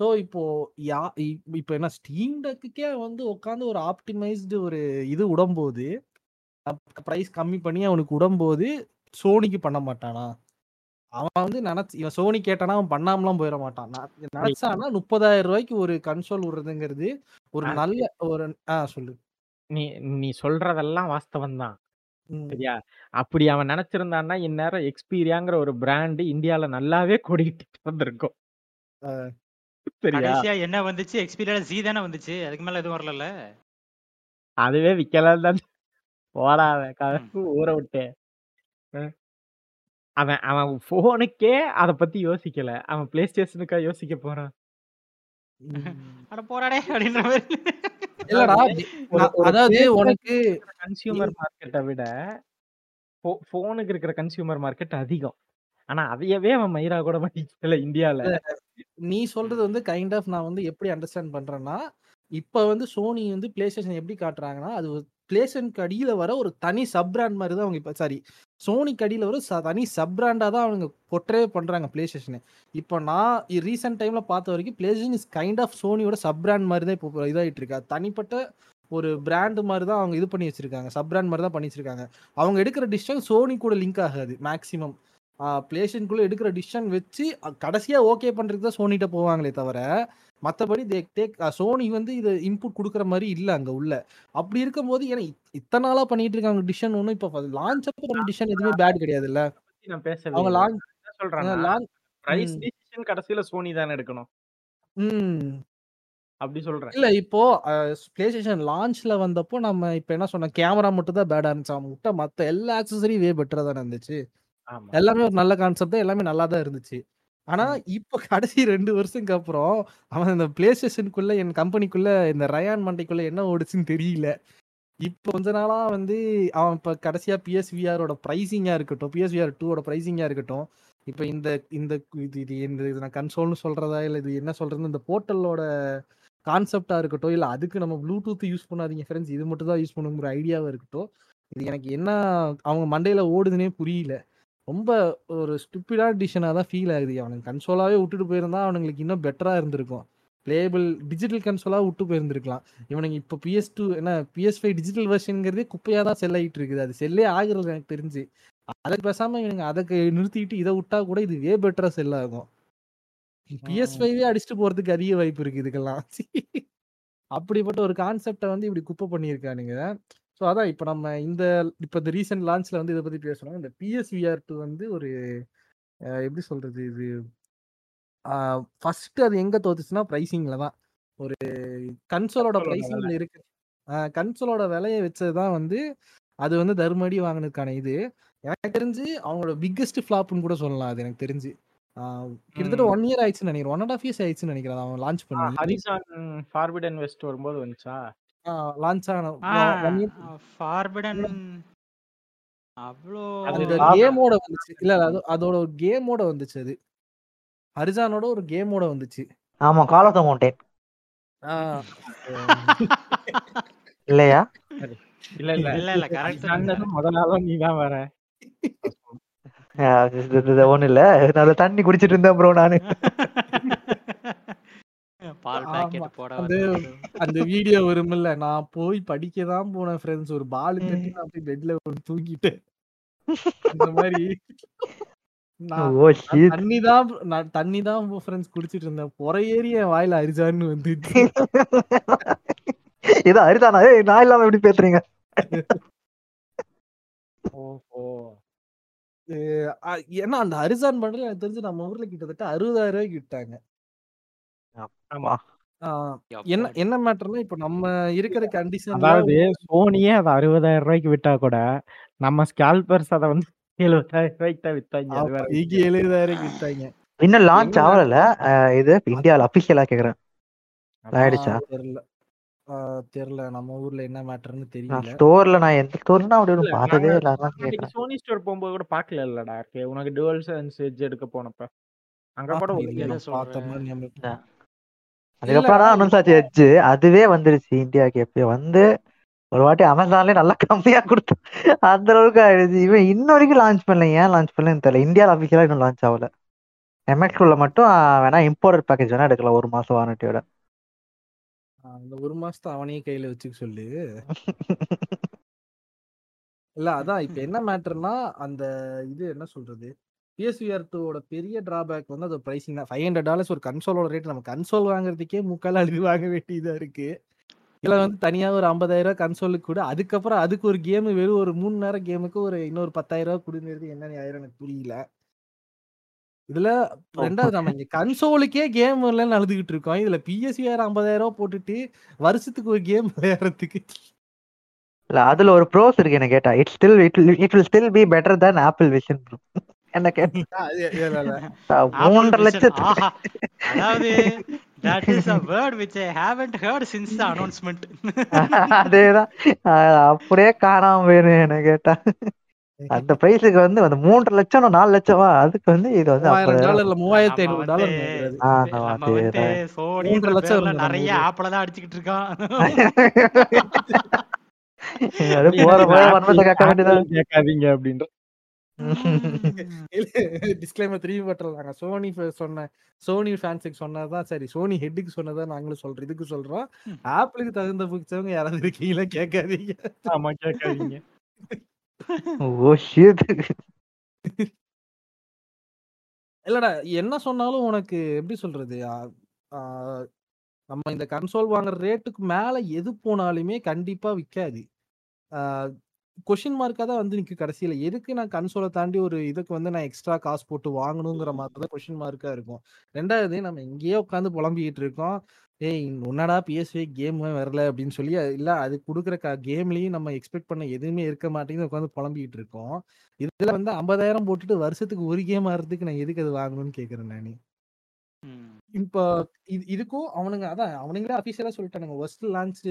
ஸோ இப்போ யா இப்- இப்போ என்ன ஸ்டீம் டெக்குக்கே வந்து உட்காந்து ஒரு ஆப்டிமைஸ்டு ஒரு இது உடம்போது ப்ரைஸ் கம்மி பண்ணி அவனுக்கு உடம்போது சோனிக்கு பண்ண மாட்டானா? அவன் வந்து நினைச்சு இவன் சோனி கேட்டானா அவன் பண்ணாமலாம் போயிட மாட்டான். நான் நினைச்சானா முப்பதாயிரம் ரூபாய்க்கு ஒரு கன்சோல் விடுறதுங்கிறது ஒரு நல்ல ஒரு ஆ சொல்லு. நீ நீ சொல்றதெல்லாம் வாஸ்தவம் தான். சரியா? அப்படி அவன் நினைச்சிருந்தான்னா இந்நேரம் எக்ஸ்பீரியாங்கிற ஒரு பிராண்ட் இந்தியால நல்லாவே கொடிக்கிட்டு வந்திருக்கும். ஆ. சரியா? கடைசியா என்ன வந்துச்சு? எக்ஸ்பீரியன்ஸ் ஜி தானே வந்துச்சு? அதுக்கு மேல எதுவும் வரல அதுவே விக்கலாம் தான். போடாத ஊற விட்டு. அவன் அவன் போனுக்கே அத பத்தி யோசிக்கல. அவன் பிளே ஸ்டேஷனுக்கா யோசிக்க போறான். அட போறாடே அப்படின்ற மாதிரி. இல்லடா அதாவது உனக்கு கன்சியூமர் மார்க்கெட்டை விட போனுக்கு இருக்கிற கன்சியூமர் மார்க்கெட் அதிகம். ஆனா அதையவே அவன் மயிரா கூட மாட்டிக்கல இந்தியால. நீ சொல்றது வந்து கைண்ட் ஆஃப் நான் வந்து எப்படி அண்டர்ஸ்டாண்ட் பண்றேன்னா இப்ப வந்து சோனி வந்து பிளே ஸ்டேஷன் எப்படி காட்டுறாங்கன்னா அது பிளேஸ்டேஷனுக்கு அடியில் வர ஒரு தனி சப் பிராண்ட் மாதிரி தான் அவங்க இப்போ சாரி சோனிக்கு அடியில் வர ச- தனி சப் பிராண்டாக தான் அவங்க பொற்றே பண்ணுறாங்க பிளே ஸ்டேஷனு இப்போ நான் ரீசெண்ட் டைமில் பார்த்த வரைக்கும் play station is kind of சோனியோட சப் பிராண்ட் மாதிரி தான் இப்போ இதாகிட்டு இருக்கு தனிப்பட்ட ஒரு பிராண்ட் மாதிரி தான் அவங்க இது பண்ணி வச்சிருக்காங்க. சப் பிராண்ட் மாதிரி தான் பண்ணி வச்சிருக்காங்க. அவங்க எடுக்கிற டிசிஷன் சோனி கூட லிங்க் ஆகாது மேக்ஸிமம் பிளேஷனுக்குள்ள எடுக்கிற டிசிஷன் வச்சு கடைசியாக ஓகே பண்ணுறதுக்கு தான் சோனிகிட்ட போவாங்களே தவிர மற்றபடி தே டேக் சோனி வந்து இது இன்புட் கொடுக்குற மாதிரி இல்லை அங்க உள்ள. அப்படி இருக்கும்போது ஏன்னா இத்- இத்தனை நாளா பண்ணிட்டு இருக்காங்க டிசிஷன் ஒன்றும் இப்போ லான்ச் அப்போ பண்ண டிசிஷன் எதுவுமே பேட் கிடையாது இல்ல நான் பேசவே அவங்க. லான்ச் சொல்றேன்னா லான்ச் பிரைஸ் ம். டிசிஷன் கடைசியில சோனி தானே எடுக்கணும். ம். அப்படி சொல்றேன். இல்ல இப்போ பிளே ஸ்டேஷன் லான்ச்ல வந்தப்போ நம்ம இப்போ என்ன சொன்னோம் கேமரா மட்டும் தான் பேடா இருந்துச்சு அவங்க விட்ட மத்த எல்லா ஆக்சசரி வே பெட்டரா தானே இருந்துச்சு. எல்லாமே ஒரு நல்ல கான்செப்ட் எல்லாமே நல்லா தான் இருந்துச்சு. ஆனா இப்போ கடைசி ரெண்டு வருஷத்துக்கு அப்புறம் அவன் இந்த பிளே ஸ்டேஷனுக்குள்ள என் கம்பெனிக்குள்ள இந்த ரயான் மண்டைக்குள்ள என்ன ஓடுச்சுன்னு தெரியல. இப்போ கொஞ்ச நாளா வந்து அவன் இப்ப கடைசியா பிஎஸ்விஆரோட பிரைசிங்கா இருக்கட்டும் பிஎஸ்விஆர் டூவோட பிரைசிங்கா இருக்கட்டும் இப்போ இந்த இந்த இது இது இந்த இது நான் கன்சோல்னு சொல்றதா இல்ல இது என்ன சொல்றது இந்த போர்ட்டலோட கான்செப்டா இருக்கட்டும் இல்ல அதுக்கு நம்ம ப்ளூடூத் யூஸ் பண்ணாதீங்க ஃப்ரெண்ட்ஸ் இது மட்டும் தான் யூஸ் பண்ணுங்கிற ஐடியாவா இருக்கட்டும் இது எனக்கு என்ன அவங்க மண்டையில ஓடுதுன்னே புரியல. ரொம்ப ஒரு ஸ்டூப்பிடான டிசிஷனாக தான் ஃபீல் ஆகுது. அவனுக்கு கன்சோலாவே விட்டுட்டு போயிருந்தா அவனுங்களுக்கு இன்னும் பெட்டரா இருந்திருக்கும். பிளேபிள் டிஜிட்டல் கன்சோலாக விட்டு போயிருந்திருக்கலாம். இவனுங்க இப்போ பிஎஸ் டூ என்ன பிஎஸ் ஃபைவ் டிஜிட்டல் வெர்ஷனுங்கிறதே குப்பையாக தான் செல் ஆகிட்டு இருக்குது. அது செல்லே ஆகுறது எனக்கு தெரிஞ்சு. அதுக்கு பேசாம இவனுங்க அதை நிறுத்திட்டு இதை விட்டா கூட இது வே பெட்டரா செல் ஆகும். பிஎஸ் ஃபைவே அடிச்சுட்டு போறதுக்கு அதிக வாய்ப்பு இருக்கு இதுக்கெல்லாம். அப்படிப்பட்ட ஒரு கான்செப்டை வந்து இப்படி குப்பை பண்ணியிருக்கானுங்க. ஸோ அதான் இப்போ நம்ம இந்த இப்போ இந்த ரீசெண்ட் லான்ச்ல வந்து இதை பத்தி பேசணும் இந்த பிஎஸ்விஆர் டூ வந்து ஒரு எப்படி சொல்றது இது? ஃபர்ஸ்ட் அது எங்க தோத்துச்சுன்னா பிரைசிங்ல தான். ஒரு கன்சோலோட பிரைசிங்ல இருக்கு. கன்சோலோட விலையை வச்சது தான் வந்து அது வந்து தர்மடி வாங்கினதுக்கான இது. எனக்கு தெரிஞ்சு அவங்களோட பிக்கெஸ்ட் ஃபிளாப்னு கூட சொல்லலாம் அது எனக்கு தெரிஞ்சு. கிட்டத்தட்ட. ஒன் இயர் ஆயிடுச்சுன்னு நினைக்கிறேன். ஒன் அண்ட் ஆஃப் இயர்ஸ் ஆயிடுச்சுன்னு நினைக்கிறேன் அவன் லான்ச் பண்ணி ஹரிசான் ஃபார்பிடன் வெஸ்ட் வரும்போது வந்துச்சா? லான்ச் ஆன ஃபார்பிடன் அவ்வளோ அது அந்த ஆமா. கேமோட வந்துச்சு. இல்ல அது அதோட ஒரு கேமோட வந்துச்சு அது. ஹரிசானோட ஒரு கேமோட வந்துச்சு. ஆமா கால் ஆஃப் த மவுண்டேன் ஆஹ் இல்லையா? இல்ல இல்ல. இல்ல இல்ல கரெக்ட் அண்ணனும் முத நாளும் நீ தான் வர. ஒண்ணு இல்ல. நான் தண்ணி குடிச்சிட்டு இருந்தேன் ப்ரோ நானு. பால். பாக்கெட் போட அந்த அந்த வீடியோ வரும்ல. நான் போய் படிக்க தான் போனேன் ஃப்ரெண்ட்ஸ் ஒரு பால் தட்டி நான் போய் பெட்ல அந்த மாதிரி. நான் ஓ நான் ஷீட் தண்ணி தான் நான் தண்ணி தான் ஃப்ரெண்ட்ஸ் குடிச்சிட்டு இருந்தேன். பொற ஏறி என் வாயில அரிஜான்னு வந்துச்சு இது அரிதானா? ஏய் நான் இல்லாம எப்படி பேசுறீங்க? ஓஹோ. ஏன்னா அந்த அரிசான் பண்டல் எனக்கு தெரிஞ்சு நம்ம ஊர்ல கிட்டத்தட்ட அறுபதாயிரம் ரூபாய்க்கு விட்டாங்க ஆமா. என்ன என்ன மேட்டர்னா இப்ப நம்ம இருக்கிற கண்டிஷன்ல அதாவது சோனியே அதை அறுபதாயிரம் ரூபாய்க்கு விட்டா கூட நம்ம ஸ்கால்பர்ஸ் அதை வந்து எழுபதாயிரம் ரூபாய்க்கு தான் வித்தாங்க எழுபதாயிரம் விட்டாங்க இன்னும் லான்ச் ஆகல இது இந்தியால அபிஷியலா கேக்குறேன். ஆயிடுச்சா தெரியல. ஆஹ் தெரியல. நம்ம ஊர்ல என்ன மேட்டர்னு தெரியல. ஸ்டோர்ல நான் எந்த ஸ்டோர்னா அப்படி இல்ல, பார்த்ததே இல்ல அதான் அன்னைக்கு கேக்குறேன். சோனி ஸ்டோர் போகும்போது கூட பாக்கல இல்லடா உனக்கு டுவல் சென்ஸ் எட்ஜ் எடுக்க போனப்ப. அங்க கூட ஒரு இல்ல, அதுக்கப்புறம் தான் அனௌன்ஸ் ஆச்சு அதுவே வந்துருச்சு இந்தியாவுக்கு எப்பயோ வந்து ஒரு வாட்டி அமேசான்லயே நல்லா கம்மியா கொடுத்து அந்த அளவுக்கு ஆயிடுச்சு. இவன் இன்ன வரைக்கும் லான்ச் பண்ணல. ஏன் லான்ச் பண்ணலன்னு தெரியல. இந்தியால அபிஷியலா இன்னும் லான்ச் ஆகல. எம்எக்ஸ் உள்ள மட்டும் வேணா இம்போர்ட் பேக்கேஜ் வேணா எடுக்கலாம். ஒரு மாசம் வாரண்டியோட இந்த ஒரு மாசத்தை அவனையே கையில வச்சுக்க சொல்லு. இல்ல அதான் இப்ப என்ன மேட்டர்னா அந்த இது என்ன சொல்றது? பிஎஸ்விஆர் டூவோட பெரிய டிராபேக் வந்து அது பிரைசிங் தான். ஃபைவ் ஹண்ட்ரட் டாலர்ஸ் ஒரு கன்சோலோட ரேட் நம்ம கன்சோல் வாங்குறதுக்கே முக்கால் அழுது வாங்க வேண்டியதா இருக்கு. இதுல வந்து தனியா ஒரு ஐம்பதாயிரம் ரூபாய் கன்சோலுக்கு கூட அதுக்கப்புறம் அதுக்கு ஒரு கேம் வெறும் ஒரு மூணு நேரம் கேமுக்கு ஒரு இன்னொரு பத்தாயிரம் ரூபாய் கொடுங்கிறது என்ன ஆயிரம் எனக்கு புரியல. இதுல ரெண்டாவது நம்ம இங்க கன்சோலுக்கே கேம் இல்லைன்னு அழுதுகிட்டு இருக்கோம். இதுல பிஎஸ்விஆர் ஐம்பதாயிரம் ரூபாய் போட்டுட்டு வருஷத்துக்கு ஒரு கேம் விளையாடுறதுக்கு. இல்ல அதுல ஒரு ப்ரோஸ் இருக்கு என்ன கேட்டா. It still it it will still be better than Apple Vision Pro என்ன கேட்டா. மூன்றரை ஆஹா. அதாவது that is a word which I haven't heard since the announcement. அதேதான். அஹ் அப்படியே காணாம போயிரு என்ன கேட்டா. அந்த பிரைஸுக்கு வந்து அந்த மூன்றரை லட்சம் நாலு லட்சமா? அதுக்கு வந்து இது வந்து மூவாயிரத்தி ஐநூறு டாலர் லட்சம் நிறைய ஆப்பிள தான் அடிச்சுக்கிட்டு இருக்கான். அது போற போற வன்மத்தை கேட்க வேண்டியதா கேட்காதீங்க அப்படின்ற டிஸ்க்ளைமர் திரும்பி பட்டுறாங்க சோனி சொன்ன சோனி ஃபேன்ஸுக்கு சொன்னதான் சரி. சோனி ஹெட்டுக்கு சொன்னதான் நாங்களும் சொல்றோம். இதுக்கு சொல்றோம். ஆப்பிளுக்கு தகுந்த புடிச்சவங்க யாராவது இருக்கீங்களா? கேட்காதீங்க. ஆமா கேட்காதீங்க. ஓ ஷிட் இல்லடா என்ன சொன்னாலும் உனக்கு எப்படி சொல்றது? நம்ம இந்த கன்சோல் வாங்குற ரேட்டுக்கு மேல எது போனாலுமே கண்டிப்பா விற்காது கொஷின் மார்க்காக தான் வந்து நிற்கும் கடைசியில். எதுக்கு நான் கன்சோலை தாண்டி ஒரு இதுக்கு வந்து நான் எக்ஸ்ட்ரா காசு போட்டு வாங்கணுங்கிற மாதிரி தான் கொஷின் மார்க்காக இருக்கும். ரெண்டாவது நம்ம இங்கேயே உட்காந்து புலம்பிக்கிட்டு இருக்கோம். ஏய் உன்னடா பிஎஸ்வி கேம் வரல? அப்படின்னு சொல்லி இல்லை அது கொடுக்குற க கேம்லேயும் நம்ம எக்ஸ்பெக்ட் பண்ண எதுவுமே இருக்க மாட்டேங்குது. உட்காந்து புலம்பிக்கிட்டு இருக்கோம். இதில் வந்து ஐம்பதாயிரம் போட்டுட்டு வருஷத்துக்கு ஒரு கேம் ஆடுறதுக்கு நான் எதுக்கு அது வாங்கணும்னு கேட்குறேன் நான். இப்போ இது இதுக்கும் அவனுங்க அதான் அவனுங்களே அபிஷியலா சொல்லிட்டானுங்க. ஃபர்ஸ்ட் லான்ச்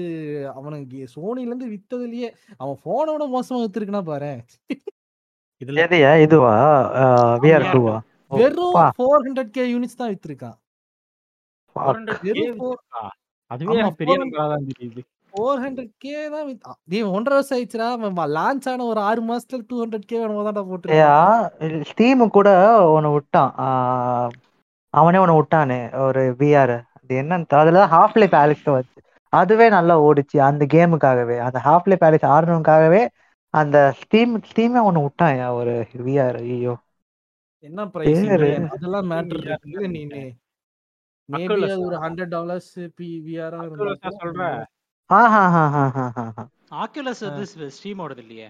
அவனுங்க சோனில இருந்து வித்ததுலயே அவன் போனோட மோசமா வித்துருக்குன்னா பாரு. இதுல எதையா இதுவா? விஆர் டூவா வெறும் ஃபோர் ஹண்ட்ரட் கே யூனிட்ஸ் தான் வித்துருக்கான். 400K வெறும் four- வித்துருக்கா? அதுவே பெரிய 400 நம்பரா தான் தெரியுது. ஃபோர் ஹண்ட்ரட் கே தான் நீ ஒன்றரை வருஷம் ஆயிடுச்சுடா. லான்ச் ஆன ஒரு ஆறு மாசத்துல டூ ஹண்ட்ரட் கே வேணும் தான்டா போட்டுருக்கான். ஸ்டீம் கூட ஒன்னு விட்டான். ஆஹ் அவனே ஒன்னு விட்டானே ஒரு விஆர் அது என்னன்னு. அதுல ஹாஃப் லைஃப் ஆலிக்ஸ் வச்சு அதுவே நல்லா ஓடிச்சு அந்த கேமுக்காகவே அந்த ஹாஃப் லைஃப் ஆலிக்ஸ் ஆடணுக்காகவே அந்த ஸ்டீம் ஸ்டீமே ஒன்னு விட்டான் ஒரு விஆர் ஐயோ. என்ன பிரைஸ் பேரு. அதெல்லாம் மேட்டர் நீ மேபி? ஒரு ஹண்ட்ரட் டாலர்ஸ் பி விஆரா Oculus ஆ சொல்ற? ஆக்குலஸ் வந்து ஸ்ட்ரீம் ஓடுது இல்லையே?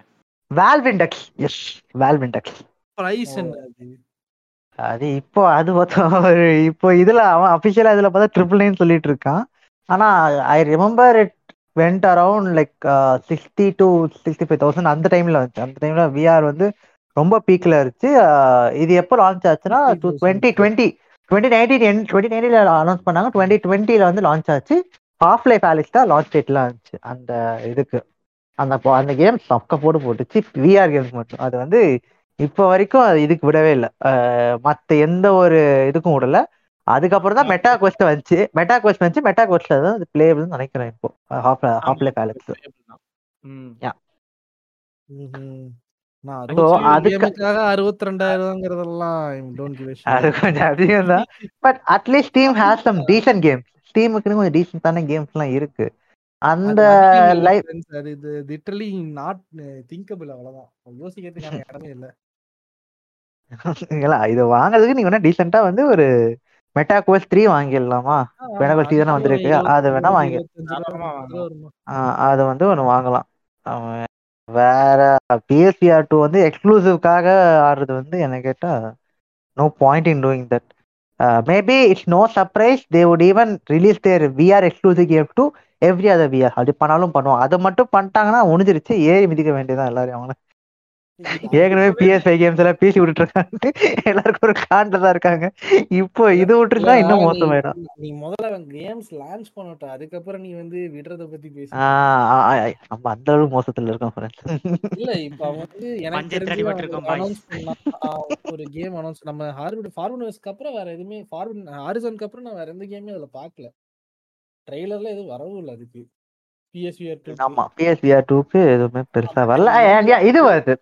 வேல்விண்டெக்ஸ் எஸ் வேல்விண்டெக்ஸ் பிரைஸ் என்ன அது இப்போ அது பார்த்தா இப்போ இதுல அவன் அபிஷியலா இதுல பார்த்தா ட்ரிபிள் நைன் சொல்லிட்டு இருக்கான். ஆனா I remember it went around like sixty to sixty five thousand அந்த டைம்ல வந்துச்சு அந்த டைம்ல விஆர் வந்து ரொம்ப பீக்ல இருந்துச்சு. அஹ் இது எப்போ லான்ச் ஆச்சுன்னா 50,000. Twenty twenty twenty nineteen twenty நைன்டீன்ல announce பண்ணாங்க. டுவெண்ட்டி டுவெண்ட்டில வந்து லான்ச் ஆச்சு. ஹாஃப் லைஃப் ஆலிக்ஸ் தான் லான்ச் டேட்ல இருந்துச்சு அந்த இதுக்கு. அந்த அந்த கேம் பக்க போட்டு போட்டுச்சு. விஆர் கேம்ஸ் மட்டும். அது வந்து இப்போ வரைக்கும் அது இதுக்கு விடவே இல்லை. மற்ற எந்த ஒரு இதுக்கும் விடல. அதுக்கப்புறம் தான் மெட்டா கொஸ்ட் வந்துச்சு. மெட்டா கொஸ்ட் வந்துச்சு. மெட்டா கொஸ்ட் தான் அது பிளேபிள்னு நினைக்கிறேன் இப்போ. ஹாஃப் ஹாஃப் லைஃப் ஆலிக்ஸ் ம். ம்ஹும். நான் So, அறுபத்தி கிவ் அது கொஞ்சம் அதிகம் தான். But at least team has some decent games டீமுக்குன்னு கொஞ்சம் டீசென்டான கேம்ஸ் எல்லாம் இருக்கு. அந்த லைவ் அது இது லிட்டரலி நாட் திங்கபிள் அவ்வளவுதான். யோசிக்கிறதுக்கான இடமே இல்ல. இது வாங்குறதுக்கு நீங்க வேணா டீசெண்டா வந்து ஒரு மெட்டா கோஸ் த்ரீ வாங்கிடலாமா Meta Quest தானே வந்திருக்கு, அது வேணா வாங்கி- அது வந்து ஒன்று வாங்கலாம். வேற பிஎஸ்பிஆர் டூ வந்து எக்ஸ்க்ளூசிவ்காக ஆடுறது வந்து என்ன கேட்டா no point in doing that maybe it's no surprise they would even release their VR exclusive game to every other VR அது பண்ணாலும் பண்ணுவாங்க. அதை மட்டும் பண்ணிட்டாங்கன்னா முடிஞ்சிருச்சு. ஏறி மிதிக்க வேண்டியதான் எல்லாரும் அவங்கள. ஏற்கனவே பிஎஸ் ஃபைவ் கேம்ஸ் எல்லாம் பேசி விட்டுட்டு இருக்காங்க எல்லாருக்கும் ஒரு காண்டில் தான் இருக்காங்க. இப்போ இது விட்டுருந்தா இன்னும் மோசமாயிடும். நீ முதல்ல கேம்ஸ் லான்ச் பண்ணட்டும். அதுக்கப்புறம் நீ வந்து விடுறத பத்தி பேசு. ஆஹ் ஆ- ஆ- நம்ம அந்த அளவுக்கு மோசத்துல இருக்கோம். இல்ல இப்ப வந்து எனக்கு ஒரு கேம் அனௌன்ஸ் நம்ம ஹார்வர்ட் ஃபார்வர்டுக்கு அப்புறம் வேற எதுவுமே ஃபார்வர்ட் ஹாரிசனுக்கு அப்புறம் நான் வேற எந்த கேமே அதுல பார்க்கல. ட்ரெய்லர்ல எதுவும் வரவும் இல்லை அதுக்கு. ஆமா பிஎஸ்விஆர் டூக்கு எதுவுமே பெருசா வரல. இது வருது.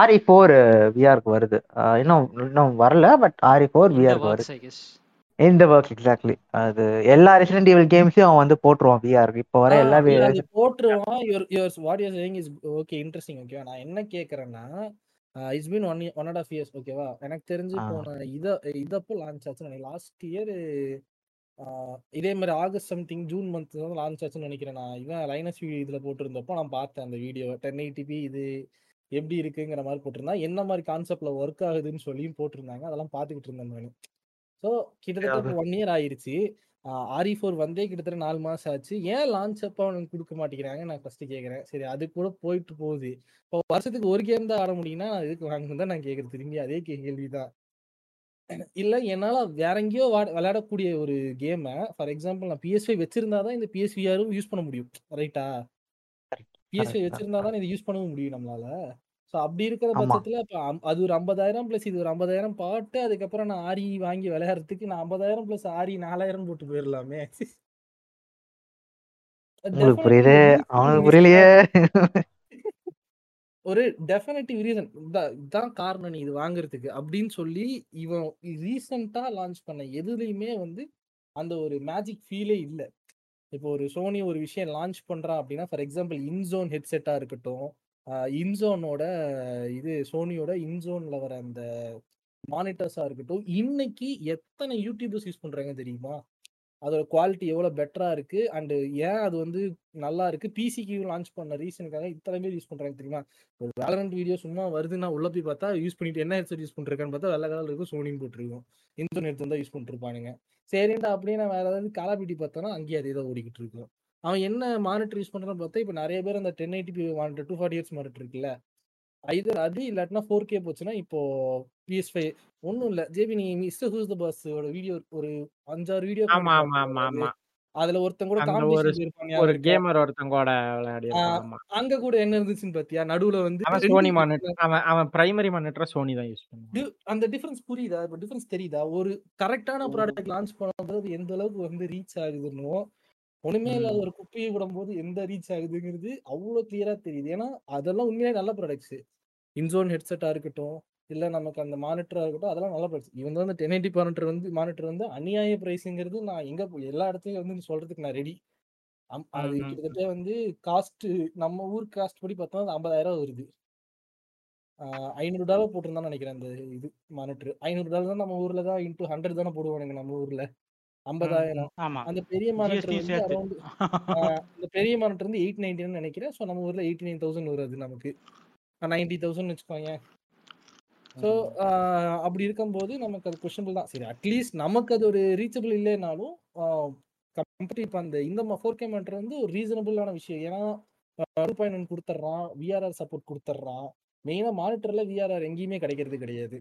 ஆர்இ ஃபோர் விஆருக்கு வருது. இன்னும் இன்னும் வரல பட் ஆர்இ ஃபோர் விஆருக்கு வருது. இந்த ஒர்க் எக்ஸாக்ட்லி அது எல்லா ரெசிடென்ட் ஈவல் கேம்ஸையும் அவன் வந்து போட்டுருவான் விஆருக்கு இப்போ வர எல்லா போட்டுருவான். Your your what you're saying is okay interesting ஓகேவா நான் என்ன கேக்குறேன்னா it's been one one and half years ஓகேவா எனக்கு தெரிஞ்சு. போன இத இதப்போ லான்ச் ஆச்சு லாஸ்ட் இயர் இதே மாதிரி ஆகஸ்ட் சம்திங் ஜூன் மந்த் தான் லான்ச் ஆச்சுன்னு நினைக்கிறேன் நான். இவன் லைனஸ் இதுல போட்டிருந்தப்போ நான் பார்த்தேன் அந்த வீடியோ டென் எயிட்டிபி இது எப்படி இருக்குங்கிற மாதிரி போட்டிருந்தான் என்ன மாதிரி கான்செப்ட்ல ஒர்க் ஆகுதுன்னு சொல்லியும் போட்டிருந்தாங்க. அதெல்லாம் பார்த்துக்கிட்டு இருந்தேன் நான். ஸோ கிட்டத்தட்ட ஒன் இயர் ஆயிருச்சு. ஆரி ஃபோர் வந்தே கிட்டத்தட்ட நாலு மாசம் ஆச்சு. ஏன் லான்ச் அப்போ அவனுக்கு கொடுக்க மாட்டேங்கிறாங்க நான் ஃபர்ஸ்ட் கேட்குறேன் சரி அது கூட போயிட்டு போகுது. இப்போ வருஷத்துக்கு ஒரு கேம் தான் ஆட முடியும்னா நான் எதுக்கு வாங்கணும் தான் நான் கேட்குறது திரும்பி அதே கே- கேள்விதான். இல்ல என்னால வேற எங்கேயோ விளையாடக்கூடிய ஒரு கேமை ஃபார் எக்ஸாம்பிள் நான் பிஎஸ்ஐ வச்சிருந்தா தான் இந்த பிஎஸ்விஆரும் யூஸ் பண்ண முடியும். ரைட்டா பிஎஸ்ஐ. வச்சிருந்தா தான் இதை யூஸ் பண்ணவும் முடியும் நம்மளால. ஸோ அப்படி இருக்கிற. பட்சத்துல இப்போ அது ஒரு ஐம்பதாயிரம் ப்ளஸ் இது ஒரு ஐம்பதாயிரம் பாட்டு அதுக்கப்புறம் நான் ஆரி வாங்கி விளையாடுறதுக்கு நான் ஐம்பதாயிரம் ப்ளஸ் ஆரி நாலாயிரம் போட்டு போயிடலாமே புரியுது? அவனுக்கு புரியலையே. ஒரு டெஃபினட்டிவ் ரீசன் இதான் காரணம் நீ இது வாங்குறதுக்கு. அப்படின்னு சொல்லி இவன் ரீசெண்டா லான்ச் பண்ண எதுலையுமே வந்து அந்த ஒரு மேஜிக் ஃபீலே இல்லை. இப்போ ஒரு சோனி ஒரு விஷயம் லான்ச் பண்றான் அப்படின்னா ஃபார் எக்ஸாம்பிள் இன்சோன் ஹெட்செட்டா இருக்கட்டும் இன்சோனோட இது சோனியோட இன்சோன்ல வர அந்த மானிட்டர்ஸா இருக்கட்டும் இன்னைக்கு எத்தனை யூடியூபர்ஸ் யூஸ் பண்றாங்க தெரியுமா? அதோட குவாலிட்டி எவ்வளோ பெட்டராக இருக்குது அண்டு ஏன் அது வந்து நல்லா இருக்குது பிசிக்கு லான்ச் பண்ண ரீசனுக்காக இத்தனை பேர் யூஸ் பண்ணுறாங்க தெரியுமா? ஒரு வேலரண்ட் வீடியோ சும்மா வருதுன்னா உள்ள போய் பார்த்தா யூஸ் பண்ணிட்டு என்ன ஹெட்செட் யூஸ் பண்ணிருக்கான்னு பார்த்தா வெள்ளை கலர் இருக்கும் சோனின்னு போட்டிருக்கும். இன்டர்நெட் தான் யூஸ் பண்ணிருப்பானுங்க சரிண்டா அப்படியே நான் வேற ஏதாவது காலாபிட்டி பார்த்தோன்னா அங்கேயே அதே தான் ஓடிக்கிட்டு இருக்கும். அவன் என்ன மானிட்டர் யூஸ் பண்ணுறான்னு பார்த்தா இப்போ நிறைய பேர் அந்த ten eighty monitor two forty years monitor இருக்குல்ல ஐதர் அது இல்லாட்டினா ஃபோர் கே போச்சுன்னா இப்போ பிஎஸ் ஃபைவ் ஒன்றும் இல்லை. ஜேபி நீ மிஸ்டர் ஹூஸ் த பஸ்ஸோட வீடியோ ஒரு அஞ்சாறு வீடியோ ஆமா ஆமா ஆமா ஆமா. அதுல ஒருத்தன் கூட காம்படிஷன் ஒரு கேமர் ஒருத்தங்கோட விளையாடி ஆமா. அங்க கூட என்ன இருந்துச்சுன்னு பாத்தியா? நடுவுல வந்து அவன் சோனி மானிட்டர் அவன் அவன் பிரைமரி மானிட்டர் சோனி தான் யூஸ் பண்ணுவான். அந்த டிஃபரன்ஸ் புரியுதா? இப்போ டிஃபரன்ஸ் தெரியுதா? ஒரு கரெக்டான ப்ராடக்ட் லான்ச் பண்ணும்போது எந்த அளவுக்கு வந்து ரீச் ஆகுதுன்னோ ஒண்ணுமே இல்லாத. ஒரு குப்பையை விடும்போது எந்த ரீச் ஆகுதுங்கிறது அவ்வளோ கிளியரா தெரியுது. ஏன்னா அதெல்லாம் உண்மையிலே நல்ல ப்ராடக்ட்ஸ் இன்சோன் ஹெட்செட்டா இருக்கட்டும் இல்ல நமக்கு அந்த மானிட்டரா இருக்கட்டும் அதெல்லாம் நல்ல ப்ராடக்ட்ஸ் இவங்க வந்து டென் எயிட்டி மானிட்டர் வந்து மானிட்டர் வந்து அநியாய பிரைஸுங்கிறது நான் எங்க எல்லா இடத்துலயும் வந்து சொல்றதுக்கு நான் ரெடி அது. கிட்டத்தட்ட வந்து காஸ்ட் நம்ம ஊர் காஸ்ட் படி பார்த்தா அது ஐம்பதாயிரம் வருது. ஐநூறு டாலர் போட்டிருந்தான்னு நினைக்கிறேன் அந்த இது மானிட்டர் ஐநூறு டாலர் தான் நம்ம ஊர்ல தான் இன்டூ ஹண்ட்ரட் தானே போடுவானுங்க நம்ம ஊர்ல. ஐம்பதாயிரம். அந்த பெரிய மானிட்டர் வந்து சேர்த்து. அரௌண்ட் அந்த பெரிய மானிட்டர் வந்து எயிட் நைன்டின்னு நினைக்கிறேன். ஸோ நம்ம ஊர்ல எயிட்டி நைன் தௌசண்ட் வருது நமக்கு. நைன்டி தௌசண்ட் வச்சுக்கோங்க ஸோ அப்படி இருக்கும்போது நமக்கு அது கொஷனில் தான். சரி அட்லீஸ்ட் நமக்கு அது ஒரு ரீச்சபிள் இல்லைனாலும் கம்பெனி இப்போ அந்த இந்த ஃபோர் கே மானிட்டர் வந்து ஒரு ரீசனபிளான விஷயம். ஏன்னா டூ பாயிண்ட் ஒன் கொடுத்துட்றான் விஆர்ஆர் சப்போர்ட் கொடுத்துட்றான் மெயினாக மானிட்டரில் விஆர்ஆர் எங்கேயுமே கிடைக்கிறது கிடையாது.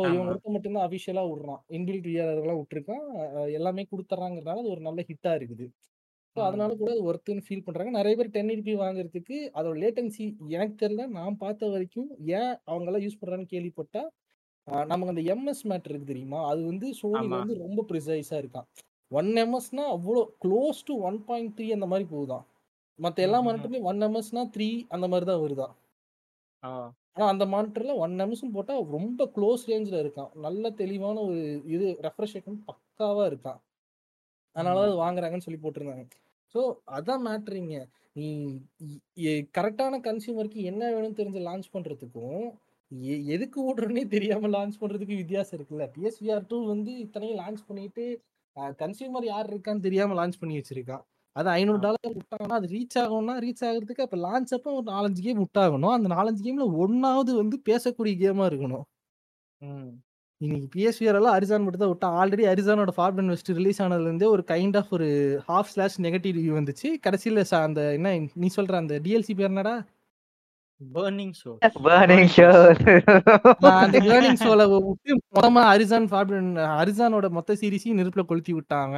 ஸோ இவன் ஒருத்த மட்டும்தான் அஃபிஷியலாக விட்றான். இன்பில்ட் விஆர்ஆர்லாம் விட்டுருக்கான். எல்லாமே கொடுத்துட்றாங்கிறதுனால அது ஒரு நல்ல ஹிட்டாக இருக்குது. ஸோ. அதனால கூட அது ஒர்த்துன்னு ஃபீல் பண்ணுறாங்க நிறைய பேர் டென் எயிட்டி வாங்குறதுக்கு அதோட லேட்டன்சி எனக்கு தெரியல. நான் பார்த்த வரைக்கும் ஏன் அவங்கெல்லாம் யூஸ் பண்ணுறான்னு கேள்விப்பட்டா நமக்கு அந்த எம்எஸ் மேட்டர் இருக்கு தெரியுமா? அது வந்து ஆமா. வந்து ரொம்ப ப்ரிசைஸாக இருக்கான். ஒன் எம்எஸ்னா அவ்வளோ close to one point three அந்த மாதிரி போகுதான். மற்ற எல்லா ம், ம், ம். மானிட்டர்லையும் ஒன் எம்எஸ்னா த்ரீ அந்த மாதிரி தான் வருதான் ஆனால் அந்த மானிட்டரில் ஒன் எம்எஸ்ன்னு போட்டால் ரொம்ப க்ளோஸ் ரேஞ்சில் இருக்கான். நல்ல தெளிவான ஒரு இது ரெஃப்ரெஷ் பக்காவாக இருக்கான். அதனால. அது வாங்குறாங்கன்னு சொல்லி போட்டிருந்தாங்க. ஸோ அதான் மேட்ரிங்க நீ கரெக்டான கன்சியூமருக்கு என்ன வேணும்னு தெரிஞ்சு லான்ச் பண்ணுறதுக்கும் எ- எதுக்கு ஓடுறோன்னே தெரியாம லான்ச் பண்றதுக்கு வித்தியாசம் இருக்குல்ல. பிஎஸ்விஆர் டூ வந்து இத்தனையும் லான்ச் பண்ணிட்டு கன்சியூமர் யார் இருக்கான்னு தெரியாம லான்ச் பண்ணி வச்சிருக்கான். அது ஐநூறு டாலர் விட்டாங்கன்னா அது ரீச் ஆகும்னா ரீச் ஆகுறதுக்கு அப்ப லான்ச் அப்போ ஒரு நாலஞ்சு கேம் விட்டாகணும் அந்த நாலஞ்சு கேம்ல ஒன்னாவது வந்து பேசக்கூடிய கேமா இருக்கணும் ம். இன்னைக்கு பிஎஸ்விஆர் எல்லாம் அரிசான் மட்டும் தான் விட்டா ஆல்ரெடி அரிசானோட ஃபார்ட் அண்ட் வெஸ்ட் ரிலீஸ் ஆனதுலேருந்தே ஒரு கைண்ட் ஆஃப் ஒரு ஹாஃப் ஸ்லாஷ் நெகட்டிவ் ரிவ்யூ வந்துச்சு கடைசியில் அந்த என்ன நீ சொல்ற அந்த டிஎல்சி பேர் என்னடா. Burning Shore. நான் அந்த ஷோல விட்டு மொத்தமா அரிசான் ஃபார்ட் அரிசானோட மொத்த சீரிஸையும் நெருப்புல கொளுத்தி விட்டாங்க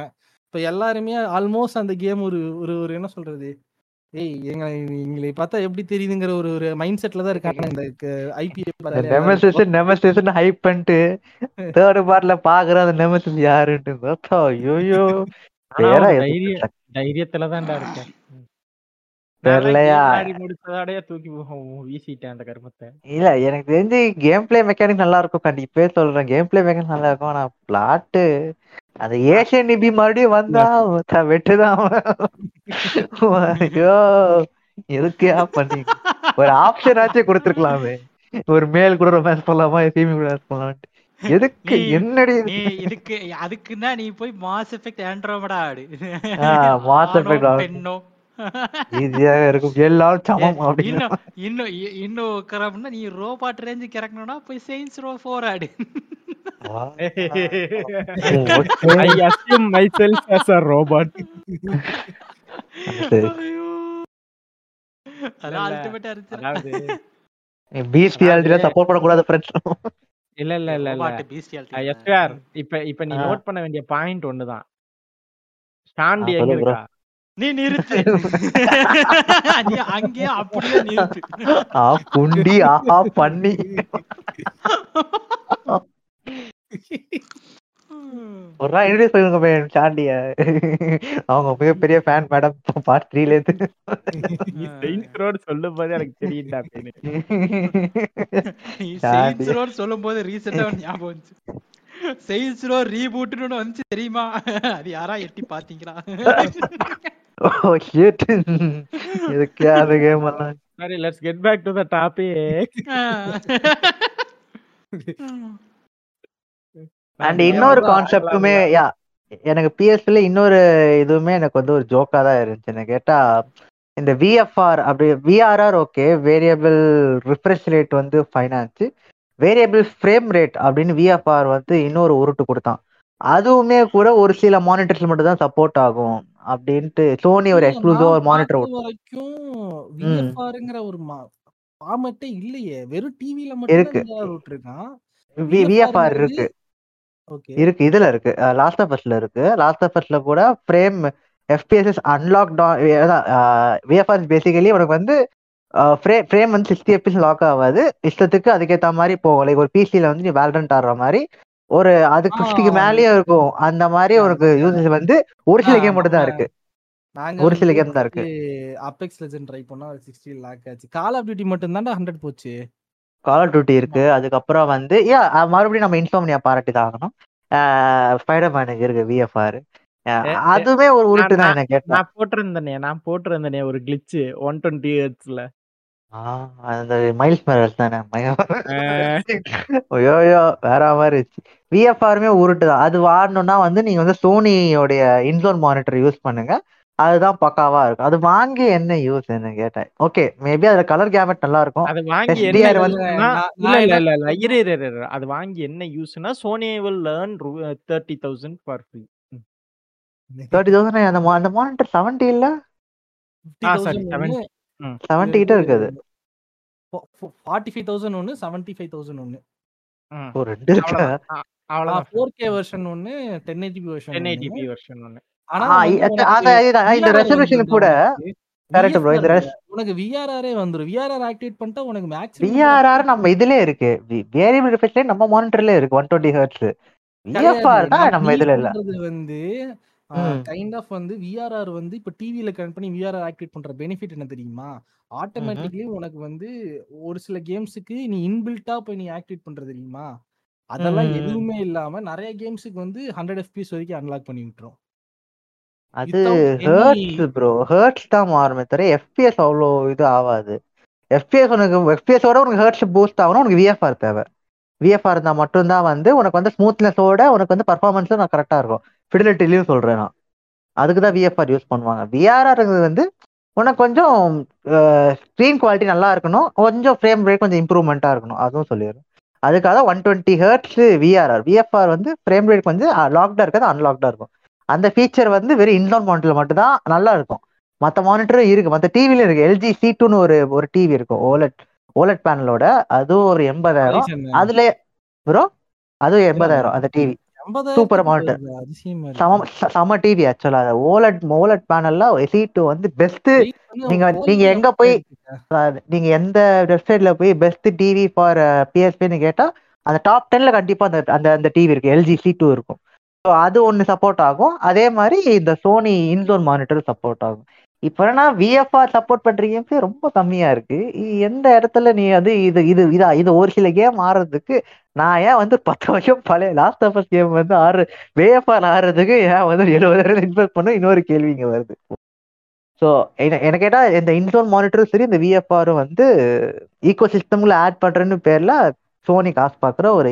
இப்போ எல்லாருமே ஆல்மோஸ்ட் அந்த கேம் ஒரு ஒரு ஒரு என்ன சொல்றது ஏய் எங்க எங்களை பார்த்தா எப்படி தெரியுதுங்கிற ஒரு ஒரு மைண்ட் செட்ல தான் இருக்காங்க இந்த ஐபிஎல் நெமசிஸ் நெமசிஸ் ஹைப் பண்ணிட்டு தேர்ட் பார்ட்ல பாக்குற அந்த நெமசிஸ் யாருன்னு பார்த்தா ஐயோ. தைரியத்துல தான்டா இருக்கேன். தெரியலையா? தூக்கி வீசிட்டேன் அந்த கருமத்தை. இல்ல எனக்கு தெரிஞ்சு கேம் பிளே மெக்கானிக் நல்லா இருக்கும். கண்டிப்பா சொல்றேன். கேம் பிளே மெக்கானிக் நல்லா இருக்கும். ஆனா பிளாட்டு அந்த ஏஷியன் நிபி மறுபடியும் வந்தா வெட்டுதான். ஐயோ எதுக்கியா பண்ணி ஒரு ஆப்ஷன் ஆச்சும் கொடுத்துருக்கலாமே. ஒரு மேல் கூட ரொமான்ஸ் பண்ணலாமா? ஃபீமேல் கூட பண்ணலாமா எதுக்கு? என்னடி இதுக்கு அதுக்குன்னா நீ போய் மாஸ் எஃபெக்ட் ஆண்ட்ரோமடா ஆடு. Effect ஆடு. பெண்ணோ ஈஸியாக இருக்கும். எல்லாரும் சமம் அப்படின்னு. இன்னும் இன்னும் இன்னும் கிளம்புனா நீ ரோபாட் ரேஞ்சு கிறக்கணும்னா போய் செயின்ஸ் ரோ ஃபோர் ஆடு. ஐ அஸ்யூம் மை செல்ஃப் இருந்துச்சு அதாவது பிஎஸ்பிஆல்டில சப்போர்ட் ஃப்ரெண்ட்ஸ் இல்ல இல்ல இல்ல இல்ல. ரோபாட் எஸ்ஆர் இப்ப இப்ப நீ. நோட் பண்ண வேண்டிய பாயிண்ட் ஒண்ணுதான். ஸ்டாண்டி எங்க. இருக்கா? நீ நிறுத்து. நீ அங்கேயே அப்படியே நிறுத்து. ஆ புண்டி ஆஹா பண்ணி. ஒரு நாள் இன்ட்ரடியூஸ் பண்ணுங்க சாண்டிய. அவங்க மிகப்பெரிய ஃபேன் மேடம் பார்ட் த்ரீல இருந்து. செயின்ஸ் ரோடு சொல்லும் போது எனக்கு தெரியும்டா அப்படின்னு. ரோட் சொல்லும் போது ரீசெண்டா ஞாபகம் வந்துச்சு. செயின்ஸ் ரோ ரீபூட்னு வந்துச்சு தெரியுமா? அது யாரா எட்டி பாத்தீங்களா ஓ ஷிட் இதுக்கே அந்த கேம் எல்லாம்? சரி let's get back to the topic and இன்னொரு கான்செப்டுமே யா எனக்கு பிஎஸ்ல இன்னொரு இதுவுமே எனக்கு வந்து ஒரு ஜோக்கா தான் இருந்துச்சு. என்ன கேட்டா இந்த விஎஃப்ஆர் அப்படி VRR okay variable refresh rate வந்து ஃபைனான்ஸ் வேரியபிள் ஃப்ரேம் ரேட் அப்படின்னு விஎஃப்ஆர் வந்து இன்னொரு உருட்டு கொடுத்தான். அதுவுமே கூட ஒரு சில மானிட்டர்ஸ் மட்டும் தான் சப்போர்ட் ஆகும். அப்படின்ட்டு சோனி ஒரு எக்ஸ்க்ளூசிவ் ஒரு மானிட்டர் வரைக்கும் விஎஃப்ஆர்ங்கிற ஒரு ஃபார்மட்டே இல்லையே. வெறும் டிவில மட்டும் இருக்கு. விட்டுருக்கான் விஎஃப்ஆர் இருக்கு. இருக்கு. இதுல இருக்கு. லாஸ்ட் ஆஃப் அஸ்ல இருக்கு. லாஸ்ட் ஆஃப் அஸ்ல கூட ஃப்ரேம் எஃபிஎஸ்எஸ் அன்லாக் விஎஃப்ஆர் பேசிக்கலி உனக்கு வந்து ஃப்ரேம் வந்து சிக்ஸ்டி எஃபிஎஸ் லாக் ஆகாது. இஷ்டத்துக்கு அதுக்கேத்த மாதிரி போகும் லைக் ஒரு பிசில வந்து நீ வேலரண்ட் ஆடுற மாதிரி ஒரு ஆ, ஃபிஃப்டிக்கு மேலேயே இருக்கும். அந்த மாதிரி உனக்கு யூசேஜ் வந்து ஒரு சில கேம் மட்டும் தான் இருக்கு. ஒரு சில கேம் தான் இருக்கு. அபெக்ஸ் லெஜெண்ட் ட்ரை பண்ணா சிக்ஸ்டி லேக் ஆச்சு. கால் ஆஃப் டியூட்டி மட்டும் தான்டா ஹண்ட்ரட் போச்சு. கால் ஆஃப் டியூட்டி இருக்கு. அதுக்கப்புறம் வந்து யா மறுபடியும் நம்ம இன்ஃபார்மியா பாராட்டி தான் ஆகணும். ஸ்பைடர் மேனுக்கு இருக்கு விஎஃப்ஆர் ஏ, அதுவே ஒரு உருட்டு தான் என்ன கேட்டா. நான் போட்டிருந்தேனே நான் போட்டிருந்தேனே ஒரு கிளிச் ஒன் டுவெண்ட்டி ஹெர்ட்ஸ்ல ஆ, அந்த மைல்ஸ் மேரல்ஸ் தானே? ஐயோயோ வேற மாதிரி இருந்துச்சு. விஎஃப்ஆருமே உருட்டு தான். அது வாடணும்னா வந்து நீங்க வந்து சோனியோடைய இன்டோர் மானிட்டர் யூஸ் பண்ணுங்க. அதுதான் பக்காவா இருக்கும். அது வாங்கி என்ன யூஸ் என்ன கேட்டேன். ஓகே மேபி அதுல கலர் கேமட் நல்லா இருக்கும் அது வாங்கி என்ன வந்து- நான் இல்ல இல்ல என்ன இல்ல. இல்ல இரு இரு இரு, இரு. அது வாங்கி என்ன யூஸ்னா Sony will learn thirty thousand for free thirty thousand அந்த mo- அந்த மானிட்டர் செவன்டி இல்ல? ஆ, sorry, 70. செவன்டி கிட்ட இருக்குது. ஃபார்ட்டி ஃபைவ் தௌசண்ட் ஒன்று செவன்ட்டி ஃபைவ் தௌசண்ட் ஒன்று ரெண்டு இருக்கு? அவ்வளவுதான். ஃபோர் கே வெர்ஷன் ஒன்று ten eighty P version ten eighty P version ஒன்னு ஆனா. இந்த ரெசல்யூஷன் கூட correct bro. இந்த உனக்கு விஆர்ஆரே வந்துரும். விஆர்ஆர் ஆக்டிவேட் பண்ணிட்டா உனக்கு மேக்ஸிமம் விஆர்ஆர் நம்ம இதுலயே இருக்கு. வேரியபிள் ரிஃப்ரெஷ்ல நம்ம மானிட்டர்ல இருக்கு. ஒன் டுவெண்ட்டி ஹர்ட்ஸ் விஎஃப்ஆர் தான் நம்ம இதுல இல்ல. வந்து. கைண்ட் ஆஃப் வந்து விஆர்ஆர் வந்து இப்ப டிவில கனெக்ட் பண்ணி விஆர்ஆர் ஆக்டிவேட் பண்ற பெனிஃபிட் என்ன தெரியுமா? ஆட்டோமேட்டிக்லி உனக்கு வந்து ஒரு சில கேம்ஸுக்கு நீ இன்பில்ட்டா போய் நீ ஆக்டிவேட் பண்ற தெரியுமா? அதெல்லாம். எதுவுமே இல்லாம நிறைய கேம்ஸுக்கு வந்து ஹண்ட்ரட் எஃபிஎஸ் வரைக்கும் அன்லாக் பண்ணி விட்டுரும். அது ஹர்ட்ஸ் ப்ரோ ஹர்ட்ஸ் தான் மாறுமே தவிர எஃபிஎஸ் அவ்வளோ இது ஆகாது எஃபிஎஸ் உனக்கு எஃபிஎஸ் ஓட உனக்கு ஹர்ட்ஸ் பூஸ்ட் ஆகணும் உனக்கு விஎஃப்ஆர் தேவை. விஎஃப்ஆர் இருந்தால் மட்டும்தான் வந்து உனக்கு வந்து ஸ்மூத்னஸோட உனக்கு வந்து பர்ஃபார்மன்ஸும் நான் கரெக்டாக இருக்கும். ஃபிடிலிட்டிலையும் சொல்கிறேன் நான். அதுக்கு தான் விஎஃப்ஆர் யூஸ் பண்ணுவாங்க. விஆர்ஆர் வந்து உனக்கு கொஞ்சம் ஸ்க்ரீன் குவாலிட்டி நல்லா இருக்கணும். கொஞ்சம் ஃப்ரேம் ரேட் கொஞ்சம் இம்ப்ரூவ்மெண்ட்டாக இருக்கணும். அதுவும் சொல்லிடுறேன். அதுக்காக one twenty hertz VRR VFR வந்து ஃப்ரேம் ரேட் கொஞ்சம் லாக்டாக இருக்காது அன்லாக்டாக இருக்கும். அந்த ஃபீச்சர் வந்து வெறும் இன்டோர் மானிட்டர்ல மட்டும் தான் நல்லா இருக்கும். மற்ற மானிட்டரும் இருக்கு. மற்ற டிவிலும் இருக்கு. எல்ஜி சி டூன்னு ஒரு ஒரு டிவி இருக்கும். ஓலட் ஓலட் பேனலோட அதுவும் ஒரு எண்பதாயிரம். அதுல ப்ரோ அதுவும் எண்பதாயிரம் அந்த டிவி அதிசயமா இருக்கு. சம டிவி ஆக்சுவலா ஓலட் ஓலட் பேனல்ல சி டூ வந்து பெஸ்ட் நீங்க நீங்க எங்க போய். நீங்க எந்த வெப்சைட்ல போய் பெஸ்ட் டிவி ஃபார் பிஎஸ்பின்னு கேட்டா அந்த டாப் டென்ல கண்டிப்பா அந்த அந்த அந்த டிவி இருக்கு. எல்ஜி சி டூ இருக்கும். ஸோ அது ஒன்று சப்போர்ட் ஆகும். அதே மாதிரி இந்த சோனி இன்சோன் மானிட்டர் சப்போர்ட் ஆகும். இப்போ நான் விஎஃப்ஆர் சப்போர்ட் பண்ற கேம்ஸே ரொம்ப கம்மியா இருக்கு. எந்த இடத்துல நீ அது இது இது இதா இது ஒரு சில கேம் ஆடுறதுக்கு நான் ஏன் வந்து பத்து வருஷம் பழைய லாஸ்ட் ஆஃப் கேம் வந்து ஆறு விஎஃப்ஆர் ஆடுறதுக்கு ஏன் வந்து எழுபதாயிரம் இன்வெஸ்ட் பண்ண இன்னொரு கேள்வி இங்க வருது. ஸோ எனக்கு கேட்டால் இந்த இன்சோன் மானிட்டரும் சரி இந்த விஎஃப்ஆரும் வந்து ஈகோ சிஸ்டம்ல ஆட் பண்றேன்னு பேர்ல சோனி காசு பார்க்குற ஒரு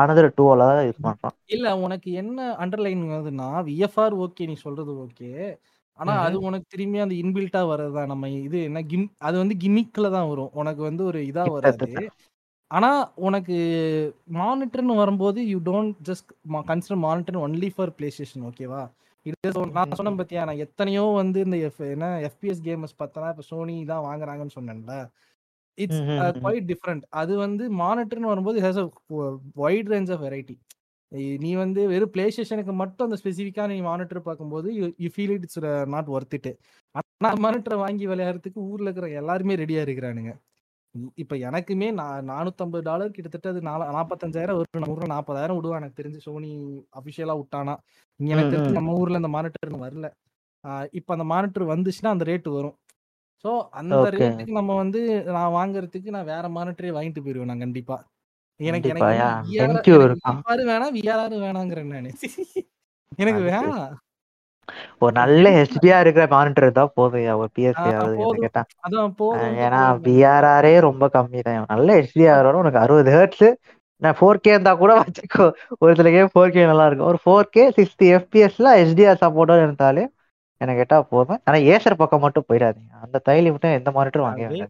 ஆனதர் டூவில் தான் யூஸ் பண்றோம். இல்லை உனக்கு என்ன அண்டர்லைன் வருதுன்னா விஎஃப்ஆர் ஓகே நீ சொல்றது ஓகே ஆனா ம்ஹும். அது உனக்கு திரும்பி அந்த இன்பில்ட்டா வர்றதா? நம்ம இது என்ன கிம் அது வந்து கிமிக்ல தான் வரும். உனக்கு வந்து ஒரு இதா வராது. கிட்டத்தட்ட. ஆனா உனக்கு மானிட்டர்னு வரும்போது you don't just consider monitor only for PlayStation ஓகேவா இது சொ- நான் சொன்னேன் பத்தியா? நான் எத்தனையோ வந்து இந்த F என்ன எஃபிஎஸ் கேமர்ஸ் பார்த்தனா இப்போ சோனி தான் வாங்குறாங்கன்னு சொன்னேன்ல. இட்ஸ் ம்ஹும், ம்ஹும். குவைட் டிஃப்ரெண்ட் அது வந்து மானிட்டர்னு வரும்போது has a wide range of variety நீ வந்து வெறும் பிளே ஸ்டேஷனுக்கு மட்டும் அந்த ஸ்பெசிஃபிக்காக நீ மானிட்டர் பார்க்கும்போது you feel it it's not worth it ஆனால் மானிட்டரை வாங்கி விளையாடுறதுக்கு ஊரில் இருக்கிற எல்லாருமே ரெடியாக இருக்கிறானுங்க. இப்ப எனக்குமே நான் நானூத்தம்பது டாலர் கிட்டத்தட்ட அது நாலா நாற்பத்தஞ்சாயிரம் ஒரு நம்ம ஊர்ல நாற்பதாயிரம் விடுவான். எனக்கு தெரிஞ்சு சோனி அபிஷியலா விட்டானா. இங்க எனக்கு தெரிஞ்சு. நம்ம ஊர்ல இந்த மானிட்டர் வரல. இப்ப அந்த மானிட்டர் வந்துச்சுன்னா அந்த ரேட் வரும். ஸோ அந்த ரேட்டுக்கு நம்ம வந்து நான் வாங்குறதுக்கு நான் வேற மானிட்டரே வாங்கிட்டு போயிருவேன் நான் கண்டிப்பா. எனக்கு எனக்கு வேணாம் விஆர் வேணாங்கிறேன் நானு. எனக்கு வேணாம். ஒரு நல்ல ஹெச்டியா இருக்கிற மானிட்டர் தான் போதும் ஒரு பிஎஸ்பி ஆஹ் ஆகுது கேட்டா ஏன்னா போதும் விஆர்ஆரே ரொம்ப கம்மி தான் நல்ல ஹெச்டியா வரும் உனக்கு அறுபது ஹெர்ட்ஸ் நான் ஃபோர் கே இருந்தா கூட வச்சுக்கோ. ஒரு சில கேம் ஃபோர் கே நல்லா இருக்கும் ஒரு ஃபோர் கே சிக்ஸ்டி எஃபிஎஸ்ல ஹெச்டிஆர் சப்போர்ட்டோட இருந்தாலே எனக்கு கேட்டா போதும். ஆனா ஏசர் பக்கம் மட்டும் போயிடாதீங்க. அந்த தைலி மட்டும் எந்த மானிட்டரும் வாங்கவே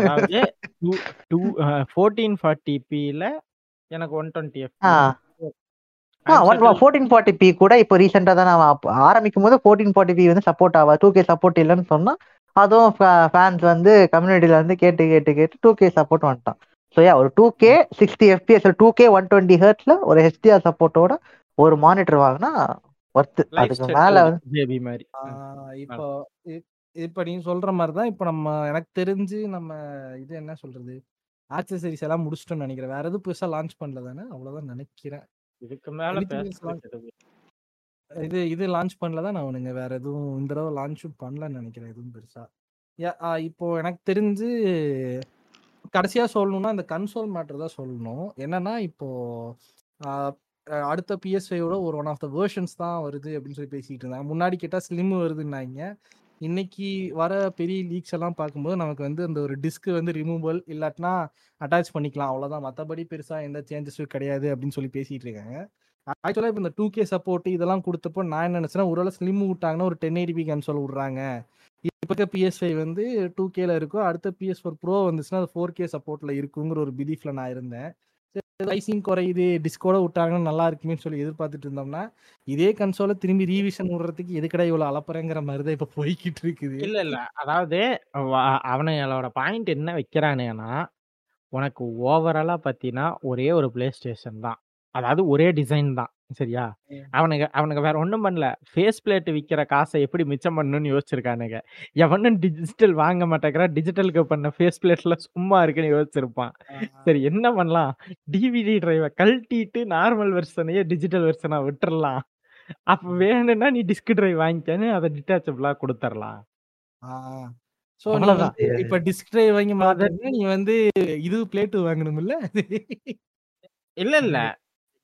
அதாவது வேண்டாம் அதாவது டூ டூ ஃபோர்டீன் ஃபார்ட்டி பியில் எனக்கு ஒன் டுவெண்ட்டி ஆ. எஃப் ஃபோர்டீன் ஃபார்ட்டி பி கூட இப்போ ரீசெண்டாக தான் நான் ஆரம்பிக்கும் போது ஃபோர்டீன் ஃபார்ட்டி பி வந்து சப்போர்ட் ஆகாது டூ கே சப்போர்ட் இல்லைன்னு சொன்னா அதுவும் ஃபேன்ஸ் வந்து கம்யூனிட்டியில வந்து கேட்டு கேட்டு கேட்டு டூ கே சப்போர்ட் வந்துட்டான். ஸோ யா ஒரு two K sixty FPS two K one twenty ஹர்ட்ஸ்ல ஒரு ஹெச்டிஆர் சப்போர்ட்டோட ஒரு மானிட்டர் வாங்கினா ஒர்த்து அதுக்கு மேல வந்து இப்போ இப்ப நீங்க சொல்ற மாதிரி தான் இப்போ நம்ம எனக்கு தெரிஞ்சு நம்ம இது என்ன சொல்றது? ஆக்சசரிஸ் எல்லாம் முடிச்சிட்டோம்னு நினைக்கிறேன். வேற எதுவும் புதுசா லான்ச் பண்ணல தானே? அவ்வளவுதான் நினைக்கிறேன். இதுக்கு மேல இது இது லான்ச் பண்ணல தான் அவனுங்க வேற எதுவும் இந்த தடவை லான்ச்சும் பண்ணலன்னு நினைக்கிறேன் எதுவும் பெருசா. இப்போ எனக்கு தெரிஞ்சு கடைசியா சொல்லணும்னா இந்த கன்சோல் மேட்டர் தான் சொல்லணும். என்னன்னா இப்போ அடுத்த பிஎஸ்ஐயோட ஒரு ஒன் ஆஃப் த வேர்ஷன்ஸ் தான் வருது அப்படின்னு சொல்லி பேசிட்டு இருந்தாங்க முன்னாடி கேட்டால் ஸ்லிம் வருதுன்னாங்க. இன்னைக்கு வர பெரிய லீக்ஸ் எல்லாம் பார்க்கும்போது நமக்கு வந்து அந்த ஒரு டிஸ்க் வந்து ரிமூவல் இல்லாட்டினா அட்டாச் பண்ணிக்கலாம். அவ்வளோதான் மற்றபடி பெருசாக எந்த சேஞ்சஸும் கிடையாது அப்படின்னு சொல்லி பேசிட்டு இருக்காங்க. ஆக்சுவலாக இப்போ இந்த டூ கே சப்போர்ட் இதெல்லாம் கொடுத்தப்போ நான் என்ன நினச்சேன்னா ஒருவேளை ஸ்லிம் விட்டாங்கன்னா ஒரு டென் எயிட்டி கன்சோல் விட்றாங்க. இப்போ இருக்க பிஎஸ் ஃபைவ் வந்து டூ கேல இருக்கும் அடுத்த பிஎஸ் ஃபோர் ப்ரோ வந்துச்சுன்னா அது ஃபோர் கே சப்போர்ட்டில் இருக்குங்கிற ஒரு பிலீஃபில் நான் இருந்தேன். ரைசிங் குறையுது டிஸ்கோட விட்டாங்கன்னா நல்லா இருக்குமேன்னு சொல்லி எதிர்பார்த்துட்டு இருந்தோம்னா இதே கன்சோல திரும்பி ரீவிஷன் விடுறதுக்கு எதுக்கடா இவ்வளோ அலப்புறங்கிற மாதிரி தான் இப்போ போய்கிட்டு இருக்குது. இல்ல இல்ல. அதாவது அவனை அவனுங்களோட பாயிண்ட் என்ன வைக்கிறானுங்கன்னா உனக்கு ஓவராலா பாத்தீங்கன்னா ஒரே ஒரு பிளே ஸ்டேஷன் தான். அதாவது ஒரே டிசைன் தான். சரியா? ம். அவனுங்க அவனுங்க வேற ஒண்ணும் பண்ணல. ஃபேஸ் பிளேட் விக்கிற காசை எப்படி மிச்சம் பண்ணணும்னு யோசிச்சிருக்கானுங்க. எவனும் டிஜிட்டல் வாங்க மாட்டேங்கிறா. டிஜிட்டலுக்கு பண்ண ஃபேஸ் பிளேட்ல சும்மா இருக்குன்னு யோசிச்சிருப்பான். சரி என்ன பண்ணலாம்? டிவிடி டிரைவை கழட்டிட்டு நார்மல் வெர்ஷனையே டிஜிட்டல் வெர்ஷனா விட்டுறலாம். அப்ப வேணும்னா நீ டிஸ்க் டிரைவ் வாங்கிக்கன்னு அதை டிட்டாச்சபிளா கொடுத்துடலாம். வந்து இப்போ டிஸ்க் டிரைவ் வாங்கி மாத்தினா நீ வந்து இது பிளேட்டு வாங்கணும்ல? இல்ல இல்ல.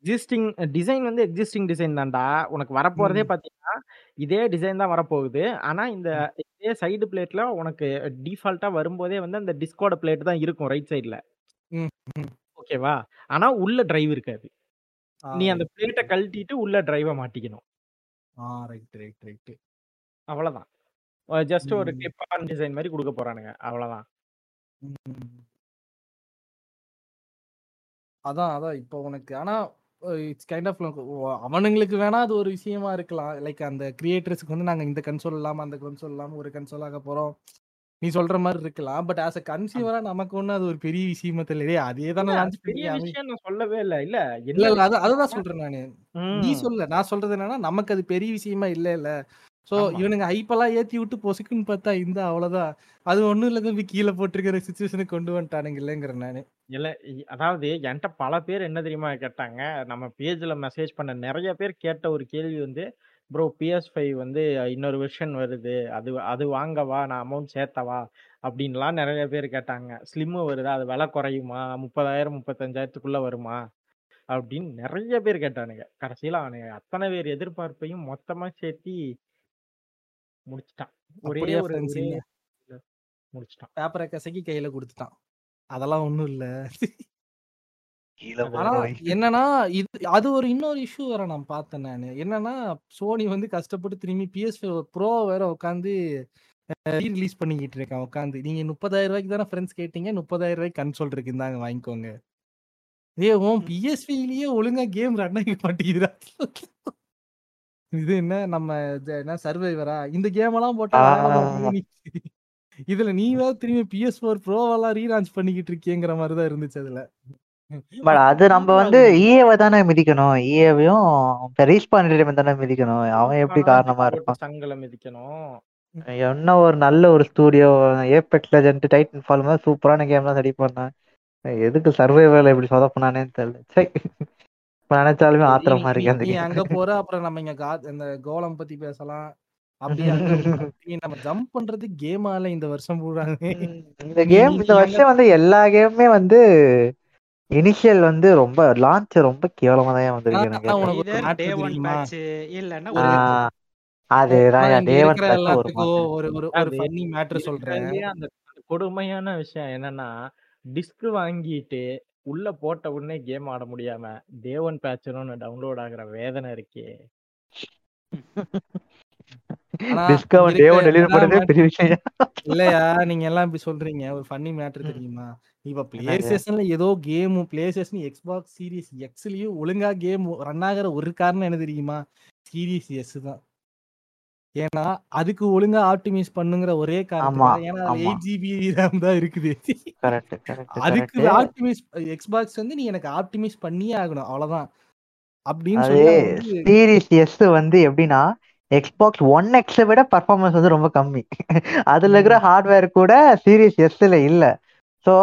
எக்ஸிஸ்டிங் டிசைன் வந்து எக்ஸிஸ்டிங் டிசைன் தான்டா. உனக்கு வரப்போறதே ம். பாத்தீங்கன்னா இதே டிசைன் தான் வரப்போகுது. ஆனா இந்த இதே சைடு பிளேட்ல உனக்கு டிஃபால்ட்டா வரும்போதே வந்து அந்த டிஸ்கோட பிளேட் தான் இருக்கும் ரைட் சைடுல. ஓகேவா? ஆனா உள்ள டிரைவ் இருக்காது. நீ அந்த பிளேட்டை. கழட்டிட்டு உள்ள டிரைவை மாட்டிக்கணும். ஆ ரைட் ரைட் ரைட் அவ்வளவுதான். ஜஸ்ட் ஒரு. கிளிப் ஆன் டிசைன் மாதிரி கொடுக்க போறானுங்க. அவ்வளவுதான். அதான் அதான். இப்போ உனக்கு ஆனா இட்ஸ் கைண்ட் ஆஃப் அவனுங்களுக்கு வேணா அது ஒரு விஷயமா இருக்கலாம். லைக் அந்த கிரியேட்டர்ஸ்க்கு வந்து நாங்க இந்த கன்சோல் இல்லாம அந்த கன்சோல் இல்லாம ஒரு கன்சோல் ஆக போறோம். நீ சொல்ற மாதிரி இருக்கலாம். பட் ஆஸ் அ கன்சியூமரா நமக்கு ஒண்ணு அது ஒரு பெரிய விஷயமா தெரியல. அதே தானே பெரிய விஷயம் நான் சொல்லவே இல்ல. இல்ல இல்ல இல்ல அது அதுதான் சொல்றேன் நானு. நீ சொல்ல. நான் சொல்றது என்னன்னா நமக்கு அது பெரிய விஷயமா இல்ல இல்ல. ஆமா. இவனுங்க ஹைப்பெல்லாம் ஏத்தி விட்டு பொசுக்குன்னு பார்த்தா இந்த அவ்வளவுதான். அது ஒண்ணும் இல்ல தம்பி. கீழே போட்டிருக்கிற சுச்சுவேஷனுக்கு கொண்டு வந்துட்டானுங்க. இல்லைங்கிற நானு. இல்ல அதாவது என்கிட்ட பல பேர் என்ன தெரியுமா கேட்டாங்க? நம்ம பேஜ்ல மெசேஜ் பண்ண நிறைய பேர் கேட்ட ஒரு கேள்வி வந்து ப்ரோ பிஎஸ் ஃபைவ் வந்து இன்னொரு வெர்ஷன் வருது. அது அது வாங்கவா நான் அமௌண்ட் சேர்த்தவா? அப்படின்லாம் நிறைய பேர் கேட்டாங்க. ஸ்லிம்மு வருதா? அது விலை குறையுமா? முப்பதாயிரம் முப்பத்தஞ்சாயிரத்துக்குள்ள வருமா? அப்படின்னு நிறைய பேர் கேட்டானுங்க. கடைசியில அவனுங்க அத்தனை பேர் எதிர்பார்ப்பையும் மொத்தமா சேர்த்தி முடிச்சிட்டான். ஒரே முடிச்சிட்டான். பேப்பரை கசக்கி கையில கொடுத்துட்டான். அதெல்லாம் ஒண்ணும் இல்ல. என்னன்னா இது அது ஒரு இன்னொரு இஷ்யூ வேற நான் பார்த்தேன் நானு. என்னன்னா சோனி வந்து கஷ்டப்பட்டு திரும்பி பிஎஸ் ப்ரோ வேற உட்காந்து ரிலீஸ் பண்ணிக்கிட்டு இருக்கேன் உட்காந்து நீங்க முப்பதாயிரம் ரூபாய்க்கு தானே ஃப்ரெண்ட்ஸ் கேட்டீங்க முப்பதாயிரம் ரூபாய்க்கு கன்சோல் இருக்கு இந்தாங்க வாங்கிக்கோங்க. ஏ உன் பிஎஸ்பிலேயே ஒழுங்கா கேம் ரன் ஆக மாட்டேங்குதுடா. இது என்ன? நம்ம இது என்ன? சர்வைவரா இந்த கேம் எல்லாம் போட்டா. இதுல நீ வேற திரும்பி பிஎஸ் ஃபோர் ப்ரோவெல்லாம் ரீலான்ச் பண்ணிக்கிட்டு இருக்கேங்கிற மாதிரி தான் இருந்துச்சு அதுல. பட் அது நம்ம வந்து ஈஏவை தானே மிதிக்கணும். ஈஏவையும் ரீஸ்பான் தானே மிதிக்கணும். அவன் எப்படி காரணமா இருப்பான்? சங்கல மிதிக்கணும். என்ன ஒரு நல்ல ஒரு studio Apex Legend Titanfall மாதிரி சூப்பரான கேம் தான் ரெடி பண்ணேன். எதுக்கு சர்வைவல் இப்படி சொதப்பினானேன்னு தெரியல. சை. இப்ப நினைச்சாலுமே ஆத்திரமா இருக்கு. அங்க போற அப்புறம் நம்ம இங்க கா இந்த கோலம் பத்தி பேசலாம். அப்படியே நம்ம ஜம்ப் பண்றது கேம் ஆல இந்த வருஷம் ம், இந்த கேம் இந்த வருஷம் வந்து எல்லா கேமுமே வந்து இனிஷியல் வந்து ரொம்ப லான்ச் ரொம்ப கேவலமா தான் வந்திருக்கு எனக்கு? இல்லன்னா அதுதான் டே ஒன் ஒரு ஒரு ஒரு ஃபன்னி மேட்ரு சொல்றேன். அந்த கொடுமையான விஷயம் என்னன்னா டிஸ்க் வாங்கிட்டு உள்ள போட்ட உடனே கேம் ஆட முடியாம டே ஒன் பேட்சணும்னு டவுன்லோட் ஆகுற வேதனை இருக்கே. இல்லையா? நீங்க எல்லாம் இப்படி சொல்றீங்க. ஒரு ஃபன்னி மேட்ரு ம். தெரியுமா? இப்ப பிளே? ஸ்டேஷன்ல ஏதோ game play station Xbox series எக்ஸ்லயும் ஒழுங்கா கேம் ரன் ஆகிற ஒரு காரணம் என்ன தெரியுமா? சீரிஸ் எஸ் தான். ஏன்னா அதுக்கு ஒழுங்கா ஆப்டிமைஸ் பண்ணுங்கிற ஒரே காரணத்துக்காக ஏன்னா எயிட் ஜிபி ரேம் தான் இருக்குது. அதுக்கு ஆப்டிமைஸ் எக்ஸ்பாக்ஸ் வந்து நீ எனக்கு ஆப்டிமைஸ் பண்ணியே ஆகணும். அவ்வளவுதான். அப்படின்னு சீரிஸ் எஸ் வந்து எப்படின்னா எக்ஸ்பாக்ஸ் ஒன் எக்ஸை விட பர்ஃபார்மன்ஸ் வந்து ரொம்ப கம்மி. அதுல இருக்கிற ஹார்ட்வேர் கூட சீரிஸ் எஸ்ல இல்ல. ஸோ.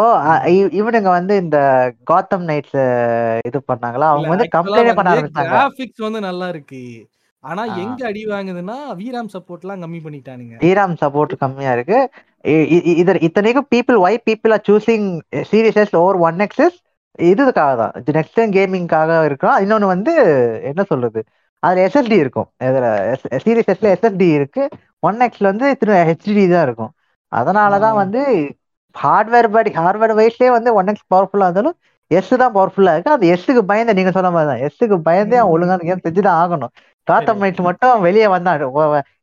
இவனுங்க வந்து இந்த காத்தம் நைட்ஸ் இது பண்ணாங்களா? அவங்க வந்து கம்ப்ளைண்ட் பண்ண ஆரம்பிச்சாங்க. கிராபிக்ஸ் வந்து நல்லா இருக்கு. ஆனா. எங்க அடி வாங்குதுன்னா வீராம் சப்போர்ட் எல்லாம் கம்மி பண்ணிட்டானுங்க. டிராம் சப்போர்ட் கம்மியா இருக்கு. இது இத்தனைக்கும் people why people are choosing series over one X's இதுக்காக தான். நெக்ஸ்ட் டைம் கேமிங்காக இருக்கும் இன்னொன்னு வந்து என்ன சொல்றது? அதுல எஸ்எஸ்டி இருக்கும். இதுல சீரியஸ் எஸ்ல எஸ்எஸ்டி இருக்கு. ஒன் எக்ஸ்ல வந்து திரு ஹெச்டி தான் இருக்கும். அதனால தான் ஆஹ் வந்து ஹார்ட்வேர் படி ஹார்ட்வேர் வைஸ்லயே வந்து ஒன் எக்ஸ் பவர்ஃபுல்லா இருந்தாலும் எஸ் தான் பவர்ஃபுல்லா இருக்கு. அந்த எஸ்ஸுக்கு பயந்து நீங்க சொன்ன மாதிரி தான். எஸ்ஸுக்கு பயந்தே அவன் ஒழுங்கான கேம் செஞ்சுதான் ஆகணும். காத்தம் சரி நைட்ஸ் மட்டும் வெளியே வந்தான்.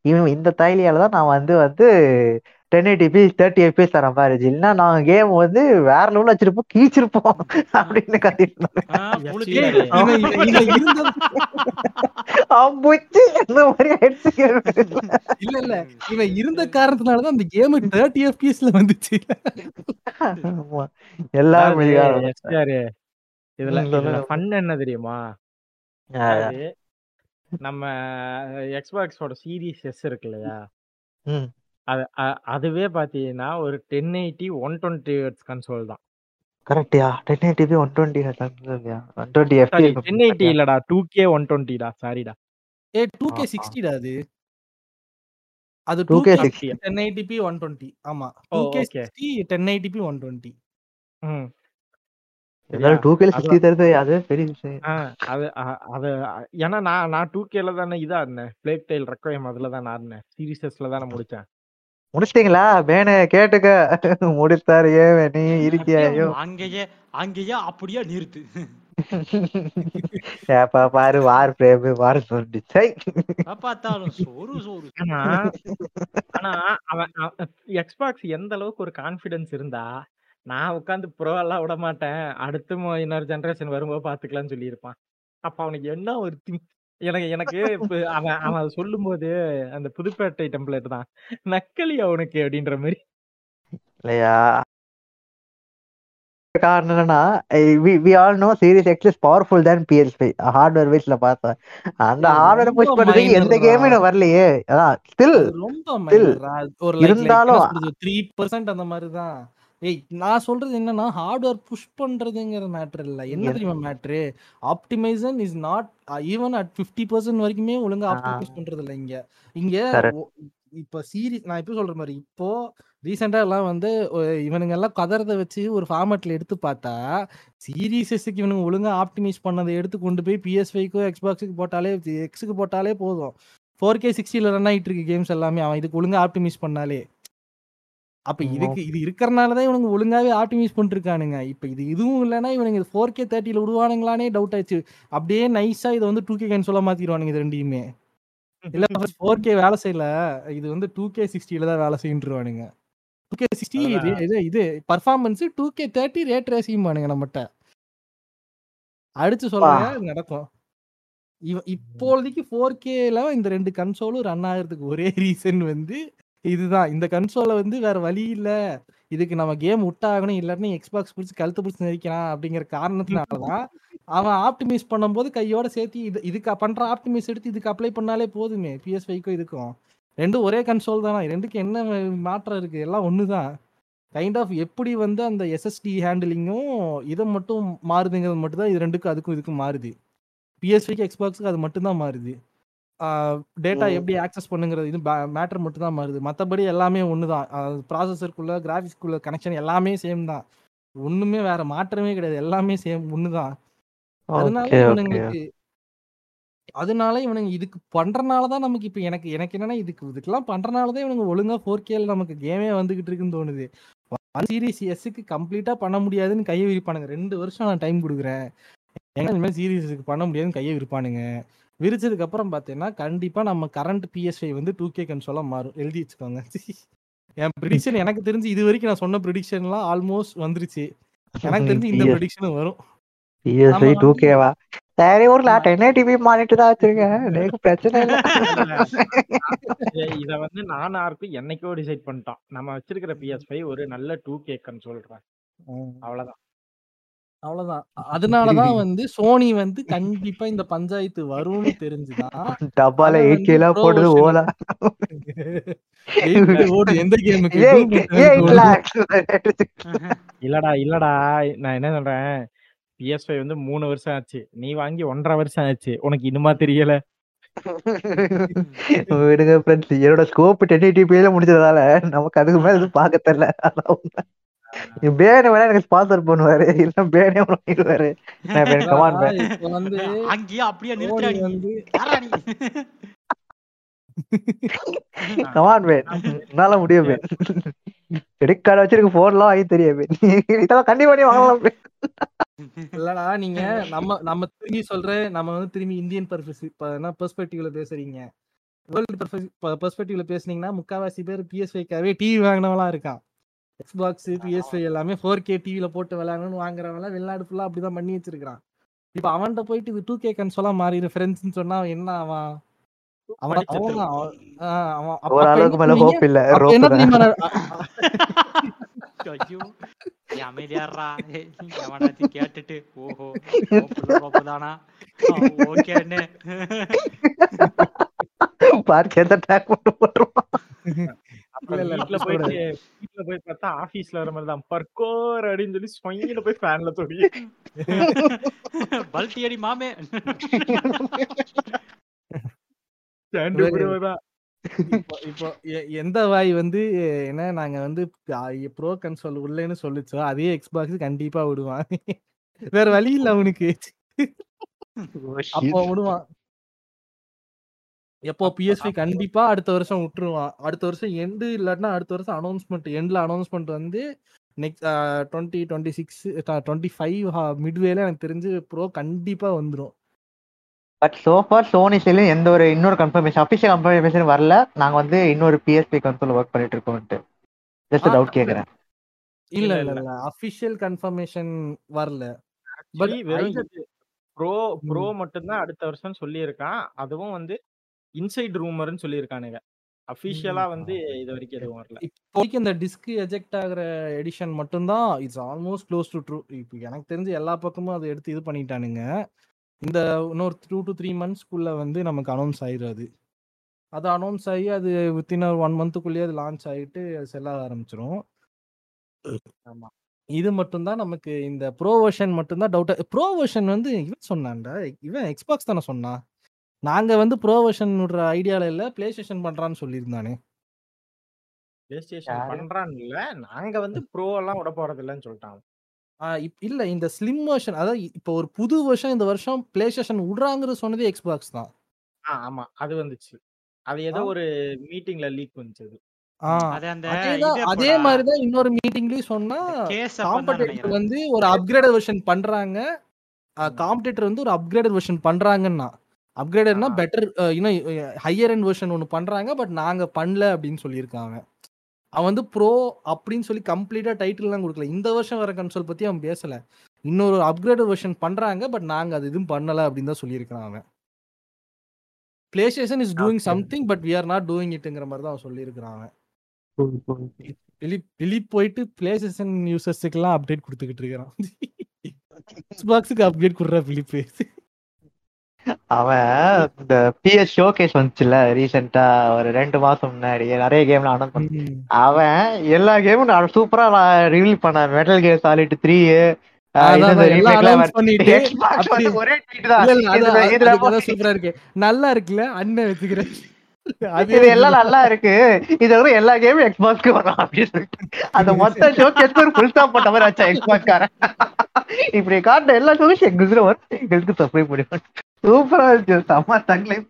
இவன் இந்த தைலியால தான் நான் வந்து வந்து டென் எயிட்டி தேர்ட்டி எஃபிஎஸ் தரேன் பாரு இல்லைன்னா நாங்க கேம் வந்து வேற லெவலில் வச்சிருப்போம் கீச்சிருப்போம் அப்படின்னு கத்திட்டு இந்த மாதிரி. இல்ல இல்ல. இவன் இருந்த காரணத்தினாலதான் அந்த கேம் தேர்ட்டி எஃபிஎஸ்ல வந்துச்சு. எல்லாரும் இதுல ஃபன் என்ன தெரியுமா? நம்ம எக்ஸ்பாக்ஸோட சீரிஸ் எஸ் இருக்கு இல்லையா. அது அதுவே பாத்தீங்கன்னா ஒரு ten eighty one twenty console தான். கரெக்டியா? Ten eighty one twenty one twenty FP ten eighty இல்லடா டூ கே ஒன் டுவெண்ட்டிடா சாரிடா. ஏ டூ கே சிக்ஸ்டிடா அது? அது டூ கே கே சிக்ஸ் அப்படியா ten eighty P one twenty ஆமா. Two K okay. Sixty ten eighty P one twenty இருந்தாலும் டூ கேல சிக்ஸ்டி தருது அது பெரிய விஷயம். அது ஏன்னா நான் நான் டூ கேல தானே இதா இருந்தேன். பிளேக் டைல் ரெக்கோயம் அதுல தான் ஆடினேன் சீரிசஸ்ல தானே முடிச்சேன் முடிச்சிட்டீங்களா? வேணு கேட்டுக்க. முடித்தாரு ஏன் நீ இருக்கியாயோ அங்கேயே அங்கேயே அப்படியே நிறுத்து. ஏப்பா பாரு வார் பிரேம் வார் சொல்லி சை. எப்ப பார்த்தாலும் சோறு சோறு. ஆனா ஆனா அவன் எக்ஸ்பாக்ஸ் எந்த அளவுக்கு ஒரு கான்ஃபிடன்ஸ் இருந்தா நான் உட்காந்து ப்ரோ எல்லாம் விட மாட்டேன். அடுத்து மொ- இன்னொரு ஜெனரேஷன் வரும்போது பாத்துக்கலாம்னு சொல்லியிருப்பான். அப்ப அவனுக்கு என்ன ஒரு thi- எனக்கு எனக்கு இப்ப அவன் அவன் சொல்லும் போது அந்த புதுப்பேட்டை டெம்ப்ளேட் தான். நக்கலி அவனுக்கு அப்படின்ற மாதிரி. இல்லையா? காரணம் என்னன்னா we all know series X is powerful than PS five hardware வைஸ்ல பார்த்தேன். அந்த அது ஹார்ட்வேர் ரொம்ப புஷ் பண்றதுக்கு எந்த மைனர்ரா கேமும் இன்னும் வரலையே. அதான் ஸ்டில் அது ரொம்ப ஒரு இருந்தாலும் த்ரீ பர்சன்ட் அந்த மாதிரி தான். ஏய் நான் சொல்றது என்னன்னா ஹார்ட்வேர் புஷ் பண்றதுங்கிற மேட்ரு இல்ல. என்ன என்- தெரியுமா matter optimisation is not even at fifty percent வரைக்குமே ஒழுங்கா ஆப்டிமைஸ் பண்றது இல்ல இங்க. இங்க இப்ப சீரிஸ் நான் இப்போ சொல்ற மாதிரி இப்போ ரீசெண்டா எல்லாம் வந்து இவனுங்க எல்லாம் கதறத வச்சு ஒரு ஃபார்மேட்ல எடுத்து பார்த்தா சீரீஸஸுக்கு இவனுங்க ஒழுங்கா ஆப்டிமைஸ் பண்ணதை எடுத்து கொண்டு போய் பிஎஸ் ஃபைவ்க்கோ எக்ஸ்பாக்ஸுக்கு போட்டாலே எக்ஸுக்கு போட்டாலே போதும். ஃபோர் கே சிக்ஸ்டியில் ரன் ஆகிட்டு இருக்கு கேம்ஸ் எல்லாமே. அவன் இதுக்கு ஒழுங்கா ஆப்டிமைஸ் பண்ணாலே. அப்ப இதுக்கு இது இருக்கறனால தான் இவனுங்க ஒழுங்காவே ஆப்டிமைஸ் பண்ணிருக்கானுங்க. இப்ப இது இதுவும் இல்லைன்னா இவனுங்க ஃபோர் கே தேர்ட்டியில் விடுவானுங்களானே டவுட் ஆயிடுச்சு. அப்படியே நைஸா இதை வந்து டூ கே கன்சோலா மாத்திடுவானுங்க இது ரெண்டையுமே. இல்ல ஃபோர் கே வேலை செய்யல. இது வந்து டூ கே சிக்ஸ்டியில தான் வேலை செய்யுருவானுங்க டூ கே சிக்ஸ்டி அதான் இது இது performance two K thirty rate racing பானுங்க நம்மகிட்ட. அடிச்சு அது நடக்கும். இப்போதைக்கு ஃபோர் கேல இந்த ரெண்டு கன்சோலும் ரன் ஆகிறதுக்கு ஒரே ரீசன் வந்து இதுதான். இந்த கன்சோலை வந்து வேற வழி இல்ல. இதுக்கு நம்ம கேம் விட்டாகணும் இல்லாட்டி எக்ஸ்பாக்ஸ் பிடிச்சி கழுத்து பிடிச்சி நெரிக்கலாம் அப்படிங்கிற காரணத்தினாலதான் அவன் ஆப்டிமைஸ் பண்ணும்போது கையோட சேர்த்து இது இதுக்கு பண்ற ஆப்டிமைஸ் எடுத்து இதுக்கு அப்ளை பண்ணாலே போதுமே. பிஎஸ் ஃபைக்கும் இதுக்கும். ரெண்டும் ஒரே கன்சோல் தானா? ரெண்டுக்கு என்ன மாற்றம் இருக்கு? எல்லாம் ஒண்ணுதான். கைண்ட் ஆஃப் எப்படி வந்து அந்த எஸ்எஸ்டி ஹேண்டிலிங்கும் இதை மட்டும் மாறுதுங்கிறது மட்டும் தான் இது ரெண்டுக்கும் அதுக்கும் இதுக்கும் மாறுது. பிஎஸ்பிக்கு எக்ஸ்பாக்ஸுக்கு அது மட்டும் தான் மாறுது. டேட்டா. எப்படி ஆக்சஸ் பண்ணுங்கிறது இது மேட்டர் மட்டும் தான் மாறுது. மற்றபடி எல்லாமே ஒன்று தான் ப்ராசஸருக்குள்ள கிராஃபிக்ஸ்க்குள்ள கனெக்ஷன் எல்லாமே சேம் தான். ஒண்ணுமே வேற மாற்றமே கிடையாது. எல்லாமே சேம் ஒன்று தான் அதனால இவனுங்களுக்கு அதனால இவனுங்க இதுக்கு பண்றனால தான் நமக்கு இப்போ எனக்கு எனக்கு என்னன்னா இதுக்கு இதுக்கெல்லாம் பண்றனால தான் இவனுங்க ஒழுங்கா ஃபோர் கேல நமக்கு கேமே வந்துகிட்டு இருக்குன்னு தோணுது. ஒன் சீரிஸ் எஸ்க்கு கம்ப்ளீட்டா பண்ண முடியாதுன்னு கையை விரிப்பானுங்க. ரெண்டு வருஷம் நான் டைம் கொடுக்குறேன். ஏன்னா இந்த மாதிரி சீரிஸுக்கு பண்ண முடியாதுன்னு கையை விரிப்பானுங்க. விரிச்சதுக்கு அப்புறம் பார்த்தீங்கன்னா கண்டிப்பா நம்ம கரண்ட் பிஎஸ்ஐ வந்து டூ கே கன்சோலா மாறும். எழுதி வச்சுக்கோங்க. என் ப்ரிடிக்ஷன் எனக்கு தெரிஞ்சு இது வரைக்கும் நான் சொன்ன ப்ரிடிக்ஷன்லாம் ஆல்மோஸ்ட் வந்துருச்சு. எனக்கு தெரிஞ்சு இந்த ப்ரிடிக்ஷனும் வரும். பிஎஸ்ஐ டூ கேவா சரி ஊர்ல டென் டிவி மானிட்டு தான் வச்சிருக்கேன் எனக்கு பிரச்சனை இல்ல. இத- வந்து நான் யாருக்கும் என்னைக்கோ டிசைட் பண்ணிட்டோம் நம்ம வச்சிருக்கிற பிஎஸ் ஃபைவ் ஒரு நல்ல டூ கே சொல்றேன் அவ்வளவுதான். அவ்வளவுதான். அதனாலதான் வந்து சோனி வந்து கண்டிப்பா இந்த பஞ்சாயத்து வரும்னு தெரிஞ்சுதான் டப்பால pro போடுது ஓலா. எந்த கேமுக்கு? இல்லடா இல்லடா. நான் என்ன சொல்றேன்? பிஎஸ் ஃபைவ் வந்து மூணு வருஷம் ஆச்சு. நீ வாங்கி ஒன்றரை வருஷம் ஆச்சு. உனக்கு இன்னுமா தெரியல. விடுங்க ஃப்ரெண்ட்ஸ் என்னோட ஸ்கோப் டென் எயிட்டிபியில முடிச்சதால நமக்கு அதுக்கு மேல எதுவும் பார்க்க தெரியல. பேனை வேணா எனக்கு ஸ்பான்சர் பண்ணுவாரு இல்ல பேனே வாங்கிடுவாரு. கமான் வந்து அங்கேயே அப்படியே சோனி நிறுத்துறா நீ. வந்து கமான் பேன் என்னால முடியும் பேன் கிரெடிட் கார்டு வச்சிருக்க போன்லாம் வாங்கி தெரியும் பேன் இதெல்லாம் கண்டிப்பா நீ வாங்கலாம் இல்லடா நீங்க நம்ம நம்ம திரும்பி சொல்றேன் நம்ம வந்து திரும்பி இந்தியன் பெர்ஸ்பெக்டிவ்ல பேசுறீங்க? வேர்ல்டு பெர்ஸ்பெக்டிவ்ல பேசுனீங்கன்னா முக்காவாசி பேர் பிஎஸ்ஐக்காவே டிவி வாங்கினவங்களா இருக்கான். எக்ஸ்பாக்ஸ் பிஎஸ்ஐ எல்லாமே ஃபோர் கே டிவில போட்டு விளையாடணும்னு வாங்குறவங்க வெளிநாடு ஃபுல்லா அப்படிதான் பண்ணி வச்சிருக்கான் இப்ப அவன்கிட்ட போயிட்டு இது டூ கே கன்சோலா மாறிடு ஃப்ரெண்ட்ஸ்னு சொன்னா அவன்? என்ன அவன் தான் கேட்டுட்டு ஓஹோ தானா? ஓகேன்னு பார்க்க போயிட்டு வீட்ல போய் பார்த்தா ஆபீஸ்ல வர மாதிரி தான். பர்கோர் அப்படின்னு சொல்லி சொங்கில போய் ஃபேன்ல தொடி பல்ட்டி அடி மாமே. இப்போ எந்த வாய் வந்து என்ன நாங்க வந்து ப்ரோ கன்சோல் உள்ளேன்னு சொல்லுச்சோ அதே எக்ஸ்பாக்ஸ் கண்டிப்பா விடுவான். வேற வழி இல்ல அவனுக்கு. அப்போ விடுவான். எப்போ பிஎஸ்பி கண்டிப்பா அடுத்த வருஷம் விட்டுருவான். அடுத்த வருஷம் எண்டு இல்லாட்டினா அடுத்த வருஷம் அனௌன்ஸ்மெண்ட் எண்ட்ல அனௌன்ஸ்மெண்ட் வந்து next twenty twenty six twenty five மிட்வேல எனக்கு தெரிஞ்சு ப்ரோ கண்டிப்பா வந்துரும். பட் சோஃபார் சோனி சைட்லயும் எந்த ஒரு இன்னொரு கன்ஃபர்மேஷன் அபிஷியல் கன்ஃபர்மேஷன் வரல. நாங்க வந்து இன்னொரு பிஎஸ்பி கன்சோல் ஒர்க் பண்ணிட்டு இருக்கோம்ட்டு ஜஸ்ட் டவுட் கேக்குறேன். இல்ல இல்ல, இல்ல அபிஷியல் கன்ஃபர்மேஷன் வரல. பட் ப்ரோ ப்ரோ மட்டும்தான் அடுத்த வருஷம் சொல்லியிருக்கான். அதுவும் வந்து இன்சைட் ரூமர்னு சொல்லியிருக்கானுங்க. அபிஷியலா வந்து இது வரைக்கும் எதுவும் வரல. இப்போதைக்கு இந்த டிஸ்க் எஜெக்ட் ஆகுற எடிஷன் மட்டும்தான் it's almost close to true. இப்போ எனக்கு தெரிஞ்சு எல்லா பக்கமும் அதை எடுத்து இது பண்ணிட்டானுங்க. இந்த இன்னொரு டூ டு த்ரீ மந்த்ஸ்க்குள்ள வந்து நமக்கு அனௌன்ஸ் ஆயிரும் அது அனௌன்ஸ் ஆகி அது வித்தின் ஒரு ஒன் மந்த்துக்குள்ளேயே அது லான்ச் ஆகிட்டு செல்ல ஆரம்பிச்சிரும். ஆமா. இது மட்டும்தான் நமக்கு இந்த ப்ரோ வெர்ஷன் மட்டும்தான் டவுட் ப்ரோ வெர்ஷன் வந்து இவன் சொன்னான்டா இவன் எக்ஸ்பாக்ஸ் தானே சொன்னான்? நாங்க வந்து ப்ரோ வெர்ஷன் விடுற ஐடியால இல்ல பிளே ஸ்டேஷன் பண்றான்னு சொல்லியிருந்தானே. பிளே ஸ்டேஷன் யாரு? பண்றான்னு இல்ல. நாங்க வந்து ப்ரோ எல்லாம் விட போறது இல்லைன்னு சொல்லிட்டாங்க இல்ல இந்த ஸ்லிம் வெர்ஷன் அதாவது இப்போ ஒரு புது வெர்ஷன் இந்த வருஷம் பிளே ஸ்டேஷன் விடுறாங்கிறது சொன்னதே எக்ஸ்பாக்ஸ் தான். ஆமா. அது வந்துச்சு. அது ஏதோ. ஒரு மீட்டிங்ல லீக் வந்துச்சு அது. ஆ, அது அந்த அதேதான் இது அதே போடா. மாதிரி தான் இன்னொரு மீட்டிங்லயும் சொன்னா காம்படிட்டர் வந்து ஒரு அப்கிரேடட் வெர்ஷன் பண்றாங்க. காம்படிட்டர் வந்து ஒரு அப்கிரேடட் வெர்ஷன் பண்றாங்கன்னா அப்கிரேடட்னா. பெட்டர் இன்னும் ஹையர் எண்ட் வெர்ஷன் ஒன்று பண்றாங்க பட் நாங்க பண்ணல அப்படின்னு சொல்லியிருக்காங்க. அவன் வந்து ப்ரோ அப்படின்னு சொல்லி கம்ப்ளீட்டா டைட்டில்லாம் கொடுக்கல. இந்த வருஷம் வர கன்சோல் பத்தி அவன் பேசல. இன்னொரு அப்கிரேடட் வெர்ஷன் பண்றாங்க பட் நாங்க அது எதுவும் பண்ணல அப்படின்னு தான் சொல்லியிருக்கான் அவன். PlayStation is doing. Something but we are not doing இட்டுங்கிற மாதிரி தான் அவன் சொல்லியிருக்கிறான் அவன். பிலிப் போயிட்டு பிளே ஸ்டேஷன் யூசர்ஸுக்கெல்லாம் அப்டேட் கொடுத்துக்கிட்டு இருக்கிறான். எக்ஸ்பாக்ஸுக்கு அப்டேட் கொடுறா பிலிப் அவன் இந்த பிஎஸ் ஷோகேஸ் வந்துச்சுல ரீசெண்டா ஒரு ரெண்டு மாசம் முன்னாடி நிறைய கேம்ல அனௌன்ஸ் பண்ண. அவன் எல்லா கேமும் சூப்பரா ரிவீல் பண்ணான். மெட்டல் கேர் சாலிட் த்ரீ நல்லா இருக்குல்ல அண்ணன் வச்சுக்கிறேன் அது இது எல்லாம் நல்லா இருக்கு. இது வந்து எல்லா கேமும் எக்ஸ்பாக்ஸ்க்கு வரும் அப்படின்னு சொல்லிட்டு. அந்த மொத்த ஷோ கேட்டு ஃபுல் ஸ்டாப் போட்ட மாதிரி ஆச்சா எக்ஸ்பாக்ஸ் காரன். இப்படி காட்டுற எல்லா ஷோவும் எங்களுக்கு வரும். எங்களுக்கு சப்ளை முடியும். சூப்பரா இருந்துச்சு செம்ம தங்கலையும்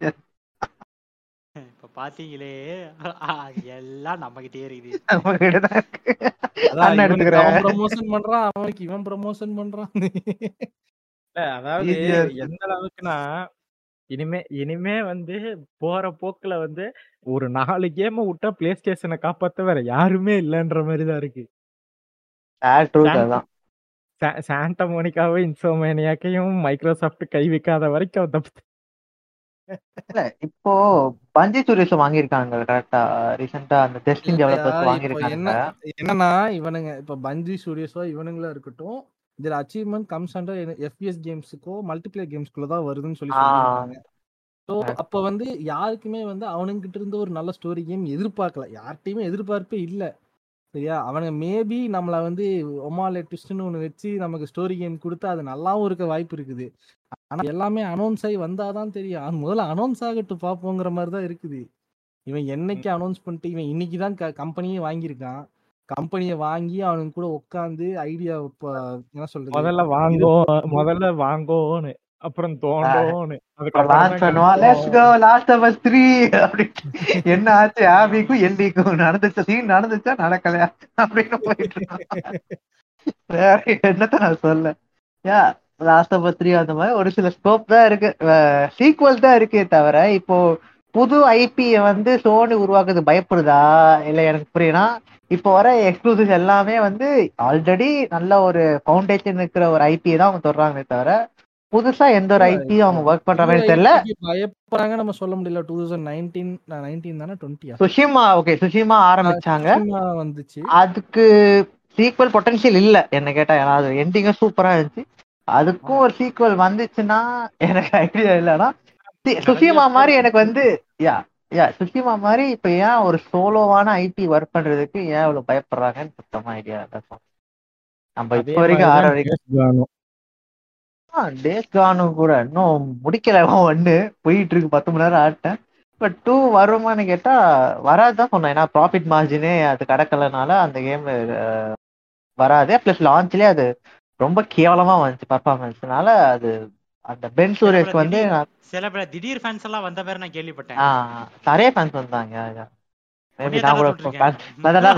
இப்ப பாத்தீங்களே எல்லாம் நம்ம கிட்டே இருக்குது. நம்ம இருக்கு. அண்ணன் எடுத்துக்கிறேன். ப்ரமோஷன் பண்றான் அவனுக்கு இவன் ப்ரமோஷன் பண்றான். அதாவது. எந்த அளவுக்குன்னா இனிமே இனிமே வந்து போற போக்குல வந்து ஒரு நாலு கேம விட்டா பிளே ஸ்டேஷனை காப்பாத்த வேற யாருமே இல்லன்ற மாதிரி தான் இருக்கு சாண்டா மோனிகாவும் இன்சோமேனியாக்கையும் மைக்ரோசாஃப்ட் கை வைக்காத வரைக்கும் தப்பு இல்ல இப்போ பஞ்சி சுரேஷ் வாங்கியிருக்காங்க கரெக்டா ரீசெண்டா அந்த டெஸ்டிங் டெவலப்பர்ஸ் வாங்கியிருக்காங்க. என்ன என்னன்னா இவனுங்க இப்ப பஞ்சி ஸ்டுடியோஸோ இவனுங்களா இருக்கட்டும் இதுல அச்சீவ்மெண்ட் கம்ஸ் அண்டர் எஃபிஎஸ் கேம்ஸுக்கோ மல்டிபிளேயர் கேம்ஸ்குள்ள தான் வருதுன்னு சொல்லி ஆ. சொல்லியிருக்காங்க ஸோ அப்ப வந்து யாருக்குமே வந்து அவனுங்கிட்ட இருந்து ஒரு நல்ல ஸ்டோரி கேம் எதிர்பார்க்கல. யார்கிட்டயுமே எதிர்பார்ப்பே இல்ல. சரியா? அவனுங்க மேபி நம்மள வந்து ஒமாலே ட்விஸ்ட்னு ஒன்று வச்சு நமக்கு ஸ்டோரி கேம் கொடுத்து அது நல்லாவும் இருக்க வாய்ப்பு இருக்குது. ஆனா எல்லாமே அனௌன்ஸ் ஆகி வந்தாதான் தெரியும். அது முதல்ல அனௌன்ஸ் ஆகட்டும் பார்ப்போங்கிற மாதிரி தான் இருக்குது. இவன் என்னைக்கு அனௌன்ஸ் பண்ணிட்டு இவன் இன்னைக்கு தான் கம்பெனியே வாங்கியிருக்கான். கம்பெனியை வாங்கி அவனுக்கு கூட உட்காந்து ஐடியா என்ன சொல்றது? முதல்ல வாங்கோ முதல்ல வாங்கோன்னு. அப்புறம் தோண்டோன்னு. லான்ச் பண்ணுவான். Let's go Last of Us 3 அப்படி. என்ன ஆச்சு? ஆபிக்கும் எல்டிக்கும் நடந்துச்சு. சீன் நடந்துச்சா? நடக்கலையா? அப்படின்னு போயிட்டு. வேற என்னத்த நான் சொல்ல. யா லாஸ்ட் ஆஃப் த்ரீ அந்த மாதிரி ஒரு சில ஸ்கோப் தான் இருக்கு. சீக்வல் தான் இருக்கே தவிர இப்போ புது ஐபியை வந்து சோனி உருவாக்குறது பயப்படுதா? இல்ல எனக்கு புரியுனா இப்போ வர எக்ஸ்க்ளூசிவ்ஸ் எல்லாமே வந்து ஆல்ரெடி நல்ல ஒரு ஃபவுண்டேஷன் இருக்கிற ஒரு ஐபியை தான் அவங்க தொடுறாங்களே தவிர புதுசா எந்த ஒரு ஐபியும் அவங்க ஒர்க் பண்ற மாதிரி தெரியல. பயப்படுறாங்க நம்ம சொல்ல முடியல. டூ தௌசண்ட் நைன்டீன் நைன்டீன் தானே டுவெண்ட்டியா சுஷிமா ஓகே சுஷிமா ஆரம்பிச்சாங்க. வந்துச்சு. அதுக்கு சீக்வல் பொட்டன்ஷியல் இல்ல என்ன கேட்டா. ஏன்னா அது எண்டிங்கும் சூப்பரா இருந்துச்சு. அதுக்கும் ஒரு சீக்வல் வந்துச்சுன்னா எனக்கு ஐடியா இல்லைன்னா சுஷிமா மாதிரி எனக்கு வந்து யா யா சுஷிமா மாதிரி இப்ப ஏன் ஒரு சோலோவான ஐபி ஒர்க் பண்றதுக்கு ஏன் இவ்வளவு பயப்படுறாங்கன்னு சுத்தமா ஐடியா நம்ம இப்ப வரைக்கும் ஆற வரைக்கும் டேஸ் கானும் கூட இன்னும் முடிக்கல ஒன்னு போயிட்டு இருக்கு பத்து மணி நேரம் ஆட்டேன். பட் டூ வருமான்னு கேட்டா வராதுதான் சொன்னேன். ஏன்னா ப்ராஃபிட் மார்ஜினே அது கடக்கலனால அந்த கேம் வராது. பிளஸ் லான்ச்லயே அது ரொம்ப கேவலமா வந்துச்சு பர்ஃபார்மன்ஸ்னால அது அந்த பென் சூரேஷ் வந்து சில பேர் திடீர் ஃபேன்ஸ் எல்லாம் வந்த பேர் நான் கேள்விப்பட்டேன். நிறைய ஃபேன்ஸ் வந்தாங்க நான் கூட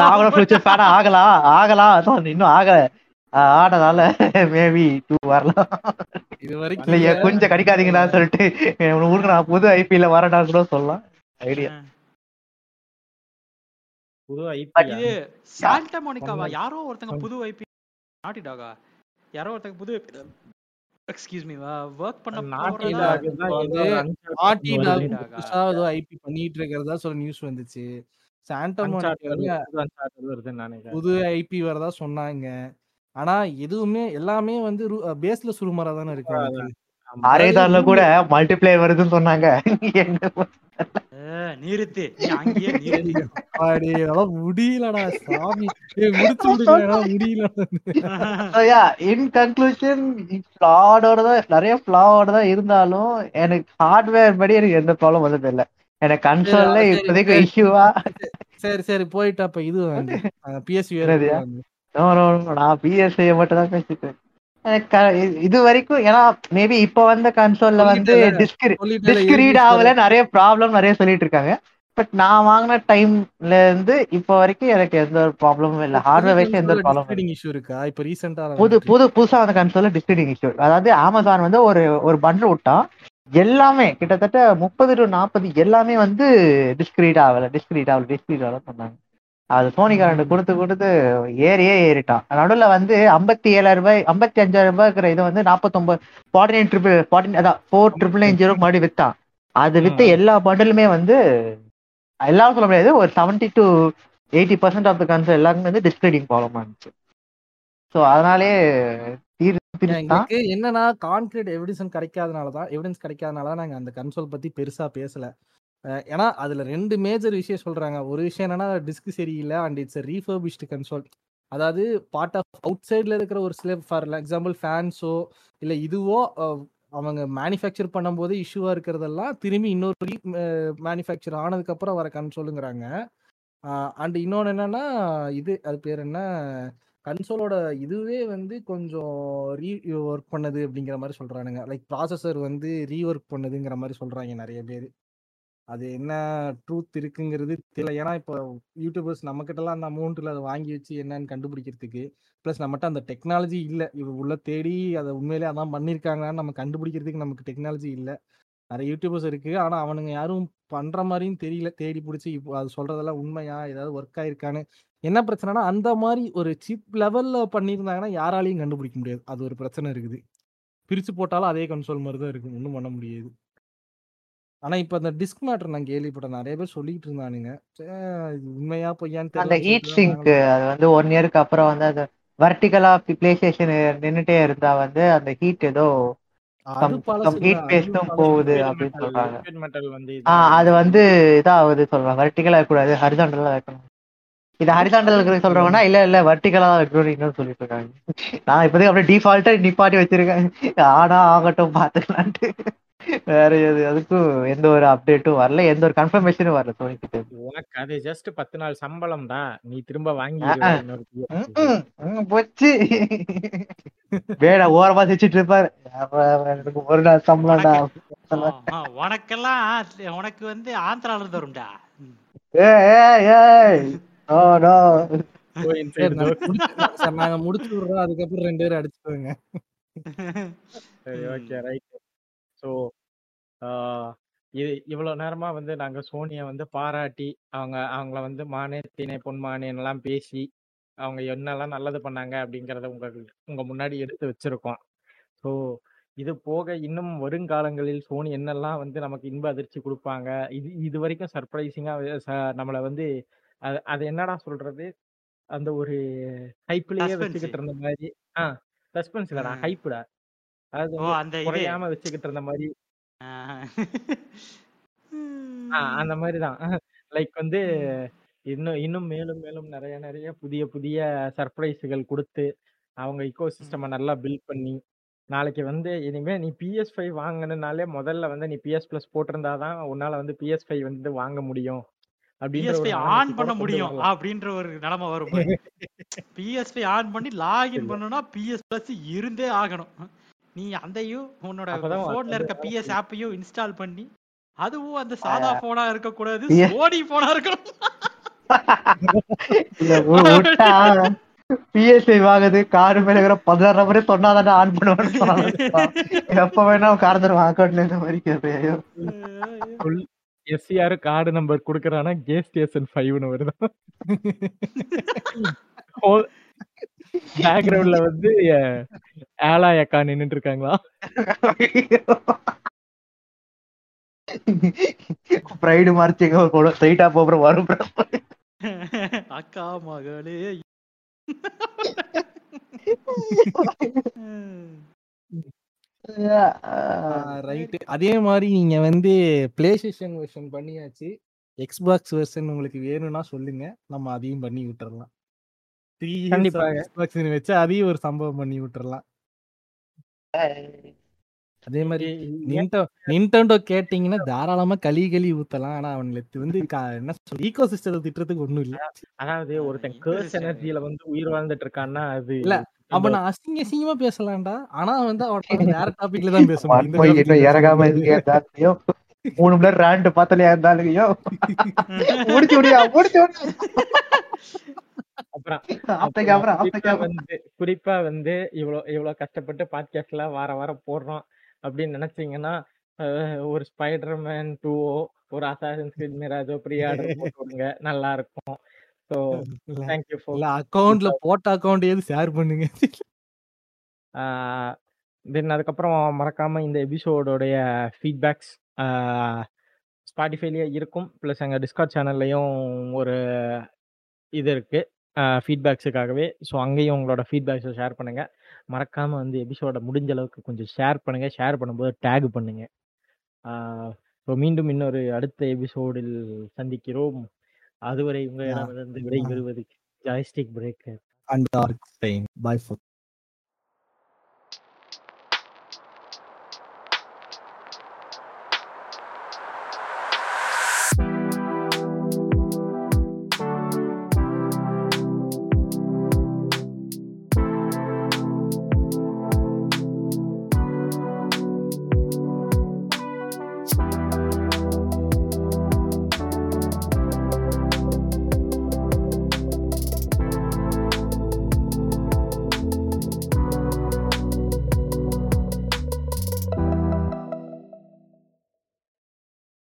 நான் கூட ஃபியூச்சர் ஃபேனா ஆகலாம் ஆகலாம். இன்னும் ஆகல. ஆஹ் ஆனதால மேபி டூ வரலாம். இது வரைக்கும் இல்லையா கொஞ்சம் கடிக்காதீங்கடா சொல்லிட்டு ஊருக்கு நான் புது ஐபிஎல்ல வரடா கூட சொல்லலாம். ஐடியா புது இது ஐபி சாண்டா மோனிகாவா? யாரோ ஒருத்தங்க புது ஐபி நாட்டி டாகா யாரோ ஒருத்தங்க புது எக்ஸ்கியூஸ் மீ ஒர்க் பண்ண நாட்டி நாட்டி. புதுசா ஏதோ ஐபி பண்ணிட்டு இருக்கிறதா சொல்ல நியூஸ் வந்துச்சு. சாண்டா மோனிகா புது ஐபி வரதா சொன்னாங்க. ஆனா எதுவுமே எல்லாமே வந்து பேஸ்ல சுருமரா தானே இருக்கு. அரேதான்ல கூட மல்டிப்ளேயர் வருதுன்னு சொன்னாங்க. நிறுத்து முடியலடா சாமி. முடிச்சு முடியல இன் கன்க்ளூஷன் ஃபிளாடோட தான் நிறைய ஃபிளாவோட தான் இருந்தாலும் எனக்கு ஹார்ட்வேர் படி எனக்கு எந்த ப்ராப்ளம் வந்தது இல்ல. எனக்கு கன்சோல்ல இப்போதைக்கு சரி. இஷ்யூவா சரி சரி போயிட்டு அப்ப இது என்னதுயா? நான் பிஎஸ்ஐ மட்டும் தான் பேசிட்டேன். இது- வரைக்கும் ஏன்னா மேபி இப்ப வந்த கன்சோல்ல வந்து. டிஸ்க் டிஸ்க் ரீட் ஆகல நிறைய ப்ராப்ளம் நிறைய சொல்லிட்டு இருக்காங்க. பட் நான் வாங்கின டைம்ல இருந்து இப்ப வரைக்கும் எனக்கு எந்த ஒரு ப்ராப்ளமும் இல்ல. ஹார்ட்வேர் வைஸ் எந்த ஒரு ப்ராப்ளம் இஷ்யூ இருக்கா? இப்ப ரீசெண்டா புது புது புதுசா வந்த கன்சோல்ல டிஸ்கிரீடிங் இஷ்யூ அதாவது அமேசான் வந்து ஒரு ஒரு பண்டில் விட்டான் எல்லாமே கிட்டத்தட்ட முப்பது டு நாற்பது எல்லாமே வந்து டிஸ்கிரீட் ஆகல டிஸ்கிரீட் ஆகல டிஸ்கிரீட் ஆகல சொன்னாங்க. அது சோனிகாரண்ட் கொடுத்து கொடுத்து ஏறியே ஏறிட்டான். நடுவுல வந்து ஐம்பத்தி ஏழாயிரம் ரூபாய் ஐம்பத்தி அஞ்சாயிரம் ரூபாய் இருக்கிற இது வந்து நாற்பத்தொன்பது ஃபார்ட்டி நைன் ட்ரிபிள் ஃபார்ட்டி அதான் ஃபோர் ட்ரிபிள் நைன் ஜீரோ மறுபடியும் வித்தான். அது வித்த எல்லா பண்டலுமே வந்து எல்லாரும் சொல்ல முடியாது ஒரு seventy to eighty percent of the console எல்லாருமே வந்து டிஸ்கிரீடிங் ப்ராப்ளமா இருந்துச்சு. ஸோ அதனாலே எங்களுக்கு என்னன்னா கான்கிரீட் எவிடன்ஸ் கிடைக்காதனால தான் எவிடன்ஸ் கிடைக்காதனால தான் நாங்க அந்த கன்சோல் பத்தி பெருசா பேசல. ஏன்னா அதுல ரெண்டு மேஜர் விஷயம் சொல்றாங்க. ஒரு விஷயம் என்னன்னா டிஸ்க் சரியில்லை அண்ட் இட்ஸ் ரீஃபர்பிஷ்டு கன்சோல் அதாவது பார்ட் ஆஃப் அவுட் சைட்ல இருக்கிற ஒரு சில ஃபார் எக்ஸாம்பிள் ஃபேன்ஸோ இல்லை இதுவோ அவங்க மேனுஃபேக்சர் பண்ணும்போது இஷ்யூவா இருக்கிறதெல்லாம் திரும்பி இன்னொரு ரீ மேனுஃபேக்சர் ஆனதுக்கப்புறம் வர கன்சோலுங்கிறாங்க அண்ட் இன்னொன்று என்னன்னா இது அது பேர் என்ன? கன்சோலோட இதுவே வந்து கொஞ்சம் ரீ ஒர்க் பண்ணுது அப்படிங்கிற மாதிரி சொல்றானுங்க. லைக் ப்ராசஸர் வந்து ரீஒர்க் பண்ணுதுங்கிற மாதிரி சொல்றாங்க நிறைய பேர். அது என்ன ட்ரூத் இருக்குங்கிறது தெரியல. ஏன்னா இப்போ யூடியூபர்ஸ் நம்மக்கிட்டலாம் அந்த அமௌண்ட்டில் அதை வாங்கி வச்சு என்னன்னு கண்டுபிடிக்கிறதுக்கு ப்ளஸ் நம்மகிட்ட அந்த டெக்னாலஜி இல்லை. இது உள்ள தேடி அதை உண்மையிலே அதான் பண்ணியிருக்காங்கன்னு நம்ம கண்டுபிடிக்கிறதுக்கு நமக்கு டெக்னாலஜி இல்லை. நிறைய யூடியூபர்ஸ் இருக்கு. ஆனால் அவனுங்க யாரும் பண்ற மாதிரியும் தெரியல. தேடி பிடிச்சி இப்போ அது சொல்றதெல்லாம் உண்மையா? ஏதாவது ஒர்க் ஆயிருக்கான்னு. என்ன பிரச்சனைனா அந்த மாதிரி ஒரு சிப் லெவல்ல பண்ணியிருந்தாங்கன்னா யாராலையும் கண்டுபிடிக்க முடியாது. அது ஒரு பிரச்சனை இருக்குது. பிரிச்சு போட்டாலும் அதே கன்சோல் மாதிரி தான் இருக்கும். ஒன்றும் பண்ண முடியாது. ஆனா இப்ப அந்த டிஸ்க் மேட்டர் நான் கேள்விப்பட்டேன். நிறைய பேர் சொல்லிட்டு இருந்தானுங்க. உண்மையா பொய்யான்னு அந்த ஹீட் சிங்க் அது வந்து ஒன் இயருக்கு அப்புறம் வந்து அது வர்டிகலா பிளே ஸ்டேஷன் நின்னுட்டே இருந்தா வந்து அந்த ஹீட் ஏதோ தான் பழசு போகுது. அப்படின்னு சொல்றாங்க. அது வந்து இதாகுது சொல்றாங்க. வர்டிகலா இருக்கக்கூடாது ஹரிசாண்டலா இருக்கணும். இது ஹரிசாண்டல் இருக்கிறது சொல்றவங்கன்னா இல்ல இல்ல வர்டிகலா இருக்கணும் இன்னும் சொல்லிட்டு இருக்காங்க நான் இப்போதைக்கு அப்படியே டிஃபால்ட்டா நிப்பாட்டி வச்சிருக்கேன். ஆனா ஆகட்டும் பாத்துக்கலான்ட்டு வேற எது அதுக்கும் எந்த ஒரு அப்டேட்டும் வரல. எந்த ஒரு கன்ஃபர்மேஷனும் வரல சோனி கிட்ட. உனக்கு அது ஜஸ்ட் பத்து நாள் சம்பளம்டா நீ திரும்ப வாங்கி போச்சு. வேட ஓரமா சிரிச்சிட்டு இருப்பாரு ஒரு நாள் சம்பளம்டா. ஆ, உனக்கெல்லாம் உனக்கு வந்து ஆந்திரால இருந்து வரும்டா. ம். ஏய் ஏய் ஏய். No no. சரி, நாங்க முடிச்சு- விடுறோம் அதுக்கப்புறம் ரெண்டு பேரும் அடிச்சுக்கோங்க சரி. ஓகே ரைட் ஸோ இது இவ்வளவு நேரமா வந்து நாங்க சோனிய வந்து பாராட்டி அவங்க அவங்கள வந்து மானே திணை பொன்மானேன்னு எல்லாம் பேசி அவங்க என்னெல்லாம் நல்லது பண்ணாங்க அப்படிங்கறத உங்க உங்க முன்னாடி எடுத்து வச்சிருக்கோம் ஸோ இது போக இன்னும் வருங்காலங்களில் சோனி என்னெல்லாம் வந்து நமக்கு இன்ப அதிர்ச்சி கொடுப்பாங்க இது இது வரைக்கும் சர்ப்ரைசிங்கா நம்மளை வந்து அது அது என்னடா சொல்றது அந்த ஒரு ஹைப்லயே. வச்சுக்கிட்டு இருந்த மாதிரி ஆ சஸ்பென்ஸ் இல்லடா ம். அது அந்த குறையாம வச்சுக்கிட்டு இருந்த மாதிரி அந்த மாதிரி தான். லைக் வந்து. இன்னும் இன்னும் மேலும் மேலும் நிறைய நிறைய புதிய புதிய சர்ப்ரைஸுகள் கொடுத்து அவங்க இக்கோ சிஸ்டமை நல்லா பில்ட் பண்ணி நாளைக்கு வந்து இனிமே நீ பிஎஸ் ஃபைவ் வாங்கணும்னாலே முதல்ல வந்து நீ பிஎஸ் பிளஸ் போட்டிருந்தாதான் உன்னால வந்து பிஎஸ் ஃபைவ் வந்து வாங்க முடியும். அப்படின்ற ஒரு PS5 நிலைமைக்கு ஆன் பண்ண முடியும் அப்படின்ற ஒரு நிலைமை வரும் PS5 ஆன் பண்ணி லாகின் பண்ணனும்னா பிஎஸ் பிளஸ் இருந்தே ஆகணும். நீ அதையும் உன்னோட போன்ல இருக்க பிஎஸ் ஆப்பையும் இன்ஸ்டால் பண்ணி அதுவும் அந்த சாதா போனா இருக்க கூடாது சோனி போனா இருக்கணும். பிஎஸ்ஐ வாங்குது காரு மேல இருக்கிற பதினாறு நம்பரே சொன்னாதானே ஆன் பண்ணுவேன்னு எப்ப வேணா காரந்தர் அக்கௌண்ட்ல இந்த மாதிரி கேட்பேன் ஐயோ. எஸ்சிஆர் கார்டு நம்பர் கொடுக்கறானா கே ஸ்டேஷன் ஃபைவ்னு வருது. பேக்ரவுண்ட்ல வந்து ஏலாய் அக்கா நின்னுட்டு இருக்காங்களா பிரைடு மார்ச்சிங்க கூட ஸ்ட்ரைட்டா போற வரும். அக்கா மகளே. ரைட்டு அதே மாதிரி நீங்க வந்து பிளே ஸ்டேஷன் வெர்ஷன் பண்ணியாச்சு. எக்ஸ்பாக்ஸ் வெர்ஷன் உங்களுக்கு வேணும்னா சொல்லுங்க. நம்ம அதையும் பண்ணி விட்டுறலாம். வச்சு அதையும் ஒரு சம்பவம் பண்ணி விட்டுறலாம். அதே மாதிரி நின்டோ நின்டெண்டோ கேட்டீங்கன்னா தாராளமா களி களி ஊத்தலாம். ஆனா அவங்களுக்கு வந்து என்ன சொல்ற ஈகோ சிஸ்டத்தை திட்டுறதுக்கு ஒண்ணும் இல்ல. அதாவது ஒருத்தன் கேர்ஸ் எனர்ஜியில வந்து உயிர் வாழ்ந்துட்டு இருக்கான்னா அது இல்ல, அப்ப நான் அசிங்க அசிங்கமா பேசலாம்டா. ஆனா வந்து அவன் வேற டாபிக்ல தான் பேச முடியும். இந்த போய் topic ல இன்னும் பேச இறங்காம மூணு மணி நேரம் ரேண்ட் பார்த்தாலே இருந்தாலுங்கயோ முடிச்சு முடியா முடிச்சு அப்புறம் அப்பைக்கு அப்புறம் வந்து குறிப்பா வந்து இவ்வளவு இவ்வளவு கஷ்டப்பட்டு பாட்காஸ்ட் எல்லாம் வார வாரம் போடுறோம் அப்படின்னு நினைச்சீங்கன்னா ஒரு ஸ்பைடர்மேன் டூவோ ஒரு அசாசன்ஸ் கிரீட் மிராஜோ ப்ரீ ஆர்டர் போட்டு விடுங்க. நல்லா இருக்கும். ஸோ தேங்க்யூ ஃபார் இல்ல அக்கவுண்ட்ல போட்ட அக்கவுண்ட் எது ஷேர் பண்ணுங்க? தென் அதுக்கப்புறம் மறக்காம இந்த எபிசோடோடைய ஃபீட்பேக்ஸ் ஸ்பாட்டிஃபைலயே இருக்கும். ப்ளஸ் எங்கள் டிஸ்கார்ட் சேனல்லையும் ஒரு இது இருக்கு. ஃபீட்பேக்ஸுக்காகவே. ஸோ அங்கேயும் உங்களோட ஃபீட்பேக்ஸ ஷேர் பண்ணுங்க. மறக்காம வந்து எபிசோட முடிஞ்ச அளவுக்கு கொஞ்சம் ஷேர் பண்ணுங்க. ஷேர் பண்ணும்போது டேக் பண்ணுங்க. ஆ ஸோ மீண்டும் இன்னொரு அடுத்த எபிசோடில் சந்திக்கிறோம். அதுவரை. உங்களிடமிருந்து ஆ. விடைபெறுவது joystick breaker. And dark. Bye for